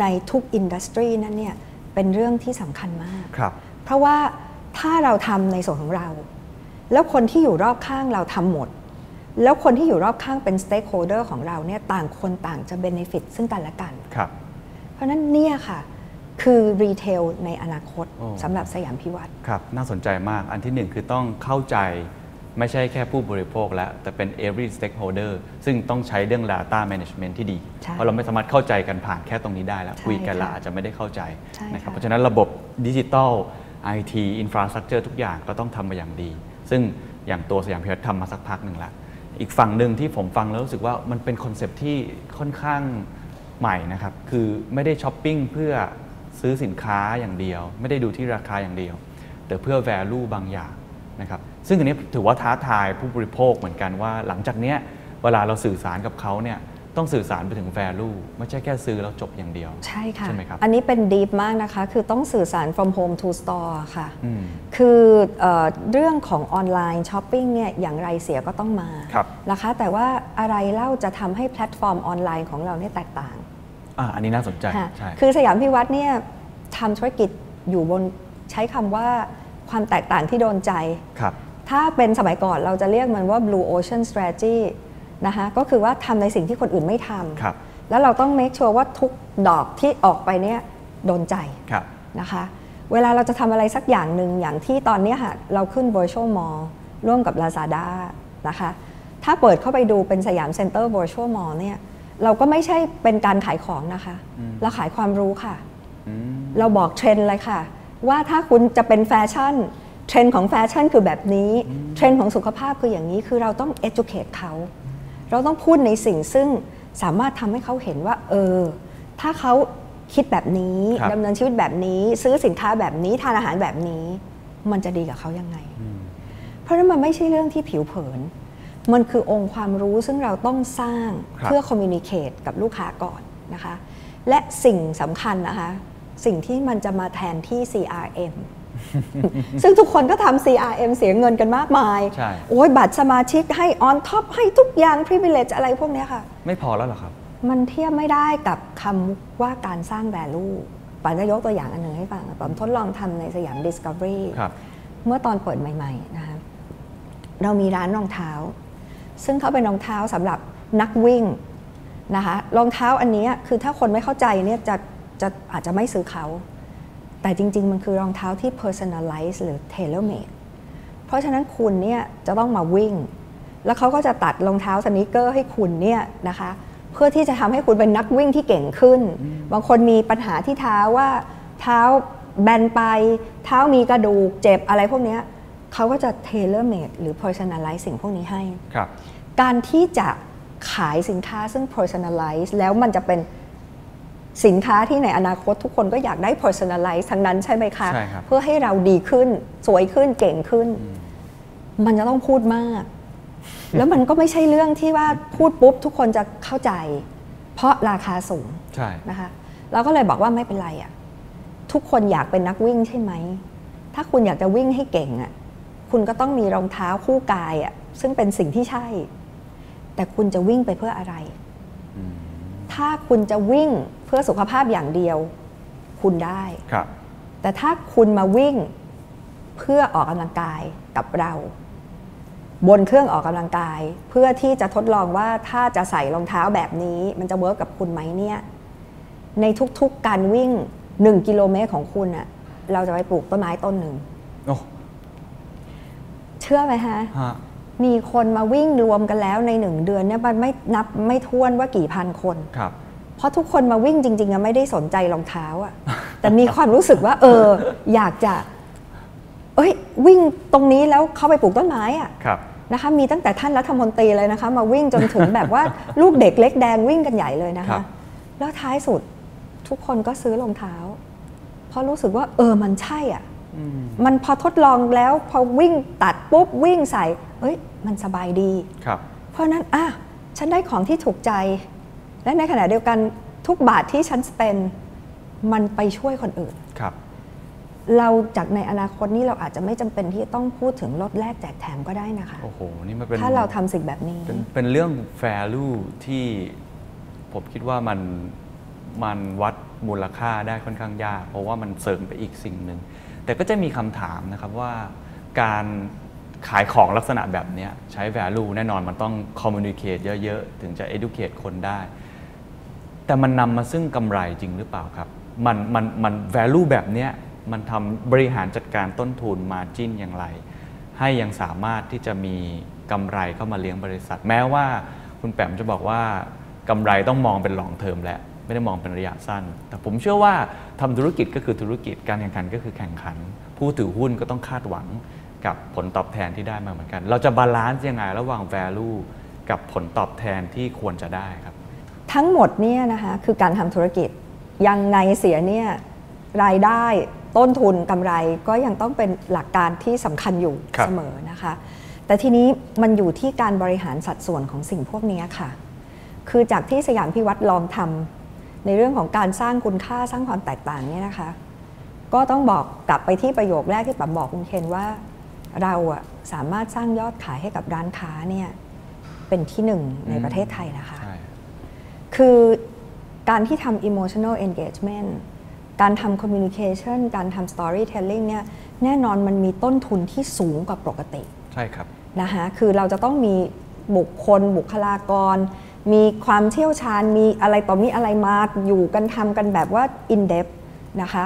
ในทุกอินดัสทรีนั้นเนี่ยเป็นเรื่องที่สำคัญมากครับเพราะว่าถ้าเราทำในส่วนของเรา แล้วคนที่อยู่รอบข้างเราทำหมด แล้วคนที่อยู่รอบข้างเป็น stakeholder ของเราเนี่ยต่างคนต่างจะ benefit ซึ่งกันและกันครับเพราะฉะนั้นเนี่ยค่ะคือ retail ในอนาคตโอ้สำหรับสยามพิวัตรครับ น่าสนใจมากอันที่หนึ่งคือต้องเข้าใจไม่ใช่แค่ผู้บริโภคแล้ว แต่เป็น every stakeholder ซึ่งต้องใช้เรื่อง data management ที่ดีใช่เพราะเราไม่สามารถเข้าใจกันผ่านแค่ตรงนี้ได้แล้วใช่คุยกันและค่ะอาจจะไม่ได้เข้าใจใช่นะครับค่ะเพราะฉะนั้นระบบดิจิทัล IT infrastructure ทุกอย่างก็ต้องทำมาอย่างดี ซึ่งอย่างตัวสยามพิวัตรทำมาสักพักหนึ่งแล้ว อีกฝั่งหนึ่งที่ผมฟังแล้วรู้สึกว่ามันเป็น concept ที่ค่อนข้างใหม่นะครับ คือไม่ได้ช้อปปิ้งเพื่อซื้อสินค้าอย่างเดียว ไม่ได้ดูที่ราคาอย่างเดียว แต่เพื่อ value บางอย่างนะครับ ซึ่งอันนี้ถือว่าท้าทายผู้บริโภคเหมือนกันว่า หลังจากเนี้ยเวลาเราสื่อสารกับเขาเนี่ย ต้องสื่อสารไปถึง value ไม่ใช่แค่ซื้อแล้วจบอย่างเดียว ใช่ค่ะ ใช่ไหมครับ อันนี้เป็น deep มากนะคะ คือต้องสื่อสาร from home to store ค่ะอืมคือเออเรื่องของออนไลน์ช้อปปิ้งเนี่ยอย่างไรเสียก็ต้องมาครับนะคะแต่ว่าอะไรเล่าจะทำให้แพลตฟอร์มออนไลน์ของเราเนี่ยแตกต่างอ่าอันนี้น่าสนใจค่ะใช่คือสยามพิวัตรเนี่ยทำธุรกิจอยู่บนใช้คำว่าความแตกต่างที่โดนใจครับถ้าเป็นสมัยก่อนเราจะเรียกมันว่า blue ocean strategy นะคะก็คือว่าทำในสิ่งที่คนอื่นไม่ทำครับ แล้วเราต้อง make sure ว่าทุกดอกที่ออกไปเนี่ยโดนใจครับนะคะเวลาเราจะทำอะไรสักอย่างหนึ่งอย่างที่ตอนเนี้ยค่ะเราขึ้น virtual mall ร่วมกับ Lazada นะคะถ้าเปิดเข้าไปดูเป็นสยามเซ็นเตอร์ virtual mall เนี่ยเราก็ไม่ใช่เป็นการขายของนะคะ เราขายความรู้ค่ะ เราบอกเทรนด์เลยค่ะ ว่าถ้าคุณจะเป็นแฟชั่น เทรนด์ของแฟชั่นคือแบบนี้ เทรนด์ของสุขภาพคืออย่างนี้คือเราต้อง educate เขา เราต้องพูดในสิ่งซึ่งสามารถทำให้เขาเห็นว่า เออ ถ้าเขาคิดแบบนี้ครับดำเนินชีวิตแบบนี้ ซื้อสินค้าแบบนี้ทานอาหารแบบนี้ มันจะดีกับเขายังไง เพราะฉะนั้นมันไม่ใช่เรื่องที่ผิวเผิน มันคือองค์ความรู้ซึ่งเราต้องสร้างครับเพื่อคอมมิ n นิเค e กับลูกค้าก่อนนะคะ และสิ่งสำคัญนะคะ สิ่งที่มันจะมาแทนที่ CRM ซึ่งทุกคนก็ทำ CRM เสียเงินกันมากมาย ใช่ โอ้ยบัตรสมาชิกให้ on top ให้ทุกอย่าง privilege อะไรพวกเนี้ยค่ะ ไม่พอแล้วเหรอครับ มันเทียบไม่ได้กับคำว่าการสร้าง value แปมจะยกตัวอย่างอันหนึ่งให้ฟังแปมทดลองทำในสยาม Discovery ครับ เมื่อตอนเปิดใหม่ๆนะคะเรามีร้านรองเท้า ซึ่งเขาเป็นรองเท้าสำหรับนักวิ่งนะคะรองเท้าอันเนี้ยคือถ้าคนไม่เข้าใจเนี่ยจะจะอาจจะไม่ซื้อเขา แต่จริง ๆ มันคือรองเท้าที่ personalize หรือ tailor made เพราะฉะนั้นคุณเนี่ยจะต้องมาวิ่ง แล้วเขาก็จะตัดรองเท้าสนิเกอร์ให้คุณเนี่ยนะคะเพื่อที่จะทำให้คุณเป็นนักวิ่งที่เก่งขึ้น บางคนมีปัญหาที่เท้าว่า เท้าแบนไป เท้ามีกระดูกเจ็บอะไรพวกเนี้ยเขาก็จะ tailor made หรือ personalize สิ่งพวกนี้ให้ครับการที่จะขายสินค้าซึ่ง personalize แล้วมันจะเป็น สินค้าที่ในอนาคตทุกคนก็อยากได้ personalize ทั้งนั้นใช่ไหมคะใช่ครับเพื่อให้เราดีขึ้น สวยขึ้นเก่งขึ้น มันจะต้องพูดมาก แล้วมันก็ไม่ใช่เรื่องที่ว่าพูดปุ๊บทุกคนจะเข้าใจ เพราะราคาสูงใช่นะคะเราก็เลยบอกว่าไม่เป็นไรอะ่ะทุกคนอยากเป็นนักวิ่งใช่ไหม ถ้าคุณอยากจะวิ่งให้เก่งอะ่ะคุณก็ต้องมีรองเท้าคู่กายอะ่ะซึ่งเป็นสิ่งที่ใช่ แต่คุณจะวิ่งไปเพื่ออะไร ถ้าคุณจะวิ่งเพื่อสุขภาพอย่างเดียว คุณได้ครับแต่ถ้าคุณมาวิ่งเพื่อออกกำลังกายกับเรา บนเครื่องออกกำลังกาย เพื่อที่จะทดลองว่าถ้าจะใส่รองเท้าแบบนี้ มันจะเวิร์กกับคุณไหมเนี่ยในทุกๆการวิ่ง 1 กิโลเมตรของคุณอะเราจะไปปลูกต้นไม้ต้นหนึ่งโอ้เชื่อไหมฮะฮะมีคนมาวิ่งรวมกันแล้วในหนึ่งเดือนเนี่ยมันไม่นับไม่ท้วนว่ากี่พันคนครับเพ ราะทุกคนมาวิ่งจริงๆอะไม่ได้สนใจรองเท้าอะแต่มีความรู้สึกว่า เออ อยากจะ เอ้ย วิ่งตรงนี้แล้วเข้าไปปลูกต้นไม้อะครับนะคะมีตั้งแต่ท่านรัฐมนตรีเลยนะคะ มาวิ่งจนถึงแบบว่าลูกเด็กเล็กแดงวิ่งกันใหญ่เลยนะครัคะบแล้วท้ายสุดทุกคนก็ซื้อรองเท้า เพราะรู้สึกว่า เออมันใช่อะมันพอทดลองแล้วพอวิ่งตัดปุ๊บวิ่งใส่ เอ้ย มันสบายดีครับ เพราะฉะนั้นอะฉันได้ของที่ถูกใจ และในขณะเดียวกันทุกบาทที่ฉันสเปนมันไปช่วยคนอื่นครับ เราจากในอนาคตนี้เราอาจจะไม่จำเป็นที่จะต้องพูดถึงลดแลกแจกแถมก็ได้นะคะโอ้โหนี่มันเป็นถ้าเราทำสิ่งแบบนี้ เป็นเป็นเรื่อง value ที่ผมคิดว่ามันมันวัดมูลค่าได้ค่อนข้างยาก เพราะว่ามันเสริมไปอีกสิ่งหนึ่ง แต่ก็จะมีคำถามนะครับว่าการขายของลักษณะแบบเนี้ยใช้ value แน่นอนมันต้อง communicate เยอะ ๆ ถึงจะ educate คนได้ แต่มันนำมาซึ่งกำไรจริงหรือเปล่าครับ มันมันมัน value แบบเนี้ยมันทำบริหารจัดการต้นทุน margin อย่างไร ให้ยังสามารถที่จะมีกำไรเข้ามาเลี้ยงบริษัท แม้ว่าคุณแปมจะบอกว่ากำไรต้องมองเป็น long term แล้วไม่ได้มองเป็นระยะสั้น แต่ผมเชื่อว่าทำธุรกิจก็คือธุรกิจ การแข่งขันก็คือแข่งขัน ผู้ถือหุ้นก็ต้องคาดหวังกับผลตอบแทนที่ได้มาเหมือนกัน เราจะ balance ยังไงระหว่าง value กับผลตอบแทนที่ควรจะได้ครับ ทั้งหมดเนี่ยนะคะคือการทำธุรกิจยังไงเสียเนี่ยรายได้ต้นทุนกำไรก็ยังต้องเป็นหลักการที่สำคัญอยู่ครับเสมอนะคะ แต่ทีนี้มันอยู่ที่การบริหารสัดส่วนของสิ่งพวกนี้ค่ะ คือจากที่สยามพิวัตรลองทำในเรื่องของการสร้างคุณค่าสร้างความแตกต่างเนี่ยนะคะ ก็ต้องบอกกลับไปที่ประโยคแรกที่ปั๊มบอกคุณเคนว่า เราอะสามารถสร้างยอดขายให้กับร้านค้าเนี่ยเป็นที่หนึ่งในประเทศไทยนะคะใช่ คือการที่ทำ emotional engagement การทำ communication การทำ storytelling เนี่ยแน่นอนมันมีต้นทุนที่สูงกว่าปกติ ใช่ครับนะคะคือเราจะต้องมีบุคคล บุคลากร มีความเชี่ยวชาญ มีอะไรต่อมีอะไรมาอยู่กันทำกันแบบว่า in depth นะคะ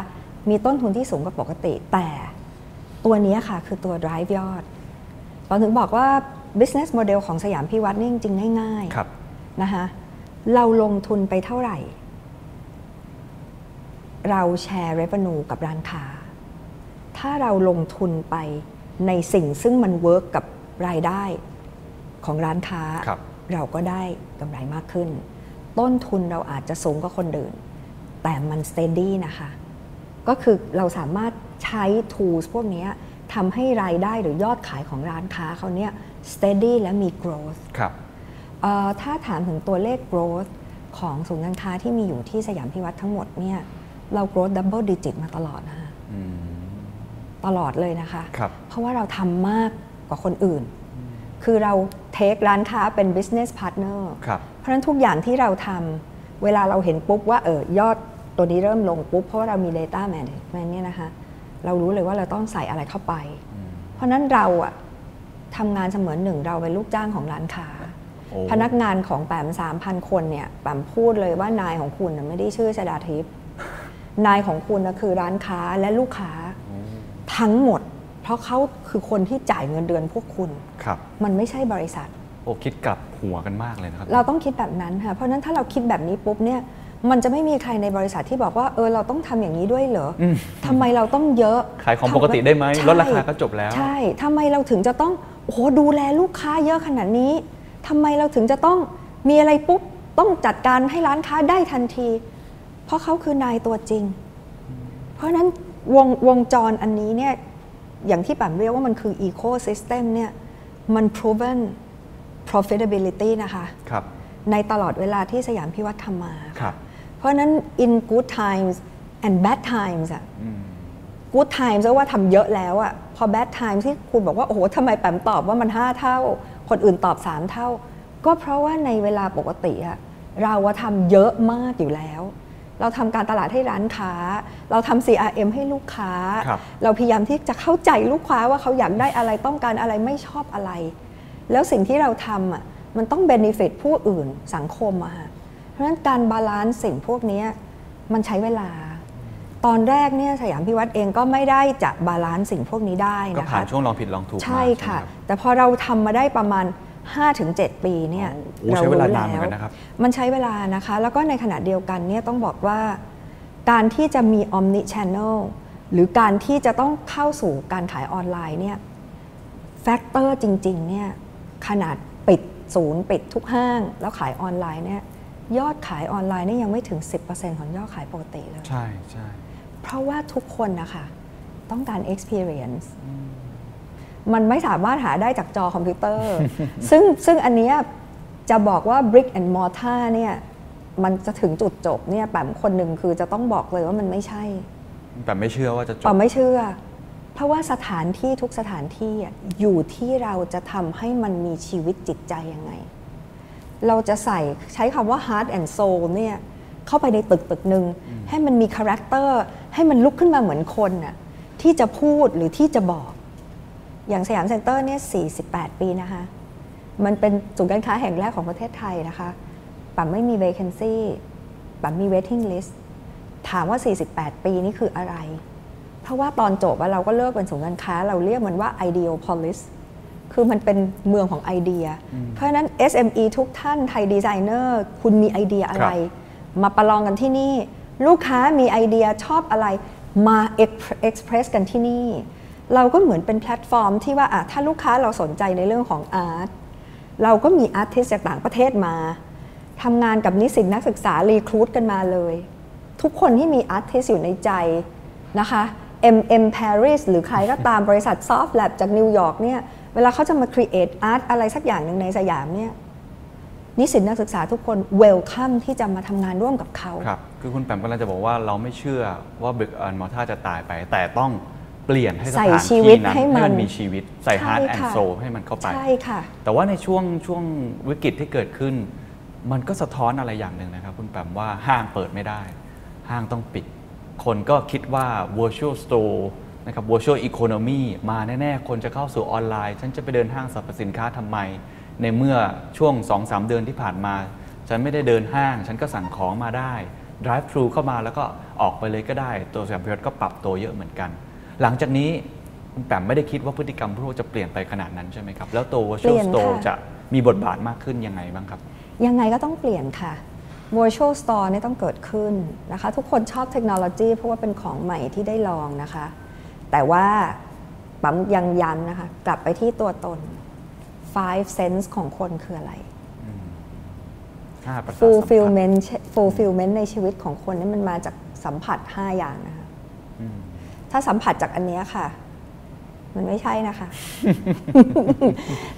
มีต้นทุนที่สูงกว่าปกติ แต่ตัวนี้ค่ะ คือตัว drive ยอดเราถึงบอกว่า business model ของสยามพิวัตรนี่จริงๆง่ายครับๆนะคะ เราลงทุนไปเท่าไหร่ เราแชร์ revenue กับร้านค้า ถ้าเราลงทุนไปในสิ่งซึ่งมัน work กับรายได้ของร้านค้าครับเราก็ได้กำไรมากขึ้น ต้นทุนเราอาจจะสูงกว่าคนอื่น แต่มัน steady นะคะ ก็คือเราสามารถใช้ tools พวกนี้ทำให้รายได้หรือยอดขายของร้านค้าเขาเนี่ย steady และมี growth ครับเอ่อ ถ้าถามถึงตัวเลข growth ของศูนย์การค้าที่มีอยู่ที่สยามพิวัตรทั้งหมดเนี่ยเรา growth double digit มาตลอดนะคะตลอดเลยนะคะครับเพราะว่าเราทำมากกว่าคนอื่น คือเราเทคร้านค้าเป็น business partner ครับเพราะฉะนั้นทุกอย่างที่เราทำเวลาเราเห็นปุ๊บว่าเออยอดตัวนี้เริ่มลงปุ๊บ เพราะว่าเรามี data management เนี่ยนะคะเรารู้เลยว่าเราต้องใส่อะไรเข้าไป เพราะฉะนั้นเราอะทำงานเสมือนหนึ่งเราเป็นลูกจ้างของร้านค้าโอ้ พนักงานของแปมสามพันคนเนี่ยแปมพูดเลยว่านายของคุณน่ะไม่ได้ชื่อชดาทิพย์นายของคุณนะคือร้านค้าและลูกค้าทั้งหมด เพราะเขาคือคนที่จ่ายเงินเดือนพวกคุณครับมันไม่ใช่บริษัทโอ้คิดกลับหัวกันมากเลยนะครับ เราต้องคิดแบบนั้นค่ะเพราะฉะนั้นถ้าเราคิดแบบนี้ปุ๊บเนี่ยมันจะไม่มีใครในบริษัทที่บอกว่าเออเราต้องทำอย่างนี้ด้วยเหรออทำไมเราต้องเยอะขายของปกติได้ไหมใช่ลดราคาก็จบแล้ว ใช่ทำไมเราถึงจะต้องโอ้โหดูแลลูกค้าเยอะขนาดนี้ ทำไมเราถึงจะต้องมีอะไรปุ๊บต้องจัดการให้ร้านค้าได้ทันที เพราะเขาคือนายตัวจริง เพราะฉะนั้นวงวงจรอันนี้เนี่ยอย่างที่ปั๊มเรียกว่ามันคือ ecosystem เนี่ยมัน proven profitability นะคะครับในตลอดเวลาที่สยามพิวัตรทำมาครับเพราะฉะนั้น in good times and bad times อะ good times ก็ว่าทำเยอะแล้วอะพอ bad times ที่คุณบอกว่า โอ้โหทำไมแปมตอบว่ามัน 5 เท่า คนอื่นตอบ 3 เท่า ก็เพราะว่าในเวลาปกติอะเราอะทำเยอะมากอยู่แล้ว เราทำการตลาดให้ร้านค้า เราทำ CRM ให้ลูกค้าครับเราพยายามที่จะเข้าใจลูกค้าว่าเขาอยากได้อะไรต้องการอะไรไม่ชอบอะไร แล้วสิ่งที่เราทำอะมันต้อง benefit ผู้อื่นสังคมอะค่ะเพราะฉะนั้นการ balance สิ่งพวกเนี้ยมันใช้เวลา ตอนแรกเนี่ยสยามพิวัตรเองก็ไม่ได้จะ balance สิ่งพวกนี้ได้นะคะ ก็ผ่าคะช่วงลองผิดลองถูกมาใช่ไหมครับค่ะไหมรับแต่พอเราทำมาได้ประมาณ 5-7 ปีเนี่ยโอ้ใช้เวลานานเหมือนกันนะครับมันใช้เวลานะคะ แล้วก็ในขณะเดียวกันเนี่ยต้องบอกว่าการที่จะมี omni channel หรือการที่จะต้องเข้าสู่การขายออนไลน์เนี่ย factor จริงๆเนี่ยขนาดปิดศูนย์ปิดทุกห้าง แล้วขายออนไลน์เนี่ยยอดขายออนไลน์เนี่ยยังไม่ถึง 10%ของยอดขายปกติเลย ใช่ใช่ เพราะว่าทุกคนนะคะต้องการ experience มันไม่สามารถหาได้จากจอคอมพิวเตอร์ ซึ่งซึ่งอันเนี้ยจะบอกว่า brick and mortar เนี่ยมันจะถึงจุดจบเนี่ยแปมคนหนึ่งคือจะต้องบอกเลยว่ามันไม่ใช่แต่ไม่เชื่อว่าจะจปบมไม่เแปมไม่เชื่อ เพราะว่าสถานที่ทุกสถานที่อะอยู่ที่เราจะทำให้มันมีชีวิตจิตใจยังไง เราจะใส่ใช้คำว่า heart and soul เนี่ย เข้าไปในตึกตึกหนึ่งให้มันมี character ให้มันลุกขึ้นมาเหมือนคนน่ะที่จะพูดหรือที่จะบอก อย่างสยามเซ็นเตอร์เนี่ย 48 ปีนะคะ มันเป็นศูนย์การค้าแห่งแรกของประเทศไทยนะคะ ปั๊มไม่มี vacancy ปั๊มมี waiting list ถามว่า 48 ปีนี่คืออะไร เพราะว่าตอนจบอะเราก็เลิกเป็นศูนย์การค้า เราเรียกมันว่า Ideopolis คือมันเป็นเมืองของไอเดีย เพราะฉะนั้น SME ทุกท่านไทยดีไซเนอร์คุณมีไอเดียอะไร มาประลองกันที่นี่ ลูกค้ามีไอเดียชอบอะไรมาเอ็กซ์เพรสกันที่นี่ เราก็เหมือนเป็นแพลตฟอร์มที่ว่าถ้าลูกค้าเราสนใจในเรื่องของอาร์ตเราก็มี artิสจากต่างประเทศมาทำงานกับนิสิตนักศึกษา recruit กันมาเลย ทุกคนที่มี artist อยู่ในใจนะคะ MM Paris หรือใครก็ตามบริษัท Soft Lab จากนิวยอร์กเนี่ย เวลาเขาจะมา create art อะไรสักอย่างหนึ่งในสยามเนี่ย นิสิตนักศึกษาทุกคน welcome ที่จะมาทำงานร่วมกับเขาครับคือคุณแปมกำลังจะบอกว่าเราไม่เชื่อว่า brick and mortar จะตายไป แต่ต้องเปลี่ยนใส่ชีวิตให้สถานชีที่วิตนั้นให้มันมีชีวิต ใส่ใช่ฮาร์ดแอนค่ะด์โซให้มันเข้าไปใช่ค่ะแต่ว่าในช่วงช่วงวิกฤตที่เกิดขึ้น มันก็สะท้อนอะไรอย่างหนึ่งนะครับ คุณแปมว่าห้างเปิดไม่ได้ ห้างต้องปิด คนก็คิดว่า virtual store นะครับ virtual economy มาแน่ ๆ คนจะเข้าสู่ออนไลน์ ฉันจะไปเดินห้างสรรพสินค้าทำไม ในเมื่อช่วง 2-3 เดือนที่ผ่านมา ฉันไม่ได้เดินห้าง ฉันก็สั่งของมาได้ drive thru เข้ามาแล้วก็ออกไปเลยก็ได้ ตัวสยามพิวัตรก็ปรับตัวเยอะเหมือนกัน หลังจากนี้คุณแปมไม่ได้คิดว่าพฤติกรรมผู้บริโภคจะเปลี่ยนไปขนาดนั้นใช่ไหมครับ แล้วตัวเปลี่ virtual ยน store ค่ะจะมีบทบาทมากขึ้นยังไงบ้างครับ ยังไงก็ต้องเปลี่ยนค่ะ virtual store เนี่ยต้องเกิดขึ้นนะคะ ทุกคนชอบเทคโนโลยีเพราะว่าเป็นของใหม่ที่ได้ลองนะคะ แต่ว่าปั๊มยังยันนะคะ กลับไปที่ตัวตน five sense ของคนคืออะไรห้าประสาทสัมผัส fulfillment fulfillment ในชีวิตของคนนี่มันมาจากสัมผัส 5 อย่างนะคะถ้าสัมผัสจากอันเนี้ยค่ะ มันไม่ใช่นะคะ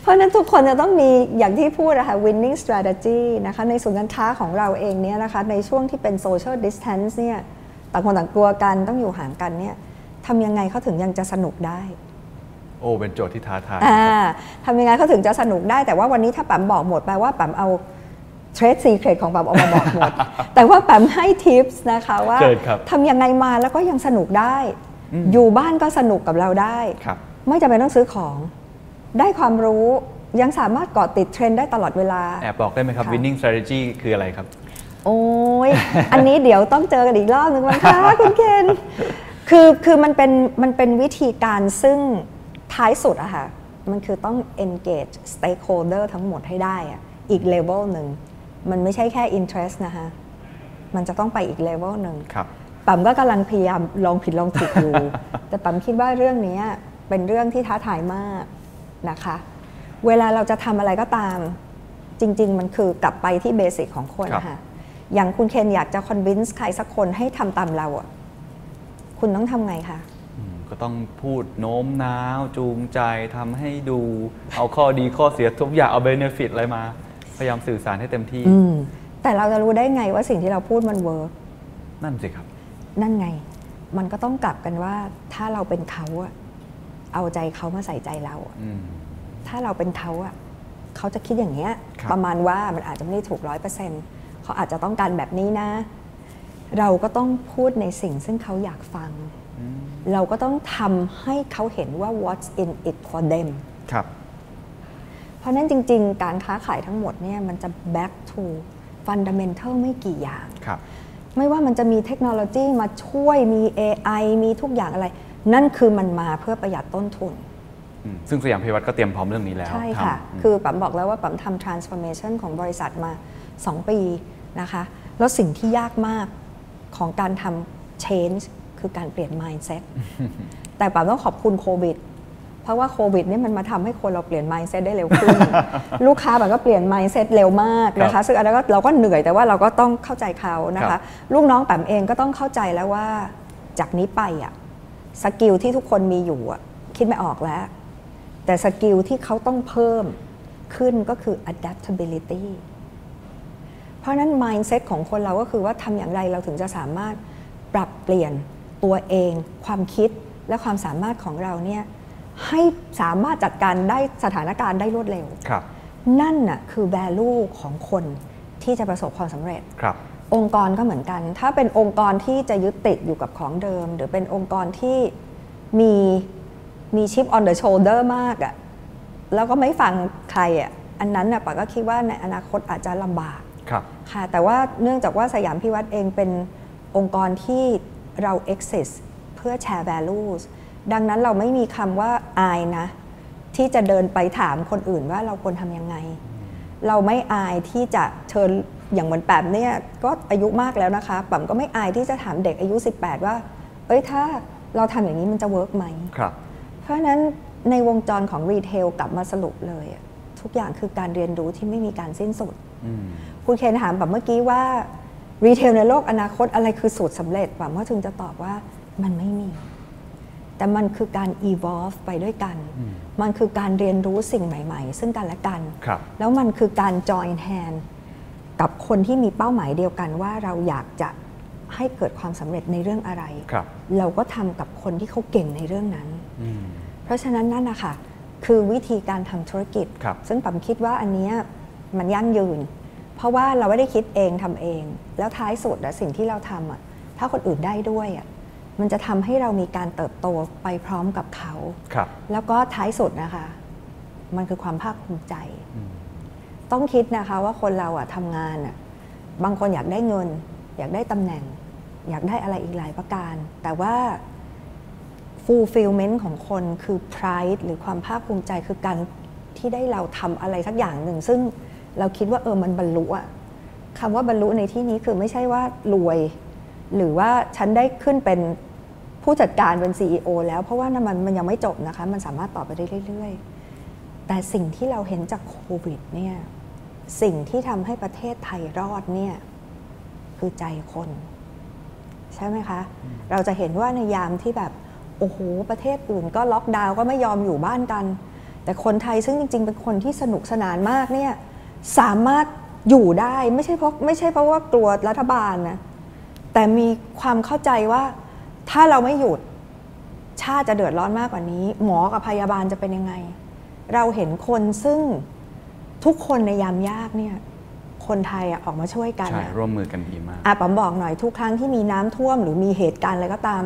เพราะฉะนั้นทุกคนจะต้องมีอย่างที่พูดนะคะ winning strategy นะคะในศูนย์การค้าของเราเองเนี่ยนะคะในช่วงที่เป็น social distance เนี่ยต่างคนต่างกลัวกันต้องอยู่ห่างกันเนี่ยทำยังไงเขาถึงยังจะสนุกได้ โอ้เป็นโจทย์ที่ท้าทายอ่าทำยังไงเขาถึงจะสนุกได้แต่ว่าวันนี้ถ้าปั๊มบอกหมดแปลว่าปั๊มเอาเทรดซีเครตของปั๊มออกมาบอกหมด แต่ว่าปั๊มให้ทิปส์นะคะว่าเชิญครับทำยังไงมาแล้วก็ยังสนุกได้ อยู่บ้านก็สนุกกับเราได้ครับไม่จำเป็นต้องซื้อของ ได้ความรู้ยังสามารถเกาะติดเทรนด์ได้ตลอดเวลา แอบบอกได้ไหมครับค่ะ winning strategy คืออะไรครับ โอ้ย อันนี้เดี๋ยวต้องเจอกันอีกรอบหนึ่งมั้งคะคุณเคนคือคือมันเป็นมันเป็นวิธีการซึ่ง ท้ายสุดอะค่ะ มันคือต้อง engage stakeholder ทั้งหมดให้ได้อะอีก level หนึ่ง มันไม่ใช่แค่ interest นะคะมันจะต้องไปอีก level หนึ่งครับปั๊มก็กำลังพยายามลองผิดลองถูกอยู่ แต่ปั๊มคิดว่าเรื่องนี้เป็นเรื่องที่ท้าทายมากนะคะ เวลาเราจะทำอะไรก็ตาม จริง ๆ มันคือกลับไปที่เบสิกของคนครับค่ะ อย่างคุณเคนอยากจะ convince ใครสักคนให้ทำตามเราอะ คุณต้องทำไงคะอืม ก็ต้องพูดโน้มน้าว จูงใจทำให้ดู เอาข้อดีข้อเสียทุกอย่างเอา benefit อะไรมา พยายามสื่อสารให้เต็มที่ อืมแต่เราจะรู้ได้ไงว่าสิ่งที่เราพูดมัน work นั่นสิครับ นั่นไง มันก็ต้องกลับกันว่า ถ้าเราเป็นเขาอะเอาใจเขามาใส่ใจเราอะอืม ถ้าเราเป็นเขาอะเขาจะคิดอย่างเงี้ย ครับ ประมาณว่ามันอาจจะไม่ได้ถูกร้อยเปอร์เซ็นต์เขาอาจจะต้องการแบบนี้นะ เราก็ต้องพูดในสิ่งซึ่งเขาอยากฟัง เราก็ต้องทำให้เขาเห็นว่า what's in it for them ครับ เพราะฉะนั้นจริง ๆ การค้าขายทั้งหมดเนี่ยมันจะ back to fundamental ไม่กี่อย่าง ครับ ไม่ว่ามันจะมีเทคโนโลยีมาช่วยมี AI มีทุกอย่างอะไร นั่นคือมันมาเพื่อประหยัดต้นทุนอืมซึ่งสยามพิวัตรก็เตรียมพร้อมเรื่องนี้แล้วใช่ค่ะ ทำคือปั๊มบอกแล้วว่าปั๊มทำ transformation ของบริษัทมา 2 ปีนะคะ แล้วสิ่งที่ยากมากของการทำ change คือการเปลี่ยน mindset แต่ปั๊มต้องขอบคุณโควิด เพราะว่าโควิดเนี่ยมันมาทำให้คนเราเปลี่ยน mindset ได้เร็วขึ้น ลูกค้าแบบก็เปลี่ยน mindset เร็วมากนะครัคะบซึ่งอันนั้นก็เราก็เหนื่อยแต่ว่าเราก็ต้องเข้าใจเขานะครัคะบลูกน้องแปมเองก็ต้องเข้าใจแล้วว่าจากนี้ไปอะ skill ที่ทุกคนมีอยู่อะคิดไม่ออกแล้ว แต่ skill ที่เขาต้องเพิ่มขึ้นก็คือ adaptability เพราะฉะนั้น mindset ของคนเราก็คือว่าทำอย่างไรเราถึงจะสามารถปรับเปลี่ยน ตัวเอง ความคิดและความสามารถของเราเนี่ยให้สามารถจัดการได้สถานการณ์ได้รวดเร็วครับนั่นน่ะคือ value ของคนที่จะประสบความสำเร็จครับองค์กรก็เหมือนกัน ถ้าเป็นองค์กรที่จะยึดติดอยู่กับของเดิม หรือเป็นองค์กรที่มีมีชิป on the shoulder มากอะ่ะแล้วก็ไม่ฟังใครอะ่ะอันนั้นน่ะปาก็คิดว่าในอนาคตอาจจะลำบากครับค่ะแต่ว่าเนื่องจากว่าสยามพิวัตรเองเป็นองค์กรที่ เรา exist เพื่อแชร์ values ดังนั้นเราไม่มีคำว่าอายนะ ที่จะเดินไปถามคนอื่นว่าเราควรทำยังไง เราไม่อายที่จะเชิญอย่างเหมือนแป๋มเนี่ยก็อายุมากแล้วนะคะแป๋มก็ไม่อายที่จะถามเด็กอายุ 18 ว่า เอ้ยถ้าเราทำอย่างนี้มันจะ work ไหมครับเพราะฉะนั้นในวงจรของ retail กลับมาสรุปเลยอะทุกอย่างคือการเรียนรู้ที่ไม่มีการสิ้นสุดคุณเคนถามแบบเมื่อกี้ว่า retail ในโลกอนาคตอะไรคือสูตรสำเร็จแบบว่าถึงจะตอบว่ามันไม่มี แต่มันคือการ evolve ไปด้วยกัน มันคือการเรียนรู้สิ่งใหม่ ๆ ซึ่งกันและกันครับแล้วมันคือการ join hand กับคนที่มีเป้าหมายเดียวกันว่าเราอยากจะให้เกิดความสำเร็จในเรื่องอะไรครับเราก็ทำกับคนที่เขาเก่งในเรื่องนั้น เพราะฉะนั้นนั่นนะคะคือวิธีการทำธุรกิจครับซึ่งปั๊มคิดว่าอันเนี้ยมันยั่งยืน เพราะว่าเราไม่ได้คิดเองทำเอง แล้วท้ายสุดอะสิ่งที่เราทำอะถ้าคนอื่นได้ด้วยอะมันจะทำให้เรามีการเติบโตไปพร้อมกับเขาครับ แล้วก็ท้ายสุดนะคะ มันคือความภาคภูมิใจ ต้องคิดนะคะว่าคนเราอะทำงานอะบางคนอยากได้เงิน อยากได้ตำแหน่ง อยากได้อะไรอีกหลายประการ แต่ว่า fulfillment ของคนคือ pride หรือความภาคภูมิใจคือการที่ได้เราทำอะไรสักอย่างหนึ่ง ซึ่ง เราคิดว่าเออมันบรรลุอะคำว่าบรรลุในที่นี้คือไม่ใช่ว่ารวย หรือว่าฉันได้ขึ้นเป็นผู้จัดการเป็น CEO แล้วเพราะว่ามันมันยังไม่จบนะคะ มันสามารถต่อไปได้เรื่อย ๆ แต่สิ่งที่เราเห็นจากโควิดเนี่ยสิ่งที่ทำให้ประเทศไทยรอดเนี่ยคือใจคน ใช่ไหมคะ เราจะเห็นว่าในยามที่แบบ โอ้โห ประเทศอื่นก็ล็อกดาวน์ก็ไม่ยอมอยู่บ้านกัน แต่คนไทยซึ่งจริง ๆ เป็นคนที่สนุกสนานมากเนี่ย สามารถอยู่ได้ไม่ใช่เพราะไม่ใช่เพราะว่ากลัวรัฐบาลนะแต่มีความเข้าใจว่าถ้าเราไม่หยุดชาติจะเดือดร้อนมากกว่านี้ หมอกับพยาบาลจะเป็นยังไง เราเห็นคนซึ่งทุกคนในยามยากเนี่ยคนไทยอะออกมาช่วยกันใช่อะร่วมมือกันดีมากอะป๋อมบอกหน่อยทุกครั้งที่มีน้ำท่วมหรือมีเหตุการณ์อะไรก็ตาม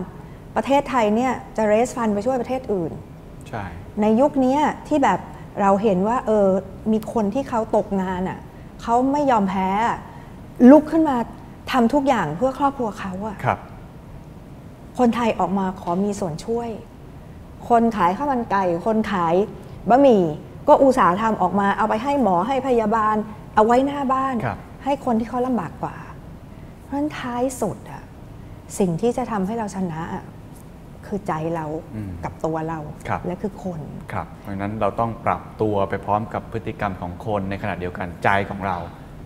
ประเทศไทยเนี่ยจะเรสฟันไปช่วยประเทศอื่น ใช่ ในยุคเนี้ยที่แบบ เราเห็นว่าเออมีคนที่เขาตกงานอะเขาไม่ยอมแพ้อะลุกขึ้นมาทำทุกอย่างเพื่อครอบครัวเขาอะครับ คนไทยออกมาขอมีส่วนช่วย คนขายข้าวมันไก่ คนขายบะหมี่ ก็อุตสาห์ทำออกมาเอาไปให้หมอให้พยาบาล เอาไว้หน้าบ้านครับให้คนที่เขาลำบากกว่า เพราะฉะนั้นท้ายสุดอะสิ่งที่จะทำให้เราชนะอะ คือใจเรากับตัวเราครับและคือคนครับเพราะฉะนั้นเราต้องปรับตัวไปพร้อมกับพฤติกรรมของคนในขณะเดียวกันใจของเรา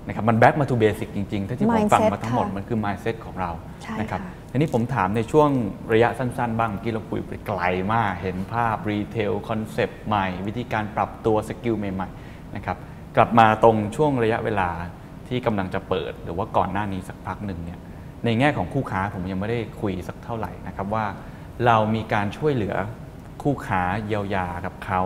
นะครับมัน back มา to basic จริง ๆ ถ้าที่ผมฟัง Mindset มาทั้งหมดค่ะมันคือ mindset ของเราใช่นะครับค่ะทีนี้ผมถามในช่วงระยะสั้น ๆ บ้างเมื่อกี้เราคุยไปไกลมาก เห็นภาพ retail concept ใหม่ วิธีการปรับตัว skill ใหม่ๆนะครับกลับมาตรงช่วงระยะเวลาที่กำลังจะเปิด หรือว่าก่อนหน้านี้สักพักหนึ่งเนี่ยในแง่ของคู่ค้าผมยังไม่ได้คุยสักเท่าไหร่นะครับว่า เรามีการช่วยเหลือคู่ค้าเยียวยากับเขา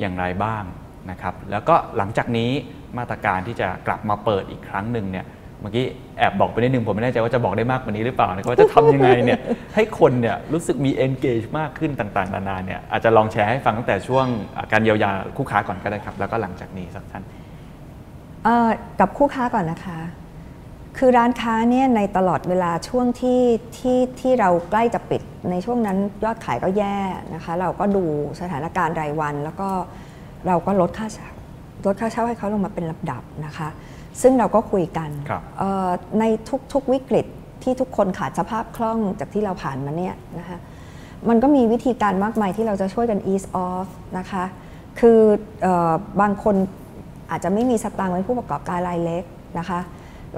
อย่างไรบ้างนะครับ แล้วก็หลังจากนี้มาตรการที่จะกลับมาเปิดอีกครั้งหนึ่งเนี่ยเมื่อกี้แอบบอกไปนิดนึงผมไม่แน่ใจว่าจะบอกได้มากกว่านี้หรือเปล่านะครับว่าจะทำยังไงเนี่ยให้คนเนี่ยรู้สึกมี engage มากขึ้นต่างๆ นานาเนี่ยอาจจะลองแชร์ให้ฟังตั้งแต่ช่วงอะการเยียวยาคู่ค้าก่อนก็ได้ครับ แล้วก็หลังจากนี้สักท่านเอ่อกับคู่ค้าก่อนนะคะ คือร้านค้าเนี่ยในตลอดเวลาช่วงที่ที่ที่เราใกล้จะปิดในช่วงนั้นยอดขายก็แย่นะคะ เราก็ดูสถานการณ์รายวัน แล้วก็เราก็ลดค่าเช่าลดค่าเช่าให้เขาลงมาเป็นลำดับนะคะ ซึ่งเราก็คุยกันครับเอ่อในทุกๆวิกฤตที่ทุกคนขาดสภาพคล่องจากที่เราผ่านมาเนี่ยนะคะมันก็มีวิธีการมากมายที่เราจะช่วยกัน ease off นะคะ คือเออบางคนอาจจะไม่มีสตางค์เป็นผู้ประกอบการรายเล็กนะคะ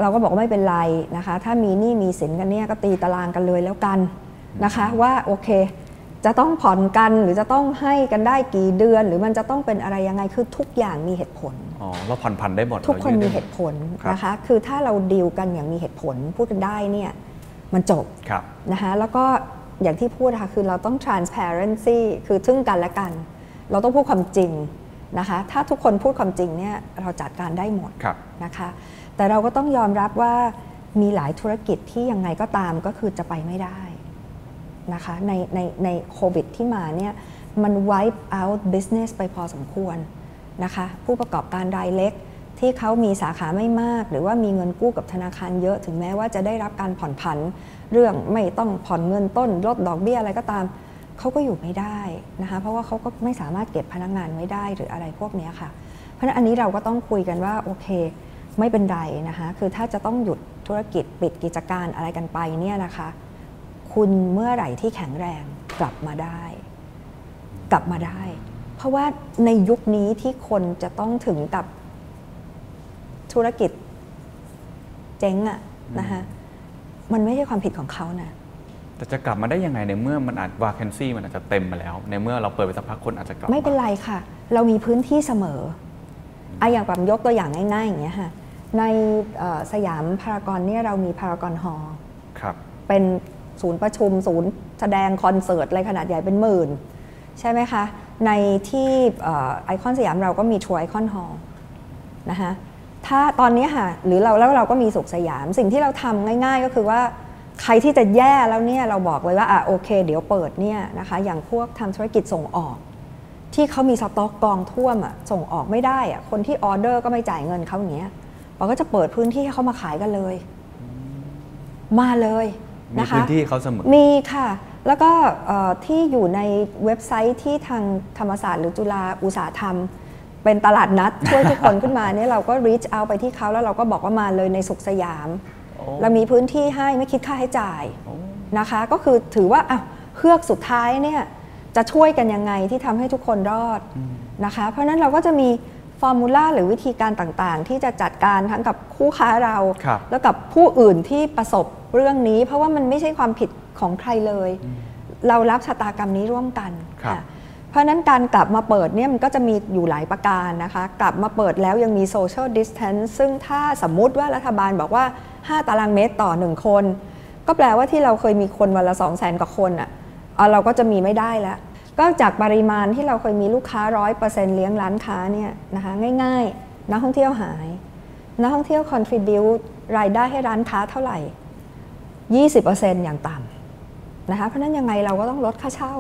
เราก็บอกว่าไม่เป็นไรนะคะ ถ้ามีหนี้มีสินกันเนี่ยก็ตีตารางกันเลยแล้วกันนะคะ ว่าโอเค จะต้องผ่อนกันหรือจะต้องให้กันได้กี่เดือน หรือมันจะต้องเป็นอะไรยังไงคือทุกอย่างมีเหตุผลอ๋อเราผ่อนผันได้หมดทุกคนรายืดมีได้เหตุผลครับนะคะ คือถ้าเราดีลกันอย่างมีเหตุผลพูดกันได้เนี่ยมันจบครับนะคะแล้วก็อย่างที่พูดนะคะคือเราต้อง transparency คือทึ่งกันและกัน เราต้องพูดความจริงนะคะ ถ้าทุกคนพูดความจริงเนี่ยเราจัดการได้หมดครับนะคะ แต่เราก็ต้องยอมรับว่ามีหลายธุรกิจที่ยังไงก็ตามก็คือจะไปไม่ได้นะคะในในในโควิดที่มาเนี่ยมัน wipe out business ไปพอสมควรนะคะผู้ประกอบการรายเล็กที่เขามีสาขาไม่มาก หรือว่ามีเงินกู้กับธนาคารเยอะถึงแม้ว่าจะได้รับการผ่อนผัน เรื่องไม่ต้องผ่อนเงินต้น ลดดอกเบี้ยอะไรก็ตามเขาก็อยู่ไม่ได้นะคะเพราะว่าเขาก็ไม่สามารถเก็บพนักงานไว้ได้หรืออะไรพวกนี้ค่ะ เพราะฉะนั้นอันนี้เราก็ต้องคุยกันว่าโอเค ไม่เป็นไรนะคะคือถ้าจะต้องหยุดธุรกิจปิดกิจการอะไรกันไปเนี่ยนะคะ คุณเมื่อไหร่ที่แข็งแรงกลับมาได้ กลับมาได้ เพราะว่าในยุคนี้ที่คนจะต้องถึงกับธุรกิจเจ๊งอะนะคะมันไม่ใช่ความผิดของเขานะแต่จะกลับมาได้ยังไงในเมื่อมันอาจวาเคนซี่มันอาจจะเต็มมาแล้ว ในเมื่อเราเปิดไปสักพักคนอาจจะกลับไม่เป็นาไรค่ะ เรามีพื้นที่เสมออะอย่างแบบยกตัวอย่างง่ายๆอย่างเงี้ยค่ะ ในเอ่อสยามพารากอนเนี่ยเรามีพารากอนฮอลล์ครับเป็นศูนย์ประชุม ศูนย์แสดงคอนเสิร์ตอะไรขนาดใหญ่เป็นหมื่น ใช่ไหมคะ ในที่ไอคอนสยามเราก็มีทัวร์ไอคอนฮอลล์นะคะถ้าตอนนี้ค่ะหรือเราแล้วเราก็มีสุขสยาม สิ่งที่เราทำง่าย ๆ ก็คือว่าใครที่จะแย่แล้วเนี่ยเราบอกเลยว่าอะโอเค เดี๋ยวเปิดเนี่ยนะคะอย่างพวกทำธุรกิจส่งออก ที่เขามีสต็อกกองท่วมอะส่งออกไม่ได้อะคนที่ออเดอร์ก็ไม่จ่ายเงินเขาอย่างเงี้ย เราก็จะเปิดพื้นที่ให้เขามาขายกันเลย มาเลยมีนะคะพื้นที่ให้เขาเสมอมีค่ะ แล้วก็เอ่อที่อยู่ในเว็บไซต์ที่ทางธรรมศาสตร์หรือจุฬาอุตสาหธรรม เป็นตลาดนัดช่วยทุกคนขึ้นมาเนี่ยเราก็ reach out ไปที่เขาแล้วเราก็บอกว่ามาเลยในสุขสยาม เรามีพื้นที่ให้ไม่คิดค่าใช้จ่ายนะคะ ก็คือถือว่าอะเฮือกสุดท้ายเนี่ยจะช่วยกันยังไงที่ทำให้ทุกคนรอดนะคะ เพราะฉะนั้นเราก็จะมี ฟอร์มูลาหรือวิธีการต่างๆ ที่จะจัดการทั้งกับคู่ค้าเราครับแล้วกับผู้อื่นที่ประสบเรื่องนี้ เพราะว่ามันไม่ใช่ความผิดของใครเลย เรารับชะตากรรมนี้ร่วมกันครับค่ะเพราะฉะนั้นการกลับมาเปิดเนี่ยมันก็จะมีอยู่หลายประการนะคะ กลับมาเปิดแล้วยังมี social distance ซึ่งถ้าสมมุติว่ารัฐบาลบอกว่า 5 ตารางเมตรต่อ 1 คน ก็แปลว่าที่เราเคยมีคนวันละ 2 0 0 0 0 0 กว่าคนอะเอาเราก็จะมีไม่ได้แล้ว ก็จากปริมาณที่เราเคยมีลูกค้า 100%เลี้ยงร้านค้าเนี่ยนะคะง่ายๆ นักท่องเที่ยวหาย นักท่องเที่ยว contribute รายได้ให้ร้านค้าเท่าไหร่ 20%อย่างต่ำนะคะเพราะฉะนั้นยังไงเราก็ต้องลดค่าเช่า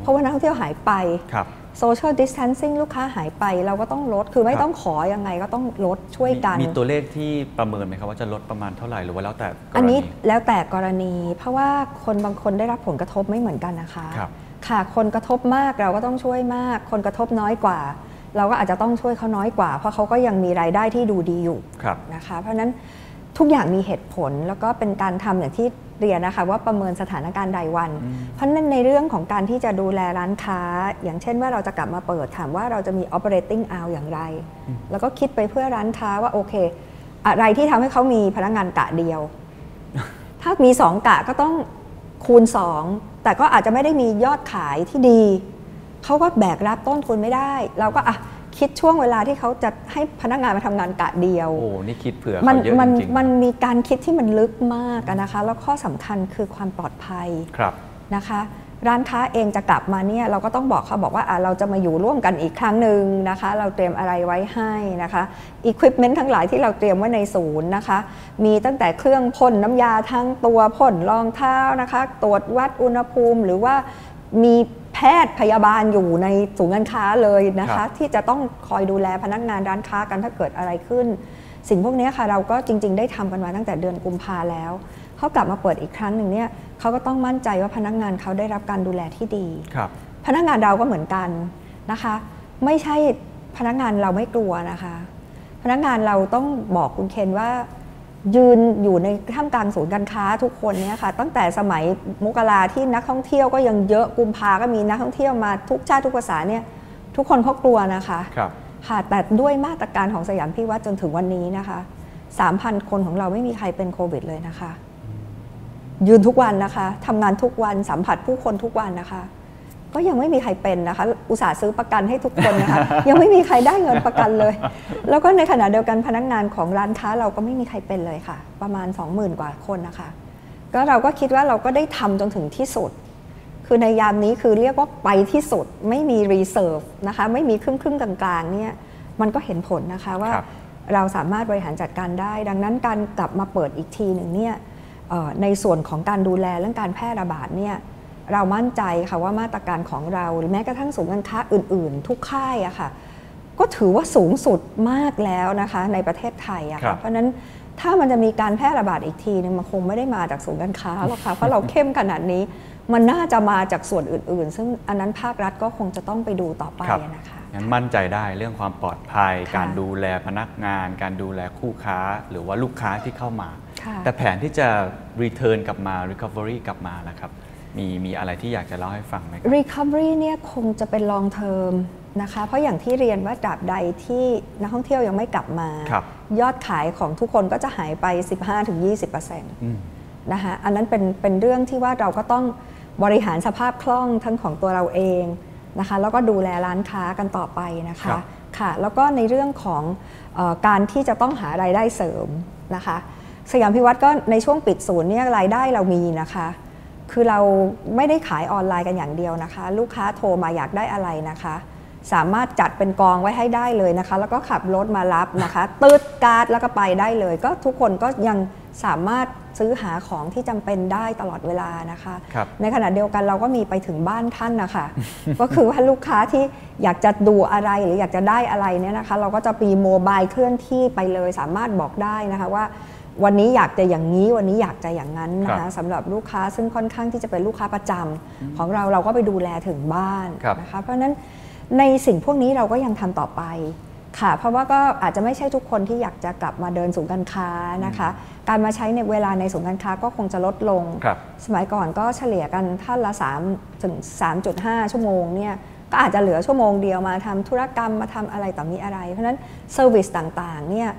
เพราะว่านักท่องเที่ยวหายไปครับ social distancing ลูกค้าหายไปเราก็ต้องลดคือไม่ครับต้องขอยังไงก็ต้องลดช่วยกัน มีตัวเลขที่ประเมินไหมครับว่าจะลดประมาณเท่าไหร่หรือว่าแล้วแต่กรณีอันนี้แล้วแต่กรณี เพราะว่าคนบางคนได้รับผลกระทบไม่เหมือนกันนะคะ ครับค่ะ คนกระทบมากเราก็ต้องช่วยมาก คนกระทบน้อยกว่า เราก็อาจจะต้องช่วยเขาน้อยกว่า เพราะเขาก็ยังมีรายได้ที่ดูดีอยู่ครับนะคะ เพราะฉะนั้นทุกอย่างมีเหตุผลแล้วก็เป็นการทำอย่างที่เรียนนะคะว่าประเมินสถานการณ์รายวัน เพราะฉะนั้นในเรื่องของการที่จะดูแลร้านค้า อย่างเช่นว่าเราจะกลับมาเปิดถามว่าเราจะมี operating hour อย่างไร แล้วก็คิดไปเพื่อร้านค้าว่าโอเค อะไรที่ทำให้เขามีพนักงานกะเดียว ถ้ามี2กะก็ต้อง คูณ 2 แต่ก็อาจจะไม่ได้มียอดขายที่ดี เขาก็แบกรับต้นทุนไม่ได้ เราก็อะคิดช่วงเวลาที่เขาจะให้พนักงานมาทำงานกะเดียว โอ้ นี่คิดเผื่อมันเขาเยอะมันจริงๆมันมีการคิดที่มันลึกมากอะนะคะ แล้วข้อสำคัญคือความปลอดภัยครับนะคะ ร้านค้าเองจะกลับมาเนี่ยเราก็ต้องบอกเขาบอกว่าอะเราจะมาอยู่ร่วมกันอีกครั้งหนึ่งนะคะ เราเตรียมอะไรไว้ให้นะคะอุปกรณ์ทั้งหลายที่เราเตรียมไว้ในศูนย์นะคะ มีตั้งแต่เครื่องพ่นน้ำยาทั้งตัวพ่นรองเท้านะคะ ตรวจวัดอุณหภูมิหรือว่ามีแพทย์พยาบาลอยู่ในศูนย์การค้าเลยนะครัคะบที่จะต้องคอยดูแลพนักงานร้านค้ากันถ้าเกิดอะไรขึ้น สิ่งพวกนี้ค่ะเราก็จริง ๆ ได้ทำกันมาตั้งแต่เดือนกุมภาแล้วเขากลับมาเปิดอีกครั้งหนึ่งเนี่ย เขาก็ต้องมั่นใจว่าพนักงานเขาได้รับการดูแลที่ดีครับพนักงานเราก็เหมือนกันนะคะ ไม่ใช่พนักงานเราไม่กลัวนะคะ พนักงานเราต้องบอกคุณเคนว่า ยืนอยู่ในท่ามกลางศูนย์การค้าทุกคนเนี่ยค่ะ ตั้งแต่สมัยมกราที่นักท่องเที่ยวก็ยังเยอะกุมภาก็มีนักท่องเที่ยวมาทุกชาติทุกภาษาเนี่ยทุกคนเขากลัวนะคะครับค่ะแต่ด้วยมาตรการของสยามพิวัตรจนถึงวันนี้นะคะ 3,000 คนของเราไม่มีใครเป็นโควิดเลยนะคะ ยืนทุกวันนะคะทำงานทุกวันสัมผัสผู้คนทุกวันนะคะ ก็ยังไม่มีใครเป็นนะคะ อุตส่าห์ซื้อประกันให้ทุกคนนะคะยังไม่มีใครได้เงินประกันเลย แล้วก็ในขณะเดียวกันพนักงานของร้านค้าเราก็ไม่มีใครเป็นเลยค่ะ ประมาณ 20,000 กว่าคนนะคะ ก็เราก็คิดว่าเราก็ได้ทำจนถึงที่สุด คือในยามนี้คือเรียกว่าไปที่สุดไม่มี reserve นะคะไม่มีครึ่งครึ่งๆกลางๆเนี่ยมันก็เห็นผลนะคะว่าครับเราสามารถบริหารจัดการได้ ดังนั้นการกลับมาเปิดอีกทีหนึ่งเนี่ยเอ่อ ในส่วนของการดูแลเรื่องการแพร่ระบาดเนี่ยเรามั่นใจค่ะว่ามาตรการของเราหรือแม้กระทั่งศูนย์การค้าอื่น ๆ ทุกค่ายอะค่ะก็ถือว่าสูงสุดมากแล้วนะคะในประเทศไทยอะครัค่ะบเพราะฉะนั้นถ้ามันจะมีการแพร่ระบาดอีกทีนึงมันคงไม่ได้มาจากศูนย์การค้าหรอกค่ะเพราะเราเข้มขนาดนี้ มันน่าจะมาจากส่วนอื่น ๆ ซึ่งอันนั้นภาครัฐก็คงจะต้องไปดูต่อไปครับนะคะงั้นมั่นใจได้เรื่องความปลอดภัยค่ะการดูแลพนักงาน การดูแลคู่ค้า หรือว่าลูกค้าที่เข้ามาค่ะ แต่แผนที่จะ return กลับมา recovery กลับมานะครับ มีมีอะไรที่อยากจะเล่าให้ฟังไหมครับ Recovery เนี่ยคงจะเป็น long term นะคะ เพราะอย่างที่เรียนว่าตราบใดที่นักท่องเที่ยวยังไม่กลับมาครับยอดขายของทุกคนก็จะหายไป 15-20%นะคะอันนั้นเป็นเป็นเรื่องที่ว่าเราก็ต้องบริหารสภาพคล่องทั้งของตัวเราเองนะคะแล้วก็ดูแลร้านค้ากันต่อไปนะครัคะบค่ะแล้วก็ในเรื่องของเออการที่จะต้องหารายได้เสริมนะคะ สยามพิวัตรก็ในช่วงปิดศูนย์เนี่ยรายได้เรามีนะคะ คือเราไม่ได้ขายออนไลน์กันอย่างเดียวนะคะ ลูกค้าโทรมาอยากได้อะไรนะคะ สามารถจัดเป็นกองไว้ให้ได้เลยนะคะ แล้วก็ขับรถมารับนะคะตืดการ์ดแล้วก็ไปได้เลย ก็ทุกคนก็ยังสามารถซื้อหาของที่จำเป็นได้ตลอดเวลานะคะครับในขณะเดียวกันเราก็มีไปถึงบ้านท่านนะคะ ก็คือว่าลูกค้าที่อยากจะดูอะไรหรืออยากจะได้อะไรเนี่ยนะคะ เราก็จะมีโมบายเคลื่อนที่ไปเลยสามารถบอกได้นะคะว่า วันนี้อยากจะอย่างนี้วันนี้อยากจะอย่างนั้นนะครัคะบสำหรับลูกค้าซึ่งค่อนข้างที่จะเป็นลูกค้าประจำของเราเราก็ไปดูแลถึงบ้านครับนะคะเพราะฉะนั้นในสิ่งพวกนี้เราก็ยังทำต่อไปค่ะ เพราะว่าก็อาจจะไม่ใช่ทุกคนที่อยากจะกลับมาเดินศูนย์การค้านะคะ การมาใช้ในเวลาในศูนย์การค้าก็คงจะลดลงครับสมัยก่อนก็เฉลี่ยกันท่านละ3ถึง3.5 ชั่วโมงเนี่ยก็อาจจะเหลือชั่วโมงเดียวมาทำธุรกรรมมาทำอะไรต่อมีอะไร เพราะฉะนั้น service ต่างๆเนี่ย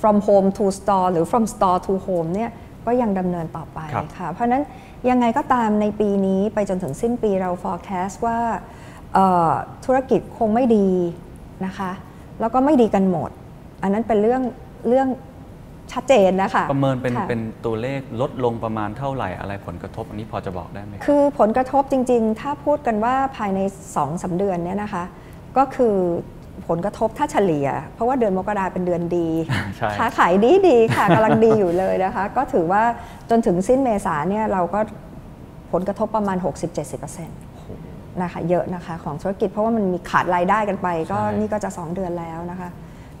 from home to store หรือ from store to home เนี่ยก็ยังดำเนินต่อไปครับค่ะ เพราะฉะนั้นยังไงก็ตามในปีนี้ไปจนถึงสิ้นปีเรา forecast ว่าเอ่อธุรกิจคงไม่ดีนะคะ แล้วก็ไม่ดีกันหมด อันนั้นเป็นเรื่องเรื่องชัดเจนนะคะ ประเมินเป็นค่ะเป็นตัวเลขลดลงประมาณเท่าไหร่อะไรผลกระทบ อันนี้พอจะบอกได้ไหมครับคือผลกระทบจริง ๆ ถ้าพูดกันว่าภายใน2อสาเดือนเนี่ยนะคะ ก็คือ ผลกระทบถ้าเฉลี่ย เพราะว่าเดือนมกราเป็นเดือนดีใช่ค้าขายดีดีๆค่ะกำลังดีอยู่เลยนะคะ ก็ถือว่าจนถึงสิ้นเมษาเนี่ยเราก็ผลกระทบประมาณ 60-70%นะคะเยอะนะคะของธุรกิจเพราะว่ามันมีขาดรายได้กันไป ก็ใช่นี่ก็จะ 2 เดือนแล้วนะคะ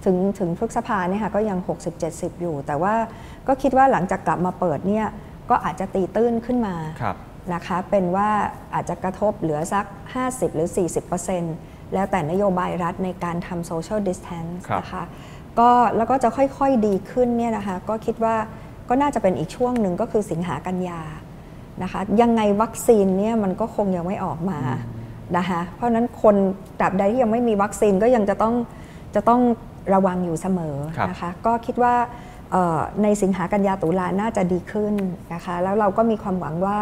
ถึงถึงพฤษภาเนี่ยค่ะก็ยัง 60-70 อยู่ แต่ว่าก็คิดว่าหลังจากกลับมาเปิดเนี่ยก็อาจจะตีตื้นขึ้นมาครับนะคะเป็นว่าอาจจะกระทบเหลือสัก 50 หรือ 40% แล้วแต่นโยบายรัฐในการทำ social distance ครับนะคะก็แล้วก็จะค่อยๆดีขึ้นเนี่ยนะคะก็คิดว่าก็น่าจะเป็นอีกช่วงหนึ่งก็คือสิงหากันยานะคะยังไงวัคซีนเนี่ยมันก็คงยังไม่ออกมานะคะเพราะฉะนั้นคนตราบใดที่ยังไม่มีวัคซีนก็ยังจะต้องจะต้องระวังอยู่เสมอครับนะคะก็คิดว่าเอ่อในสิงหากันยาตุลาน่าจะดีขึ้นนะคะแล้วเราก็มีความหวังว่า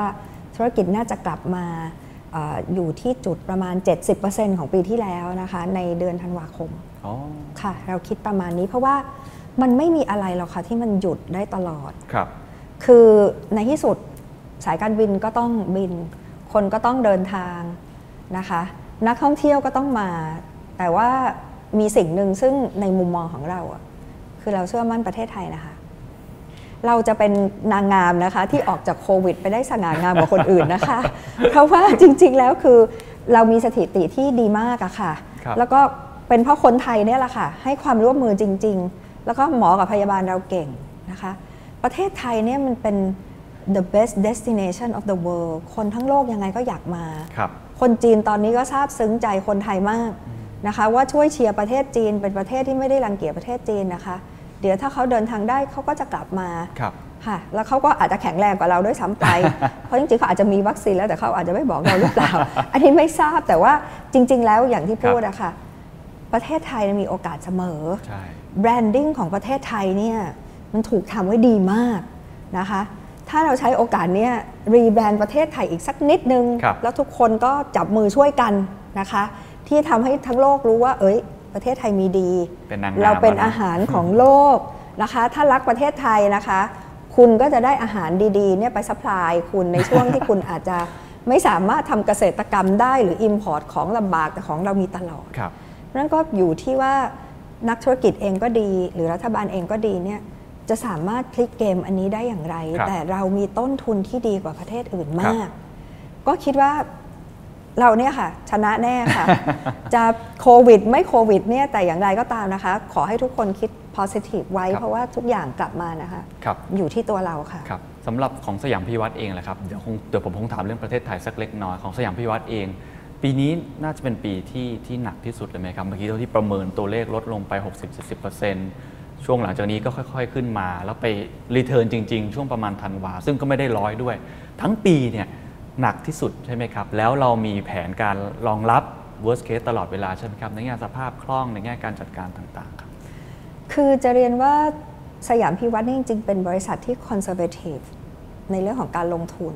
ธุรกิจน่าจะกลับมาเอออยู่ที่จุดประมาณ 70%ของปีที่แล้วนะคะ ในเดือนธันวาคมอ๋อค่ะ เราคิดประมาณนี้เพราะว่ามันไม่มีอะไรหรอกค่ะที่มันหยุดได้ตลอดครับ คือในที่สุดสายการบินก็ต้องบิน คนก็ต้องเดินทางนะคะ นักท่องเที่ยวก็ต้องมา แต่ว่ามีสิ่งหนึ่งซึ่งในมุมมองของเราอะคือเราเชื่อมั่นประเทศไทยนะคะ เราจะเป็นนางงามนะคะ ที่ออกจากโควิด ไปได้สง่างามกว่าคนอื่นนะคะ เพราะว่าจริงๆแล้วคือเรามีสถิติที่ดีมากอะค่ะครับแล้วก็เป็นเพราะคนไทยเนี่ยแหละค่ะ ให้ความร่วมมือจริง ๆ แล้วก็หมอกับพยาบาลเราเก่งนะคะ ประเทศไทยเนี่ยมันเป็น the best destination of the world คนทั้งโลกยังไงก็อยากมาครับคนจีนตอนนี้ก็ทราบซึ้งใจคนไทยมากนะคะ ว่าช่วยเชียร์ประเทศจีนเป็นประเทศที่ไม่ได้รังเกียจประเทศจีนนะคะ เดี๋ยวถ้าเขาเดินทางได้เขาก็จะกลับมาครับค่ะแล้วเขาก็อาจจะแข็งแรงกว่าเราด้วยซ้ำไป เพราะจริงๆเขาอาจจะมีวัคซีนแล้วแต่เขาอาจจะไม่บอกเราหรือเปล่า อันนี้ไม่ทราบแต่ว่าจริง ๆ แล้วอย่างที่พูดอะค่ะ ประเทศไทยมีโอกาสเสมอใช่ branding ของประเทศไทยเนี่ยมันถูกทำไว้ดีมากนะคะ ถ้าเราใช้โอกาสเนี้ย rebrand ประเทศไทยอีกสักนิดนึงครับแล้วทุกคนก็จับมือช่วยกันนะคะ ที่ทำให้ทั้งโลกรู้ว่า เอ้ย ประเทศไทยมีดี เป็นนางงามเราเป็นแล้วนะอาหารของโลกนะคะ ถ้ารักประเทศไทยนะคะ คุณก็จะได้อาหารดีๆเนี่ยไป supply คุณในช่วงที่คุณอาจจะไม่สามารถทำเกษตรกรรมได้หรือ import ของลำบากแต่ของเรามีตลอดครับนั่นก็อยู่ที่ว่านักธุรกิจเองก็ดี หรือรัฐบาลเองก็ดีเนี่ยจะสามารถพลิกเกมอันนี้ได้อย่างไรครับแต่เรามีต้นทุนที่ดีกว่าประเทศอื่นครัมากบก็คิดว่า เราเนี่ยค่ะ ชนะแน่ค่ะ จะโควิดไม่โควิดเนี่ยแต่อย่างไรก็ตามนะคะ ขอให้ทุกคนคิด positive ไว้ครับเพราะว่าทุกอย่างกลับมานะคะ ครับ อยู่ที่ตัวเราค่ะ ครับสำหรับของสยามพิวัตรเองแหละครับเดี๋ยวคงเดี๋ยวผมคงถามเรื่องประเทศไทยสักเล็กน้อยของสยามพิวัตรเอง ปีนี้น่าจะเป็นปีที่ที่หนักที่สุดเลยไหมครับเมื่อกี้เราที่ประเมินตัวเลขลดลงไป 60-70%ช่วงหลังจากนี้ก็ค่อยๆขึ้นมา แล้วไป return จริง ๆ ช่วงประมาณธันวาซึ่งก็ไม่ได้ร้อยด้วย ทั้งปีเนี่ย หนักที่สุดใช่ไหมครับ แล้วเรามีแผนการรองรับ worst case ตลอดเวลาใช่ไหมครับ ในแง่สภาพคล่องในแง่การจัดการต่างๆครับ คือจะเรียนว่าสยามพิวัตรนี่จริง ๆ เป็นบริษัทที่ conservativeในเรื่องของการลงทุน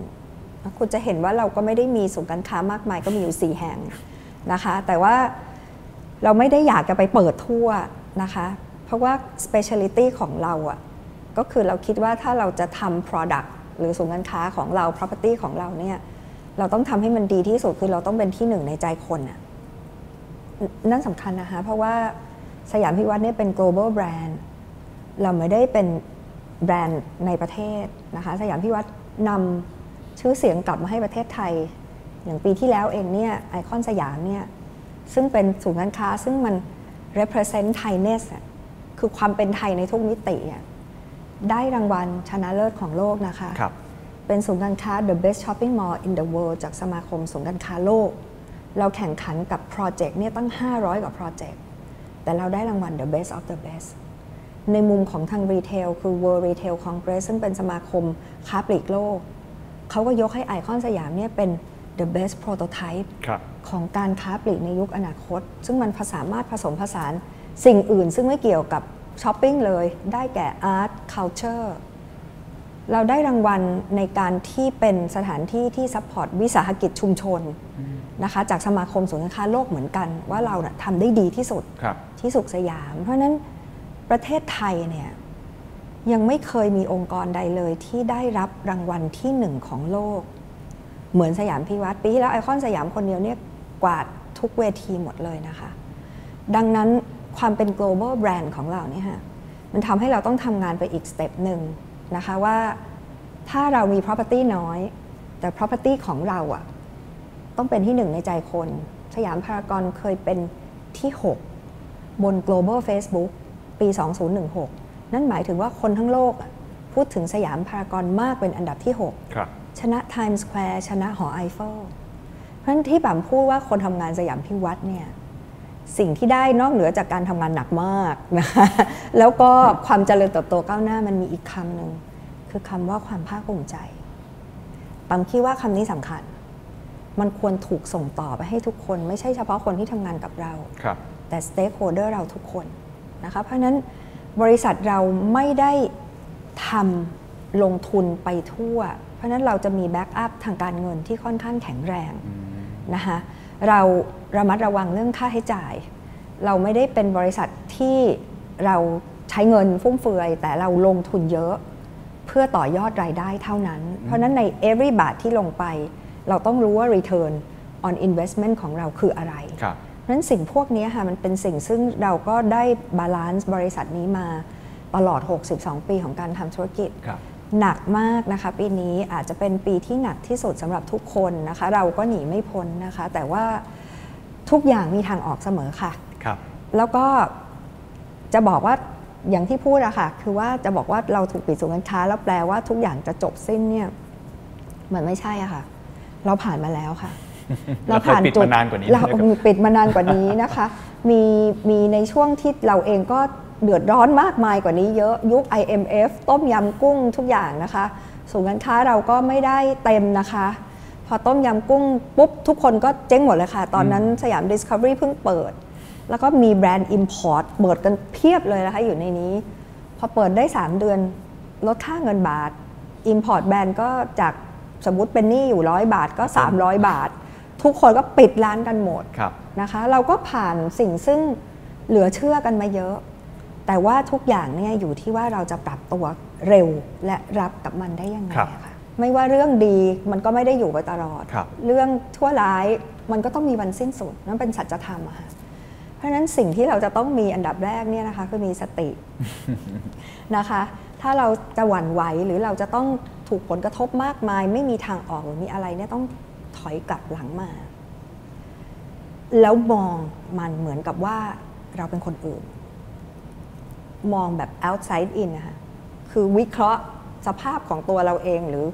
คุณจะเห็นว่าเราก็ไม่ได้มีศูนย์การค้ามากมายก็มีอยู่ 4 แห่งนะคะ แต่ว่าเราไม่ได้อยากจะไปเปิดทั่วนะคะ เพราะว่า speciality ของเราอะ่ะก็คือเราคิดว่าถ้าเราจะทำ product หรือศูนย์การค้าของเรา property ของเราเนี่ยเราต้องทำให้มันดีที่สุดคือเราต้องเป็นที่หนึ่งในใจคนอะนั่นสำคัญนะคะ เพราะว่าสยามพิวัตรเนี่ยเป็น global brand เราไม่ได้เป็นแบรนด์ในประเทศนะคะสยามพิวัตรนำชื่อเสียงกลับมาให้ประเทศไทย อย่างปีที่แล้วเองเนี่ยไอคอนสยามเนี่ยซึ่งเป็นศูนย์การค้าซึ่งมัน represent Thainess คือความเป็นไทยในทุกมิติอะ ได้รางวัลชนะเลิศของโลกนะคะครับเป็นศูนย์การค้า the best shopping mall in the world จากสมาคมศูนย์การค้าโลก เราแข่งขันกับโปรเจกต์เนี่ยตั้ง 500 กว่าโปรเจกต์แต่เราได้รางวัล the best of the best ในมุมของทาง retail คือ World Retail Congress ซึ่งเป็นสมาคมค้าปลีกโลก เขาก็ยกให้ไอคอนสยามเนี่ยเป็น the best prototype ครับของการค้าปลีกในยุคอนาคต ซึ่งมันสามารถผสมผสานสิ่งอื่น ซึ่งไม่เกี่ยวกับ ช้อปปิ้งเลยได้แก่ art culture เราได้รางวัลในการที่เป็นสถานที่ที่ support วิสาหกิจชุมชนนะคะจากสมาคมศูนย์การค้าโลกเหมือนกัน ว่าเราน่ะทำได้ดีที่สุดครับที่สุขสยาม เพราะฉะนั้นประเทศไทยเนี่ยยังไม่เคยมีองค์กรใดเลยที่ได้รับรางวัลที่หนึ่งของโลก เหมือนสยามพิวัตรปีที่แล้วไอคอนสยามคนเดียวเนี่ยกวาดทุกเวทีหมดเลยนะคะ ดังนั้น ความเป็น global brand ของเราเนี่ยฮะมันทำให้เราต้องทำงานไปอีก step หนึ่งนะคะว่าถ้าเรามี property น้อย แต่ property ของเราอะต้องเป็นที่หนึ่งในใจคน สยามพารากอนเคยเป็นที่ 6 บน global Facebook ปี 2016 นั่นหมายถึงว่าคนทั้งโลกอะพูดถึงสยามพารากอนมากเป็นอันดับที่6ครับชนะ Times Square ชนะหอไอเฟลเพราะฉะนั้นที่แบบพูดว่าคนทำงานสยามพิวัตรเนี่ย สิ่งที่ได้นอกเหนือจากการทำงานหนักมากนะคะแล้วก็ความเจริญเติบโตก้าวหน้ามันมีอีกคำหนึ่งคือคำว่าความภาคภูมิใจปั๊มคิดว่าคำนี้สำคัญ มันควรถูกส่งต่อไปให้ทุกคนไม่ใช่เฉพาะคนที่ทำงานกับเราครับแต่ stakeholder เราทุกคนนะคะเพราะฉะนั้นบริษัทเราไม่ได้ทำลงทุนไปทั่ว เพราะฉะนั้นเราจะมีแบ็กอัพทางการเงินที่ค่อนข้างแข็งแรงนะคะ เราระมัดระวังเรื่องค่าใช้จ่าย เราไม่ได้เป็นบริษัทที่เราใช้เงินฟุ่มเฟือย แต่เราลงทุนเยอะ เพื่อต่อยอดรายได้เท่านั้น เพราะฉะนั้นใน every บาทที่ลงไป เราต้องรู้ว่า return on investment ของเราคืออะไรครับเพราะฉะนั้นสิ่งพวกนี้ค่ะมันเป็นสิ่งซึ่งเราก็ได้บาลานซ์บริษัทนี้มาตลอด 62 ปีของการทำธุรกิจครับ หนักมากนะคะปีนี้อาจจะเป็นปีที่หนักที่สุดสำหรับทุกคนนะคะ เราก็หนีไม่พ้นนะคะ แต่ว่าทุกอย่างมีทางออกเสมอค่ะครับ แล้วก็จะบอกว่าอย่างที่พูดอะค่ะคือว่าจะบอกว่าเราถูกปิดศูนย์การค้า แล้วแปลว่าทุกอย่างจะจบสิ้นเนี่ยมันไม่ใช่อะค่ะ เราผ่านมาแล้วค่ะ เราเคยปิดมานานกว่านี้เราใช่ไหมครับปิดมานานกว่านี้นะคะ มีมีในช่วงที่เราเองก็ เดือดร้อนมากมายกว่านี้เยอะยุค IMF ต้มยำกุ้งทุกอย่างนะคะศูนย์การค้าเราก็ไม่ได้เต็มนะคะ พอต้มยำกุ้งปุ๊บ ทุกคนก็เจ๊งหมดเลยค่ะ ตอนนั้นสยาม Discovery เพิ่งเปิด แล้วก็มีแบรนด์ Import เปิดกันเพียบเลยนะคะอยู่ในนี้ พอเปิดได้ 3 เดือนลดค่าเงินบาท Import แบรนด์ก็จากสมมติเป็นหนี้อยู่ร้อยบาทก็ 300 บาท ทุกคนก็ปิดร้านกันหมดครับนะคะ เราก็ผ่านสิ่งซึ่งเหลือเชื่อกันมาเยอะ แต่ว่าทุกอย่างเนี่ยอยู่ที่ว่าเราจะปรับตัวเร็วและรับกับมันได้ยังไงครับอะค่ะไม่ว่าเรื่องดีมันก็ไม่ได้อยู่ไปตลอดครับเรื่องทั่วร้ายมันก็ต้องมีวันสิ้นสุดนั่นเป็นสัจธรรมอะค่ะเพราะฉะนั้นสิ่งที่เราจะต้องมีอันดับแรกเนี่ยนะคะคือมีสตินะคะ ถ้าเราจะหวั่นไหวหรือเราจะต้องถูกผลกระทบมากมาย ไม่มีทางออกหรือมีอะไรเนี่ยต้องถอยกลับหลังมา แล้วมองมันเหมือนกับว่าเราเป็นคนอื่น มองแบบ outside in นะคะคือวิเคราะห์สภาพของตัวเราเองหรือ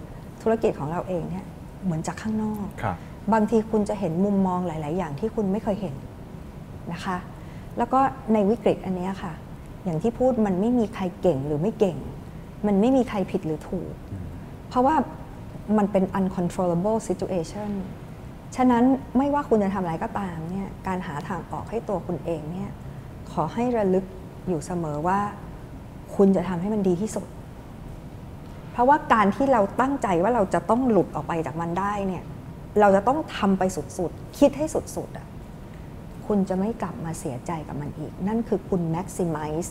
ธุรกิจของเราเองเนี่ยเหมือนจากข้างนอกครับบางทีคุณจะเห็นมุมมองหลาย ๆ อย่างที่คุณไม่เคยเห็นนะคะ แล้วก็ในวิกฤตอันเนี้ยค่ะ อย่างที่พูดมันไม่มีใครเก่งหรือไม่เก่ง มันไม่มีใครผิดหรือถูก เพราะว่ามันเป็น uncontrollable situation ฉะนั้นไม่ว่าคุณจะทำอะไรก็ตามเนี่ยการหาทางออกให้ตัวคุณเองเนี่ยขอให้ระลึก อยู่เสมอว่า คุณจะทำให้มันดีที่สุด เพราะว่าการที่เราตั้งใจว่าเราจะต้องหลุดออกไปจากมันได้เนี่ย เราจะต้องทำไปสุดๆ คิดให้สุดๆอะคุณจะไม่กลับมาเสียใจกับมันอีก นั่นคือคุณ maximize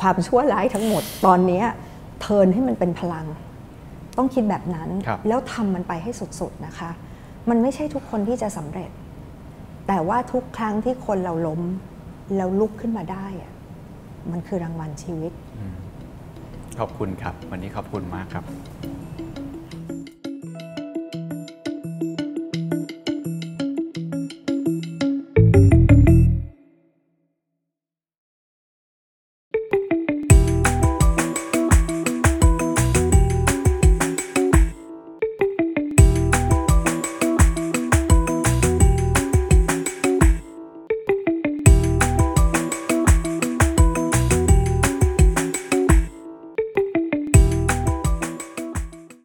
ความชั่วร้ายทั้งหมดตอนเนี้เทิร์นให้มันเป็นพลัง ต้องคิดแบบนั้นครับแล้วทำมันไปให้สุดๆนะคะ มันไม่ใช่ทุกคนที่จะสำเร็จ แต่ว่าทุกครั้งที่คนเราล้ม แล้วลุกขึ้นมาได้อะมันคือรางวัลชีวิต ขอบคุณครับ วันนี้ขอบคุณมากครับ